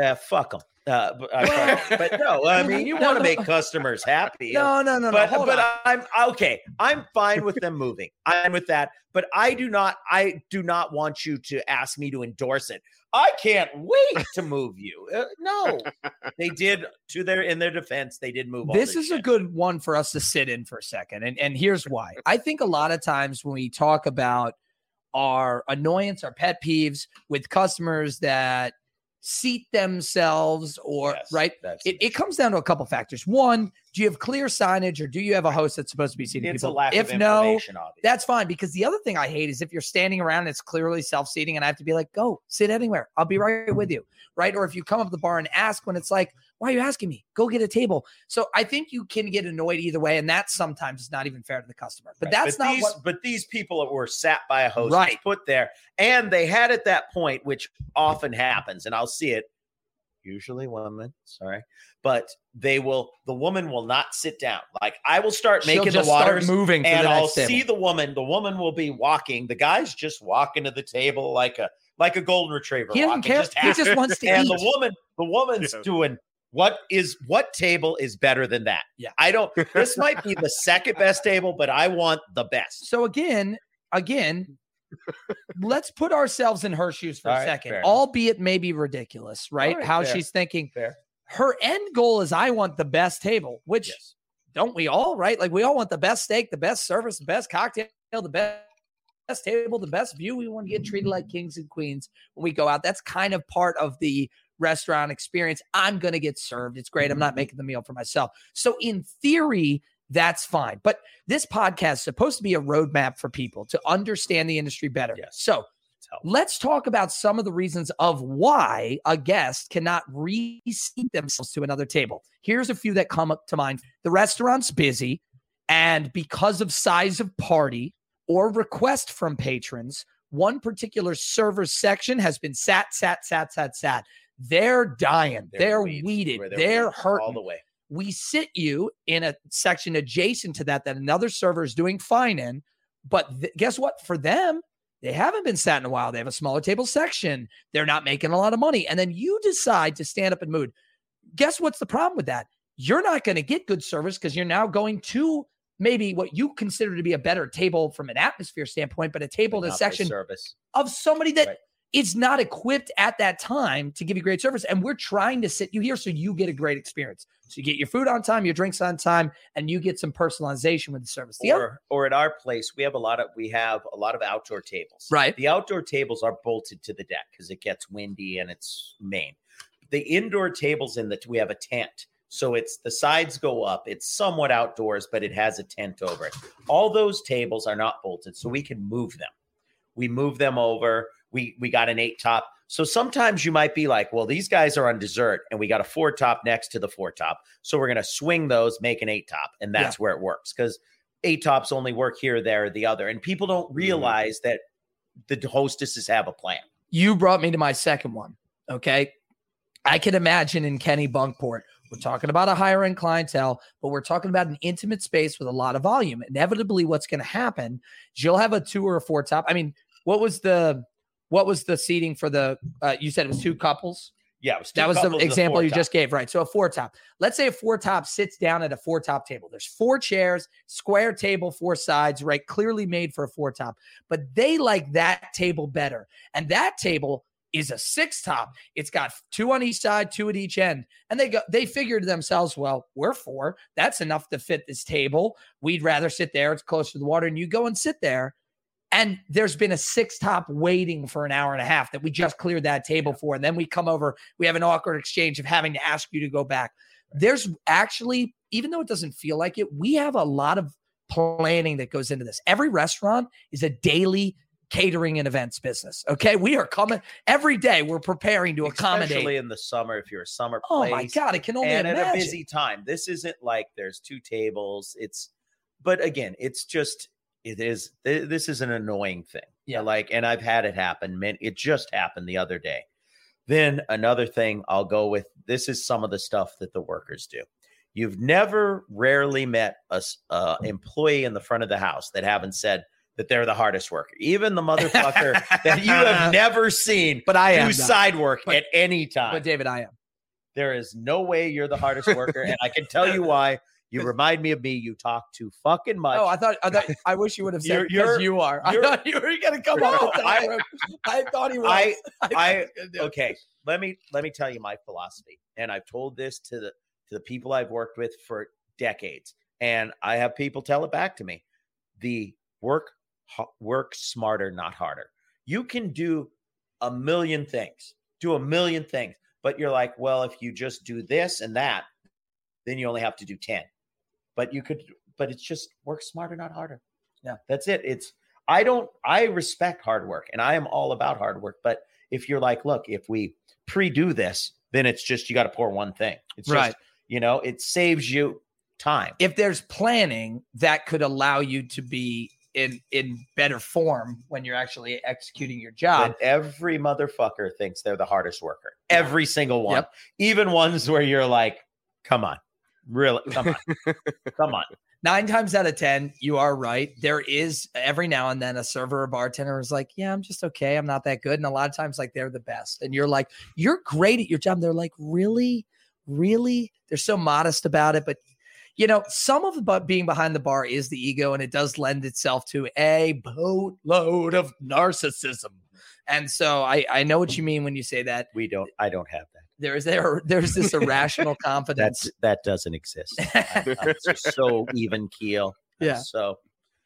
[SPEAKER 3] Uh, fuck them. Uh, but, I fuck 'em. but no, I mean you
[SPEAKER 2] No,
[SPEAKER 3] want to
[SPEAKER 2] no.
[SPEAKER 3] make customers happy.
[SPEAKER 2] no, no, no, no.
[SPEAKER 3] but
[SPEAKER 2] hold
[SPEAKER 3] but
[SPEAKER 2] on.
[SPEAKER 3] I'm okay. I'm fine with them moving. I'm with that. But I do not. I do not want you to ask me to endorse it. I can't wait to move you. Uh, no, they did to their in their defense. They did move.
[SPEAKER 2] this is a good one for us to sit in for a second. And, and here's why. I think a lot of times when we talk about our annoyance, our pet peeves with customers that seat themselves or
[SPEAKER 3] Yes,
[SPEAKER 2] right, it, it comes down to a couple factors. One, do you have clear signage or do you have a host that's supposed to be seating
[SPEAKER 3] it's a
[SPEAKER 2] people?
[SPEAKER 3] lack
[SPEAKER 2] if
[SPEAKER 3] of
[SPEAKER 2] no,
[SPEAKER 3] obviously.
[SPEAKER 2] that's fine because the other thing I hate is if you're standing around and it's clearly self-seating and I have to be like, go sit anywhere. I'll be right with you. Right. Or if you come up to the bar and ask when it's like, why are you asking me? Go get a table. So I think you can get annoyed either way. And that sometimes is not even fair to the customer. But
[SPEAKER 3] Right.
[SPEAKER 2] that's not
[SPEAKER 3] these,
[SPEAKER 2] what
[SPEAKER 3] But these people were sat by a host,
[SPEAKER 2] Right.
[SPEAKER 3] put there, and they had at that point, which often happens, and I'll see it. Usually women, sorry, but they will. The woman will not sit down. Like I will start
[SPEAKER 2] she'll
[SPEAKER 3] making the water
[SPEAKER 2] moving
[SPEAKER 3] and I'll
[SPEAKER 2] table.
[SPEAKER 3] see the woman. The woman will be walking. The guy's just walking to the table like a like a golden retriever.
[SPEAKER 2] he doesn't
[SPEAKER 3] walking,
[SPEAKER 2] care.
[SPEAKER 3] just
[SPEAKER 2] he
[SPEAKER 3] happy.
[SPEAKER 2] just wants to
[SPEAKER 3] and
[SPEAKER 2] eat.
[SPEAKER 3] the woman, the woman's
[SPEAKER 1] Yeah.
[SPEAKER 3] doing what is what table is better than that?
[SPEAKER 2] Yeah.
[SPEAKER 3] I don't. This might be the second best table, but I want the best.
[SPEAKER 2] So again, again, let's put ourselves in her shoes for
[SPEAKER 3] All
[SPEAKER 2] a
[SPEAKER 3] right,
[SPEAKER 2] second,
[SPEAKER 3] fair
[SPEAKER 2] albeit maybe ridiculous, right?
[SPEAKER 3] right,
[SPEAKER 2] How
[SPEAKER 3] fair.
[SPEAKER 2] she's thinking.
[SPEAKER 3] Fair.
[SPEAKER 2] Her end goal is I want the best table, which
[SPEAKER 3] Yes.
[SPEAKER 2] don't we all, right? Like we all want the best steak, the best service, the best cocktail, the best best table, the best view. We want to get treated like kings and queens when we go out. That's kind of part of the restaurant experience. I'm going to get served. It's great. I'm mm-hmm. not making the meal for myself. So in theory, that's fine. But this podcast is supposed to be a roadmap for people to understand the industry better.
[SPEAKER 3] Yes.
[SPEAKER 2] So let's talk about some of the reasons of why a guest cannot reseat themselves to another table. Here's a few that come up to mind. The restaurant's busy, and because of size of party or request from patrons, one particular server section has been sat, sat, sat, sat, sat. They're dying. They're,
[SPEAKER 3] weeds,
[SPEAKER 2] weeded. They're,
[SPEAKER 3] weeds
[SPEAKER 2] hurting
[SPEAKER 3] all the way.
[SPEAKER 2] we sit you in a section adjacent to that that another server is doing fine in. But th- guess what? For them, they haven't been sat in a while. They have a smaller table section. They're not making a lot of money. And then you decide to stand up and mood. Guess what's the problem with that? You're not going to get good service because you're now going to maybe what you consider to be a better table from an atmosphere standpoint, but a table
[SPEAKER 3] but
[SPEAKER 2] in a section
[SPEAKER 3] service.
[SPEAKER 2] of somebody that
[SPEAKER 3] Right.
[SPEAKER 2] Is not equipped at that time to give you great service. And we're trying to sit you here so you get a great experience. So you get your food on time, your drinks on time, and you get some personalization with the service. The other-
[SPEAKER 3] Or, or at our place, we have a lot of we have a lot of outdoor tables.
[SPEAKER 2] Right.
[SPEAKER 3] The outdoor tables are bolted to the deck because it gets windy and it's Maine. The indoor tables in that we have a tent. So it's the sides go up. It's somewhat outdoors, but it has a tent over it. All those tables are not bolted, so we can move them. We move them over. We we got an eight top. So sometimes you might be like, well, these guys are on dessert and we got a four top next to the four top. So we're going to swing those, make an eight top. And that's where it works because eight tops only work here, there, the other. And people don't
[SPEAKER 1] Mm-hmm.
[SPEAKER 3] realize that the hostesses have a plan.
[SPEAKER 2] You brought me to my second one. Okay. I can imagine in Kennebunkport, we're talking about a higher end clientele, but we're talking about an intimate space with a lot of volume. Inevitably, what's going to happen is you'll have a two or a four top. I mean, what was the what was the seating for the uh, you said it was two couples?
[SPEAKER 3] Yeah, it was two
[SPEAKER 2] That was the example you
[SPEAKER 3] top.
[SPEAKER 2] just gave, right? So a four top. Let's say a four top sits down at a four top table. There's four chairs, square table, four sides, right? Clearly made for a four top. But they like that table better. And that table is a six top. It's got two on each side, two at each end. And they go, they figured to themselves, well, we're four. That's enough to fit this table. We'd rather sit there. It's close to the water. And you go and sit there. And there's been a six top waiting for an hour and a half that we just cleared that table for. And then we come over, we have an awkward exchange of having to ask you to go back. There's actually, even though it doesn't feel like it, we have a lot of planning that goes into this. Every restaurant is a daily catering and events business. Okay. We are coming every day. We're preparing to accommodate.
[SPEAKER 3] Especially in the summer, if you're a summer
[SPEAKER 2] oh my God. it can only
[SPEAKER 3] and
[SPEAKER 2] imagine.
[SPEAKER 3] at a busy time. This isn't like there's two tables. It's, but again, it's just it is. th- This is an annoying thing.
[SPEAKER 2] Yeah.
[SPEAKER 3] like, and I've had it happen. Man, it just happened the other day. Then another thing I'll go with. This is some of the stuff that the workers do. You've never, rarely met a uh, employee in the front of the house that haven't said that they're the hardest worker. Even the motherfucker that you have never seen
[SPEAKER 2] but I
[SPEAKER 3] do
[SPEAKER 2] am. though.
[SPEAKER 3] side work
[SPEAKER 2] But-
[SPEAKER 3] at any time.
[SPEAKER 2] But David, I am.
[SPEAKER 3] There is no way you're the hardest worker, and I can tell you why. You remind me of me. You talk too fucking much.
[SPEAKER 2] Oh, I thought, I thought, I wish you would have said
[SPEAKER 3] You're- you're-
[SPEAKER 2] you are. I thought you were going to come
[SPEAKER 3] No,
[SPEAKER 2] up with that.
[SPEAKER 3] I-
[SPEAKER 2] I, I thought he was.
[SPEAKER 3] I- I-
[SPEAKER 2] he was gonna do it.
[SPEAKER 3] okay. Let me let me tell you my philosophy, and I've told this to the to the people I've worked with for decades, and I have people tell it back to me. The work work smarter, not harder. You can do a million things, do a million things, but you're like, well, if you just do this and that, then you only have to do ten. But you could, but it's just work smarter, not harder.
[SPEAKER 2] Yeah.
[SPEAKER 3] that's it. It's I don't I respect hard work, and I am all about hard work, but if you're like, look, if we pre-do this, then it's just you got to pour one thing. It's
[SPEAKER 2] Right.
[SPEAKER 3] just, you know, it saves you time.
[SPEAKER 2] if there's planning that could allow you to be in in better form when you're actually executing your job.
[SPEAKER 3] But every motherfucker thinks they're the hardest worker. Every single one.
[SPEAKER 2] Yep.
[SPEAKER 3] Even ones where you're like, come on. Really? Come on. come on.
[SPEAKER 2] Nine times out of ten, you are right. There is every now and then a server or bartender is like, "Yeah, I'm just okay. I'm not that good." And a lot of times, like they're the best, and you're like, "You're great at your job." They're like, "Really, really?" They're so modest about it, but you know, some of the but being behind the bar is the ego, and it does lend itself to a boatload of narcissism. And so I I know what you mean when you say that.
[SPEAKER 3] We don't I don't have that.
[SPEAKER 2] There is there there's this irrational confidence.
[SPEAKER 3] That's that doesn't exist. I'm just so even keel.
[SPEAKER 2] Yeah.
[SPEAKER 3] So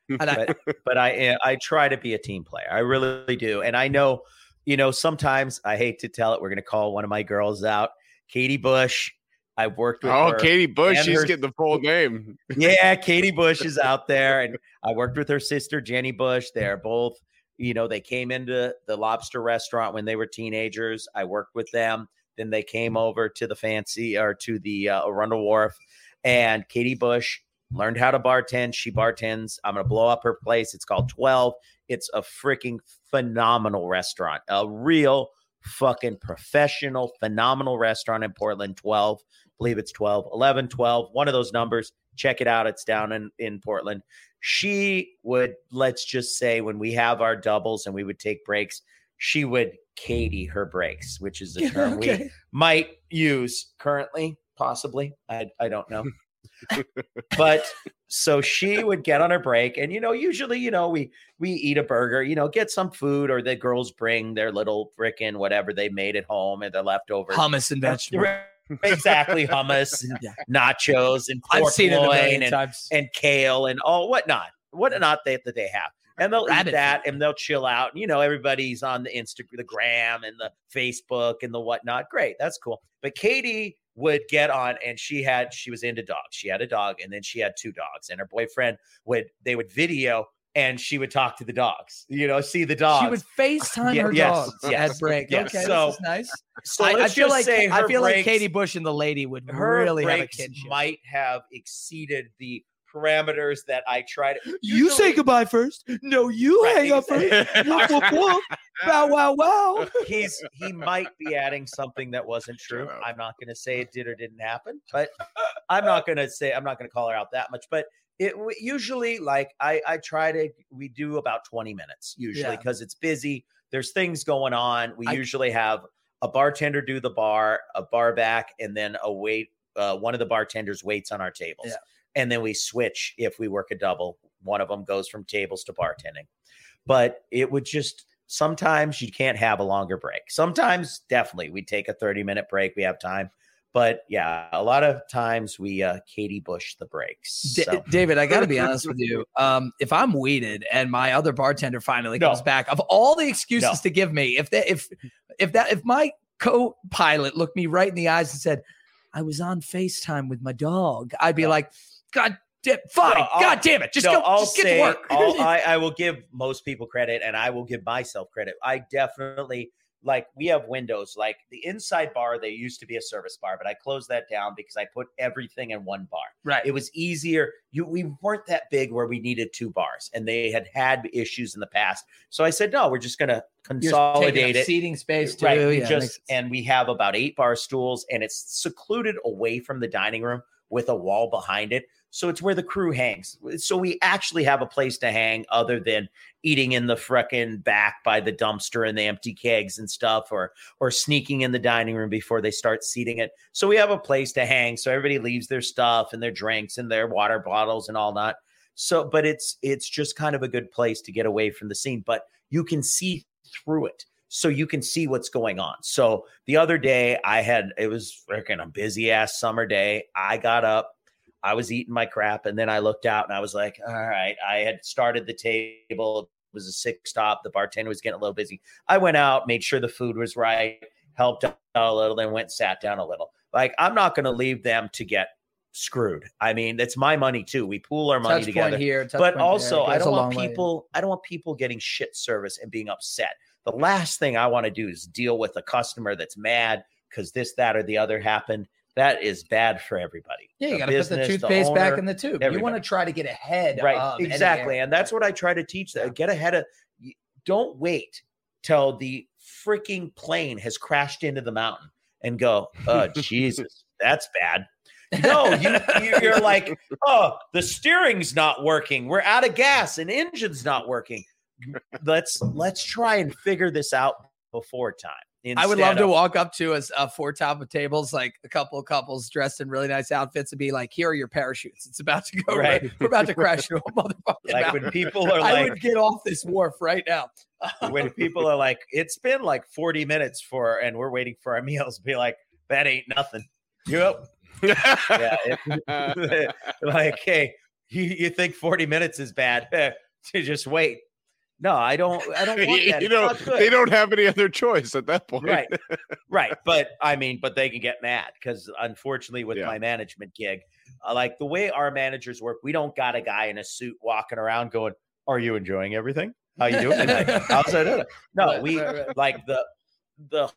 [SPEAKER 2] And I-
[SPEAKER 3] but, but I eh, I try to be a team player. I really do. And I know, you know, sometimes I hate to tell it. We're gonna call one of my girls out, Katie Bush. I've worked with
[SPEAKER 1] Oh,
[SPEAKER 3] her.
[SPEAKER 1] Katie Bush, she's
[SPEAKER 3] her-
[SPEAKER 1] getting the full name.
[SPEAKER 3] Yeah, Katie Bush is out there, and I worked with her sister Jenny Bush. They're both, you know, they came into the lobster restaurant when they were teenagers. I worked with them. Then they came over to the fancy or to the uh, Arundel Wharf, and Katie Bush learned how to bartend. She bartends. I'm gonna blow up her place. It's called Twelve. It's a freaking phenomenal restaurant, a real fucking professional, phenomenal restaurant in Portland. Twelve believe it's 12, 11, 12, one of those numbers. Check it out. It's down in, in Portland. She would, let's just say, when we have our doubles and we would take breaks, she would Katie her breaks, which is a term we might use currently, possibly. I, I don't know. but so she would get on her break and you know usually you know we we eat a burger you know get some food or the girls bring their little frickin' whatever they made at home and their leftovers
[SPEAKER 2] hummus and vegetables.
[SPEAKER 3] exactly hummus and
[SPEAKER 2] Yeah.
[SPEAKER 3] nachos and
[SPEAKER 2] I've seen
[SPEAKER 3] loin
[SPEAKER 2] million
[SPEAKER 3] and,
[SPEAKER 2] times.
[SPEAKER 3] and kale and all whatnot whatnot they, that they have and they'll
[SPEAKER 2] Rabbit
[SPEAKER 3] eat that
[SPEAKER 2] food.
[SPEAKER 3] and they'll chill out And, you know everybody's on the instagram the gram and the facebook and the whatnot great that's cool but katie would get on and she had she was into dogs she had a dog and then she had two dogs and her boyfriend would they would video and she would talk to the dogs. You know, see the dogs.
[SPEAKER 2] She would FaceTime
[SPEAKER 3] Yeah,
[SPEAKER 2] her
[SPEAKER 3] yes,
[SPEAKER 2] dogs
[SPEAKER 3] yes,
[SPEAKER 2] at break.
[SPEAKER 3] yes.
[SPEAKER 2] Okay,
[SPEAKER 3] So-
[SPEAKER 2] this is nice.
[SPEAKER 3] so
[SPEAKER 2] I, I feel like I feel like Katie Bush and the lady would really have a kinship.
[SPEAKER 3] might have exceeded the parameters that I try tried.
[SPEAKER 2] you say goodbye first. No, you
[SPEAKER 3] Right,
[SPEAKER 2] hang up first. Woof, woof, woof. Wow, wow, wow.
[SPEAKER 3] he's he might be adding something that wasn't true. I'm not going to say it did or didn't happen, but I'm not going to say I'm not going to call her out that much. But it usually like I I try to we do about 20 minutes usually
[SPEAKER 2] Yeah.
[SPEAKER 3] because it's busy. There's things going on. We
[SPEAKER 2] I-
[SPEAKER 3] usually have a bartender do the bar, a bar back, and then a wait. Uh, one of the bartenders waits on our tables,
[SPEAKER 2] Yeah.
[SPEAKER 3] And then we switch if we work a double. One of them goes from tables to bartending, but it would just sometimes you can't have a longer break. Sometimes definitely we take a 30 minute break. We have time. But yeah, a lot of times we uh Katie Bush the breaks.
[SPEAKER 2] Da-
[SPEAKER 3] So,
[SPEAKER 2] David, I got to be honest with you. Um, if I'm weeded and my other bartender finally
[SPEAKER 3] No.
[SPEAKER 2] comes back, of all the excuses
[SPEAKER 3] No.
[SPEAKER 2] to give me, if that, if, if that, if my co-pilot looked me right in the eyes and said, "I was on Facetime with my dog," I'd be
[SPEAKER 3] No.
[SPEAKER 2] like, "God, damn, fine,
[SPEAKER 3] No,
[SPEAKER 2] God damn it, just
[SPEAKER 3] no,
[SPEAKER 2] go,
[SPEAKER 3] I'll
[SPEAKER 2] just get
[SPEAKER 3] say
[SPEAKER 2] to work."
[SPEAKER 3] I, I will give most people credit and I will give myself credit. I definitely like we have windows like the inside bar they used to be a service bar but i closed that down because i put everything in one bar
[SPEAKER 2] right.
[SPEAKER 3] it was easier you we weren't that big where we needed two bars and they had had issues in the past so i said no we're just going to consolidate it
[SPEAKER 2] seating space too.
[SPEAKER 3] right
[SPEAKER 2] yeah,
[SPEAKER 3] just and we have about eight bar stools and it's secluded away from the dining room with a wall behind it so it's where the crew hangs. So we actually have a place to hang other than eating in the frickin' back by the dumpster and the empty kegs and stuff or or sneaking in the dining room before they start seating it. So we have a place to hang. So everybody leaves their stuff and their drinks and their water bottles and all that. So but it's it's just kind of a good place to get away from the scene but you can see through it. So you can see what's going on. So the other day I had it was freaking a busy ass summer day. I got up, I was eating my crap, and then I looked out and I was like, all right, I had started the table. It was a six stop. The bartender was getting a little busy. I went out, made sure the food was right, helped out a little, then went sat down a little. Like I'm not gonna leave them to get screwed. I mean, it's my money too. We pool our money
[SPEAKER 2] touch
[SPEAKER 3] together
[SPEAKER 2] here,
[SPEAKER 3] but also. I don't want
[SPEAKER 2] long way.
[SPEAKER 3] people I don't want people getting shit service and being upset. The last thing I want to do is deal with a customer that's mad because this, that, or the other happened. That is bad for everybody.
[SPEAKER 2] Yeah, you got to put the toothpaste back
[SPEAKER 3] owner,
[SPEAKER 2] in the tube. You want to try to get ahead,
[SPEAKER 3] right. exactly, and that's what I try to teach. That get ahead of. Don't wait till the freaking plane has crashed into the mountain and go, "Oh Jesus, that's bad." No, you- you're like, "Oh, the steering's not working. We're out of gas, and engine's not working." Let's let's try and figure this out before time.
[SPEAKER 2] I would love
[SPEAKER 3] instead
[SPEAKER 2] to walk up to a, uh, four top of tables, like a couple of couples dressed in really nice outfits, and be like, "Here are your parachutes. It's about to go. Right.
[SPEAKER 3] Right.
[SPEAKER 2] We're about to crash into a motherfucking
[SPEAKER 3] like
[SPEAKER 2] mountain."
[SPEAKER 3] when people are
[SPEAKER 2] I
[SPEAKER 3] like,
[SPEAKER 2] would get off this wharf right now.
[SPEAKER 3] when people are like, it's been like 40 minutes for, and we're waiting for our meals, be like, that ain't nothing. Yep. Yeah. it- like, hey, you, you think 40 minutes is bad? To just wait. No, I don't. I don't want that.
[SPEAKER 1] you know, they don't have any other choice at that point.
[SPEAKER 3] right right but i mean but they can get mad because unfortunately with
[SPEAKER 1] Yeah.
[SPEAKER 3] my management gig uh, like the way our managers work we don't got a guy in a suit walking around going are you enjoying everything how you doing tonight how's that no we
[SPEAKER 2] right, right.
[SPEAKER 3] like the the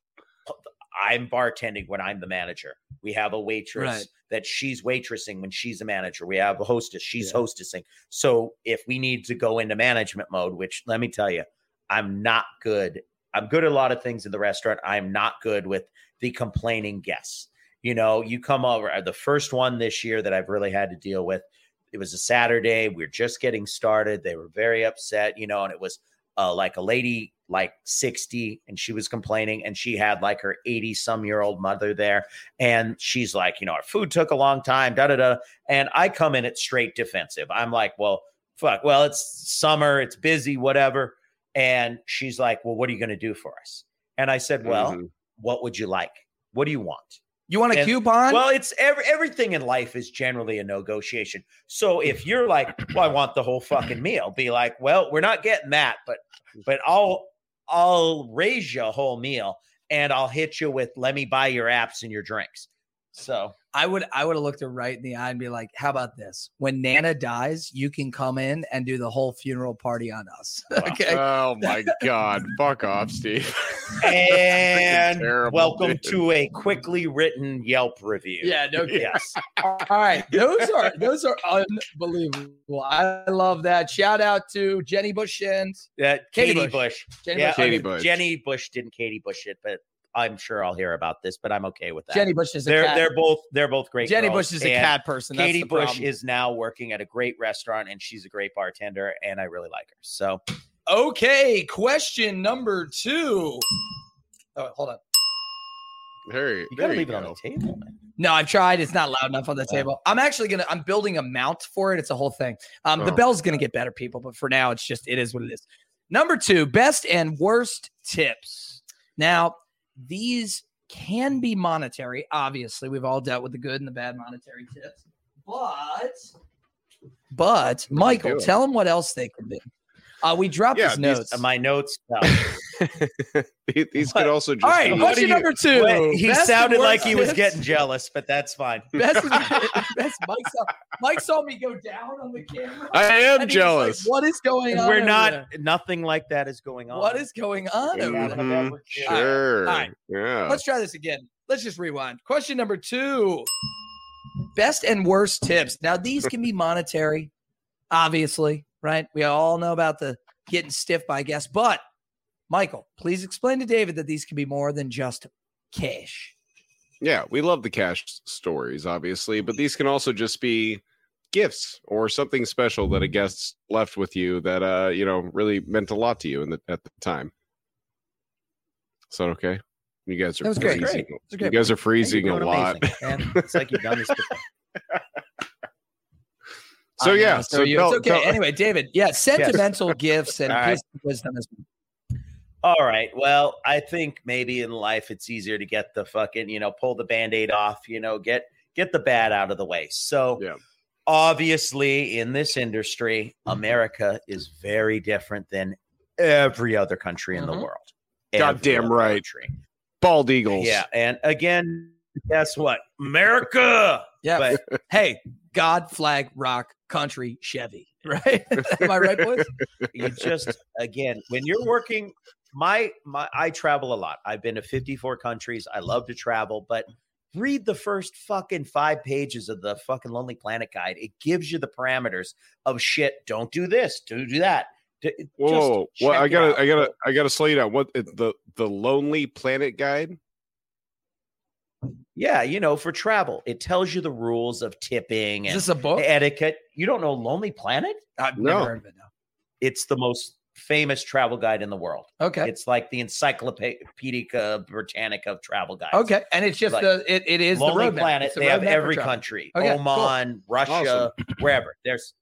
[SPEAKER 3] i'm bartending when i'm the manager we have a waitress
[SPEAKER 2] Right.
[SPEAKER 3] that she's waitressing when she's a manager we have a hostess she's
[SPEAKER 2] Yeah.
[SPEAKER 3] hostessing so if we need to go into management mode which let me tell you i'm not good I'm good at a lot of things in the restaurant. I'm not good with the complaining guests. You know, you come over uh, the first one this year that I've really had to deal with. It was a Saturday. We are just getting started. They were very upset, you know, and it was uh, like a lady like 60 and she was complaining and she had like her 80 some year old mother there and she's like you know our food took a long time da da da and i come in at straight defensive i'm like well fuck well it's summer it's busy whatever and she's like, Well, what are you going to do for us? And I said, Well,
[SPEAKER 1] Mhm.
[SPEAKER 3] what would you like? What do you want?
[SPEAKER 2] You want a
[SPEAKER 3] And-
[SPEAKER 2] coupon?
[SPEAKER 3] Well, it's every, everything in life is generally a negotiation. So if you're like, Well, I want the whole fucking meal, be like, Well, we're not getting that, but but I'll I'll raise you a whole meal and I'll hit you with let me buy your apps and your drinks. So
[SPEAKER 2] I would I would have looked her right in the eye and be like, "How about this? When Nana dies, you can come in and do the whole funeral party on us." okay.
[SPEAKER 1] Oh my God! Fuck off, Steve.
[SPEAKER 3] And
[SPEAKER 1] Terrible,
[SPEAKER 3] welcome
[SPEAKER 1] dude.
[SPEAKER 3] to a quickly written Yelp review.
[SPEAKER 2] Yeah, no kidding.
[SPEAKER 3] Yes.
[SPEAKER 2] All right, those are those are unbelievable. I love that. Shout out to Jenny Bush and
[SPEAKER 3] That
[SPEAKER 2] Katie
[SPEAKER 3] Katie
[SPEAKER 2] Bush.
[SPEAKER 3] Bush.
[SPEAKER 2] Jenny
[SPEAKER 3] yeah,
[SPEAKER 2] Bush.
[SPEAKER 3] I
[SPEAKER 1] Katie
[SPEAKER 3] mean,
[SPEAKER 1] Bush.
[SPEAKER 3] Jenny Bush didn't Katie Bush it, but I'm sure I'll hear about this. But I'm okay with that.
[SPEAKER 2] Jenny Bush is a
[SPEAKER 3] they're
[SPEAKER 2] cat.
[SPEAKER 3] they're both they're both great.
[SPEAKER 2] Jenny
[SPEAKER 3] girls,
[SPEAKER 2] Bush is a
[SPEAKER 3] and
[SPEAKER 2] cat person. That's
[SPEAKER 3] Katie
[SPEAKER 2] the
[SPEAKER 3] Bush
[SPEAKER 2] problem.
[SPEAKER 3] is now working at a great restaurant, and she's a great bartender, and I really like her. So
[SPEAKER 2] okay. Question number two. Oh, hold on.
[SPEAKER 1] There,
[SPEAKER 3] you gotta leave it on the table, man.
[SPEAKER 2] No, I've tried. It's not loud enough on the
[SPEAKER 3] Yeah.
[SPEAKER 2] table. I'm actually gonna. I'm building a mount for it. It's a whole thing. Um, the
[SPEAKER 1] Oh.
[SPEAKER 2] bell's gonna get better, people, but for now, it's just it is what it is. Number two, best and worst tips. Now, these can be monetary. Obviously, we've all dealt with the good and the bad monetary tips, but but Michael, tell them what else they could be. Uh, we dropped
[SPEAKER 1] Yeah,
[SPEAKER 2] his
[SPEAKER 1] these-
[SPEAKER 2] notes.
[SPEAKER 3] My notes. no.
[SPEAKER 1] These
[SPEAKER 3] What?
[SPEAKER 1] could also just
[SPEAKER 2] all right,
[SPEAKER 1] be-
[SPEAKER 2] question
[SPEAKER 3] you-
[SPEAKER 2] number two.
[SPEAKER 3] Wait, he
[SPEAKER 2] best
[SPEAKER 3] sounded like he was getting jealous, but that's fine.
[SPEAKER 2] Best, best Mike, saw, Mike saw me go down on the camera.
[SPEAKER 1] I am
[SPEAKER 2] and he was like,
[SPEAKER 1] jealous.
[SPEAKER 2] what is going on?
[SPEAKER 3] We're not.
[SPEAKER 2] there?
[SPEAKER 3] Nothing like that is going on.
[SPEAKER 2] What is going on over
[SPEAKER 3] Yeah.
[SPEAKER 2] there?
[SPEAKER 1] Mhm,
[SPEAKER 3] All
[SPEAKER 1] Sure.
[SPEAKER 2] All right.
[SPEAKER 1] Yeah.
[SPEAKER 2] Let's try this again. Let's just rewind. Question number two Best and worst tips. Now, these can be monetary, obviously, right? We all know about the getting stiff by guests, but Michael, please explain to David that these can be more than just cash.
[SPEAKER 1] Yeah, we love the cash stories, obviously, but these can also just be gifts or something special that a guest left with you that uh, you know, really meant a lot to you in the, at the time. Is that okay? You guys are
[SPEAKER 2] That was
[SPEAKER 1] freezing.
[SPEAKER 2] Great. was
[SPEAKER 1] You guys are freezing a lot.
[SPEAKER 3] amazing. It's like you've done this before.
[SPEAKER 1] So
[SPEAKER 2] I know,
[SPEAKER 1] yeah,
[SPEAKER 2] so
[SPEAKER 1] so
[SPEAKER 2] you.
[SPEAKER 1] tell-
[SPEAKER 2] it's okay.
[SPEAKER 1] tell-
[SPEAKER 2] Anyway, David, yeah, sentimental gifts and
[SPEAKER 3] All right.
[SPEAKER 2] wisdom- wisdom is
[SPEAKER 3] All right. Well, I think maybe in life it's easier to get the fucking, you know, pull the band-aid off, you know, get get the bad out of the way. So
[SPEAKER 1] Yeah.
[SPEAKER 3] obviously in this industry, America is very different than every other country in
[SPEAKER 2] Mhm.
[SPEAKER 3] the world.
[SPEAKER 1] Goddamn
[SPEAKER 3] Every
[SPEAKER 1] right.
[SPEAKER 3] country.
[SPEAKER 1] bald eagles.
[SPEAKER 3] Yeah. And again, guess what? America.
[SPEAKER 2] Yeah.
[SPEAKER 3] But
[SPEAKER 2] hey, God, flag, rock, country, Chevy. Right? Am I right, boys?
[SPEAKER 3] you just again when you're working my my i travel a lot i've been to 54 countries i love to travel but read the first fucking five pages of the fucking lonely planet guide it gives you the parameters of shit don't do this Don't do that D- just
[SPEAKER 1] Whoa, well, I gotta. I gotta, I gotta slow you down. What the the Lonely Planet guide?
[SPEAKER 3] Yeah you know for travel it tells you the rules of tipping
[SPEAKER 2] Is
[SPEAKER 3] and
[SPEAKER 2] this a book?
[SPEAKER 3] etiquette you don't know lonely planet
[SPEAKER 2] I've
[SPEAKER 1] No.
[SPEAKER 2] never heard of it. No.
[SPEAKER 3] it's the most famous travel guide in the world
[SPEAKER 2] Okay.
[SPEAKER 3] it's like the encyclopedia britannica of travel guides
[SPEAKER 2] Okay. And it's just
[SPEAKER 3] Like,
[SPEAKER 2] the it, it is
[SPEAKER 3] Lonely
[SPEAKER 2] the roadmap.
[SPEAKER 3] Planet.
[SPEAKER 2] It's the
[SPEAKER 3] They have
[SPEAKER 2] roadmap for
[SPEAKER 3] every
[SPEAKER 2] travel.
[SPEAKER 3] country.
[SPEAKER 2] Okay, cool.
[SPEAKER 3] Oman, Russia,
[SPEAKER 1] Awesome.
[SPEAKER 3] wherever. There's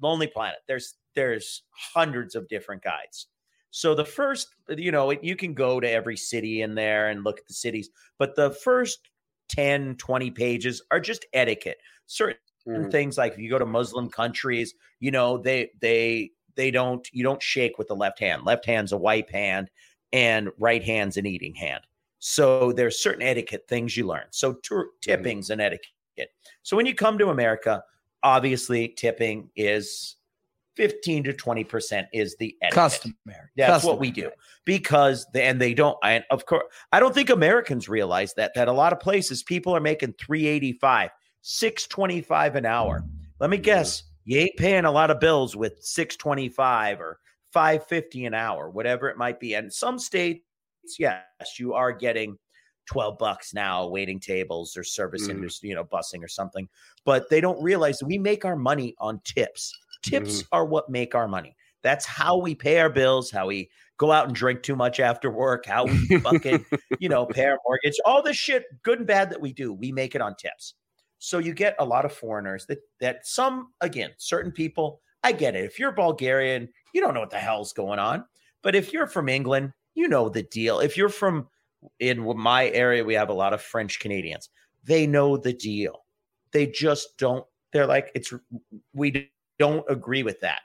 [SPEAKER 3] Lonely Planet. There's there's hundreds of different guides. So the first, you know, you can go to every city in there and look at the cities, but the first 10, 20 pages are just etiquette. Certain
[SPEAKER 1] Mhm.
[SPEAKER 3] things like if you go to Muslim countries, you know, they they they don't you don't shake with the left hand. Left hand's a wipe hand and right hand's an eating hand. So there's certain etiquette things you learn. So tour, tipping's an etiquette. So when you come to America, obviously tipping is 15 to 20% is the etiquette.
[SPEAKER 2] Customary.
[SPEAKER 3] That's what we do because they, and they don't I, of course I don't think Americans realize that that a lot of places people are making 385 625 an hour. Let me guess, you ain't paying a lot of bills with 625 or 550 an hour, whatever it might be. And some states yes, you are getting 12 bucks now waiting tables or service
[SPEAKER 1] Mhm.
[SPEAKER 3] industry, you know, busing or something. But they don't realize we make our money on tips. Tips mm-hmm. are what make our money. That's how we pay our bills, how we go out and drink too much after work, how we fucking, you know, pay our mortgage, all this shit, good and bad that we do, we make it on tips. So you get a lot of foreigners that that some again, certain people, I get it. If you're Bulgarian, you don't know what the hell's going on. But if you're from England, you know the deal. If you're from in my area, we have a lot of French Canadians. They know the deal. They just don't. They're like, it's we don't agree with that.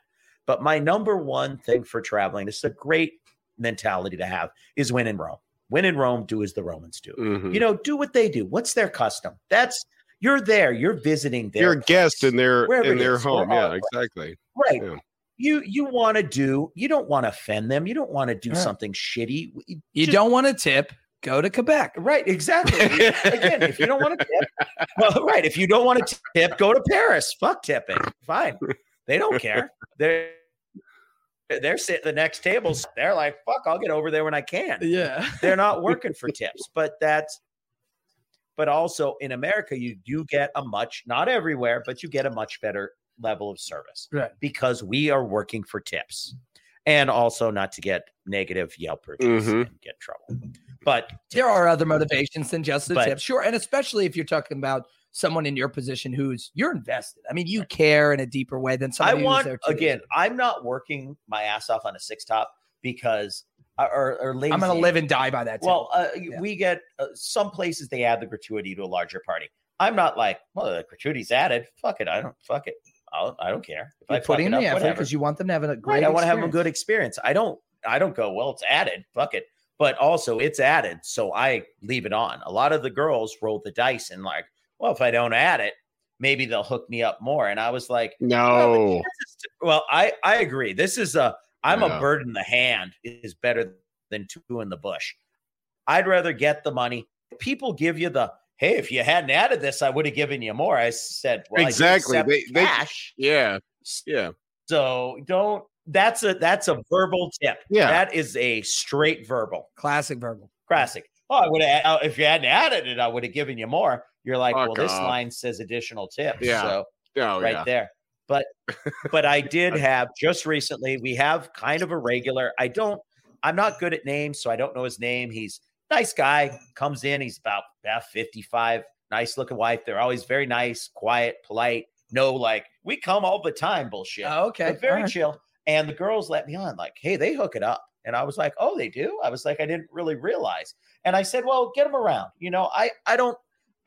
[SPEAKER 3] But my number one thing for traveling, this is a great mentality to have, is when in Rome. When in Rome, do as the Romans do.
[SPEAKER 1] Mhm.
[SPEAKER 3] You know, do what they do. What's their custom? That's You're there. You're visiting their
[SPEAKER 1] You're a guest in their in their
[SPEAKER 3] is,
[SPEAKER 1] home. Yeah, exactly.
[SPEAKER 3] right.
[SPEAKER 1] Yeah.
[SPEAKER 3] You you want to do. You don't want to offend them. You don't want to do
[SPEAKER 2] Right.
[SPEAKER 3] something shitty.
[SPEAKER 2] You
[SPEAKER 3] Just-
[SPEAKER 2] don't want to tip, go to Quebec.
[SPEAKER 3] Right, exactly. Again, if you don't want to tip, well, right. If you don't want to tip, go to Paris. Fuck tipping. Fine. They don't care. They're they're sitting at the next tables. They're like, fuck, I'll get over there when I can.
[SPEAKER 2] Yeah.
[SPEAKER 3] They're not working for tips, but that's but also in America, you do get a much, not everywhere, but you get a much better level of service
[SPEAKER 2] Right.
[SPEAKER 3] because we are working for tips. And also not to get negative Yelp reviews
[SPEAKER 1] Mhm.
[SPEAKER 3] and get in trouble. But
[SPEAKER 2] There are other motivations than just the
[SPEAKER 3] But-
[SPEAKER 2] tip. Sure. And especially if you're talking about someone in your position who's you're invested. I mean, you care in a deeper way than
[SPEAKER 3] I want again. I'm not working my ass off on a six top because uh, or, or lazy.
[SPEAKER 2] I'm gonna live and die by that.
[SPEAKER 3] Well, uh,
[SPEAKER 2] Yeah.
[SPEAKER 3] we get uh, some places they add the gratuity to a larger party. I'm not like, well, the gratuity's added. Fuck it. I don't. Fuck it. I'll, I don't care. If I
[SPEAKER 2] you're
[SPEAKER 3] fuck
[SPEAKER 2] putting in
[SPEAKER 3] up,
[SPEAKER 2] the effort because you want them to have a great.
[SPEAKER 3] Right. I want to have a good experience. I don't. I don't go. Well, it's added. Fuck it. But also, it's added, so I leave it on. A lot of the girls roll the dice and like, well, if I don't add it, maybe they'll hook me up more. And I was like,
[SPEAKER 1] No.
[SPEAKER 3] this is- well, I I agree. This is a I'm
[SPEAKER 1] Yeah.
[SPEAKER 3] a bird in the hand is better than two in the bush. I'd rather get the money. People give you the hey, if you hadn't added this, I would have given you more. I said, well,
[SPEAKER 1] Exactly.
[SPEAKER 3] accept
[SPEAKER 1] They- they- Yeah. Yeah.
[SPEAKER 3] So don't. That's a that's a verbal tip.
[SPEAKER 1] Yeah.
[SPEAKER 3] that is a straight verbal
[SPEAKER 2] classic verbal.
[SPEAKER 3] classic. Oh, I would have uh, if you hadn't added it, I would have given you more. You're like,
[SPEAKER 1] Fuck
[SPEAKER 3] well, this line says additional tips.
[SPEAKER 1] Yeah.
[SPEAKER 3] So
[SPEAKER 1] Oh,
[SPEAKER 3] right
[SPEAKER 1] yeah.
[SPEAKER 3] there. But but I did have just recently, we have kind of a regular. I don't, I'm not good at names, so I don't know his name. He's nice guy, comes in, he's about, about 55, nice looking wife. They're always very nice, quiet, polite. No, like we come all the time bullshit.
[SPEAKER 2] Oh, okay.
[SPEAKER 3] But very
[SPEAKER 2] All right.
[SPEAKER 3] chill. And the girls let me on, like, hey, they hook it up. And I was like, oh, they do? I was like, I didn't really realize. And I said, well, get them around. You know, I I don't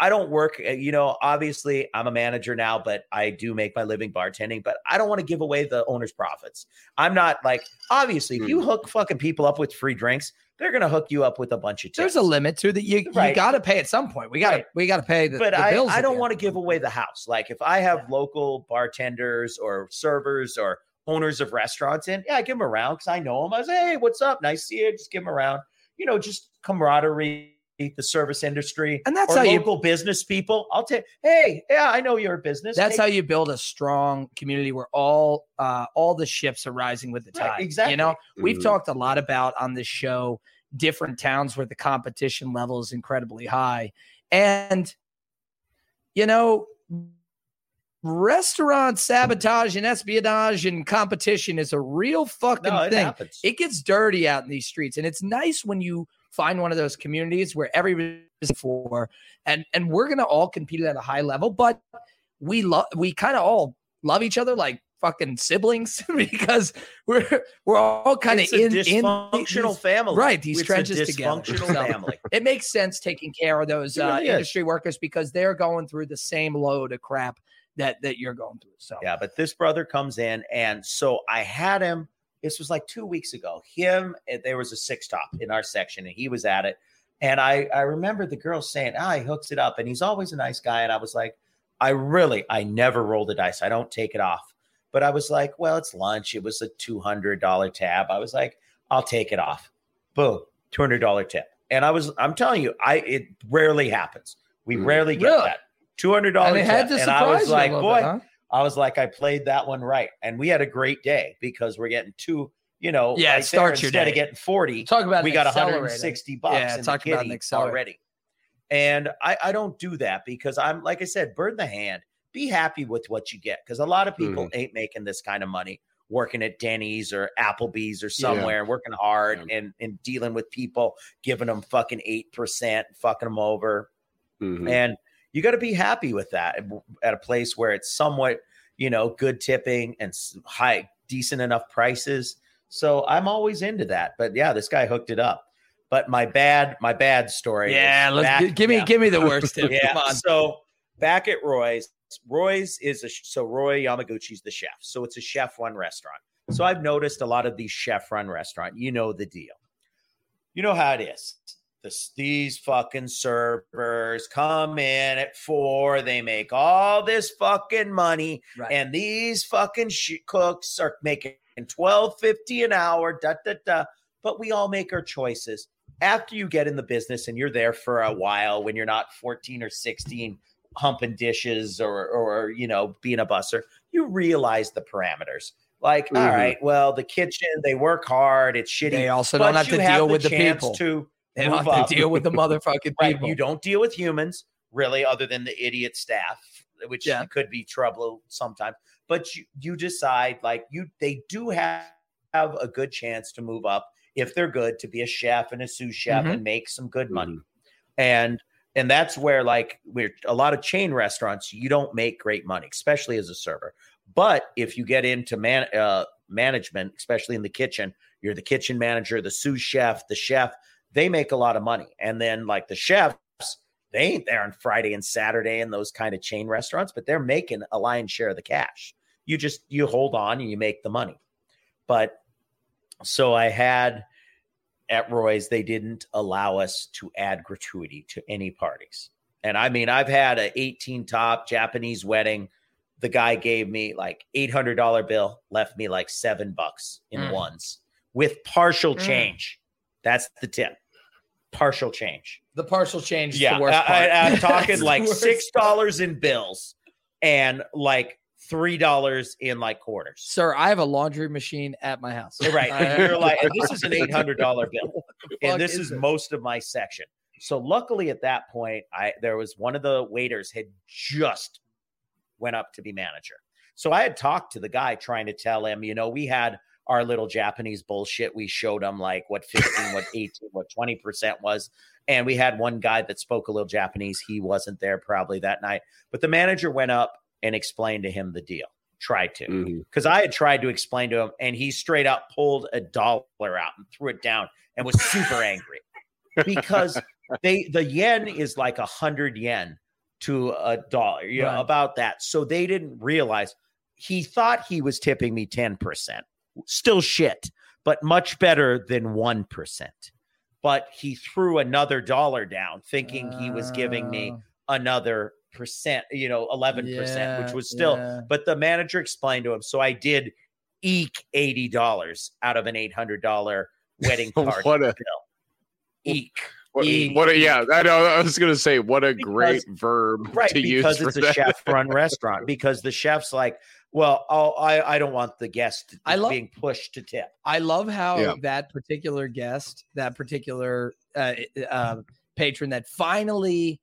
[SPEAKER 3] I don't work, uh, you know, obviously I'm a manager now, but I do make my living bartending, but I don't want to give away the owner's profits. I'm not like, obviously, if you
[SPEAKER 2] Hmm.
[SPEAKER 3] hook fucking people up with free drinks, they're going to hook you up with a bunch of tips.
[SPEAKER 2] There's a limit to that. You you got to pay at some point. We got to
[SPEAKER 3] Right.
[SPEAKER 2] we got to pay the,
[SPEAKER 3] but
[SPEAKER 2] the
[SPEAKER 3] I,
[SPEAKER 2] bills.
[SPEAKER 3] I don't want to give away the house. Like if I have local bartenders or servers or owners of restaurants in, yeah, I give them around because I know them. I say, hey, what's up? Nice to see you. Just give them around. You know, just camaraderie, the service industry,
[SPEAKER 2] And that's
[SPEAKER 3] or
[SPEAKER 2] how you-
[SPEAKER 3] local business people. I'll take. Hey, yeah, I know you're a business.
[SPEAKER 2] That's
[SPEAKER 3] Take-
[SPEAKER 2] how you build a strong community where all uh, all the ships are rising with the
[SPEAKER 3] Right,
[SPEAKER 2] tide.
[SPEAKER 3] exactly.
[SPEAKER 2] You know, we've
[SPEAKER 1] Mhm.
[SPEAKER 2] talked a lot about on this show different towns where the competition level is incredibly high, and you know, restaurant sabotage and espionage and competition is a real fucking
[SPEAKER 3] no, it
[SPEAKER 2] thing.
[SPEAKER 3] happens.
[SPEAKER 2] It gets dirty out in these streets, and it's nice when you find one of those communities where everybody's for, and and we're gonna all compete at a high level, but we love we kind of all love each other like fucking siblings because we're we're all kind of in in
[SPEAKER 3] dysfunctional
[SPEAKER 2] these-
[SPEAKER 3] family,
[SPEAKER 2] right, these
[SPEAKER 3] It's
[SPEAKER 2] trenches together. So-. It makes sense taking care of those uh,
[SPEAKER 3] really
[SPEAKER 2] industry workers because they're going through the same load of crap that that you're going through. So
[SPEAKER 3] Yeah, but this brother comes in, and so I had him. This was like two weeks ago. Him, eh, there was a six top in our section, and he was at it. And I, I remember the girl saying, "Ah, he hooks it up," and he's always a nice guy. And I was like, I really, I never roll the dice. I don't take it off. But I was like, well, it's lunch. It was a two hundred dollar tab. I was like, I'll take it off. Boom, two hundred dollar tip. And I was, I'm telling you, I it rarely happens. We
[SPEAKER 1] Mm.
[SPEAKER 3] rarely get
[SPEAKER 2] Really?
[SPEAKER 3] that two hundred dollar
[SPEAKER 2] and
[SPEAKER 3] tip.
[SPEAKER 2] had to
[SPEAKER 3] and
[SPEAKER 2] surprise
[SPEAKER 3] I was like, boy,
[SPEAKER 2] bit, huh?
[SPEAKER 3] I was like, I played that one right, and we had a great day because we're getting two. You know,
[SPEAKER 2] Yeah, it
[SPEAKER 3] right there,
[SPEAKER 2] starts your
[SPEAKER 3] instead
[SPEAKER 2] day.
[SPEAKER 3] of getting forty.
[SPEAKER 2] Talk about
[SPEAKER 3] we got 160 bucks
[SPEAKER 2] Yeah,
[SPEAKER 3] in the
[SPEAKER 2] talk about an
[SPEAKER 3] kitty already. And I, I don't do that because I'm like I said, bird in the hand. Be happy with what you get because a lot of people
[SPEAKER 2] Mm-hmm.
[SPEAKER 3] ain't making this kind of money working at Denny's or Applebee's or somewhere, working hard and and dealing with people, giving them fucking eight percent, fucking them over.
[SPEAKER 1] Mhm.
[SPEAKER 3] And you got to be happy with that at a place where it's somewhat, you know, good tipping and high, decent enough prices. So I'm always into that. But yeah, this guy hooked it up. But my bad, my bad story.
[SPEAKER 2] Yeah, let's
[SPEAKER 3] back-
[SPEAKER 2] give me
[SPEAKER 3] yeah.
[SPEAKER 2] give me the worst tip.
[SPEAKER 3] Yeah.
[SPEAKER 2] Come on.
[SPEAKER 3] So back at Roy's, Roy's is a so Roy Yamaguchi's the chef. So it's a chef run restaurant. So I've noticed a lot of these chef run restaurant. You know the deal. You know how it is. This, these fucking servers come in at four. They make all this fucking money,
[SPEAKER 2] Right.
[SPEAKER 3] and these fucking sh- cooks are making twelve fifty an hour. Da da da. But we all make our choices. After you get in the business and you're there for a while, when you're not fourteen or sixteen, humping dishes or or you know being a busser, you realize the parameters. Like, all
[SPEAKER 1] Mhm.
[SPEAKER 3] right, well, the kitchen they work hard. It's shitty.
[SPEAKER 2] they also don't have to deal with the people.
[SPEAKER 3] To
[SPEAKER 2] They don't have
[SPEAKER 3] up.
[SPEAKER 2] to deal with the motherfucking
[SPEAKER 3] Right.
[SPEAKER 2] people.
[SPEAKER 3] You don't deal with humans, really, other than the idiot staff, which
[SPEAKER 2] Yeah.
[SPEAKER 3] could be trouble sometimes. But you, you decide, like, you they do have, have a good chance to move up if they're good to be a chef and a sous chef
[SPEAKER 2] Mhm.
[SPEAKER 3] and make some good money.
[SPEAKER 1] Mhm.
[SPEAKER 3] And and that's where like we're a lot of chain restaurants, you don't make great money, especially as a server. But if you get into man uh, management, especially in the kitchen, you're the kitchen manager, the sous chef, the chef, they make a lot of money. And then like the chefs, they ain't there on Friday and Saturday in those kind of chain restaurants, but they're making a lion's share of the cash. You just you hold on and you make the money. But so I had at Roy's, they didn't allow us to add gratuity to any parties. And I mean, I've had a 18 top Japanese wedding. The guy gave me like $800 bill, left me like seven bucks in
[SPEAKER 2] Mm.
[SPEAKER 3] ones with partial
[SPEAKER 2] Mm.
[SPEAKER 3] change. That's the tip. Partial change.
[SPEAKER 2] the partial change is
[SPEAKER 3] Yeah.
[SPEAKER 2] the worst
[SPEAKER 3] I,
[SPEAKER 2] part.
[SPEAKER 3] am talking like $6 in bills and like $3 in like quarters.
[SPEAKER 2] Sir, I have a laundry machine at my house.
[SPEAKER 3] Right. And you're like, this is an $800 bill. And this is
[SPEAKER 2] it?
[SPEAKER 3] most of my section. So luckily at that point, I there was one of the waiters had just went up to be manager. So I had talked to the guy trying to tell him, you know, we had our little Japanese bullshit. We showed him like what 15, what 18, what 20% was. And we had one guy that spoke a little Japanese. He wasn't there probably that night. But the manager went up and explained to him the deal. Tried to
[SPEAKER 1] mm-hmm.
[SPEAKER 3] because I had tried to explain to him, and he straight up pulled a dollar out and threw it down and was super angry because they the yen is like a hundred yen to a dollar, you know,
[SPEAKER 2] Right.
[SPEAKER 3] about that. So they didn't realize he thought he was tipping me ten percent, still shit, but much better than one percent. But he threw another dollar down, thinking he was giving me oh. another percent, you know, eleven percent, which was still
[SPEAKER 2] yeah.
[SPEAKER 3] but the manager explained to him. So I did eke eighty dollars out of an eight hundred dollar wedding card.
[SPEAKER 1] What a-
[SPEAKER 3] bill. Eke,
[SPEAKER 1] What,
[SPEAKER 3] Eek.
[SPEAKER 1] what a, yeah, I, know, I was going to say, what a great verb
[SPEAKER 3] right?
[SPEAKER 1] to use
[SPEAKER 3] Because
[SPEAKER 1] for
[SPEAKER 3] it's a
[SPEAKER 1] that.
[SPEAKER 3] chef-run restaurant. Because the chef's like, well, I'll, I I don't want the guest
[SPEAKER 2] I love-
[SPEAKER 3] being pushed to tip.
[SPEAKER 2] I love how
[SPEAKER 1] Yeah.
[SPEAKER 2] that particular guest, that particular uh, uh, patron that finally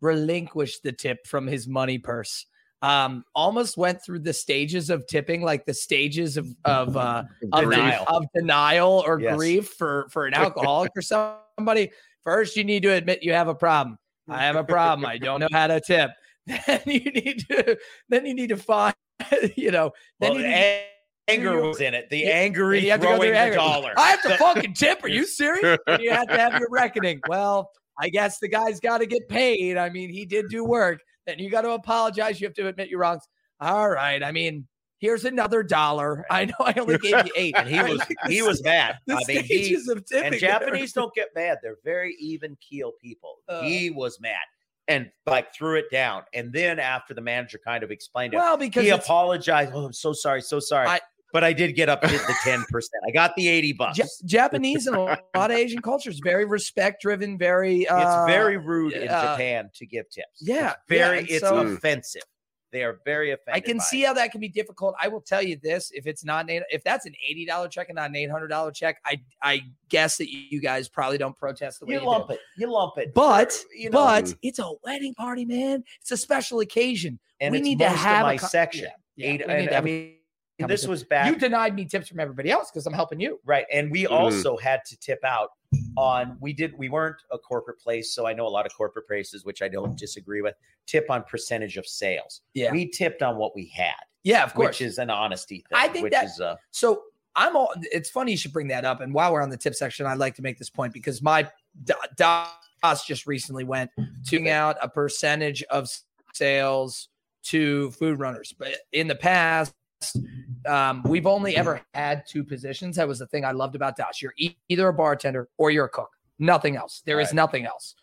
[SPEAKER 2] relinquished the tip from his money purse, um, almost went through the stages of tipping, like the stages of of uh, of
[SPEAKER 3] Denial.
[SPEAKER 2] denial, of denial or
[SPEAKER 3] Yes.
[SPEAKER 2] grief for for an alcoholic or somebody. First, you need to admit you have a problem. I have a problem. I don't know how to tip. Then you need to. Then you need to find. You know. Then
[SPEAKER 3] Well,
[SPEAKER 2] you
[SPEAKER 3] the
[SPEAKER 2] need
[SPEAKER 3] anger was in it. The
[SPEAKER 2] you have to go
[SPEAKER 3] throwing the
[SPEAKER 2] anger.
[SPEAKER 3] dollar.
[SPEAKER 2] I have to fucking tip. Are you serious? You have to have your reckoning. Well, I guess the guy's got to get paid. I mean, he did do work. Then you got to apologize. You have to admit your wrongs. All right. I mean, here's another dollar. I know I only gave you eight.
[SPEAKER 3] and he was he was mad.
[SPEAKER 2] the
[SPEAKER 3] I mean, he,
[SPEAKER 2] of tipping.
[SPEAKER 3] and Japanese don't get mad. They're very even keel people.
[SPEAKER 2] Uh.
[SPEAKER 3] he was mad and like threw it down. And then after the manager kind of explained it,
[SPEAKER 2] well because
[SPEAKER 3] he apologized. Oh, I'm so sorry, so sorry.
[SPEAKER 2] I-
[SPEAKER 3] but I did get up to the ten percent. I got the eighty bucks.
[SPEAKER 2] Ja- Japanese and a lot of Asian cultures very respect driven. Very. Uh,
[SPEAKER 3] it's very rude in
[SPEAKER 2] uh,
[SPEAKER 3] Japan to give tips.
[SPEAKER 2] yeah,
[SPEAKER 3] it's very.
[SPEAKER 2] yeah,
[SPEAKER 3] it's
[SPEAKER 2] so-
[SPEAKER 3] offensive. They are very offended.
[SPEAKER 2] I can see
[SPEAKER 3] it.
[SPEAKER 2] how that can be difficult. I will tell you this: if it's not an if that's an eighty dollar check and not an eight hundred dollar check, I I guess that you guys probably don't protest the way
[SPEAKER 3] you
[SPEAKER 2] you,
[SPEAKER 3] lump
[SPEAKER 2] do.
[SPEAKER 3] it. You lump it.
[SPEAKER 2] But
[SPEAKER 3] you know,
[SPEAKER 2] but it's a wedding party, man. It's a special occasion.
[SPEAKER 3] and
[SPEAKER 2] we
[SPEAKER 3] it's
[SPEAKER 2] need to
[SPEAKER 3] most of
[SPEAKER 2] have
[SPEAKER 3] my
[SPEAKER 2] a co-
[SPEAKER 3] section.
[SPEAKER 2] Yeah, yeah,
[SPEAKER 3] Eight-
[SPEAKER 2] we
[SPEAKER 3] and I mean, this was back.
[SPEAKER 2] you denied me tips from everybody else because I'm helping you.
[SPEAKER 3] Right. And we
[SPEAKER 1] Mhm.
[SPEAKER 3] also had to tip out on we did we weren't a corporate place, so I know a lot of corporate places, which I don't disagree with, tip on percentage of sales.
[SPEAKER 2] Yeah,
[SPEAKER 3] We tipped on what we had,
[SPEAKER 2] yeah, of course.
[SPEAKER 3] which is an honesty thing.
[SPEAKER 2] I think
[SPEAKER 3] which
[SPEAKER 2] that-
[SPEAKER 3] is uh
[SPEAKER 2] So I'm all. It's funny you should bring that up. And while we're on the tip section, I'd like to make this point because my Das just recently went to out a percentage of sales to food runners, but in the past. Um, we've only ever had two positions. That was the thing I loved about Das. You're e- either a bartender or you're a cook. Nothing else. There is
[SPEAKER 3] Right.
[SPEAKER 2] nothing else.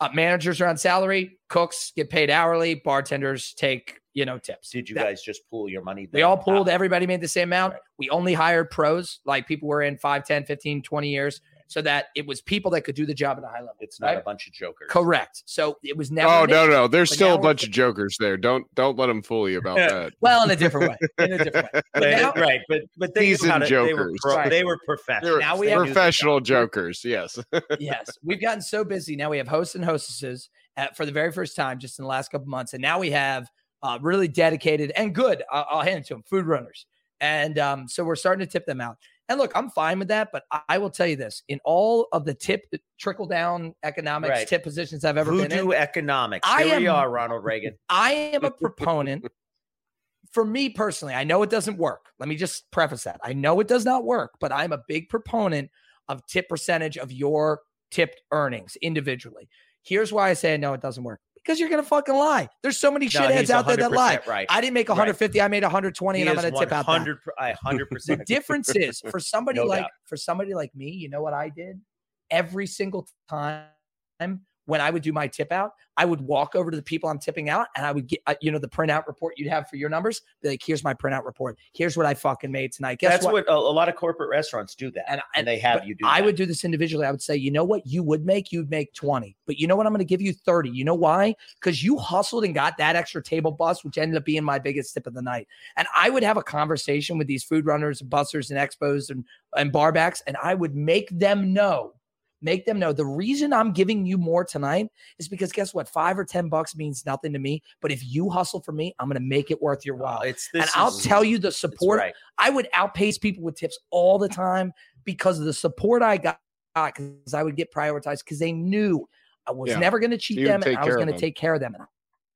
[SPEAKER 2] Uh, managers are on salary. Cooks get paid hourly. Bartenders take you know tips.
[SPEAKER 3] Did you
[SPEAKER 2] That-
[SPEAKER 3] guys just pool your money?
[SPEAKER 2] They
[SPEAKER 3] then?
[SPEAKER 2] all pooled. Everybody made the same amount.
[SPEAKER 3] Right.
[SPEAKER 2] We only hired pros, like people were in 5, 10, 15, 20 years, so that it was people that could do the job at a high level.
[SPEAKER 3] It's not
[SPEAKER 2] right?
[SPEAKER 3] a bunch of jokers.
[SPEAKER 2] Correct. So it was never.
[SPEAKER 1] Oh no, no, there's still a bunch of jokers there. Don't don't let them fool you about that.
[SPEAKER 2] Well, in a different way. In a different way. But
[SPEAKER 3] They-
[SPEAKER 2] now-
[SPEAKER 3] right, but but they,
[SPEAKER 1] Seasoned
[SPEAKER 3] knew how to- they were
[SPEAKER 1] jokers.
[SPEAKER 3] pro-
[SPEAKER 2] Right.
[SPEAKER 3] they were professional.
[SPEAKER 1] They're
[SPEAKER 2] Now we have-
[SPEAKER 1] professional jokers. Yes.
[SPEAKER 2] yes, we've gotten so busy now. We have hosts and hostesses at, for the very first time, just in the last couple months, and now we have uh, really dedicated and good. I'll, I'll hand it to them, food runners, and um, so we're starting to tip them out. And look, I'm fine with that, but I, will tell you this: in all of the tip trickle down economics
[SPEAKER 3] Right.
[SPEAKER 2] tip positions I've ever been in,
[SPEAKER 3] Voodoo economics.
[SPEAKER 2] I
[SPEAKER 3] Here we are, Ronald Reagan.
[SPEAKER 2] I am a proponent. For me personally, I know it doesn't work. Let me just preface that. I know it does not work, but I'm a big proponent of tip percentage of your tipped earnings individually. Here's why I say I know it doesn't work. Because you're gonna fucking lie. There's so many
[SPEAKER 3] No,
[SPEAKER 2] shitheads out there that lie.
[SPEAKER 3] Right.
[SPEAKER 2] I didn't make
[SPEAKER 3] Right.
[SPEAKER 2] 150, I made 120,
[SPEAKER 3] He
[SPEAKER 2] and I'm gonna tip out
[SPEAKER 3] 100 I 100%.
[SPEAKER 2] The difference is for somebody
[SPEAKER 3] No
[SPEAKER 2] like
[SPEAKER 3] doubt.
[SPEAKER 2] for somebody like me, you know what I did? Every single time when I would do my tip out, I would walk over to the people I'm tipping out and I would get uh, you know the printout report you'd have for your numbers. Be like, here's my printout report. Here's what I fucking made tonight. Guess
[SPEAKER 3] That's
[SPEAKER 2] what?
[SPEAKER 3] what, a, a lot of corporate restaurants do that.
[SPEAKER 2] and,
[SPEAKER 3] and they have you do
[SPEAKER 2] I
[SPEAKER 3] that.
[SPEAKER 2] would do this individually. I would say, you know what, you would make, you'd make 20. But you know what, I'm going to give you 30. You know why? Because you hustled and got that extra table bus, which ended up being my biggest tip of the night. And I would have a conversation with these food runners, and bussers, and expos and, and barbacks, and I would make them know. Make them know the reason I'm giving you more tonight is because guess what? Five or 10 bucks means nothing to me. But if you hustle for me, I'm going to make it worth your oh, while.
[SPEAKER 3] Well, it's
[SPEAKER 2] and
[SPEAKER 3] this
[SPEAKER 2] I'll tell you the support
[SPEAKER 3] right.
[SPEAKER 2] I would outpace people with tips all the time because of the support I got because I would get prioritized because they knew I was
[SPEAKER 1] Yeah.
[SPEAKER 2] never going to cheat
[SPEAKER 1] You
[SPEAKER 2] them and I was going to take care of them. And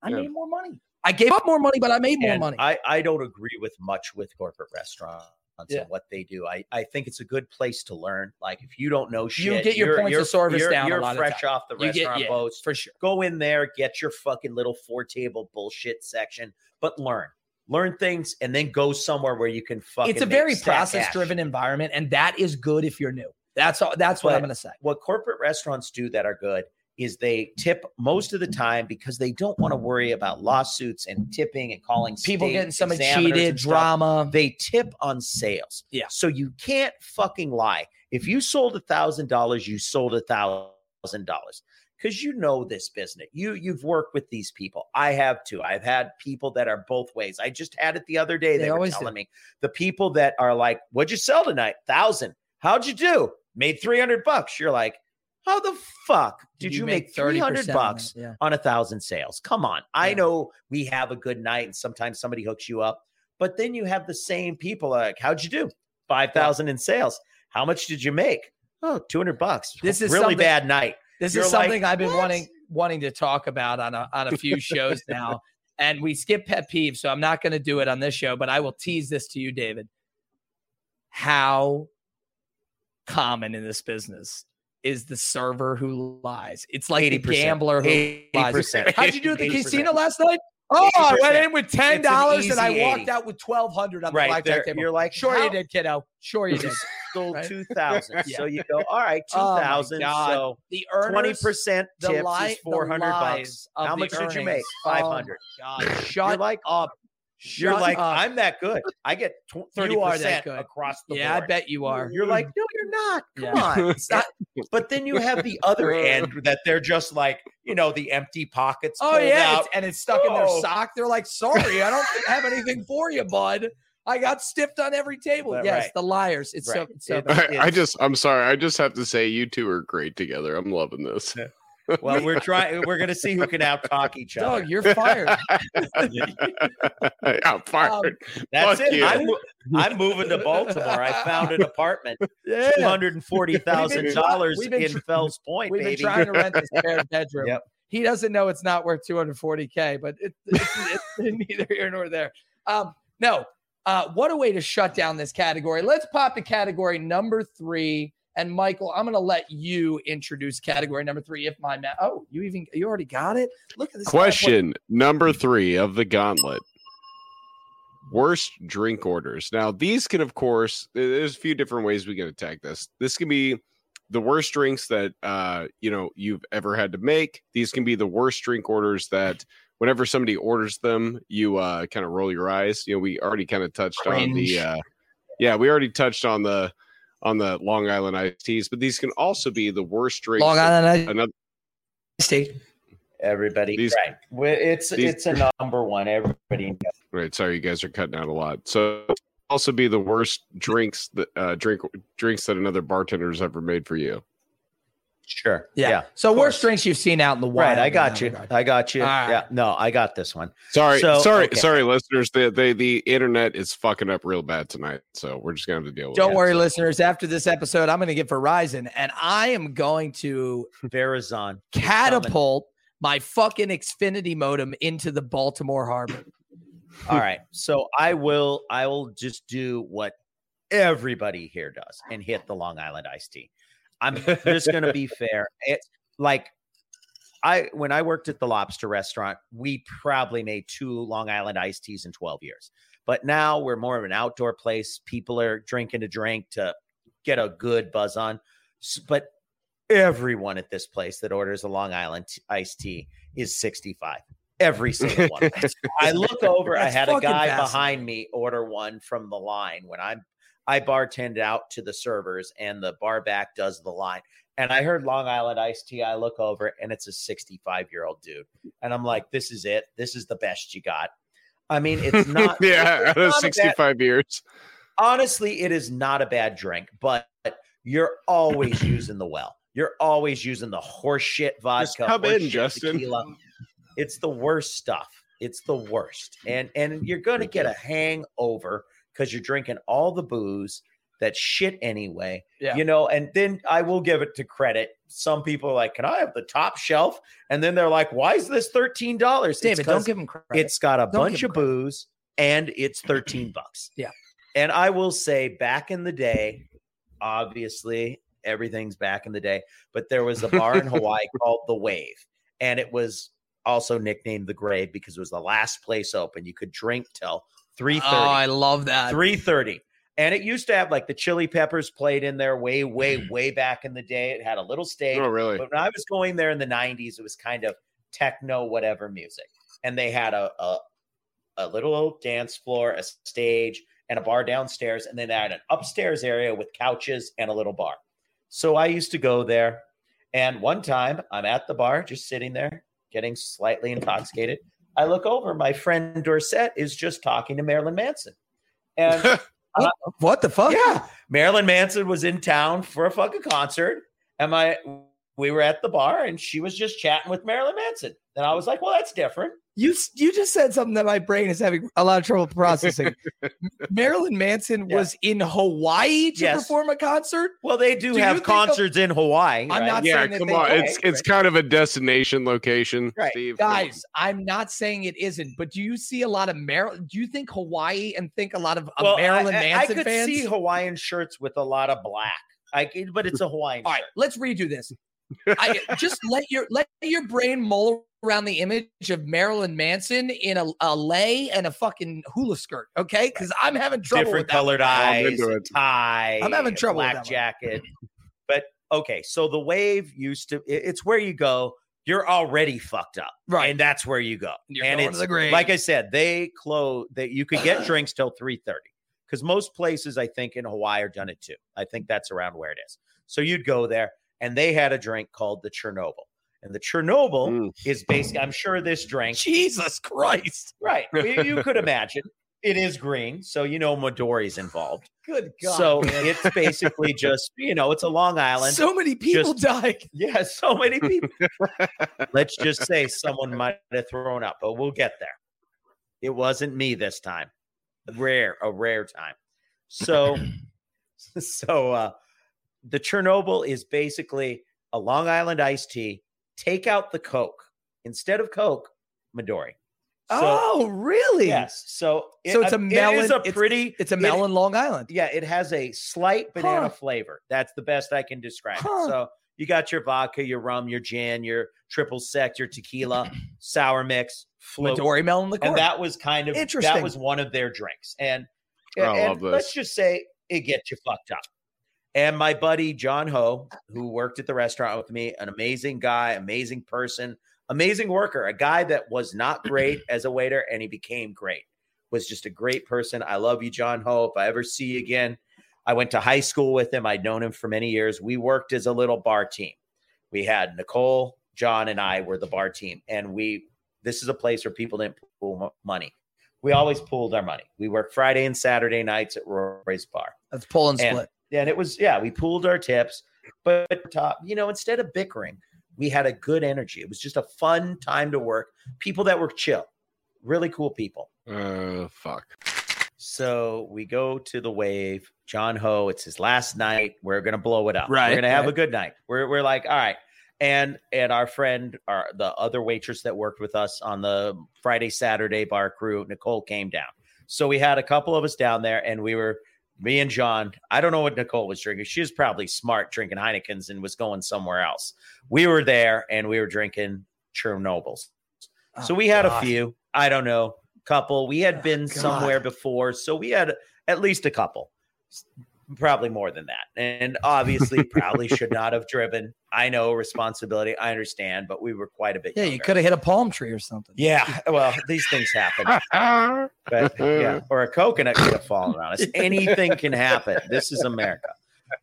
[SPEAKER 2] I
[SPEAKER 1] Yeah.
[SPEAKER 2] made more money. I gave up more money, but I made more
[SPEAKER 3] And
[SPEAKER 2] money.
[SPEAKER 3] I, I don't agree with much with corporate restaurants
[SPEAKER 2] Yeah.
[SPEAKER 3] and what they do. I, I think it's a good place to learn. Like if you don't know shit,
[SPEAKER 2] You get your points of service
[SPEAKER 3] you're,
[SPEAKER 2] down
[SPEAKER 3] You're
[SPEAKER 2] lot of
[SPEAKER 3] fresh
[SPEAKER 2] time.
[SPEAKER 3] off the
[SPEAKER 2] You get-
[SPEAKER 3] restaurant
[SPEAKER 2] yeah,
[SPEAKER 3] boats.
[SPEAKER 2] for sure.
[SPEAKER 3] Go in there, get your fucking little four table bullshit section, but learn. Learn things and then go somewhere where you can fucking
[SPEAKER 2] It's a very process driven environment, and that is good if you're new. That's all. That's what I'm going to say.
[SPEAKER 3] what corporate restaurants do that are good is they tip most of the time because they don't want to worry about lawsuits and tipping and calling
[SPEAKER 2] People getting
[SPEAKER 3] examiners
[SPEAKER 2] cheated, drama.
[SPEAKER 3] They tip on sales.
[SPEAKER 2] Yeah.
[SPEAKER 3] So you can't fucking lie. If you sold a thousand dollars, you sold a thousand dollars. Because you know this business. You you've worked with these people. I have too. I've had people that are both ways. I just had it the other day.
[SPEAKER 2] They
[SPEAKER 3] They, were
[SPEAKER 2] always do.
[SPEAKER 3] telling me the people that are like, What'd you sell tonight? Thousand. How'd you do? Made 300 bucks. You're like, how the fuck did you, make 300 bucks?
[SPEAKER 2] Yeah.
[SPEAKER 3] on a thousand sales. Come on. I
[SPEAKER 2] Yeah.
[SPEAKER 3] know we have a good night and sometimes somebody hooks you up, but then you have the same people like, how'd you do? 5,000 in sales. How much did you make? Oh, 200 bucks.
[SPEAKER 2] This is
[SPEAKER 3] really bad night.
[SPEAKER 2] This
[SPEAKER 3] You're
[SPEAKER 2] is
[SPEAKER 3] like,
[SPEAKER 2] something I've been
[SPEAKER 3] "What?"
[SPEAKER 2] wanting wanting to talk about on a on a few shows now. And we skip pet peeves, so I'm not going to do it on this show, but I will tease this to you, David. How common in this business is the server who lies? It's like the
[SPEAKER 3] 80%.
[SPEAKER 2] gambler who lies.
[SPEAKER 3] 80%.
[SPEAKER 2] How'd you do at the
[SPEAKER 3] 80%.
[SPEAKER 2] casino last night? Oh, I went in with ten dollars and I walked
[SPEAKER 3] 80.
[SPEAKER 2] out with twelve hundred on the
[SPEAKER 3] Right.
[SPEAKER 2] blackjack table.
[SPEAKER 3] you're like,
[SPEAKER 2] sure
[SPEAKER 3] how-
[SPEAKER 2] you did, kiddo. Sure you did.
[SPEAKER 3] Sold
[SPEAKER 2] Right?
[SPEAKER 3] 2,000.
[SPEAKER 2] Yeah.
[SPEAKER 3] So you go, all right,
[SPEAKER 2] Oh my
[SPEAKER 3] 2,000.
[SPEAKER 2] God.
[SPEAKER 3] so
[SPEAKER 2] The
[SPEAKER 3] 20%
[SPEAKER 2] earners,
[SPEAKER 3] tips
[SPEAKER 2] the
[SPEAKER 3] is
[SPEAKER 2] the
[SPEAKER 3] 400 bucks. How
[SPEAKER 2] the
[SPEAKER 3] much did you make?
[SPEAKER 2] earnings. Oh my
[SPEAKER 3] 500.
[SPEAKER 2] God,
[SPEAKER 3] You're
[SPEAKER 2] shut
[SPEAKER 3] like,
[SPEAKER 2] up.
[SPEAKER 3] You're like,
[SPEAKER 2] up.
[SPEAKER 3] I'm that good. I get tw- 30%
[SPEAKER 2] You are that good.
[SPEAKER 3] across the
[SPEAKER 2] yeah, I bet you are.
[SPEAKER 3] You're like, hmm. no, you're not. Come
[SPEAKER 2] Yeah.
[SPEAKER 3] on. It's not. But then you have the other end that they're just like, you know, the empty pockets.
[SPEAKER 2] Oh
[SPEAKER 3] pulled
[SPEAKER 2] yeah,
[SPEAKER 3] out.
[SPEAKER 2] it's, and it's stuck in their
[SPEAKER 3] Oh.
[SPEAKER 2] sock. They're like, "Sorry, I don't have anything for you, bud. I got stiffed on every table."
[SPEAKER 3] Right,
[SPEAKER 2] yes,
[SPEAKER 3] right.
[SPEAKER 2] the liars. It's so
[SPEAKER 3] Right.
[SPEAKER 2] it's so
[SPEAKER 3] It-
[SPEAKER 2] bad.
[SPEAKER 1] I, I just, I'm sorry. I just have to say, you two are great together. I'm loving this.
[SPEAKER 3] Well, we're trying. We're gonna see who can out talk each other.
[SPEAKER 2] Dog, you're fired.
[SPEAKER 1] I'm fired.
[SPEAKER 3] That's
[SPEAKER 1] fuck
[SPEAKER 3] it.
[SPEAKER 1] you.
[SPEAKER 3] I'm, I'm moving to Baltimore. I found an apartment,
[SPEAKER 2] yeah.
[SPEAKER 3] two hundred and forty thousand dollars
[SPEAKER 2] We've been
[SPEAKER 3] in
[SPEAKER 2] tr-
[SPEAKER 3] Fells Point,
[SPEAKER 2] We've
[SPEAKER 3] baby.
[SPEAKER 2] been trying to rent this spare bedroom.
[SPEAKER 3] Yep.
[SPEAKER 2] He doesn't know it's not worth 240k, but it, it's, it's neither here nor there. Um, no, uh, what a way to shut down this category. Let's pop to category number three. And Michael, I'm going to let you introduce category number three. If my ma- oh, you even you already got it. Look at this
[SPEAKER 1] Question number three of the gauntlet. Worst drink orders. Now, these can, of course, there's a few different ways we can attack this. This can be the worst drinks that uh you know you've ever had to make. These can be the worst drink orders that whenever somebody orders them, you uh kind of roll your eyes. You know, we already kind of touched on the uh yeah, we already touched on the on the Long Island iced teas, but these can also be the worst drinks.
[SPEAKER 2] Long
[SPEAKER 1] that
[SPEAKER 2] Island
[SPEAKER 1] Another
[SPEAKER 2] Iced Tea.
[SPEAKER 3] Everybody,
[SPEAKER 1] These-
[SPEAKER 3] right? It's
[SPEAKER 1] these-
[SPEAKER 3] it's a number one. Everybody knows.
[SPEAKER 1] right. Sorry, you guys are cutting out a lot. So also be the worst drinks that uh drink drinks that another bartender's ever made for you.
[SPEAKER 3] Sure.
[SPEAKER 2] Yeah.
[SPEAKER 3] Yeah.
[SPEAKER 2] So worst drinks you've seen out in the wild.
[SPEAKER 3] Right. I got you.
[SPEAKER 2] regard.
[SPEAKER 3] I got you.
[SPEAKER 2] All right.
[SPEAKER 3] Yeah. No, I got this one.
[SPEAKER 1] Sorry,
[SPEAKER 3] So,
[SPEAKER 1] sorry,
[SPEAKER 3] okay.
[SPEAKER 1] sorry, listeners. The, the the internet is fucking up real bad tonight, so we're just gonna have to deal with it.
[SPEAKER 2] Don't worry,
[SPEAKER 1] So-
[SPEAKER 2] listeners. After this episode, I'm going to get Verizon and I am going to
[SPEAKER 3] Verizon.
[SPEAKER 2] catapult my fucking Xfinity modem into the Baltimore Harbor.
[SPEAKER 3] All right. So I will I will just do what everybody here does and hit the Long Island iced tea. I'm just gonna be fair. It's like I when I worked at the lobster restaurant, we probably made two Long Island iced teas in 12 years. But now we're more of an outdoor place. People are drinking a drink to get a good buzz on. But everyone at this place that orders a Long Island iced tea is 65. Every single one. I look over. I had a guy behind me order one from the line when I'm I bartend out to the servers and the bar back does the line. And I heard Long Island iced tea. I look over and it's a 65 year old dude. And I'm like, this is it. This is the best you got. I mean, it's not.
[SPEAKER 1] yeah,
[SPEAKER 3] it's not a bad-
[SPEAKER 1] sixty-five years.
[SPEAKER 3] honestly, it is not a bad drink, but you're always using the well. You're always using the horseshit vodka.
[SPEAKER 1] come in, Justin.
[SPEAKER 3] tequila. It's the worst stuff. It's the worst. And and you're gonna get a hangover because you're drinking all the booze that shit anyway.
[SPEAKER 2] Yeah.
[SPEAKER 3] You know, and then I will give it to credit. Some people are like, Can I have the top shelf? And then they're like, Why is this $13?
[SPEAKER 2] David, don't give him credit.
[SPEAKER 3] It's got a
[SPEAKER 2] Don't
[SPEAKER 3] bunch of booze and it's 13 bucks.
[SPEAKER 2] Yeah.
[SPEAKER 3] And I will say back in the day, obviously everything's back in the day, but there was a bar in Hawaii called The Wave. And it was also nicknamed The Grave because it was the last place open. You could drink till 3:30.
[SPEAKER 2] oh, I love that.
[SPEAKER 3] 3:30. And it used to have like the chili peppers played in there way, way, mm. way back in the day. It had a little stage.
[SPEAKER 1] Oh, really?
[SPEAKER 3] But when I was going there in the 90s, it was kind of techno, whatever music. And they had a, a, a little dance floor, a stage, and a bar downstairs. And then they had an upstairs area with couches and a little bar. So I used to go there. And one time I'm at the bar, just sitting there, getting slightly intoxicated. I look over, my friend Dorset is just talking to Marilyn Manson. And uh,
[SPEAKER 2] What the fuck?
[SPEAKER 3] yeah, Marilyn Manson was in town for a fucking concert, and my we were at the bar, and she was just chatting with Marilyn Manson, and I was like, "Well, that's different."
[SPEAKER 2] You you just said something that my brain is having a lot of trouble processing. Marilyn Manson
[SPEAKER 3] Yeah.
[SPEAKER 2] was in Hawaii to
[SPEAKER 3] Yes.
[SPEAKER 2] perform a concert.
[SPEAKER 3] Well, they do,
[SPEAKER 2] Do
[SPEAKER 3] have
[SPEAKER 2] think of-
[SPEAKER 3] concerts in Hawaii.
[SPEAKER 2] I'm
[SPEAKER 3] right?
[SPEAKER 2] not
[SPEAKER 1] yeah,
[SPEAKER 2] saying that
[SPEAKER 1] come
[SPEAKER 2] they
[SPEAKER 1] on.
[SPEAKER 2] don't,
[SPEAKER 1] It's it's kind of a destination location,
[SPEAKER 3] Right.
[SPEAKER 1] Steve. Come on.
[SPEAKER 2] Guys, I'm not saying it isn't, but do you see a lot of Maryland? Do you think Hawaii and think a lot of uh,
[SPEAKER 3] Well, I-
[SPEAKER 2] Marilyn
[SPEAKER 3] I, I
[SPEAKER 2] Manson
[SPEAKER 3] could
[SPEAKER 2] fans?
[SPEAKER 3] see Hawaiian shirts with a lot of black. I but it's a Hawaiian
[SPEAKER 2] All right,
[SPEAKER 3] shirt.
[SPEAKER 2] let's redo this. I, just let your let your brain mull around the image of Marilyn Manson in a, a lei and a fucking hula skirt, okay? Because I'm having trouble
[SPEAKER 3] different
[SPEAKER 2] with that.
[SPEAKER 3] colored
[SPEAKER 1] I'm
[SPEAKER 3] eyes,
[SPEAKER 1] into
[SPEAKER 3] a
[SPEAKER 1] it.
[SPEAKER 3] tie.
[SPEAKER 2] I'm having
[SPEAKER 3] a
[SPEAKER 2] trouble with
[SPEAKER 3] Black
[SPEAKER 2] that
[SPEAKER 3] jacket. But okay, so the wave used to. it- It's where you go. You're already fucked up,
[SPEAKER 2] Right.
[SPEAKER 3] And that's where you go.
[SPEAKER 2] You're
[SPEAKER 3] and it's like I said, they close. That you could get drinks till three thirty because most places I think in Hawaii are done at two. I think that's around where it is. So you'd go there, and they had a drink called the Chernobyl, and the Chernobyl is basically. I'm sure this drink
[SPEAKER 2] Jesus Christ.
[SPEAKER 3] Right. You you could imagine. It is green, so you know Midori's involved.
[SPEAKER 2] Good God.
[SPEAKER 3] so
[SPEAKER 2] man.
[SPEAKER 3] it's basically just, you know, it's a Long Island.
[SPEAKER 2] so many people
[SPEAKER 3] just-
[SPEAKER 2] died.
[SPEAKER 3] yeah, so many people. Let's just say someone might have thrown up, but we'll get there. It wasn't me this time. Rare, a rare time. So, so uh the Chernobyl is basically a Long Island iced tea. Take out the Coke. Instead of Coke, Midori. So,
[SPEAKER 2] oh, really?
[SPEAKER 3] Yes. So,
[SPEAKER 2] So uh, it's a melon-
[SPEAKER 3] is a pretty.
[SPEAKER 2] It's a
[SPEAKER 3] it-
[SPEAKER 2] melon Long Island.
[SPEAKER 3] yeah, it has a slight banana
[SPEAKER 2] Huh.
[SPEAKER 3] flavor. That's the best I can describe
[SPEAKER 2] Huh.
[SPEAKER 3] it. So you got your vodka, your rum, your gin, your triple sec, your tequila, sour mix, float,
[SPEAKER 2] Midori melon liqueur.
[SPEAKER 3] and that was kind of
[SPEAKER 2] Interesting.
[SPEAKER 3] That was one of their drinks, and
[SPEAKER 1] I
[SPEAKER 3] and
[SPEAKER 1] love this.
[SPEAKER 3] let's just say it gets you fucked up. And my buddy John Ho, who worked at the restaurant with me, an amazing guy, amazing person, amazing worker, a guy that was not great as a waiter and he became great. Was just a great person. I love you, John Ho. If I ever see you again, I went to high school with him. I'd known him for many years. We worked as a little bar team. We had Nicole, John, and I were the bar team, and we. This is a place where people didn't pool money. We always pooled our money. We worked Friday and Saturday nights at Roy's Bar.
[SPEAKER 2] That's pull and split.
[SPEAKER 3] And it was, yeah, we pooled our tips, but top, you know, instead of bickering, we had a good energy. It was just a fun time to work. People that were chill, really cool people.
[SPEAKER 1] Uh, fuck.
[SPEAKER 3] So we go to the wave. John Ho, it's his last night. We're gonna blow it up.
[SPEAKER 2] Right,
[SPEAKER 3] We're gonna have a good night. We're we're like, all right. And and our friend, our the other waitress that worked with us on the Friday, Saturday bar crew, Nicole came down. So we had a couple of us down there, and we were me and John. I don't know what Nicole was drinking. She was probably smart drinking Heinekens and was going somewhere else. We were there and we were drinking Chernobyls. So
[SPEAKER 2] Oh,
[SPEAKER 3] we had
[SPEAKER 2] God.
[SPEAKER 3] a few. I don't know, couple. We had
[SPEAKER 2] Oh,
[SPEAKER 3] been somewhere before, so we had at least a couple. Probably more than that. And obviously, probably should not have driven. I know responsibility. I understand, but we were quite a bit.
[SPEAKER 2] Yeah, you could have hit a palm tree or something.
[SPEAKER 3] Yeah, well, these things happen. But yeah, or a coconut could have fallen on us. Anything can happen. This is America.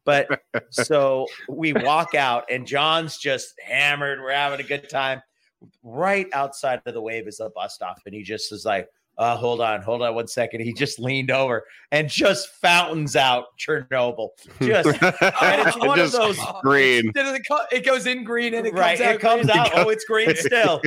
[SPEAKER 3] But so we walk out, and John's just hammered. We're having a good time. Right outside of the wave is a bus stop, and he just is like, uh, hold on, hold on one second. He just leaned over and just fountains out Chernobyl. Just and it's one of those
[SPEAKER 1] green.
[SPEAKER 2] It, goes in green and it
[SPEAKER 3] right.
[SPEAKER 2] comes out.
[SPEAKER 3] it comes
[SPEAKER 2] green.
[SPEAKER 3] out. Oh, it's green still.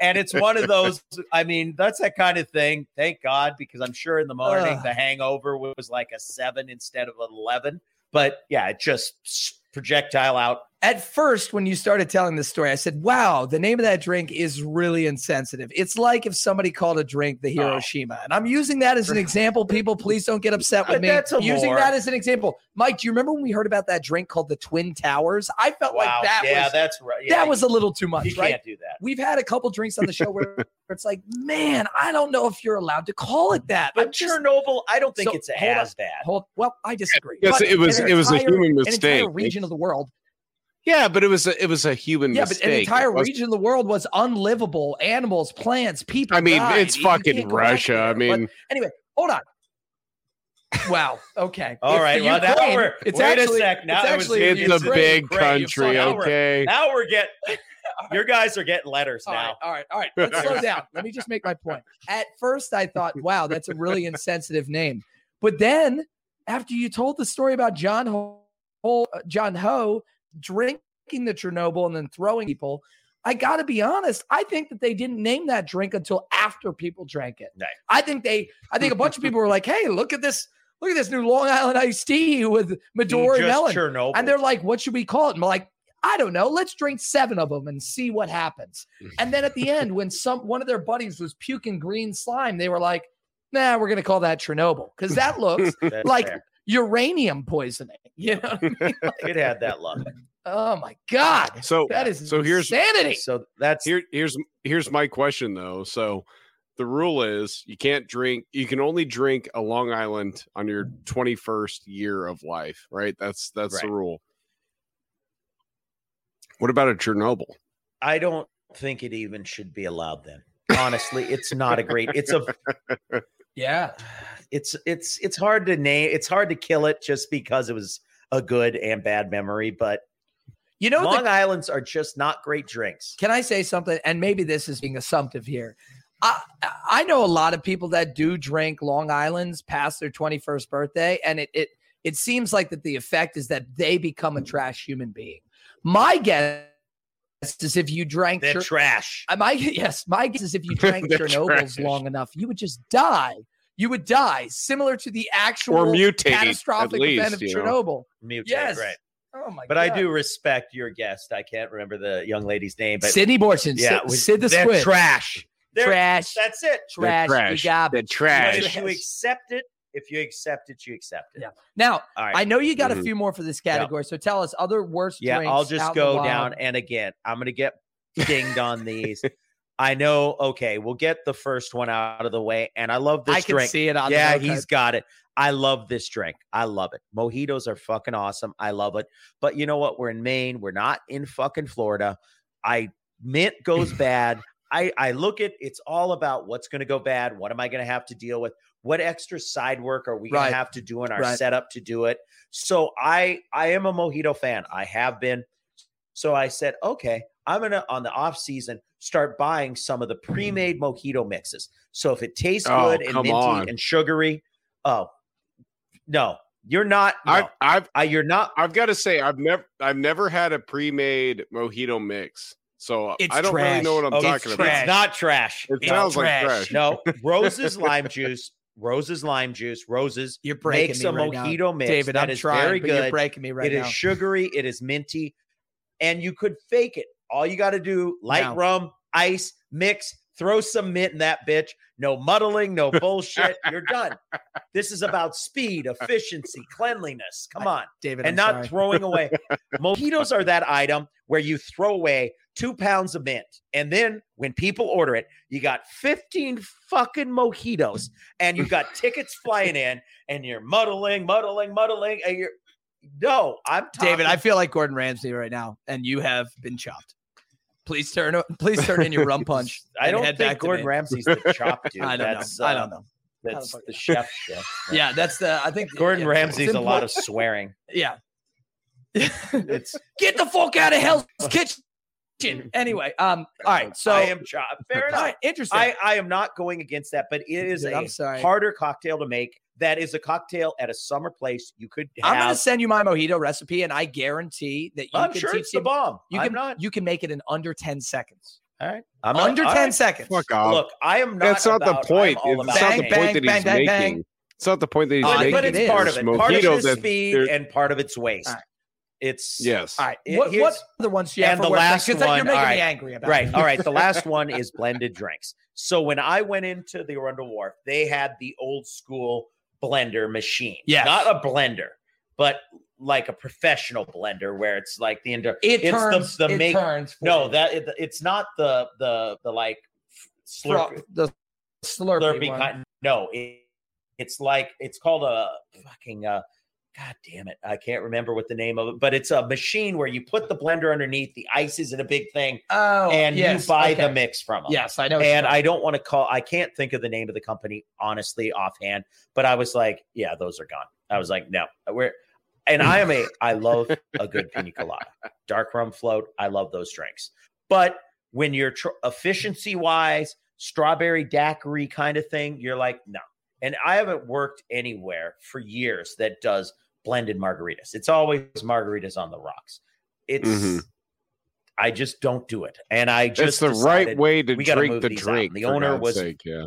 [SPEAKER 3] and it's one of those. I mean, that's that kind of thing. Thank God, because I'm sure in the morning
[SPEAKER 2] Ugh.
[SPEAKER 3] the hangover was like a seven instead of an eleven. But yeah, it just projectile out.
[SPEAKER 2] At first, when you started telling this story, I said, "Wow, the name of that drink is really insensitive." It's like if somebody called a drink the oh. Hiroshima, and I'm using that as an example. People, please don't get upset with me.
[SPEAKER 3] that's a
[SPEAKER 2] using
[SPEAKER 3] more-
[SPEAKER 2] that as an example, Mike. Do you remember when we heard about that drink called the Twin Towers? I felt
[SPEAKER 3] Wow.
[SPEAKER 2] like that
[SPEAKER 3] yeah,
[SPEAKER 2] was
[SPEAKER 3] that's right. Yeah,
[SPEAKER 2] that was a little too
[SPEAKER 3] you
[SPEAKER 2] much, right?
[SPEAKER 3] can't do that.
[SPEAKER 2] We've had a couple drinks on the show where it's like, man, I don't know if you're allowed to call it that.
[SPEAKER 3] But
[SPEAKER 2] I'm just-
[SPEAKER 3] Chernobyl, I don't think
[SPEAKER 2] So,
[SPEAKER 3] it's
[SPEAKER 2] hold on.
[SPEAKER 3] as bad.
[SPEAKER 2] hold. Well, I disagree.
[SPEAKER 1] Yes,
[SPEAKER 2] But
[SPEAKER 1] it was-
[SPEAKER 2] an
[SPEAKER 1] it was a
[SPEAKER 2] entire-
[SPEAKER 1] human
[SPEAKER 2] An
[SPEAKER 1] mistake.
[SPEAKER 2] entire region of the world
[SPEAKER 1] Yeah, but it was a it was a human
[SPEAKER 2] Yeah,
[SPEAKER 1] mistake.
[SPEAKER 2] but an entire
[SPEAKER 1] wasn't-
[SPEAKER 2] region of the world was unlivable. Animals, plants, people.
[SPEAKER 1] I mean,
[SPEAKER 2] died.
[SPEAKER 1] it's
[SPEAKER 2] You- you
[SPEAKER 1] fucking
[SPEAKER 2] can't go back
[SPEAKER 1] Russia.
[SPEAKER 2] there.
[SPEAKER 1] I
[SPEAKER 2] But
[SPEAKER 1] mean,
[SPEAKER 2] anyway, hold on. Wow. Okay.
[SPEAKER 3] All
[SPEAKER 2] It's
[SPEAKER 3] right,
[SPEAKER 2] the
[SPEAKER 3] well, now we're-
[SPEAKER 2] It's
[SPEAKER 3] wait a
[SPEAKER 2] actually,
[SPEAKER 3] sec, now
[SPEAKER 2] it's actually
[SPEAKER 1] it's a big
[SPEAKER 3] Ukraine.
[SPEAKER 1] country.
[SPEAKER 3] Now we're-
[SPEAKER 1] Okay.
[SPEAKER 3] Now we're getting. Your guys are getting letters
[SPEAKER 2] All
[SPEAKER 3] now.
[SPEAKER 2] right, all right, all right. Let's slow down. Let me just make my point. At first, I thought, wow, that's a really insensitive name. But then, after you told the story about John Ho, Ho- John Ho drinking the Chernobyl and then throwing people, I got to be honest. I think that they didn't name that drink until after people drank it.
[SPEAKER 3] Right.
[SPEAKER 2] I think they, I think a bunch of people were like, "Hey, look at this! Look at this new Long Island iced tea with Midori melon."
[SPEAKER 3] Chernobyl.
[SPEAKER 2] And they're like, what should we call it? And I'm like, I don't know. Let's drink seven of them and see what happens. And then at the end, when some one of their buddies was puking green slime, they were like, nah, we're gonna call that Chernobyl. Because that looks like
[SPEAKER 3] fair.
[SPEAKER 2] Uranium poisoning. You know what I mean?
[SPEAKER 3] it had that luck.
[SPEAKER 2] Oh my God.
[SPEAKER 1] so
[SPEAKER 2] That is
[SPEAKER 1] so here's
[SPEAKER 2] insanity.
[SPEAKER 3] So that's
[SPEAKER 1] here here's here's my question though. So the rule is you can't drink you can only drink a Long Island on your 21st year of life, right? That's that's the rule. What about a Chernobyl?
[SPEAKER 3] I don't think it even should be allowed then. Honestly, it's not a great. It's a
[SPEAKER 2] Yeah.
[SPEAKER 3] It's it's it's hard to name. It's hard to kill it just because it was a good and bad memory. But
[SPEAKER 2] You know, the-
[SPEAKER 3] Long Island's are just not great drinks.
[SPEAKER 2] Can I say something? And maybe this is being assumptive here. I I know a lot of people that do drink Long Island's past their 21st birthday, and it it it seems like that the effect is that they become a trash human being. My guess is if you drank
[SPEAKER 3] They're
[SPEAKER 2] Cher-
[SPEAKER 3] trash.
[SPEAKER 2] uh, my yes, my guess is if you drank Chernobyls
[SPEAKER 1] trash.
[SPEAKER 2] long enough, you would just die. You would die, similar to the actual
[SPEAKER 1] Or mutate
[SPEAKER 2] catastrophic
[SPEAKER 1] least,
[SPEAKER 2] event of
[SPEAKER 1] you know?
[SPEAKER 2] Chernobyl.
[SPEAKER 3] Mutate,
[SPEAKER 2] Yes.
[SPEAKER 3] right?
[SPEAKER 2] Oh my
[SPEAKER 3] But
[SPEAKER 2] god!
[SPEAKER 3] I do respect your guest. I can't remember the young lady's name, but
[SPEAKER 2] Sydney Borson,
[SPEAKER 3] yeah,
[SPEAKER 2] Sid,
[SPEAKER 3] we-
[SPEAKER 2] Sid the
[SPEAKER 3] they're
[SPEAKER 2] Squid,
[SPEAKER 3] trash. They're,
[SPEAKER 2] trash,
[SPEAKER 3] That's it.
[SPEAKER 2] trash,
[SPEAKER 1] trash.
[SPEAKER 2] you garbage.
[SPEAKER 1] They're trash.
[SPEAKER 3] But if you accept it, if you accept it, you accept it.
[SPEAKER 2] Yeah. Now,
[SPEAKER 3] All right.
[SPEAKER 2] I know you got a
[SPEAKER 1] Mhm.
[SPEAKER 2] few more for this category, so tell us other worst
[SPEAKER 3] yeah,
[SPEAKER 2] drinks.
[SPEAKER 3] I'll just
[SPEAKER 2] out
[SPEAKER 3] go down. And again, I'm going to get dinged on these. I know. Okay, we'll get the first one out of the way. And I love this
[SPEAKER 2] I can
[SPEAKER 3] drink.
[SPEAKER 2] see it on.
[SPEAKER 3] yeah, he's got it. I love this drink. I love it. Mojitos are fucking awesome. I love it. But you know what? We're in Maine. We're not in fucking Florida. I mint goes bad. I I look at it's all about what's going to go bad. What am I going to have to deal with? What extra side work are we going to have to do in our
[SPEAKER 2] Right.
[SPEAKER 3] setup to do it? So I I am a mojito fan. I have been. So I said, okay, I'm gonna on the off season start buying some of the pre-made mojito mixes. So if it tastes
[SPEAKER 1] Oh,
[SPEAKER 3] good and minty
[SPEAKER 1] on.
[SPEAKER 3] and sugary, oh no, you're not. No,
[SPEAKER 1] I've I've
[SPEAKER 3] I, you're not.
[SPEAKER 1] I've got to say I've never I've never had a pre-made mojito mix, so
[SPEAKER 2] It's
[SPEAKER 1] I don't really know what I'm
[SPEAKER 3] Oh,
[SPEAKER 1] talking
[SPEAKER 3] it's,
[SPEAKER 1] about.
[SPEAKER 3] it's not trash.
[SPEAKER 1] It
[SPEAKER 3] It's
[SPEAKER 1] sounds like
[SPEAKER 3] trash.
[SPEAKER 1] trash.
[SPEAKER 3] No, Rose's lime juice. Rose's lime juice. Roses
[SPEAKER 2] You're breaking
[SPEAKER 3] makes
[SPEAKER 2] me
[SPEAKER 3] a
[SPEAKER 2] right now.
[SPEAKER 3] mojito mix
[SPEAKER 2] David,
[SPEAKER 3] that
[SPEAKER 2] I'm
[SPEAKER 3] is
[SPEAKER 2] trying,
[SPEAKER 3] very
[SPEAKER 2] but you're
[SPEAKER 3] good.
[SPEAKER 2] breaking me right
[SPEAKER 3] It is
[SPEAKER 2] now.
[SPEAKER 3] sugary. It is minty, and you could fake it. All you got to do: light rum, ice, mix, throw some mint in that bitch. No muddling, no bullshit. You're done. This is about speed, efficiency, cleanliness. Come on
[SPEAKER 2] David,
[SPEAKER 3] and
[SPEAKER 2] I'm
[SPEAKER 3] not
[SPEAKER 2] sorry.
[SPEAKER 3] throwing away. Mojitos are that item where you throw away two pounds of mint. And then when people order it, you got 15 fucking mojitos and you got tickets flying in and you're muddling, muddling, muddling. And you're no, I'm
[SPEAKER 2] David, I feel like Gordon Ramsay right now, and you have been chopped. Please turn please turn in your rum punch.
[SPEAKER 3] I don't
[SPEAKER 2] head
[SPEAKER 3] think
[SPEAKER 2] back
[SPEAKER 3] Gordon. Ramsay's the chop dude.
[SPEAKER 2] I don't
[SPEAKER 3] that's,
[SPEAKER 2] know. I
[SPEAKER 3] uh,
[SPEAKER 2] don't know.
[SPEAKER 3] That's
[SPEAKER 2] fuck-
[SPEAKER 3] the chef show.
[SPEAKER 2] Yeah, that's the I think
[SPEAKER 3] Gordon
[SPEAKER 2] yeah,
[SPEAKER 3] Ramsay's a lot of swearing.
[SPEAKER 2] yeah.
[SPEAKER 3] It's
[SPEAKER 2] Get the fuck out of Hell's Kitchen. Anyway, um, all right. So
[SPEAKER 3] I am chopped. Fair enough.
[SPEAKER 2] right, interesting.
[SPEAKER 3] I, I am not going against that, but it is
[SPEAKER 2] Dude,
[SPEAKER 3] a
[SPEAKER 2] I'm sorry.
[SPEAKER 3] harder cocktail to make. That is a cocktail at a summer place. You could have.
[SPEAKER 2] I'm gonna send you my mojito recipe, and I guarantee that you
[SPEAKER 3] I'm
[SPEAKER 2] can
[SPEAKER 3] sure
[SPEAKER 2] teach
[SPEAKER 3] it's the bomb.
[SPEAKER 2] You
[SPEAKER 3] I'm
[SPEAKER 2] can
[SPEAKER 3] not.
[SPEAKER 2] you can make it in under 10 seconds.
[SPEAKER 3] All right. I'm
[SPEAKER 2] under
[SPEAKER 3] not,
[SPEAKER 2] 10
[SPEAKER 3] all right.
[SPEAKER 2] seconds.
[SPEAKER 1] Fuck off.
[SPEAKER 3] Look, I am not.
[SPEAKER 1] That's not
[SPEAKER 3] about-
[SPEAKER 1] the point. It's not
[SPEAKER 2] Bang,
[SPEAKER 1] the
[SPEAKER 3] making-
[SPEAKER 1] point that
[SPEAKER 2] bang,
[SPEAKER 1] he's
[SPEAKER 2] bang, bang,
[SPEAKER 1] making. It's not the point that he's
[SPEAKER 2] Uh,
[SPEAKER 1] making.
[SPEAKER 3] but it's part of
[SPEAKER 1] There's
[SPEAKER 3] it. Part of it
[SPEAKER 1] mojitos
[SPEAKER 3] is
[SPEAKER 1] that-
[SPEAKER 3] speed, and part of it's waste.
[SPEAKER 2] All right.
[SPEAKER 3] It's
[SPEAKER 1] Yes.
[SPEAKER 2] All right.
[SPEAKER 3] It-
[SPEAKER 2] What, what
[SPEAKER 3] here's-
[SPEAKER 2] other ones do you have
[SPEAKER 3] and
[SPEAKER 2] for
[SPEAKER 3] the
[SPEAKER 2] work?
[SPEAKER 3] last
[SPEAKER 2] Because
[SPEAKER 3] one-
[SPEAKER 2] you're making
[SPEAKER 3] all
[SPEAKER 2] me
[SPEAKER 3] right.
[SPEAKER 2] angry about
[SPEAKER 3] right. All right. The last one is blended drinks. So when I went into the Arundel Wharf, they had the old school blender machine.
[SPEAKER 2] Yeah.
[SPEAKER 3] Not a blender, but like a professional blender where it's like the indoor.
[SPEAKER 2] It
[SPEAKER 3] it's
[SPEAKER 2] turns.
[SPEAKER 3] the, the
[SPEAKER 2] it
[SPEAKER 3] make.
[SPEAKER 2] turns. for
[SPEAKER 3] No,
[SPEAKER 2] you.
[SPEAKER 3] that it, it's not the the the like slurp,
[SPEAKER 2] Fro- the slurpy,
[SPEAKER 3] slurpy
[SPEAKER 2] one.
[SPEAKER 3] kind. No, it, it's like it's called a fucking uh god damn it. I can't remember what the name of it, but it's a machine where you put the blender underneath, the ice is in a big thing,
[SPEAKER 2] Oh,
[SPEAKER 3] and
[SPEAKER 2] yes,
[SPEAKER 3] you buy the mix from them.
[SPEAKER 2] Yes, I know.
[SPEAKER 3] And I don't want to call I can't think of the name of the company honestly offhand, but I was like, yeah, those are gone. I was like, no, we're and I am a I love a good pina colada. Dark rum float, I love those drinks. But when you're tr- efficiency wise, strawberry daiquiri kind of thing, you're like, no. And I haven't worked anywhere for years that does blended margaritas. It's always margaritas on the rocks. It's
[SPEAKER 1] Mhm.
[SPEAKER 3] I just don't do it. And I just It's
[SPEAKER 1] the right way to drink the drink.
[SPEAKER 3] The owner
[SPEAKER 1] God's
[SPEAKER 3] was-
[SPEAKER 1] sake, yeah.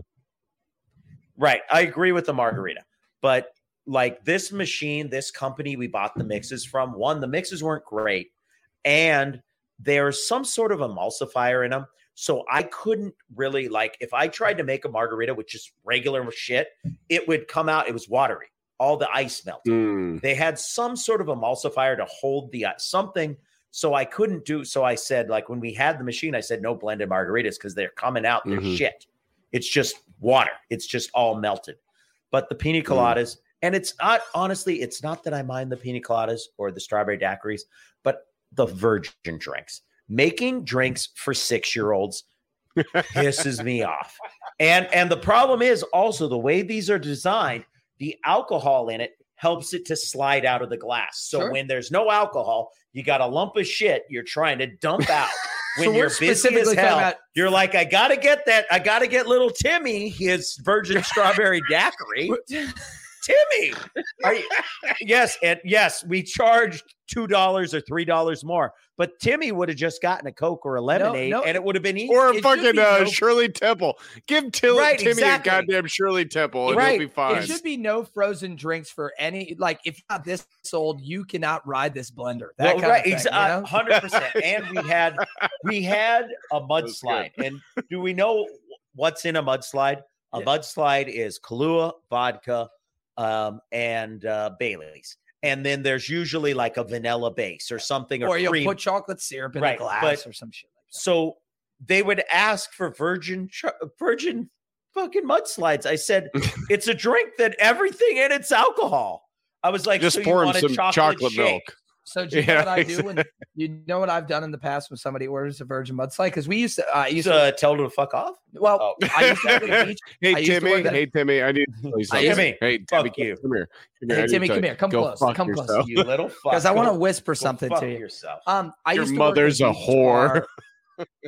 [SPEAKER 3] Right. I agree with the margarita. But like this machine, this company we bought the mixes from, one, the mixes weren't great. And there's some sort of emulsifier in them. So I couldn't really like if I tried to make a margarita with just regular shit, it would come out, it was watery. All the ice melted.
[SPEAKER 1] Mm.
[SPEAKER 3] They had some sort of emulsifier to hold the something. So I couldn't do. So I said, like when we had the machine, I said no blended margaritas because they're coming out. They're
[SPEAKER 1] Mhm.
[SPEAKER 3] shit. It's just water. It's just all melted. But the pina coladas, and it's not honestly, it's not that I mind the pina coladas or the strawberry daiquiris, but the virgin drinks. Making drinks for six year olds pisses me off. And and the problem is also the way these are designed, the alcohol in it helps it to slide out of the glass. So
[SPEAKER 2] Sure.
[SPEAKER 3] when there's no alcohol, you got a lump of shit you're trying to dump out. When
[SPEAKER 2] So
[SPEAKER 3] you're busy as hell,
[SPEAKER 2] about-
[SPEAKER 3] you're like, I gotta get that. I gotta get little Timmy his virgin strawberry daiquiri. Timmy, are you, yes, and yes, we charged two dollars or three dollars more, but Timmy would have just gotten a Coke or a lemonade,
[SPEAKER 2] no.
[SPEAKER 3] and it would have been easy.
[SPEAKER 1] Or a fucking uh,
[SPEAKER 2] no-
[SPEAKER 1] Shirley Temple. Give Till-
[SPEAKER 3] Right,
[SPEAKER 1] Timmy
[SPEAKER 3] exactly.
[SPEAKER 1] a goddamn Shirley Temple, and
[SPEAKER 3] Right.
[SPEAKER 1] he'll be fine.
[SPEAKER 2] It should be no frozen drinks for any. Like, if you're not this old, you cannot ride this blender. That
[SPEAKER 3] Well,
[SPEAKER 2] kind
[SPEAKER 3] right,
[SPEAKER 2] of thing, you know?
[SPEAKER 3] hundred percent. And we had we had a mudslide. And do we know what's in a mudslide? A
[SPEAKER 2] Yeah.
[SPEAKER 3] mudslide is Kahlua, vodka, um, and uh, Bailey's. And then there's usually like a vanilla base or something, or,
[SPEAKER 2] Or you'll
[SPEAKER 3] cream.
[SPEAKER 2] put chocolate syrup in
[SPEAKER 3] Right,
[SPEAKER 2] a glass
[SPEAKER 3] but-
[SPEAKER 2] or some shit like that.
[SPEAKER 3] so they would ask for virgin virgin fucking mudslides. I said, it's a drink that everything in it's alcohol. I was like,
[SPEAKER 1] Just
[SPEAKER 3] so
[SPEAKER 1] pour him
[SPEAKER 3] want a
[SPEAKER 1] some
[SPEAKER 3] chocolate,
[SPEAKER 1] chocolate milk.
[SPEAKER 2] So do you know what I do when you know what I've done in the past when somebody orders a virgin mudslide? Because we used to, uh, I used to,
[SPEAKER 3] uh, tell them to fuck off.
[SPEAKER 2] well,
[SPEAKER 3] oh.
[SPEAKER 2] I used to go to the beach.
[SPEAKER 1] Hey
[SPEAKER 2] I
[SPEAKER 1] Timmy, hey Timmy, I need to tell you something.
[SPEAKER 3] Timmy,
[SPEAKER 1] hey
[SPEAKER 3] fuck
[SPEAKER 1] Timmy,
[SPEAKER 3] you.
[SPEAKER 1] come here. Come here.
[SPEAKER 2] Hey Timmy, come
[SPEAKER 1] tell
[SPEAKER 2] here, come
[SPEAKER 1] Go
[SPEAKER 2] close, come close
[SPEAKER 1] yourself.
[SPEAKER 2] to
[SPEAKER 3] You
[SPEAKER 2] you,
[SPEAKER 3] little fuck.
[SPEAKER 2] because I want to whisper
[SPEAKER 3] go
[SPEAKER 2] something to you.
[SPEAKER 3] yourself.
[SPEAKER 2] Um, I
[SPEAKER 1] Your
[SPEAKER 2] used to
[SPEAKER 1] mother's a
[SPEAKER 2] beach
[SPEAKER 1] whore.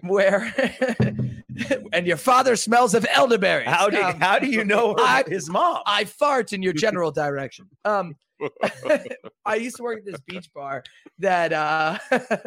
[SPEAKER 2] Where, and your father smells of elderberries.
[SPEAKER 3] How do
[SPEAKER 2] Um,
[SPEAKER 3] how do you know her-
[SPEAKER 2] I-
[SPEAKER 3] his mom?
[SPEAKER 2] I fart in your general direction. Um, I used to work at this beach bar that uh,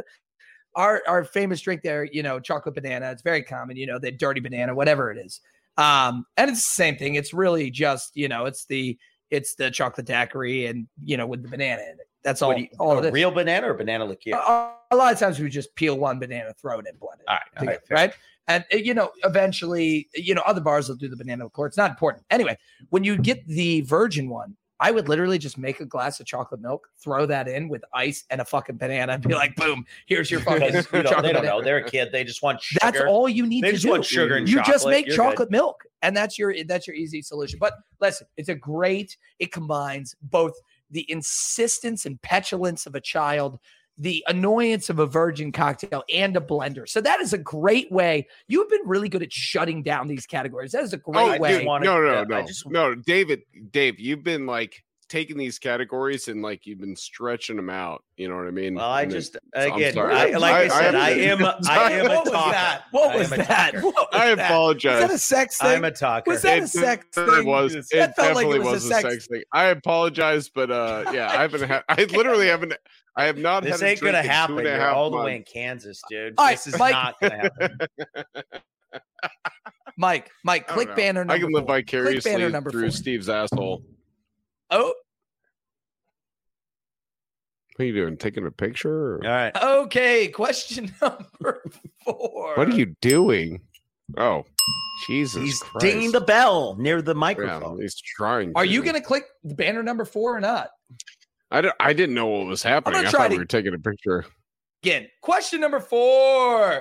[SPEAKER 2] our our famous drink there, you know, chocolate banana. It's very common, you know, the dirty banana, whatever it is. Um, and it's the same thing. It's really just, you know, it's the it's the chocolate daiquiri and you know with the banana in it. That's all.
[SPEAKER 3] You-
[SPEAKER 2] all
[SPEAKER 3] a real banana or banana liqueur?
[SPEAKER 2] A, a lot of times we just peel one banana, throw it in, blend it
[SPEAKER 3] all right,
[SPEAKER 2] together,
[SPEAKER 3] right,
[SPEAKER 2] right? And uh, you know, eventually, you know, other bars will do the banana liqueur. It's not important. Anyway, when you get the virgin one, I would literally just make a glass of chocolate milk, throw that in with ice and a fucking banana, and be like, "Boom, here's your fucking
[SPEAKER 3] Because, you know,
[SPEAKER 2] chocolate
[SPEAKER 3] they don't
[SPEAKER 2] banana."
[SPEAKER 3] know. They're a kid. They just want sugar.
[SPEAKER 2] That's all you need
[SPEAKER 3] They
[SPEAKER 2] to
[SPEAKER 3] just
[SPEAKER 2] do.
[SPEAKER 3] want sugar and
[SPEAKER 2] you
[SPEAKER 3] chocolate.
[SPEAKER 2] just make
[SPEAKER 3] You're good.
[SPEAKER 2] chocolate milk, and that's your that's your easy solution. But listen, it's a great. It combines both the insistence and petulance of a child, the annoyance of a virgin cocktail, and a blender. So that is a great way. You've been really good at shutting down these categories. That is a oh, great
[SPEAKER 1] Oh,
[SPEAKER 2] way.
[SPEAKER 3] just wanted-
[SPEAKER 1] no, no, no,
[SPEAKER 3] I just-
[SPEAKER 1] no, David, Dave, you've been like taking these categories and like you've been stretching them out. You know what I mean?
[SPEAKER 3] Well, I
[SPEAKER 1] And
[SPEAKER 3] just
[SPEAKER 1] I'm
[SPEAKER 3] again,
[SPEAKER 1] sorry.
[SPEAKER 3] I, like I,
[SPEAKER 1] I- I
[SPEAKER 3] said, I,
[SPEAKER 1] haven't-
[SPEAKER 3] am I am a
[SPEAKER 2] What
[SPEAKER 3] talker.
[SPEAKER 2] that? What
[SPEAKER 3] I
[SPEAKER 2] was that? What was
[SPEAKER 1] I
[SPEAKER 2] that? Was
[SPEAKER 1] apologize.
[SPEAKER 2] that a sex thing?
[SPEAKER 3] I'm a talker.
[SPEAKER 2] Was that a sex
[SPEAKER 1] definitely
[SPEAKER 2] thing?
[SPEAKER 1] was.
[SPEAKER 2] That
[SPEAKER 1] It
[SPEAKER 2] felt like it
[SPEAKER 1] definitely
[SPEAKER 2] was a
[SPEAKER 1] was a
[SPEAKER 2] sex-
[SPEAKER 1] sex thing. I apologize, but uh, yeah, I haven't had. I literally haven't. I have not.
[SPEAKER 3] this
[SPEAKER 1] had a
[SPEAKER 3] ain't gonna
[SPEAKER 1] drink in two
[SPEAKER 3] happen. You're
[SPEAKER 1] half
[SPEAKER 3] all the way in. Kansas, dude.
[SPEAKER 2] All right,
[SPEAKER 3] this is
[SPEAKER 2] Mike-
[SPEAKER 3] not gonna happen.
[SPEAKER 2] Mike, Mike,
[SPEAKER 1] I don't
[SPEAKER 2] click
[SPEAKER 1] know.
[SPEAKER 2] banner number
[SPEAKER 1] I can live
[SPEAKER 2] four. Click
[SPEAKER 1] vicariously
[SPEAKER 2] banner
[SPEAKER 1] through
[SPEAKER 2] four.
[SPEAKER 1] Steve's asshole.
[SPEAKER 2] Oh,
[SPEAKER 1] What are you doing? Taking a picture?
[SPEAKER 3] All
[SPEAKER 1] Or...
[SPEAKER 3] right.
[SPEAKER 2] okay. Question number four.
[SPEAKER 1] What are you doing? Oh, Jesus
[SPEAKER 3] He's
[SPEAKER 1] Christ!
[SPEAKER 3] dinging the bell near the
[SPEAKER 1] Yeah,
[SPEAKER 3] microphone.
[SPEAKER 1] he's trying.
[SPEAKER 2] Are you going to click the banner number four or not?
[SPEAKER 1] I, don't- I didn't know what was happening. I thought
[SPEAKER 2] to-
[SPEAKER 1] we were taking a picture.
[SPEAKER 2] Again, question number four.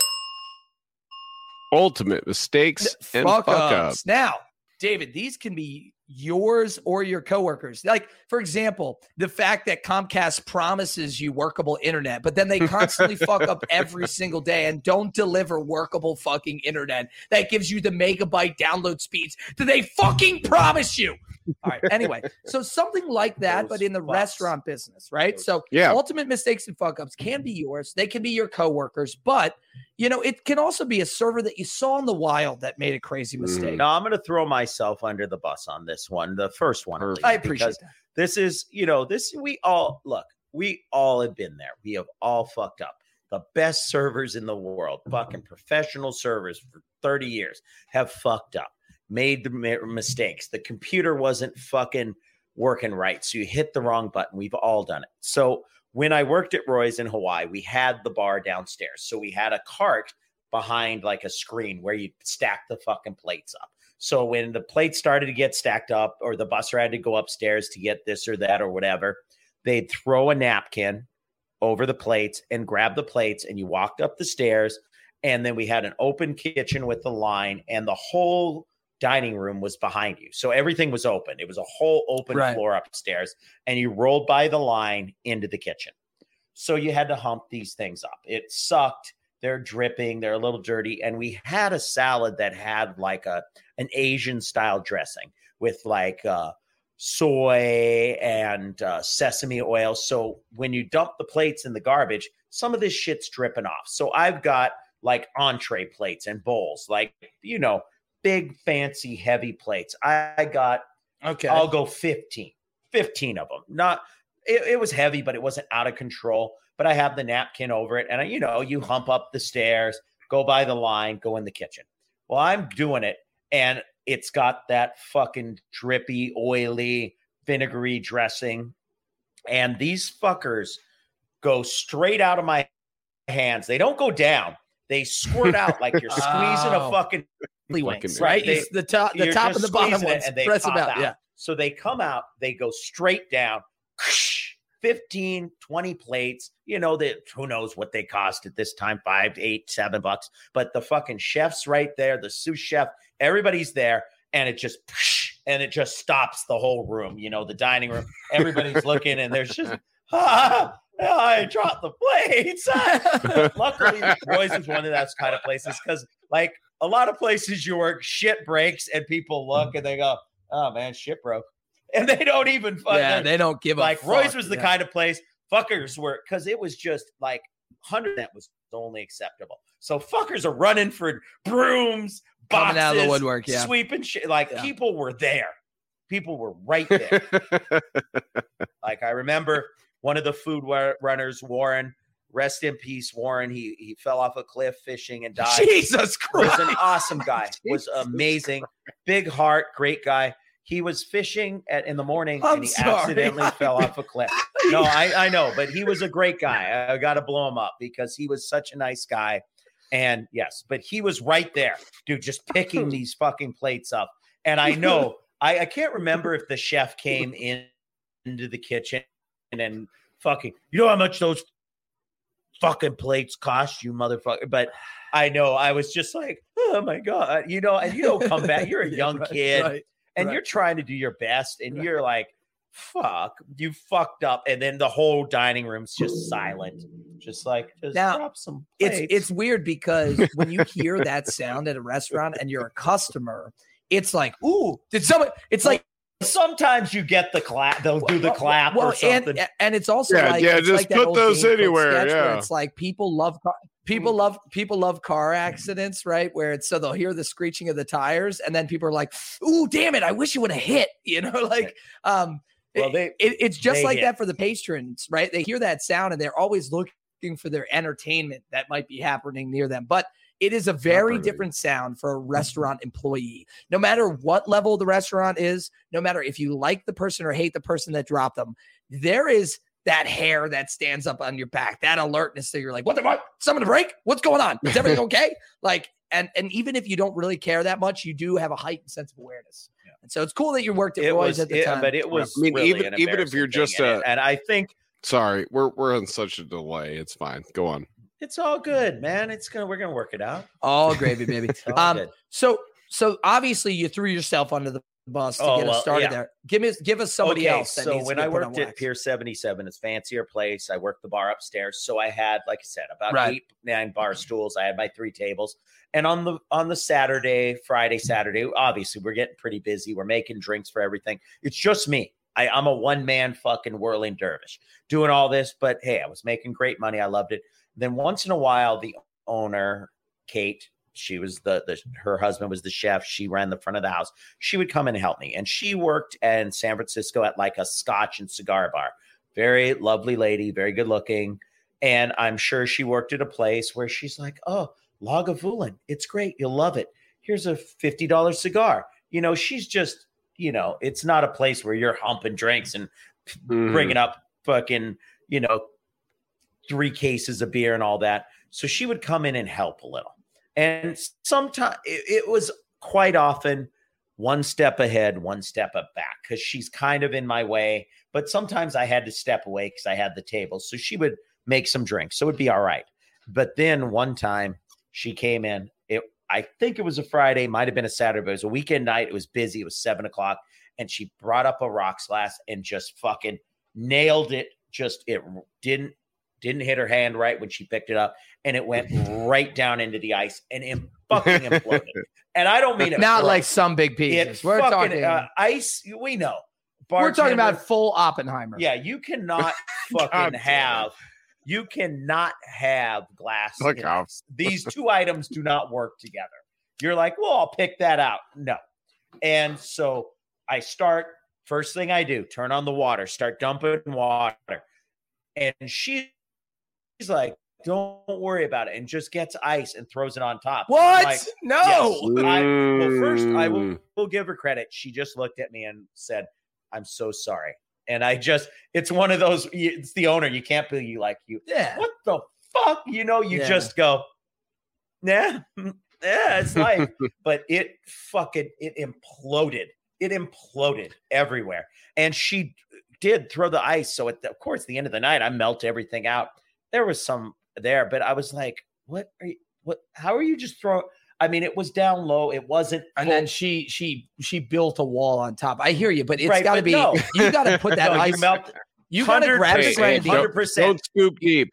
[SPEAKER 1] Ultimate mistakes and
[SPEAKER 2] fuck,
[SPEAKER 1] fuck
[SPEAKER 2] ups.
[SPEAKER 1] ups.
[SPEAKER 2] Now, David, these can be yours or your coworkers. Like, for example, the fact that Comcast promises you workable internet, but then they constantly fuck up every single day and don't deliver workable fucking internet that gives you the megabyte download speeds that they fucking promise you. All right. Anyway, so something like that, but in the
[SPEAKER 3] fucks.
[SPEAKER 2] restaurant business, right?
[SPEAKER 3] Those-
[SPEAKER 2] So
[SPEAKER 1] Yeah.
[SPEAKER 2] ultimate mistakes and fuck ups can be yours. They can be your coworkers, but you know, it can also be a server that you saw in the wild that made a crazy mistake.
[SPEAKER 3] No, I'm going to throw myself under the bus on this one, the first one. least,
[SPEAKER 2] I appreciate that.
[SPEAKER 3] this is, you know, this we all look, we all have been there. We have all fucked up. The best servers in the world, fucking professional servers for 30 years, have fucked up, made the mistakes. The computer wasn't fucking working right. So you hit the wrong button. We've all done it. So when I worked at Roy's in Hawaii, we had the bar downstairs. So we had a cart behind like a screen where you stack the fucking plates up. So when the plates started to get stacked up, or the busser had to go upstairs to get this or that or whatever, they'd throw a napkin over the plates and grab the plates, and you walked up the stairs. And then we had an open kitchen with the line, and the whole dining room was behind you. So everything was open. It was a whole open
[SPEAKER 2] Right.
[SPEAKER 3] floor upstairs, and you rolled by the line into the kitchen. So you had to hump these things up. It sucked. They're dripping. They're a little dirty. And we had a salad that had like a an Asian style dressing with like uh, soy and uh, sesame oil. So when you dump the plates in the garbage, some of this shit's dripping off. So I've got like entree plates and bowls, like you know, big fancy heavy plates. I got
[SPEAKER 2] Okay.
[SPEAKER 3] I'll go 15, 15 of them. Not, it, it was heavy, but it wasn't out of control. But I have the napkin over it. And, I, you know, you hump up the stairs, go by the line, go in the kitchen. Well, I'm doing it. And it's got that fucking drippy, oily, vinegary dressing. And these fuckers go straight out of my hands. They don't go down, they squirt out like you're squeezing
[SPEAKER 2] Oh.
[SPEAKER 3] a fucking
[SPEAKER 2] wings, right?
[SPEAKER 3] They-
[SPEAKER 2] the top, the top and the bottom
[SPEAKER 3] squeezing
[SPEAKER 2] ones.
[SPEAKER 3] and they
[SPEAKER 2] Press them
[SPEAKER 3] pop
[SPEAKER 2] out.
[SPEAKER 3] out.
[SPEAKER 2] Yeah.
[SPEAKER 3] So they come out, they go straight down, 15, 20 plates. You know, that who knows what they cost at this time, five, eight, seven bucks. But the fucking chef's right there, the sous chef, everybody's there. and it just and it just stops the whole room. You know, the dining room. Everybody's looking, and there's just ah, I dropped the plates. Luckily, Roy's is one of those kind of places because, like, a lot of places you work, shit breaks, and people mm-hmm. look and they go, "Oh man, shit broke," and they don't even.
[SPEAKER 2] Yeah, they don't give
[SPEAKER 3] like
[SPEAKER 2] a
[SPEAKER 3] Roy's
[SPEAKER 2] fuck.
[SPEAKER 3] was the
[SPEAKER 2] Yeah.
[SPEAKER 3] kind of place fuckers were because it was just like hundred that was only acceptable. So fuckers are running for brooms, boxes,
[SPEAKER 2] Coming out of the woodwork, yeah.
[SPEAKER 3] sweeping shit. Like
[SPEAKER 2] Yeah.
[SPEAKER 3] people were there. People were right there. like I remember one of the food runners, Warren. Rest in peace, Warren. He he fell off a cliff fishing and died
[SPEAKER 2] Jesus Christ.
[SPEAKER 3] was an awesome guy. Was amazing. Big heart, great guy. He was fishing at in the morning
[SPEAKER 2] I'm
[SPEAKER 3] and he
[SPEAKER 2] sorry.
[SPEAKER 3] accidentally fell off a cliff. No, I, I know, but he was a great guy. I, got to blow him up because he was such a nice guy. And yes, but he was right there, dude, just picking these fucking plates up. And I know, I, I can't remember if the chef came in into the kitchen and then fucking, you know how much those fucking plates cost, you motherfucker. But I know I was just like, oh my God, you know, and you don't come back. You're a
[SPEAKER 2] Yeah,
[SPEAKER 3] young
[SPEAKER 2] right,
[SPEAKER 3] kid
[SPEAKER 2] right.
[SPEAKER 3] and
[SPEAKER 2] right.
[SPEAKER 3] you're trying to do your best and you're like fuck you fucked up and then the whole dining room's just silent just like just
[SPEAKER 2] Now,
[SPEAKER 3] drop some
[SPEAKER 2] it's it's weird because when you hear that sound at a restaurant and you're a customer, it's like, ooh, did someone? It's like
[SPEAKER 3] sometimes you get the clap they'll do the clap
[SPEAKER 2] well,
[SPEAKER 3] or something
[SPEAKER 2] and and it's also
[SPEAKER 1] Yeah,
[SPEAKER 2] like
[SPEAKER 1] yeah,
[SPEAKER 2] it's
[SPEAKER 1] just
[SPEAKER 2] like
[SPEAKER 1] put those anywhere,
[SPEAKER 2] sketch where
[SPEAKER 1] yeah.
[SPEAKER 2] it's like people love car, people love people love car accidents, right? Where it's so they'll hear the screeching of the tires, and then people are like, "Ooh, damn it! I wish you would have hit," you know, like um.
[SPEAKER 3] well they
[SPEAKER 2] it, it's just
[SPEAKER 3] they
[SPEAKER 2] like
[SPEAKER 3] hit.
[SPEAKER 2] that for the patrons, right? They hear that sound and they're always looking for their entertainment that might be happening near them. But it is a very
[SPEAKER 1] really.
[SPEAKER 2] different sound for a mm-hmm. restaurant employee. No matter what level the restaurant is, no matter if you like the person or hate the person that dropped them, there is that hair that stands up on your back, that alertness that you're like, what the fuck? Someone to break? What's going on? Is everything okay? Like, and and even if you don't really care that much, you do have a heightened sense of awareness.
[SPEAKER 3] Yeah.
[SPEAKER 2] And so it's cool that you worked at
[SPEAKER 3] it
[SPEAKER 2] Roy's
[SPEAKER 3] was
[SPEAKER 2] at the
[SPEAKER 3] it-
[SPEAKER 2] time.
[SPEAKER 3] but it was
[SPEAKER 1] I mean,
[SPEAKER 3] really
[SPEAKER 1] even-
[SPEAKER 3] an
[SPEAKER 1] even if you're
[SPEAKER 3] embarrassing thing,
[SPEAKER 1] just
[SPEAKER 3] and,
[SPEAKER 1] a-
[SPEAKER 3] and i think
[SPEAKER 1] Sorry, we're we're on such a delay. It's fine. Go on.
[SPEAKER 3] It's all good man it's gonna we're gonna work it out
[SPEAKER 2] All gravy, baby.
[SPEAKER 3] All
[SPEAKER 2] um, so so obviously you threw yourself under the bus to
[SPEAKER 3] Oh,
[SPEAKER 2] get us
[SPEAKER 3] well,
[SPEAKER 2] started
[SPEAKER 3] yeah.
[SPEAKER 2] there. Give me give us somebody
[SPEAKER 3] okay,
[SPEAKER 2] else.
[SPEAKER 3] So when I worked at. Pier 77, it's a fancier place. I worked the bar upstairs. So I had, like I said, about
[SPEAKER 2] Right.
[SPEAKER 3] eight, nine bar stools. I had my three tables. And on the on the Saturday, Friday, Saturday, obviously we're getting pretty busy. We're making drinks for everything. It's just me. I, I'm a one-man fucking whirling dervish doing all this, but hey, I was making great money. I loved it. Then once in a while, the owner, Kate, she was the, the her husband was the chef. She ran the front of the house. She would come and help me. And she worked in San Francisco at like a scotch and cigar bar. Very lovely lady, very good looking. And I'm sure she worked at a place where she's like, oh, Lagavulin, it's great. You'll love it. Here's a $50 cigar. You know, she's just, you know, it's not a place where you're humping drinks and
[SPEAKER 1] Mhm.
[SPEAKER 3] bringing up fucking, you know, three cases of beer and all that. So she would come in and help a little. And sometimes it, it was quite often one step ahead, one step up back because she's kind of in my way. But sometimes I had to step away because I had the table. So she would make some drinks. So it'd be all right. But then one time she came in. It I think it was a Friday, might have been a Saturday, but it was a weekend night. It was busy. It was seven o'clock. And she brought up a rocks glass and just fucking nailed it. Just it didn't didn't hit her hand right when she picked it up, and it went right down into the ice and it fucking imploded. And I don't mean it
[SPEAKER 2] Not
[SPEAKER 3] broke.
[SPEAKER 2] like some big
[SPEAKER 3] it.
[SPEAKER 2] We're
[SPEAKER 3] fucking
[SPEAKER 2] talking.
[SPEAKER 3] uh, ice. We know.
[SPEAKER 2] we're talking about full Oppenheimer.
[SPEAKER 3] yeah. You cannot fucking have. You cannot have glass.
[SPEAKER 1] Look out.
[SPEAKER 3] These two items do not work together. You're like, well, I'll pick that out. No. And so I start. First thing I do, turn on the water, start dumping water, and she, she's like, "Don't worry about it," and just gets ice and throws it on top.
[SPEAKER 2] What?
[SPEAKER 3] like,
[SPEAKER 2] no.
[SPEAKER 3] Yes. I- well, first, I will, will give her credit. She just looked at me and said, "I'm so sorry." And I just, it's one of those. It's the owner. You can't be you like you.
[SPEAKER 2] Yeah.
[SPEAKER 3] What the fuck? You know, you
[SPEAKER 2] Yeah.
[SPEAKER 3] just go, yeah, yeah, it's life. but it fucking it imploded. It imploded everywhere. And she did throw the ice. So at the, of course, the end of the night, I melt everything out. There was some there, but I was like, what are you? What? How are you just throwing? I mean, it was down low. It wasn't.
[SPEAKER 2] And
[SPEAKER 3] full-
[SPEAKER 2] then she she she built a wall on top. I hear you, but it's
[SPEAKER 3] Right,
[SPEAKER 2] got to
[SPEAKER 3] but
[SPEAKER 2] be
[SPEAKER 3] no.
[SPEAKER 2] you got to put that
[SPEAKER 3] No, you
[SPEAKER 2] ice.
[SPEAKER 3] melt-
[SPEAKER 2] You got to grab the
[SPEAKER 1] Hey, hey, don't-
[SPEAKER 3] 100%.
[SPEAKER 1] Don't scoop deep.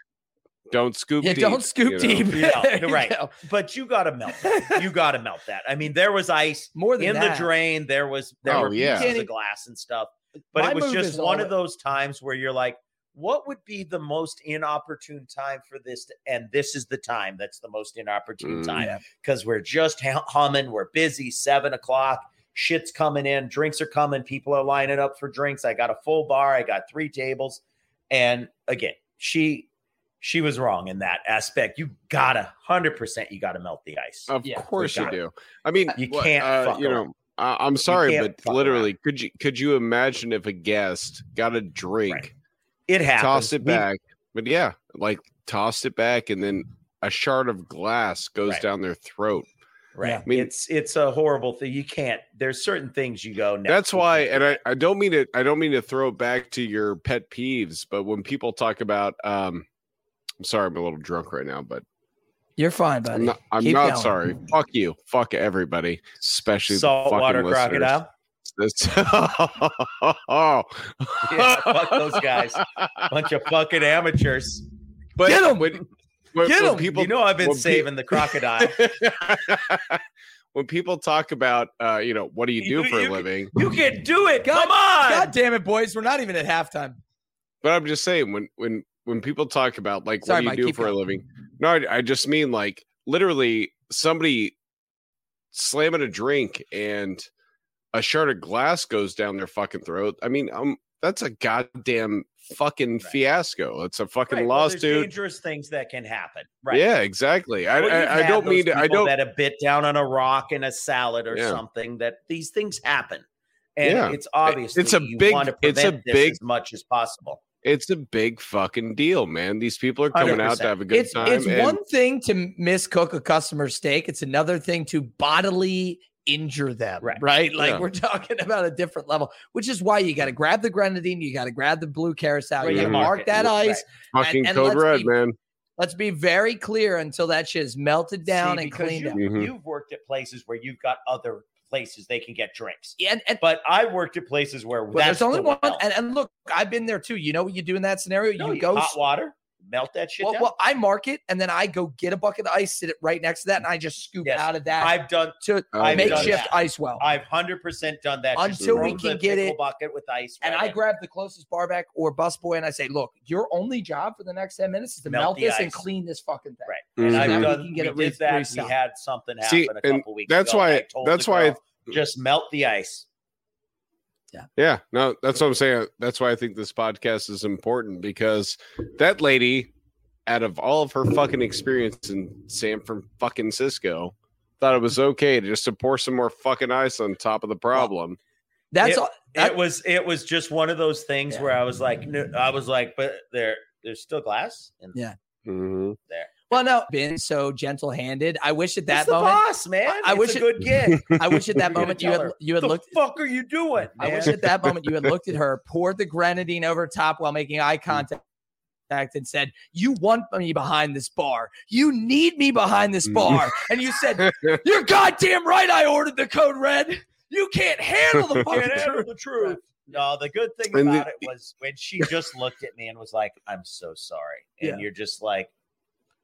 [SPEAKER 1] Don't scoop
[SPEAKER 2] Yeah,
[SPEAKER 1] deep.
[SPEAKER 2] don't scoop
[SPEAKER 1] you know?
[SPEAKER 2] deep.
[SPEAKER 3] Yeah,
[SPEAKER 2] There
[SPEAKER 3] you're right.
[SPEAKER 2] go.
[SPEAKER 3] but you got to melt that. You got to melt that. I mean, there was ice
[SPEAKER 2] More than
[SPEAKER 3] in
[SPEAKER 2] that.
[SPEAKER 3] the drain. There was there
[SPEAKER 1] Oh,
[SPEAKER 3] were
[SPEAKER 1] yeah.
[SPEAKER 3] pieces of glass and stuff. But
[SPEAKER 2] My
[SPEAKER 3] it was just one
[SPEAKER 2] all-
[SPEAKER 3] of those times where you're like, what would be the most inopportune time for this? To, and this is the time that's the most inopportune
[SPEAKER 1] Mm.
[SPEAKER 3] time
[SPEAKER 2] Yeah.
[SPEAKER 3] because we're just hu- humming. We're busy. Seven o'clock. Shit's coming in. Drinks are coming. People are lining up for drinks. I got a full bar. I got three tables. And again, she she was wrong in that aspect. You gotta hundred percent. You gotta melt the ice.
[SPEAKER 1] Of
[SPEAKER 2] Yeah,
[SPEAKER 1] course you
[SPEAKER 3] got it.
[SPEAKER 1] do. I mean,
[SPEAKER 3] You
[SPEAKER 1] what,
[SPEAKER 3] can't
[SPEAKER 1] uh,
[SPEAKER 3] fuck
[SPEAKER 1] you know. I I'm sorry, but
[SPEAKER 3] fuck
[SPEAKER 1] literally, could you could you imagine if a guest got a drink,
[SPEAKER 3] Right. It happens.
[SPEAKER 1] tossed it
[SPEAKER 3] We-
[SPEAKER 1] back, but yeah, like tossed it back, and then a shard of glass goes
[SPEAKER 3] Right.
[SPEAKER 1] down their throat.
[SPEAKER 3] Right.
[SPEAKER 1] I mean-
[SPEAKER 3] it's it's a horrible thing. You can't. There's certain things you go. No,
[SPEAKER 1] That's why, and I. I don't mean to I don't mean to throw it back to your pet peeves, but when people talk about um I'm sorry, I'm a little drunk right now, but
[SPEAKER 2] You're fine, buddy.
[SPEAKER 1] I'm not I'm not sorry. Fuck you. Fuck everybody, especially
[SPEAKER 3] saltwater crocodile.
[SPEAKER 1] Oh,
[SPEAKER 3] Yeah, fuck those guys. Bunch of fucking amateurs.
[SPEAKER 1] But
[SPEAKER 2] Get 'em!
[SPEAKER 1] When, when,
[SPEAKER 2] Get them.
[SPEAKER 1] people
[SPEAKER 3] you know I've been
[SPEAKER 1] when pe-
[SPEAKER 3] saving the crocodile.
[SPEAKER 1] when people talk about uh, you know, what do you do
[SPEAKER 3] You-
[SPEAKER 1] for a living?
[SPEAKER 3] you can do it.
[SPEAKER 2] God-
[SPEAKER 3] Come on.
[SPEAKER 2] God damn it, boys! We're not even at halftime.
[SPEAKER 1] But I'm just saying when when when people talk about like
[SPEAKER 2] Sorry,
[SPEAKER 1] what do you
[SPEAKER 2] Mike,
[SPEAKER 1] do for a living? No, I, I just mean like literally somebody slamming a drink and a shard of glass goes down their fucking throat. I mean, um, that's a goddamn fucking
[SPEAKER 3] Right.
[SPEAKER 1] fiasco. It's a fucking
[SPEAKER 3] Right, well,
[SPEAKER 1] lawsuit.
[SPEAKER 3] dangerous things that can happen. Right.
[SPEAKER 1] Yeah, exactly. I,
[SPEAKER 3] Well, you've
[SPEAKER 1] I, I don't mean to. I don't.
[SPEAKER 3] that a bit down on a rock in a salad or
[SPEAKER 1] Yeah.
[SPEAKER 3] something. That these things happen, and
[SPEAKER 1] Yeah.
[SPEAKER 3] it's obvious.
[SPEAKER 1] It's a
[SPEAKER 3] you
[SPEAKER 1] big-
[SPEAKER 3] Want to
[SPEAKER 1] it's a big-
[SPEAKER 3] as much as possible.
[SPEAKER 1] It's a big fucking deal, man. These people are coming out to have a good
[SPEAKER 2] It's
[SPEAKER 1] time.
[SPEAKER 2] it's
[SPEAKER 1] and-
[SPEAKER 2] one thing to miscook a customer's steak. It's another thing to bodily injure them.
[SPEAKER 3] Right.
[SPEAKER 2] Right. Like
[SPEAKER 1] Yeah.
[SPEAKER 2] we're talking about a different level, which is why you got to grab the grenadine. You got to grab the blue carousel.
[SPEAKER 3] Right,
[SPEAKER 2] You
[SPEAKER 1] yeah,
[SPEAKER 2] got to
[SPEAKER 1] mark
[SPEAKER 2] mark
[SPEAKER 3] it.
[SPEAKER 2] that
[SPEAKER 3] Right.
[SPEAKER 2] ice.
[SPEAKER 1] fucking
[SPEAKER 2] and
[SPEAKER 1] code
[SPEAKER 2] let's
[SPEAKER 1] red,
[SPEAKER 2] be-
[SPEAKER 1] man.
[SPEAKER 2] Let's be very clear until that shit is melted down
[SPEAKER 3] See,
[SPEAKER 2] and cleaned
[SPEAKER 3] you,
[SPEAKER 2] up.
[SPEAKER 1] Mhm.
[SPEAKER 3] You've worked at places where you've got other places they can get drinks,
[SPEAKER 2] And, and
[SPEAKER 3] but I've worked at places where
[SPEAKER 2] but
[SPEAKER 3] that's
[SPEAKER 2] there's only
[SPEAKER 3] the
[SPEAKER 2] one. And, and look, I've been there too. You know what you do in that scenario?
[SPEAKER 3] No,
[SPEAKER 2] you
[SPEAKER 3] you
[SPEAKER 2] go
[SPEAKER 3] hot water, melt that shit
[SPEAKER 2] Well,
[SPEAKER 3] down.
[SPEAKER 2] well, I mark it and then I go get a bucket of ice, sit it right next to that, and I just scoop
[SPEAKER 3] Yes.
[SPEAKER 2] out of that
[SPEAKER 3] I've done.
[SPEAKER 2] to
[SPEAKER 3] I've done
[SPEAKER 2] makeshift
[SPEAKER 3] that.
[SPEAKER 2] ice well.
[SPEAKER 3] I've hundred percent done that.
[SPEAKER 2] Until
[SPEAKER 1] we
[SPEAKER 3] throw
[SPEAKER 2] can
[SPEAKER 3] the
[SPEAKER 2] get
[SPEAKER 3] pickle
[SPEAKER 2] it-
[SPEAKER 3] bucket with ice,
[SPEAKER 2] and
[SPEAKER 3] right
[SPEAKER 2] I
[SPEAKER 3] in.
[SPEAKER 2] grab the closest barback or busboy and I say, "Look, your only job for the next ten minutes is to
[SPEAKER 3] Melt
[SPEAKER 2] melt,
[SPEAKER 3] the
[SPEAKER 2] this and clean this fucking thing."
[SPEAKER 3] Right. And
[SPEAKER 2] So
[SPEAKER 3] I've
[SPEAKER 2] that we can get
[SPEAKER 3] we
[SPEAKER 2] it re-
[SPEAKER 3] did that. We
[SPEAKER 2] restocked.
[SPEAKER 3] had something happen
[SPEAKER 1] See,
[SPEAKER 3] a couple weeks
[SPEAKER 1] that's
[SPEAKER 3] ago.
[SPEAKER 1] why-
[SPEAKER 3] I told
[SPEAKER 1] that's why-
[SPEAKER 3] girl, just melt the ice.
[SPEAKER 1] Yeah, Yeah. no, that's what I'm saying. That's why I think this podcast is important because that lady, out of all of her fucking experience in San Fran fucking Cisco, thought it was okay to just to pour some more fucking ice on top of the problem.
[SPEAKER 2] That's
[SPEAKER 3] It-
[SPEAKER 2] all. That-
[SPEAKER 3] it was it was just one of those things
[SPEAKER 2] Yeah.
[SPEAKER 3] where I was like, I was like, but there there's still glass in
[SPEAKER 2] Yeah.
[SPEAKER 1] Mhm.
[SPEAKER 3] there.
[SPEAKER 2] Well, no, been so gentle-handed. I wish at that
[SPEAKER 3] It's the
[SPEAKER 2] moment.
[SPEAKER 3] boss, man.
[SPEAKER 2] I- I
[SPEAKER 3] It's
[SPEAKER 2] wish
[SPEAKER 3] a
[SPEAKER 2] it-
[SPEAKER 3] good gig.
[SPEAKER 2] I wish at that moment you
[SPEAKER 3] tell
[SPEAKER 2] had
[SPEAKER 3] her,
[SPEAKER 2] you had
[SPEAKER 3] the
[SPEAKER 2] looked.
[SPEAKER 3] fuck are you doing?
[SPEAKER 2] I wish at that moment you had looked at her, poured the grenadine over top while making
[SPEAKER 3] Mm.
[SPEAKER 2] eye contact. And said, You want me behind this bar. You need me behind this
[SPEAKER 1] Mm.
[SPEAKER 2] bar. And you said, You're goddamn right. I ordered the code red. You can't handle the fucking
[SPEAKER 3] Can't handle
[SPEAKER 2] truth.
[SPEAKER 3] the truth. No, the good thing
[SPEAKER 1] And
[SPEAKER 3] about
[SPEAKER 1] the-
[SPEAKER 3] it was when she just looked at me and was like, "I'm so sorry," and
[SPEAKER 2] Yeah.
[SPEAKER 3] you're just like,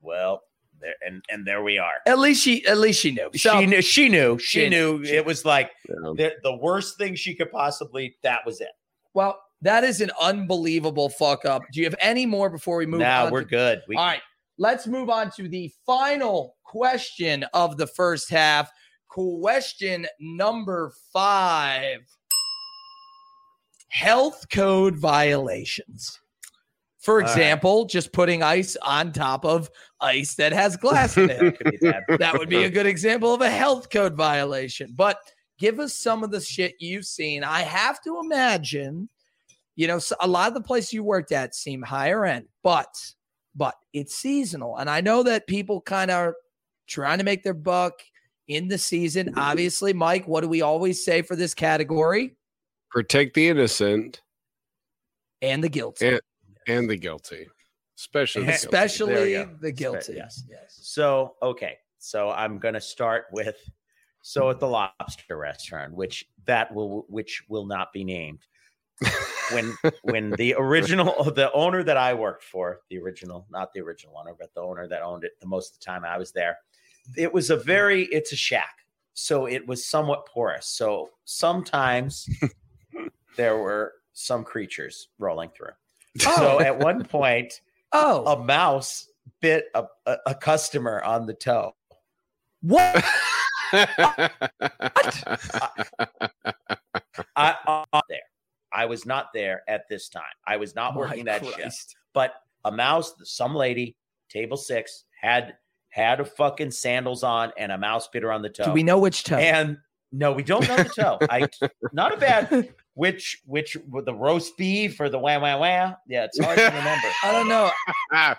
[SPEAKER 3] "Well, there and and there we are."
[SPEAKER 2] At least she, at least she knew. So,
[SPEAKER 3] she knew. She knew. She,
[SPEAKER 2] She
[SPEAKER 3] knew.
[SPEAKER 2] knew.
[SPEAKER 3] It was like
[SPEAKER 1] Yeah.
[SPEAKER 3] the, the worst thing she could possibly. That was it.
[SPEAKER 2] well, that is an unbelievable fuck up. Do you have any more before we move
[SPEAKER 3] now
[SPEAKER 2] on?
[SPEAKER 3] we're
[SPEAKER 2] to-
[SPEAKER 3] good. We,
[SPEAKER 2] All right, let's move on to the final question of the first half. Question number five health code violations. For
[SPEAKER 3] right.
[SPEAKER 2] example, just putting ice on top of ice that has glass in it.
[SPEAKER 3] bad.
[SPEAKER 2] that would be a good example of a health code violation. But give us some of the shit you've seen. I have to imagine, you know, a lot of the places you worked at seem higher end, but but it's seasonal, and I know that people kind of are trying to make their buck in the season. Obviously, Mike, what do we always say for this category?
[SPEAKER 1] Protect the innocent
[SPEAKER 2] And the guilty,
[SPEAKER 1] And- and the guilty, especially the guilty.
[SPEAKER 2] Especially
[SPEAKER 3] go.
[SPEAKER 2] the guilty.
[SPEAKER 3] Yes.
[SPEAKER 2] yes.
[SPEAKER 3] So okay, So I'm going to start with so at the lobster restaurant, which that will which will not be named. when when the original the owner that I worked for, the original, not the original owner, but the owner that owned it the most of the time I was there, it was a very it's a shack. So it was somewhat porous. So sometimes there were some creatures rolling through. So oh. at one point,
[SPEAKER 2] Oh,
[SPEAKER 3] a mouse bit a, a, a customer on the toe.
[SPEAKER 2] what?
[SPEAKER 3] I, I was there. I was not there at this time. I was not working
[SPEAKER 2] My
[SPEAKER 3] that shift. But a mouse, some lady, table six, had had a fucking sandals on and a mouse bit her on the toe.
[SPEAKER 2] Do we know which toe?
[SPEAKER 3] And no, we don't know the toe. I not a bad which which with the roast beef or the wah wah wah. Yeah, it's hard to remember.
[SPEAKER 2] I don't know.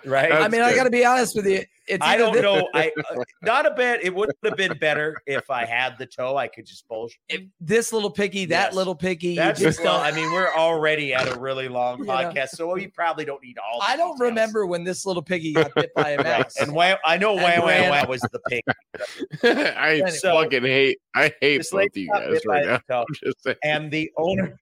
[SPEAKER 3] Right.
[SPEAKER 2] I
[SPEAKER 1] That's
[SPEAKER 2] mean, I got to be honest with you. It's
[SPEAKER 3] I don't
[SPEAKER 2] thi-
[SPEAKER 3] know. I uh, not a bit. It would have been better if I had the toe. I could just bullshit.
[SPEAKER 2] if this little piggy, that
[SPEAKER 3] Yes.
[SPEAKER 2] little piggy. you
[SPEAKER 3] That's
[SPEAKER 2] just
[SPEAKER 3] well. I mean, we're already at a really long
[SPEAKER 2] You know.
[SPEAKER 3] podcast, so we probably don't need all.
[SPEAKER 2] I don't
[SPEAKER 3] details.
[SPEAKER 2] remember when this little piggy got bit by a
[SPEAKER 3] Right.
[SPEAKER 2] mouse.
[SPEAKER 3] And wah, I know
[SPEAKER 2] And
[SPEAKER 3] wah wah
[SPEAKER 2] ran-
[SPEAKER 3] was the pig.
[SPEAKER 1] I
[SPEAKER 3] So-
[SPEAKER 1] fucking hate. I hate
[SPEAKER 3] This
[SPEAKER 1] both
[SPEAKER 3] lady
[SPEAKER 1] you guys right now.
[SPEAKER 3] the
[SPEAKER 1] I'm just
[SPEAKER 3] and the owner.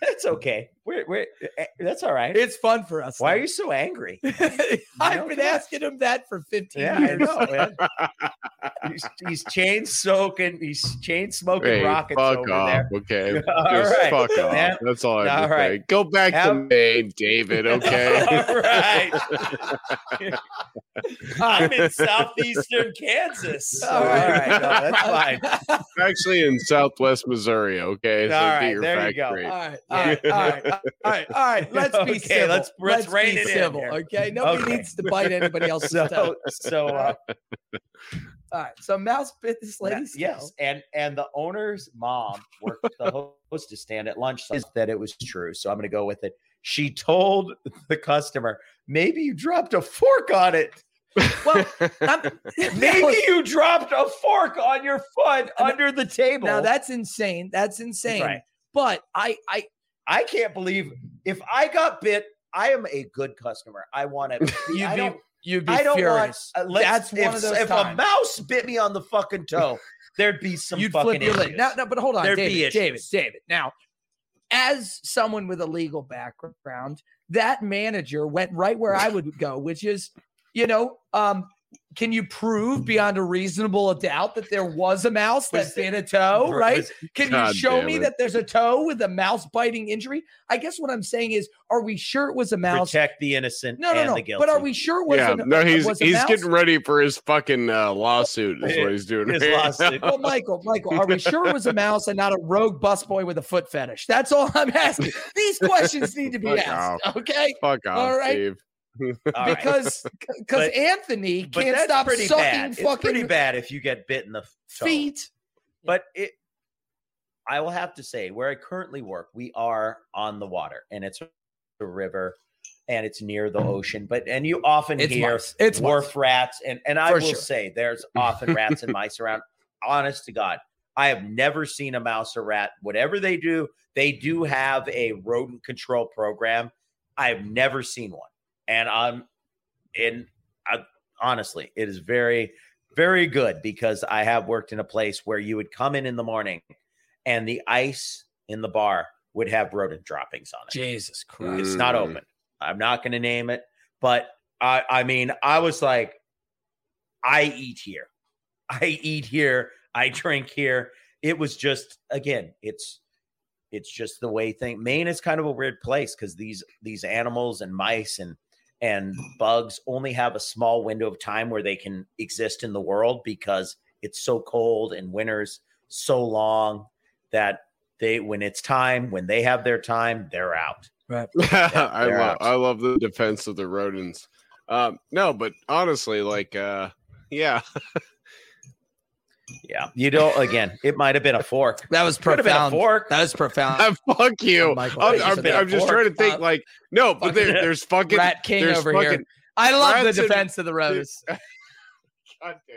[SPEAKER 3] That's okay. We're, we're eh, that's all right.
[SPEAKER 2] it's fun for us.
[SPEAKER 3] Why are you so angry?
[SPEAKER 2] I've been asking him that for 15
[SPEAKER 3] Yeah, I
[SPEAKER 2] years.
[SPEAKER 3] know. Man. He's, he's chain soaking. He's chain smoking
[SPEAKER 1] Hey,
[SPEAKER 3] rockets
[SPEAKER 1] fuck
[SPEAKER 3] over
[SPEAKER 1] off,
[SPEAKER 3] there.
[SPEAKER 1] okay?
[SPEAKER 3] All
[SPEAKER 1] Just
[SPEAKER 3] right,
[SPEAKER 1] fuck off.
[SPEAKER 3] man.
[SPEAKER 1] That's all I have to
[SPEAKER 3] right.
[SPEAKER 1] say. Go back to
[SPEAKER 3] Have-
[SPEAKER 1] Maine, David, okay?
[SPEAKER 3] All right. I'm in southeastern Kansas. So, all
[SPEAKER 2] All right.
[SPEAKER 3] right, no, that's fine.
[SPEAKER 1] Actually in southwest Missouri, okay? So
[SPEAKER 3] All
[SPEAKER 1] get your
[SPEAKER 3] there you go.
[SPEAKER 2] All right, all right, all right, all right, all right. Let's be
[SPEAKER 3] Okay,
[SPEAKER 2] civil.
[SPEAKER 3] let's- let's rein
[SPEAKER 2] be
[SPEAKER 3] it
[SPEAKER 2] civil. Okay, nobody
[SPEAKER 3] Okay.
[SPEAKER 2] needs to bite anybody else's toe.
[SPEAKER 3] So, so uh,
[SPEAKER 2] All right, so mouse bit this lady's
[SPEAKER 3] yes, and and the owner's mom worked the hostess stand at lunch. That it was true, so I'm going to go with it. She told the customer, "Maybe you dropped a fork on it.
[SPEAKER 2] Well,
[SPEAKER 3] Maybe you dropped a fork on your foot under the table."
[SPEAKER 2] now that's insane. That's insane.
[SPEAKER 3] right.
[SPEAKER 2] But I, I,
[SPEAKER 3] I can't believe if I got bit. I am a good customer. I want to.
[SPEAKER 2] you'd be, you'd be
[SPEAKER 3] I don't
[SPEAKER 2] furious.
[SPEAKER 3] want. uh,
[SPEAKER 2] That's one
[SPEAKER 3] if,
[SPEAKER 2] of those
[SPEAKER 3] If a mouse bit me on the fucking toe, there'd be some
[SPEAKER 2] You'd
[SPEAKER 3] fucking
[SPEAKER 2] flip your lid.
[SPEAKER 3] issues.
[SPEAKER 2] Now, no, but hold on,
[SPEAKER 3] There'd
[SPEAKER 2] David,
[SPEAKER 3] be
[SPEAKER 2] David. David. Now, as someone with a legal background, that manager went right where I would go, which is, you know, um, can you prove beyond a reasonable doubt that there was a mouse that
[SPEAKER 3] Was-
[SPEAKER 2] bit a toe? Right? Can
[SPEAKER 1] God
[SPEAKER 2] you show me
[SPEAKER 1] it.
[SPEAKER 2] that there's a toe with a mouse biting injury? I guess what I'm saying is, are we sure it was a mouse?
[SPEAKER 3] protect the innocent
[SPEAKER 2] No, no,
[SPEAKER 3] and
[SPEAKER 2] no.
[SPEAKER 3] the.
[SPEAKER 2] But are we sure it was
[SPEAKER 1] yeah,
[SPEAKER 2] a,
[SPEAKER 1] no, he's
[SPEAKER 2] a
[SPEAKER 1] he's
[SPEAKER 2] mouse?
[SPEAKER 1] getting ready for his fucking uh, lawsuit. Is what he's doing.
[SPEAKER 3] His
[SPEAKER 1] right now.
[SPEAKER 3] lawsuit.
[SPEAKER 2] Well, Michael, Michael, are we sure it was a mouse and not a rogue busboy with a foot fetish? That's all I'm asking. These questions need to be
[SPEAKER 1] Fuck
[SPEAKER 2] asked, okay?
[SPEAKER 1] Fuck off,
[SPEAKER 2] All right.
[SPEAKER 1] Steve.
[SPEAKER 2] Because because Anthony can't stop
[SPEAKER 3] pretty
[SPEAKER 2] sucking
[SPEAKER 3] bad. It's pretty bad if you get bit in the toe.
[SPEAKER 2] feet.
[SPEAKER 3] But it, I will have to say, where I currently work, we are on the water, and it's a river, and it's near the ocean. But and you often
[SPEAKER 2] It's
[SPEAKER 3] hear
[SPEAKER 2] mice. It's
[SPEAKER 3] wharf
[SPEAKER 2] mice.
[SPEAKER 3] rats, and and I
[SPEAKER 2] For
[SPEAKER 3] will
[SPEAKER 2] sure.
[SPEAKER 3] say, there's often rats and mice around. Honest to God, I have never seen a mouse or rat. Whatever they do, they do have a rodent control program. I've never seen one, and I'm, and I, honestly, it is very, very good because I have worked in a place where you would come in in the morning, and the ice in the bar would have rodent droppings on it.
[SPEAKER 2] Jesus Christ.
[SPEAKER 3] It's not
[SPEAKER 1] Mm.
[SPEAKER 3] open. I'm not going to name it, but I, I mean, I was like, I eat here. I eat here. I drink here. It was just, again, it's, it's just the way thing. Maine is kind of a weird place because these these animals and mice and and bugs only have a small window of time where they can exist in the world because it's so cold and winters so long that they when it's time when they have their time they're out.
[SPEAKER 1] I
[SPEAKER 3] they're
[SPEAKER 1] love
[SPEAKER 3] out.
[SPEAKER 1] I love the defense of the rodents. Um, no, but honestly, like, uh, yeah,
[SPEAKER 3] Yeah, you don't. Again, it might have been a fork.
[SPEAKER 2] That was
[SPEAKER 3] Could been a
[SPEAKER 2] profound.
[SPEAKER 3] fork.
[SPEAKER 2] That was profound.
[SPEAKER 1] fuck you.
[SPEAKER 2] Michael,
[SPEAKER 1] I'm, I'm. I'm just trying to think,
[SPEAKER 2] Uh,
[SPEAKER 1] like, no, but there, there's fucking
[SPEAKER 2] Rat King
[SPEAKER 1] there's
[SPEAKER 2] over
[SPEAKER 1] fucking,
[SPEAKER 2] here. I love the
[SPEAKER 1] rats and-
[SPEAKER 2] defense of the rose.
[SPEAKER 1] God damn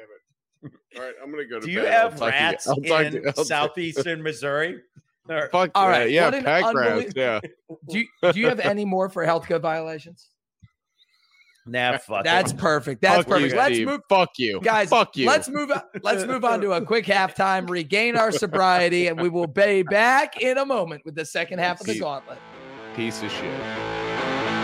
[SPEAKER 1] it! All right, I'm gonna go to
[SPEAKER 3] Do you
[SPEAKER 1] bed. I'll
[SPEAKER 3] have
[SPEAKER 1] talk
[SPEAKER 3] rats
[SPEAKER 1] I'll
[SPEAKER 3] in
[SPEAKER 1] to- I'll
[SPEAKER 3] southeastern Missouri? Or-
[SPEAKER 1] Fuck
[SPEAKER 2] All
[SPEAKER 1] All
[SPEAKER 2] right,
[SPEAKER 1] right, yeah, pack
[SPEAKER 2] unbelie-
[SPEAKER 1] rats, yeah.
[SPEAKER 2] Do you, do you have any more for health code violations?
[SPEAKER 3] Nah, fuck
[SPEAKER 2] That's
[SPEAKER 3] it.
[SPEAKER 2] perfect. That's
[SPEAKER 1] Fuck
[SPEAKER 2] perfect.
[SPEAKER 1] You,
[SPEAKER 2] let's
[SPEAKER 1] Steve.
[SPEAKER 2] move,
[SPEAKER 1] Fuck you,
[SPEAKER 2] guys.
[SPEAKER 1] Fuck you.
[SPEAKER 2] Let's move. On, let's move on to a quick halftime, regain our sobriety, and we will be back in a moment with the second half of the gauntlet.
[SPEAKER 1] Piece of shit.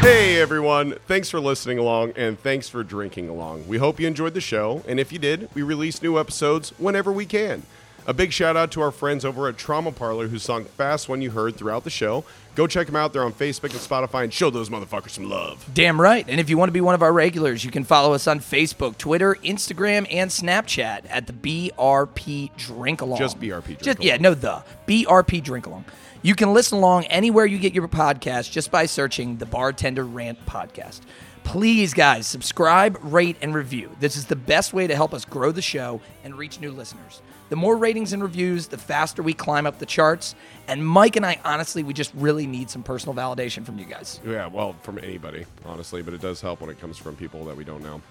[SPEAKER 1] Hey everyone, thanks for listening along and thanks for drinking along. We hope you enjoyed the show, and if you did, we release new episodes whenever we can. A big shout out to our friends over at Trauma Parlor who sung Fast When You Heard throughout the show. Go check them out. They're on Facebook and Spotify and show those motherfuckers some love.
[SPEAKER 2] Damn right. And if you want to be one of our regulars, you can follow us on Facebook, Twitter, Instagram, and Snapchat at the BRP Drink Along.
[SPEAKER 1] Just BRP Drink
[SPEAKER 2] Just,
[SPEAKER 1] Along.
[SPEAKER 2] Yeah, no, the BRP Drink Along. You can listen along anywhere you get your podcast just by searching the Bartender Rant Podcast. Please, guys, subscribe, rate, and review. This is the best way to help us grow the show and reach new listeners. The more ratings and reviews, the faster we climb up the charts. And Mike and I, honestly, we just really need some personal validation from you guys.
[SPEAKER 1] Yeah, well, from anybody, honestly, but it does help when it comes from people that we don't know.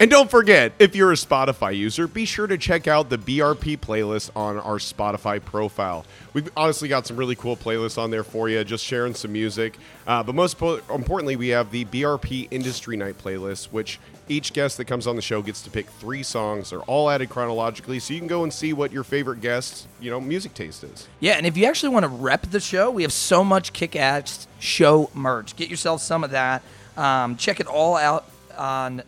[SPEAKER 1] And don't forget, if you're a Spotify user, be sure to check out the BRP playlist on our Spotify profile. We've honestly got some really cool playlists on there for you, just sharing some music. Uh, but most po- importantly, we have the BRP Industry Night playlist, which each guest that comes on the show gets to pick three songs. They're all added chronologically, so you can go and see what your favorite guest's, you know, music taste is.
[SPEAKER 2] Yeah, and if you actually want to rep the show, we have so much kick-ass show merch. Get yourself some of that. Um, check it all out on.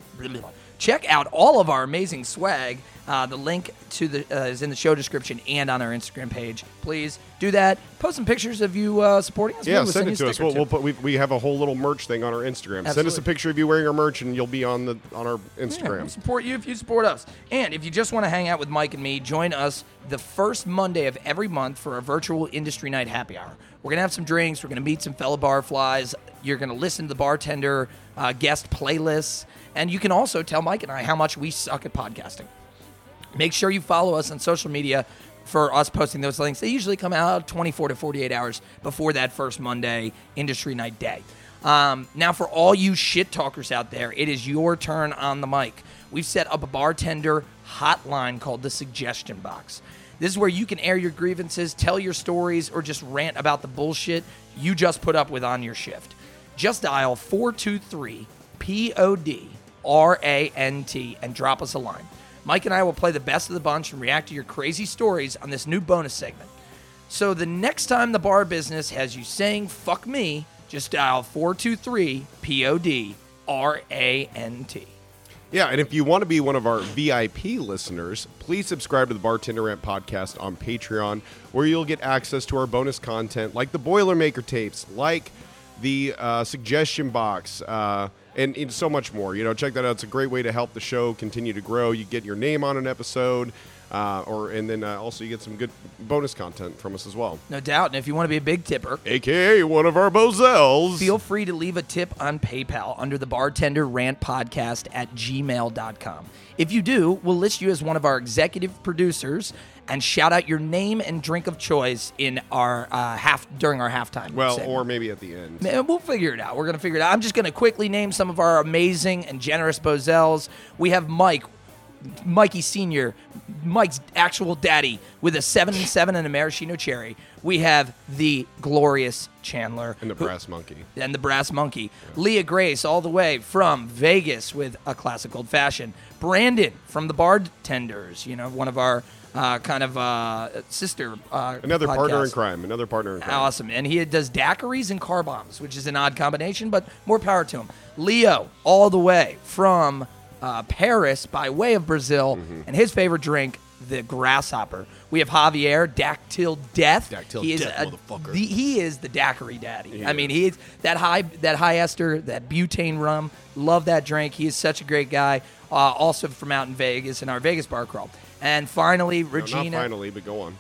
[SPEAKER 2] Check out all of our amazing swag. Uh, the link to the uh, is in the show description and on our Instagram page. Please do that. Post some pictures of you uh, supporting us.
[SPEAKER 1] Yeah,
[SPEAKER 2] we'll
[SPEAKER 1] send
[SPEAKER 2] you
[SPEAKER 1] it to us. We'll, we'll put, we, we have a whole little merch thing on our Instagram. Send us a picture of you wearing our merch, and you'll be on the on our
[SPEAKER 2] Yeah,
[SPEAKER 1] Instagram.
[SPEAKER 2] we'll support you if you support us. And if you just want to hang out with Mike and me, join us the first Monday of every month for a virtual industry night happy hour. We're going to have some drinks. We're going to meet some fellow barflies. You're going to listen to the bartender uh, guest playlists. And you can also tell Mike and I how much we suck at podcasting. Make sure you follow us on social media for us posting those links. They usually come out 24 to 48 hours before that first Monday industry night day. Um, now, for all you shit talkers out there, it is your turn on the mic. We've set up a bartender hotline called the Suggestion Box. This is where you can air your grievances, tell your stories, or just rant about the bullshit you just put up with on your shift. Just dial 423 POD R A N T and drop us a line. Mike and I will play the best of the bunch and react to your crazy stories on this new bonus segment. So the next time the bar business has you saying fuck me, just dial 423 POD R A N T.
[SPEAKER 1] Yeah, and if you want to be one of our VIP listeners, please subscribe to the Bartender Rant podcast on Patreon, where you'll get access to our bonus content like the Boilermaker tapes, like the uh, suggestion box, uh, and, and so much more. You know, check that out. It's a great way to help the show continue to grow. You get your name on an episode, uh, or and then uh, also you get some good bonus content from us as well.
[SPEAKER 2] No doubt. And if you want to be a big tipper,
[SPEAKER 1] AKA one of our Bozels.
[SPEAKER 2] feel free to leave a tip on PayPal under the bartender rant podcast at gmail.com. If you do, we'll list you as one of our executive producers and shout out your name and drink of choice in our uh, half during our halftime.
[SPEAKER 1] well,
[SPEAKER 2] segment.
[SPEAKER 1] or maybe at the end.
[SPEAKER 2] Man, we'll figure it out. We're going to figure it out. I'm just going to quickly name some of our amazing and generous Bozels. We have Mike, Mikey Sr., Mike's actual daddy, with a 7 and 7 and a maraschino cherry. We have the glorious Chandler.
[SPEAKER 1] And the
[SPEAKER 2] who-
[SPEAKER 1] brass monkey.
[SPEAKER 2] and the Brass Monkey. Leah Grace, all the way from Vegas with a classic old fashioned. Brandon from the Bartenders, you know, one of our uh, kind of uh, sister. Uh,
[SPEAKER 1] Another partner in crime. Another partner in crime.
[SPEAKER 2] Awesome. And he does daiquiris and car bombs, which is an odd combination, but more power to him. Leo, all the way from uh, Paris by way of Brazil,
[SPEAKER 1] Mm-hmm.
[SPEAKER 2] and his favorite drink, the grasshopper. We have Javier, Dactyl Death.
[SPEAKER 1] Dactyl
[SPEAKER 2] he is
[SPEAKER 1] Death,
[SPEAKER 2] a-
[SPEAKER 1] motherfucker.
[SPEAKER 2] the- he is the daiquiri daddy. I mean,
[SPEAKER 1] is.
[SPEAKER 2] he is that high that high ester, that butane rum. Love that drink. He is such a great guy. Uh, also from out in Vegas in our Vegas bar crawl. And finally, Regina.
[SPEAKER 1] not finally, but go on.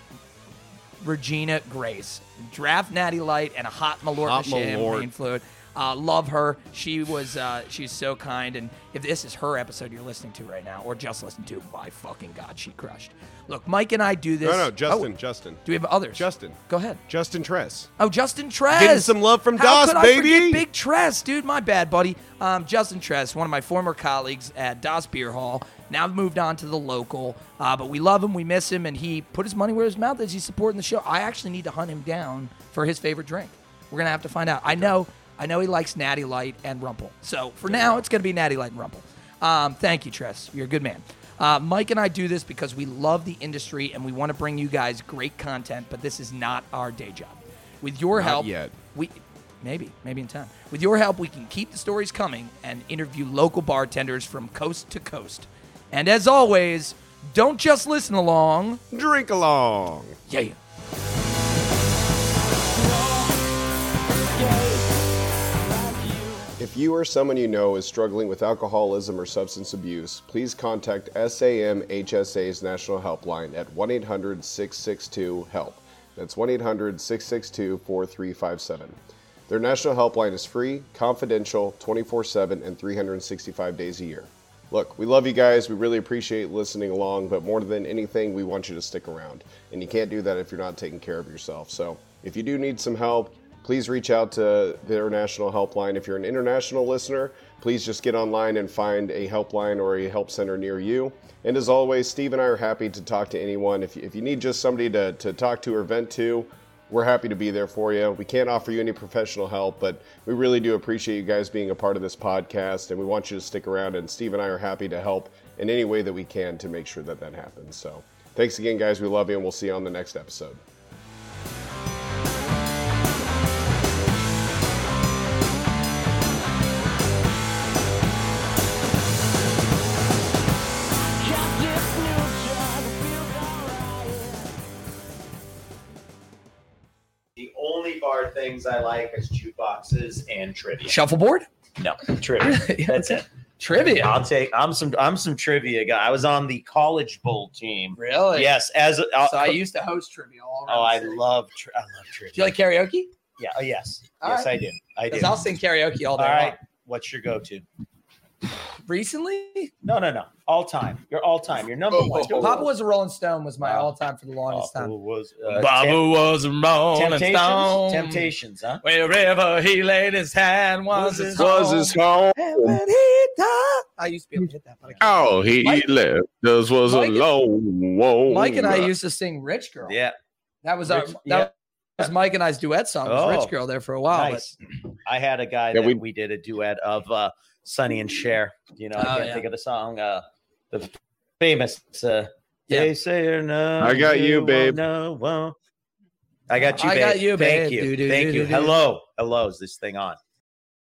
[SPEAKER 2] Regina Grace. Draft Natty Light and a hot Malort
[SPEAKER 1] Hot Malort.
[SPEAKER 2] fluid. Uh, love her. She was uh, she's so kind. And if this is her episode you're listening to right now, or just listening to, my fucking god, she crushed. Look, Mike and I do this.
[SPEAKER 1] No, no, Justin,
[SPEAKER 2] Oh,
[SPEAKER 1] Justin.
[SPEAKER 2] do we have others?
[SPEAKER 1] Justin.
[SPEAKER 2] Go ahead.
[SPEAKER 1] Justin Tress.
[SPEAKER 2] Oh, Justin Tress.
[SPEAKER 1] Getting some love from
[SPEAKER 2] How could
[SPEAKER 1] baby.
[SPEAKER 2] Big Tress, dude. My bad, buddy. Um, Justin Tress, one of my former colleagues at DOS Beer Hall, now moved on to the local. Uh, but we love him, we miss him, and he put his money where his mouth is. He's supporting the show. I actually need to hunt him down for his favorite drink. We're gonna have to find out. I know, I know he likes Natty Light and Rumple. So for now, it's gonna be Natty Light and Rumple. Um, thank you, Tress. You're a good man. Uh, Mike and I do this because we love the industry and we want to bring you guys great content, but this is not our day job. With your
[SPEAKER 1] Not
[SPEAKER 2] help,
[SPEAKER 1] yet.
[SPEAKER 2] we maybe maybe in time. With your help, we can keep the stories coming and interview local bartenders from coast to coast. And as always, don't just listen along.
[SPEAKER 1] Drink along.
[SPEAKER 2] Yeah.
[SPEAKER 1] If you or someone you know is struggling with alcoholism or substance abuse, please contact SAMHSA's National Helpline at 1 800 662 HELP. That's 1 800 662 4357. Their national helpline is free, confidential, 24 7, and 365 days a year. Look, we love you guys. We really appreciate listening along, but more than anything, we want you to stick around. And you can't do that if you're not taking care of yourself. So if you do need some help, please reach out to the national helpline. If you're an international listener, please just get online and find a helpline or a help center near you. And as always, Steve and I are happy to talk to anyone. If you, if you need just somebody to, to talk to or vent to, we're happy to be there for you. We can't offer you any professional help, but we really do appreciate you guys being a part of this podcast, and we want you to stick around. And Steve and I are happy to help in any way that we can to make sure that that happens. So, thanks again, guys. We love you, and we'll see you on the next episode.
[SPEAKER 3] Things I like is jukeboxes and trivia.
[SPEAKER 2] Shuffleboard?
[SPEAKER 3] No, trivia. That's it.
[SPEAKER 2] Trivia.
[SPEAKER 3] I'll take. I'm some. I'm some trivia guy. I was on the college bowl team.
[SPEAKER 2] Really?
[SPEAKER 3] Yes, as a, uh,
[SPEAKER 2] So I used to host trivia all around.
[SPEAKER 3] oh, I love. Tri- I love trivia.
[SPEAKER 2] Do you like karaoke?
[SPEAKER 3] yeah. Oh, yes.
[SPEAKER 2] All
[SPEAKER 3] yes,
[SPEAKER 2] right.
[SPEAKER 3] I do. I do.
[SPEAKER 2] Because I'll sing karaoke all
[SPEAKER 3] All
[SPEAKER 2] day All
[SPEAKER 3] right.
[SPEAKER 2] long.
[SPEAKER 3] What's your go-to?
[SPEAKER 2] Recently,
[SPEAKER 3] No, no, no. All time. You're all time. You're number
[SPEAKER 1] Oh,
[SPEAKER 3] one.
[SPEAKER 1] oh,
[SPEAKER 2] Papa was a Rolling Stone was my all time for the longest
[SPEAKER 3] Papa
[SPEAKER 2] time.
[SPEAKER 3] was uh,
[SPEAKER 2] Baba
[SPEAKER 3] Tem-
[SPEAKER 2] was a Rolling
[SPEAKER 3] Temptations.
[SPEAKER 2] Stone.
[SPEAKER 3] Temptations, huh?
[SPEAKER 2] Wherever he laid his hand was his
[SPEAKER 1] Was
[SPEAKER 2] home.
[SPEAKER 1] his home?
[SPEAKER 2] And when he died, I used to be able to hit that. But I can't.
[SPEAKER 1] Oh, he
[SPEAKER 2] Mike-
[SPEAKER 1] left. This was
[SPEAKER 2] Mike-
[SPEAKER 1] alone. Whoa.
[SPEAKER 2] Mike and I used to sing "Rich Girl."
[SPEAKER 3] Yeah.
[SPEAKER 2] that was our
[SPEAKER 3] Rich-
[SPEAKER 2] that was Mike and I's duet song.
[SPEAKER 3] Oh.
[SPEAKER 2] "Rich Girl" there for a while.
[SPEAKER 3] nice. I had a guy
[SPEAKER 1] Yeah,
[SPEAKER 3] that
[SPEAKER 1] we-
[SPEAKER 3] we, did a duet of uh, Sonny and Cher. You know, I
[SPEAKER 2] Oh,
[SPEAKER 3] can't
[SPEAKER 2] yeah.
[SPEAKER 3] think of the song. Uh, the famous. Uh,
[SPEAKER 2] Yeah.
[SPEAKER 3] They say or no.
[SPEAKER 1] I got you,
[SPEAKER 3] won't
[SPEAKER 1] babe.
[SPEAKER 3] No, won't. I got you,
[SPEAKER 2] I
[SPEAKER 3] babe.
[SPEAKER 2] got you,
[SPEAKER 3] Thank you.
[SPEAKER 2] Do, do,
[SPEAKER 3] Thank
[SPEAKER 2] do,
[SPEAKER 3] you.
[SPEAKER 2] do, do.
[SPEAKER 3] Hello. Hello. Is this thing on?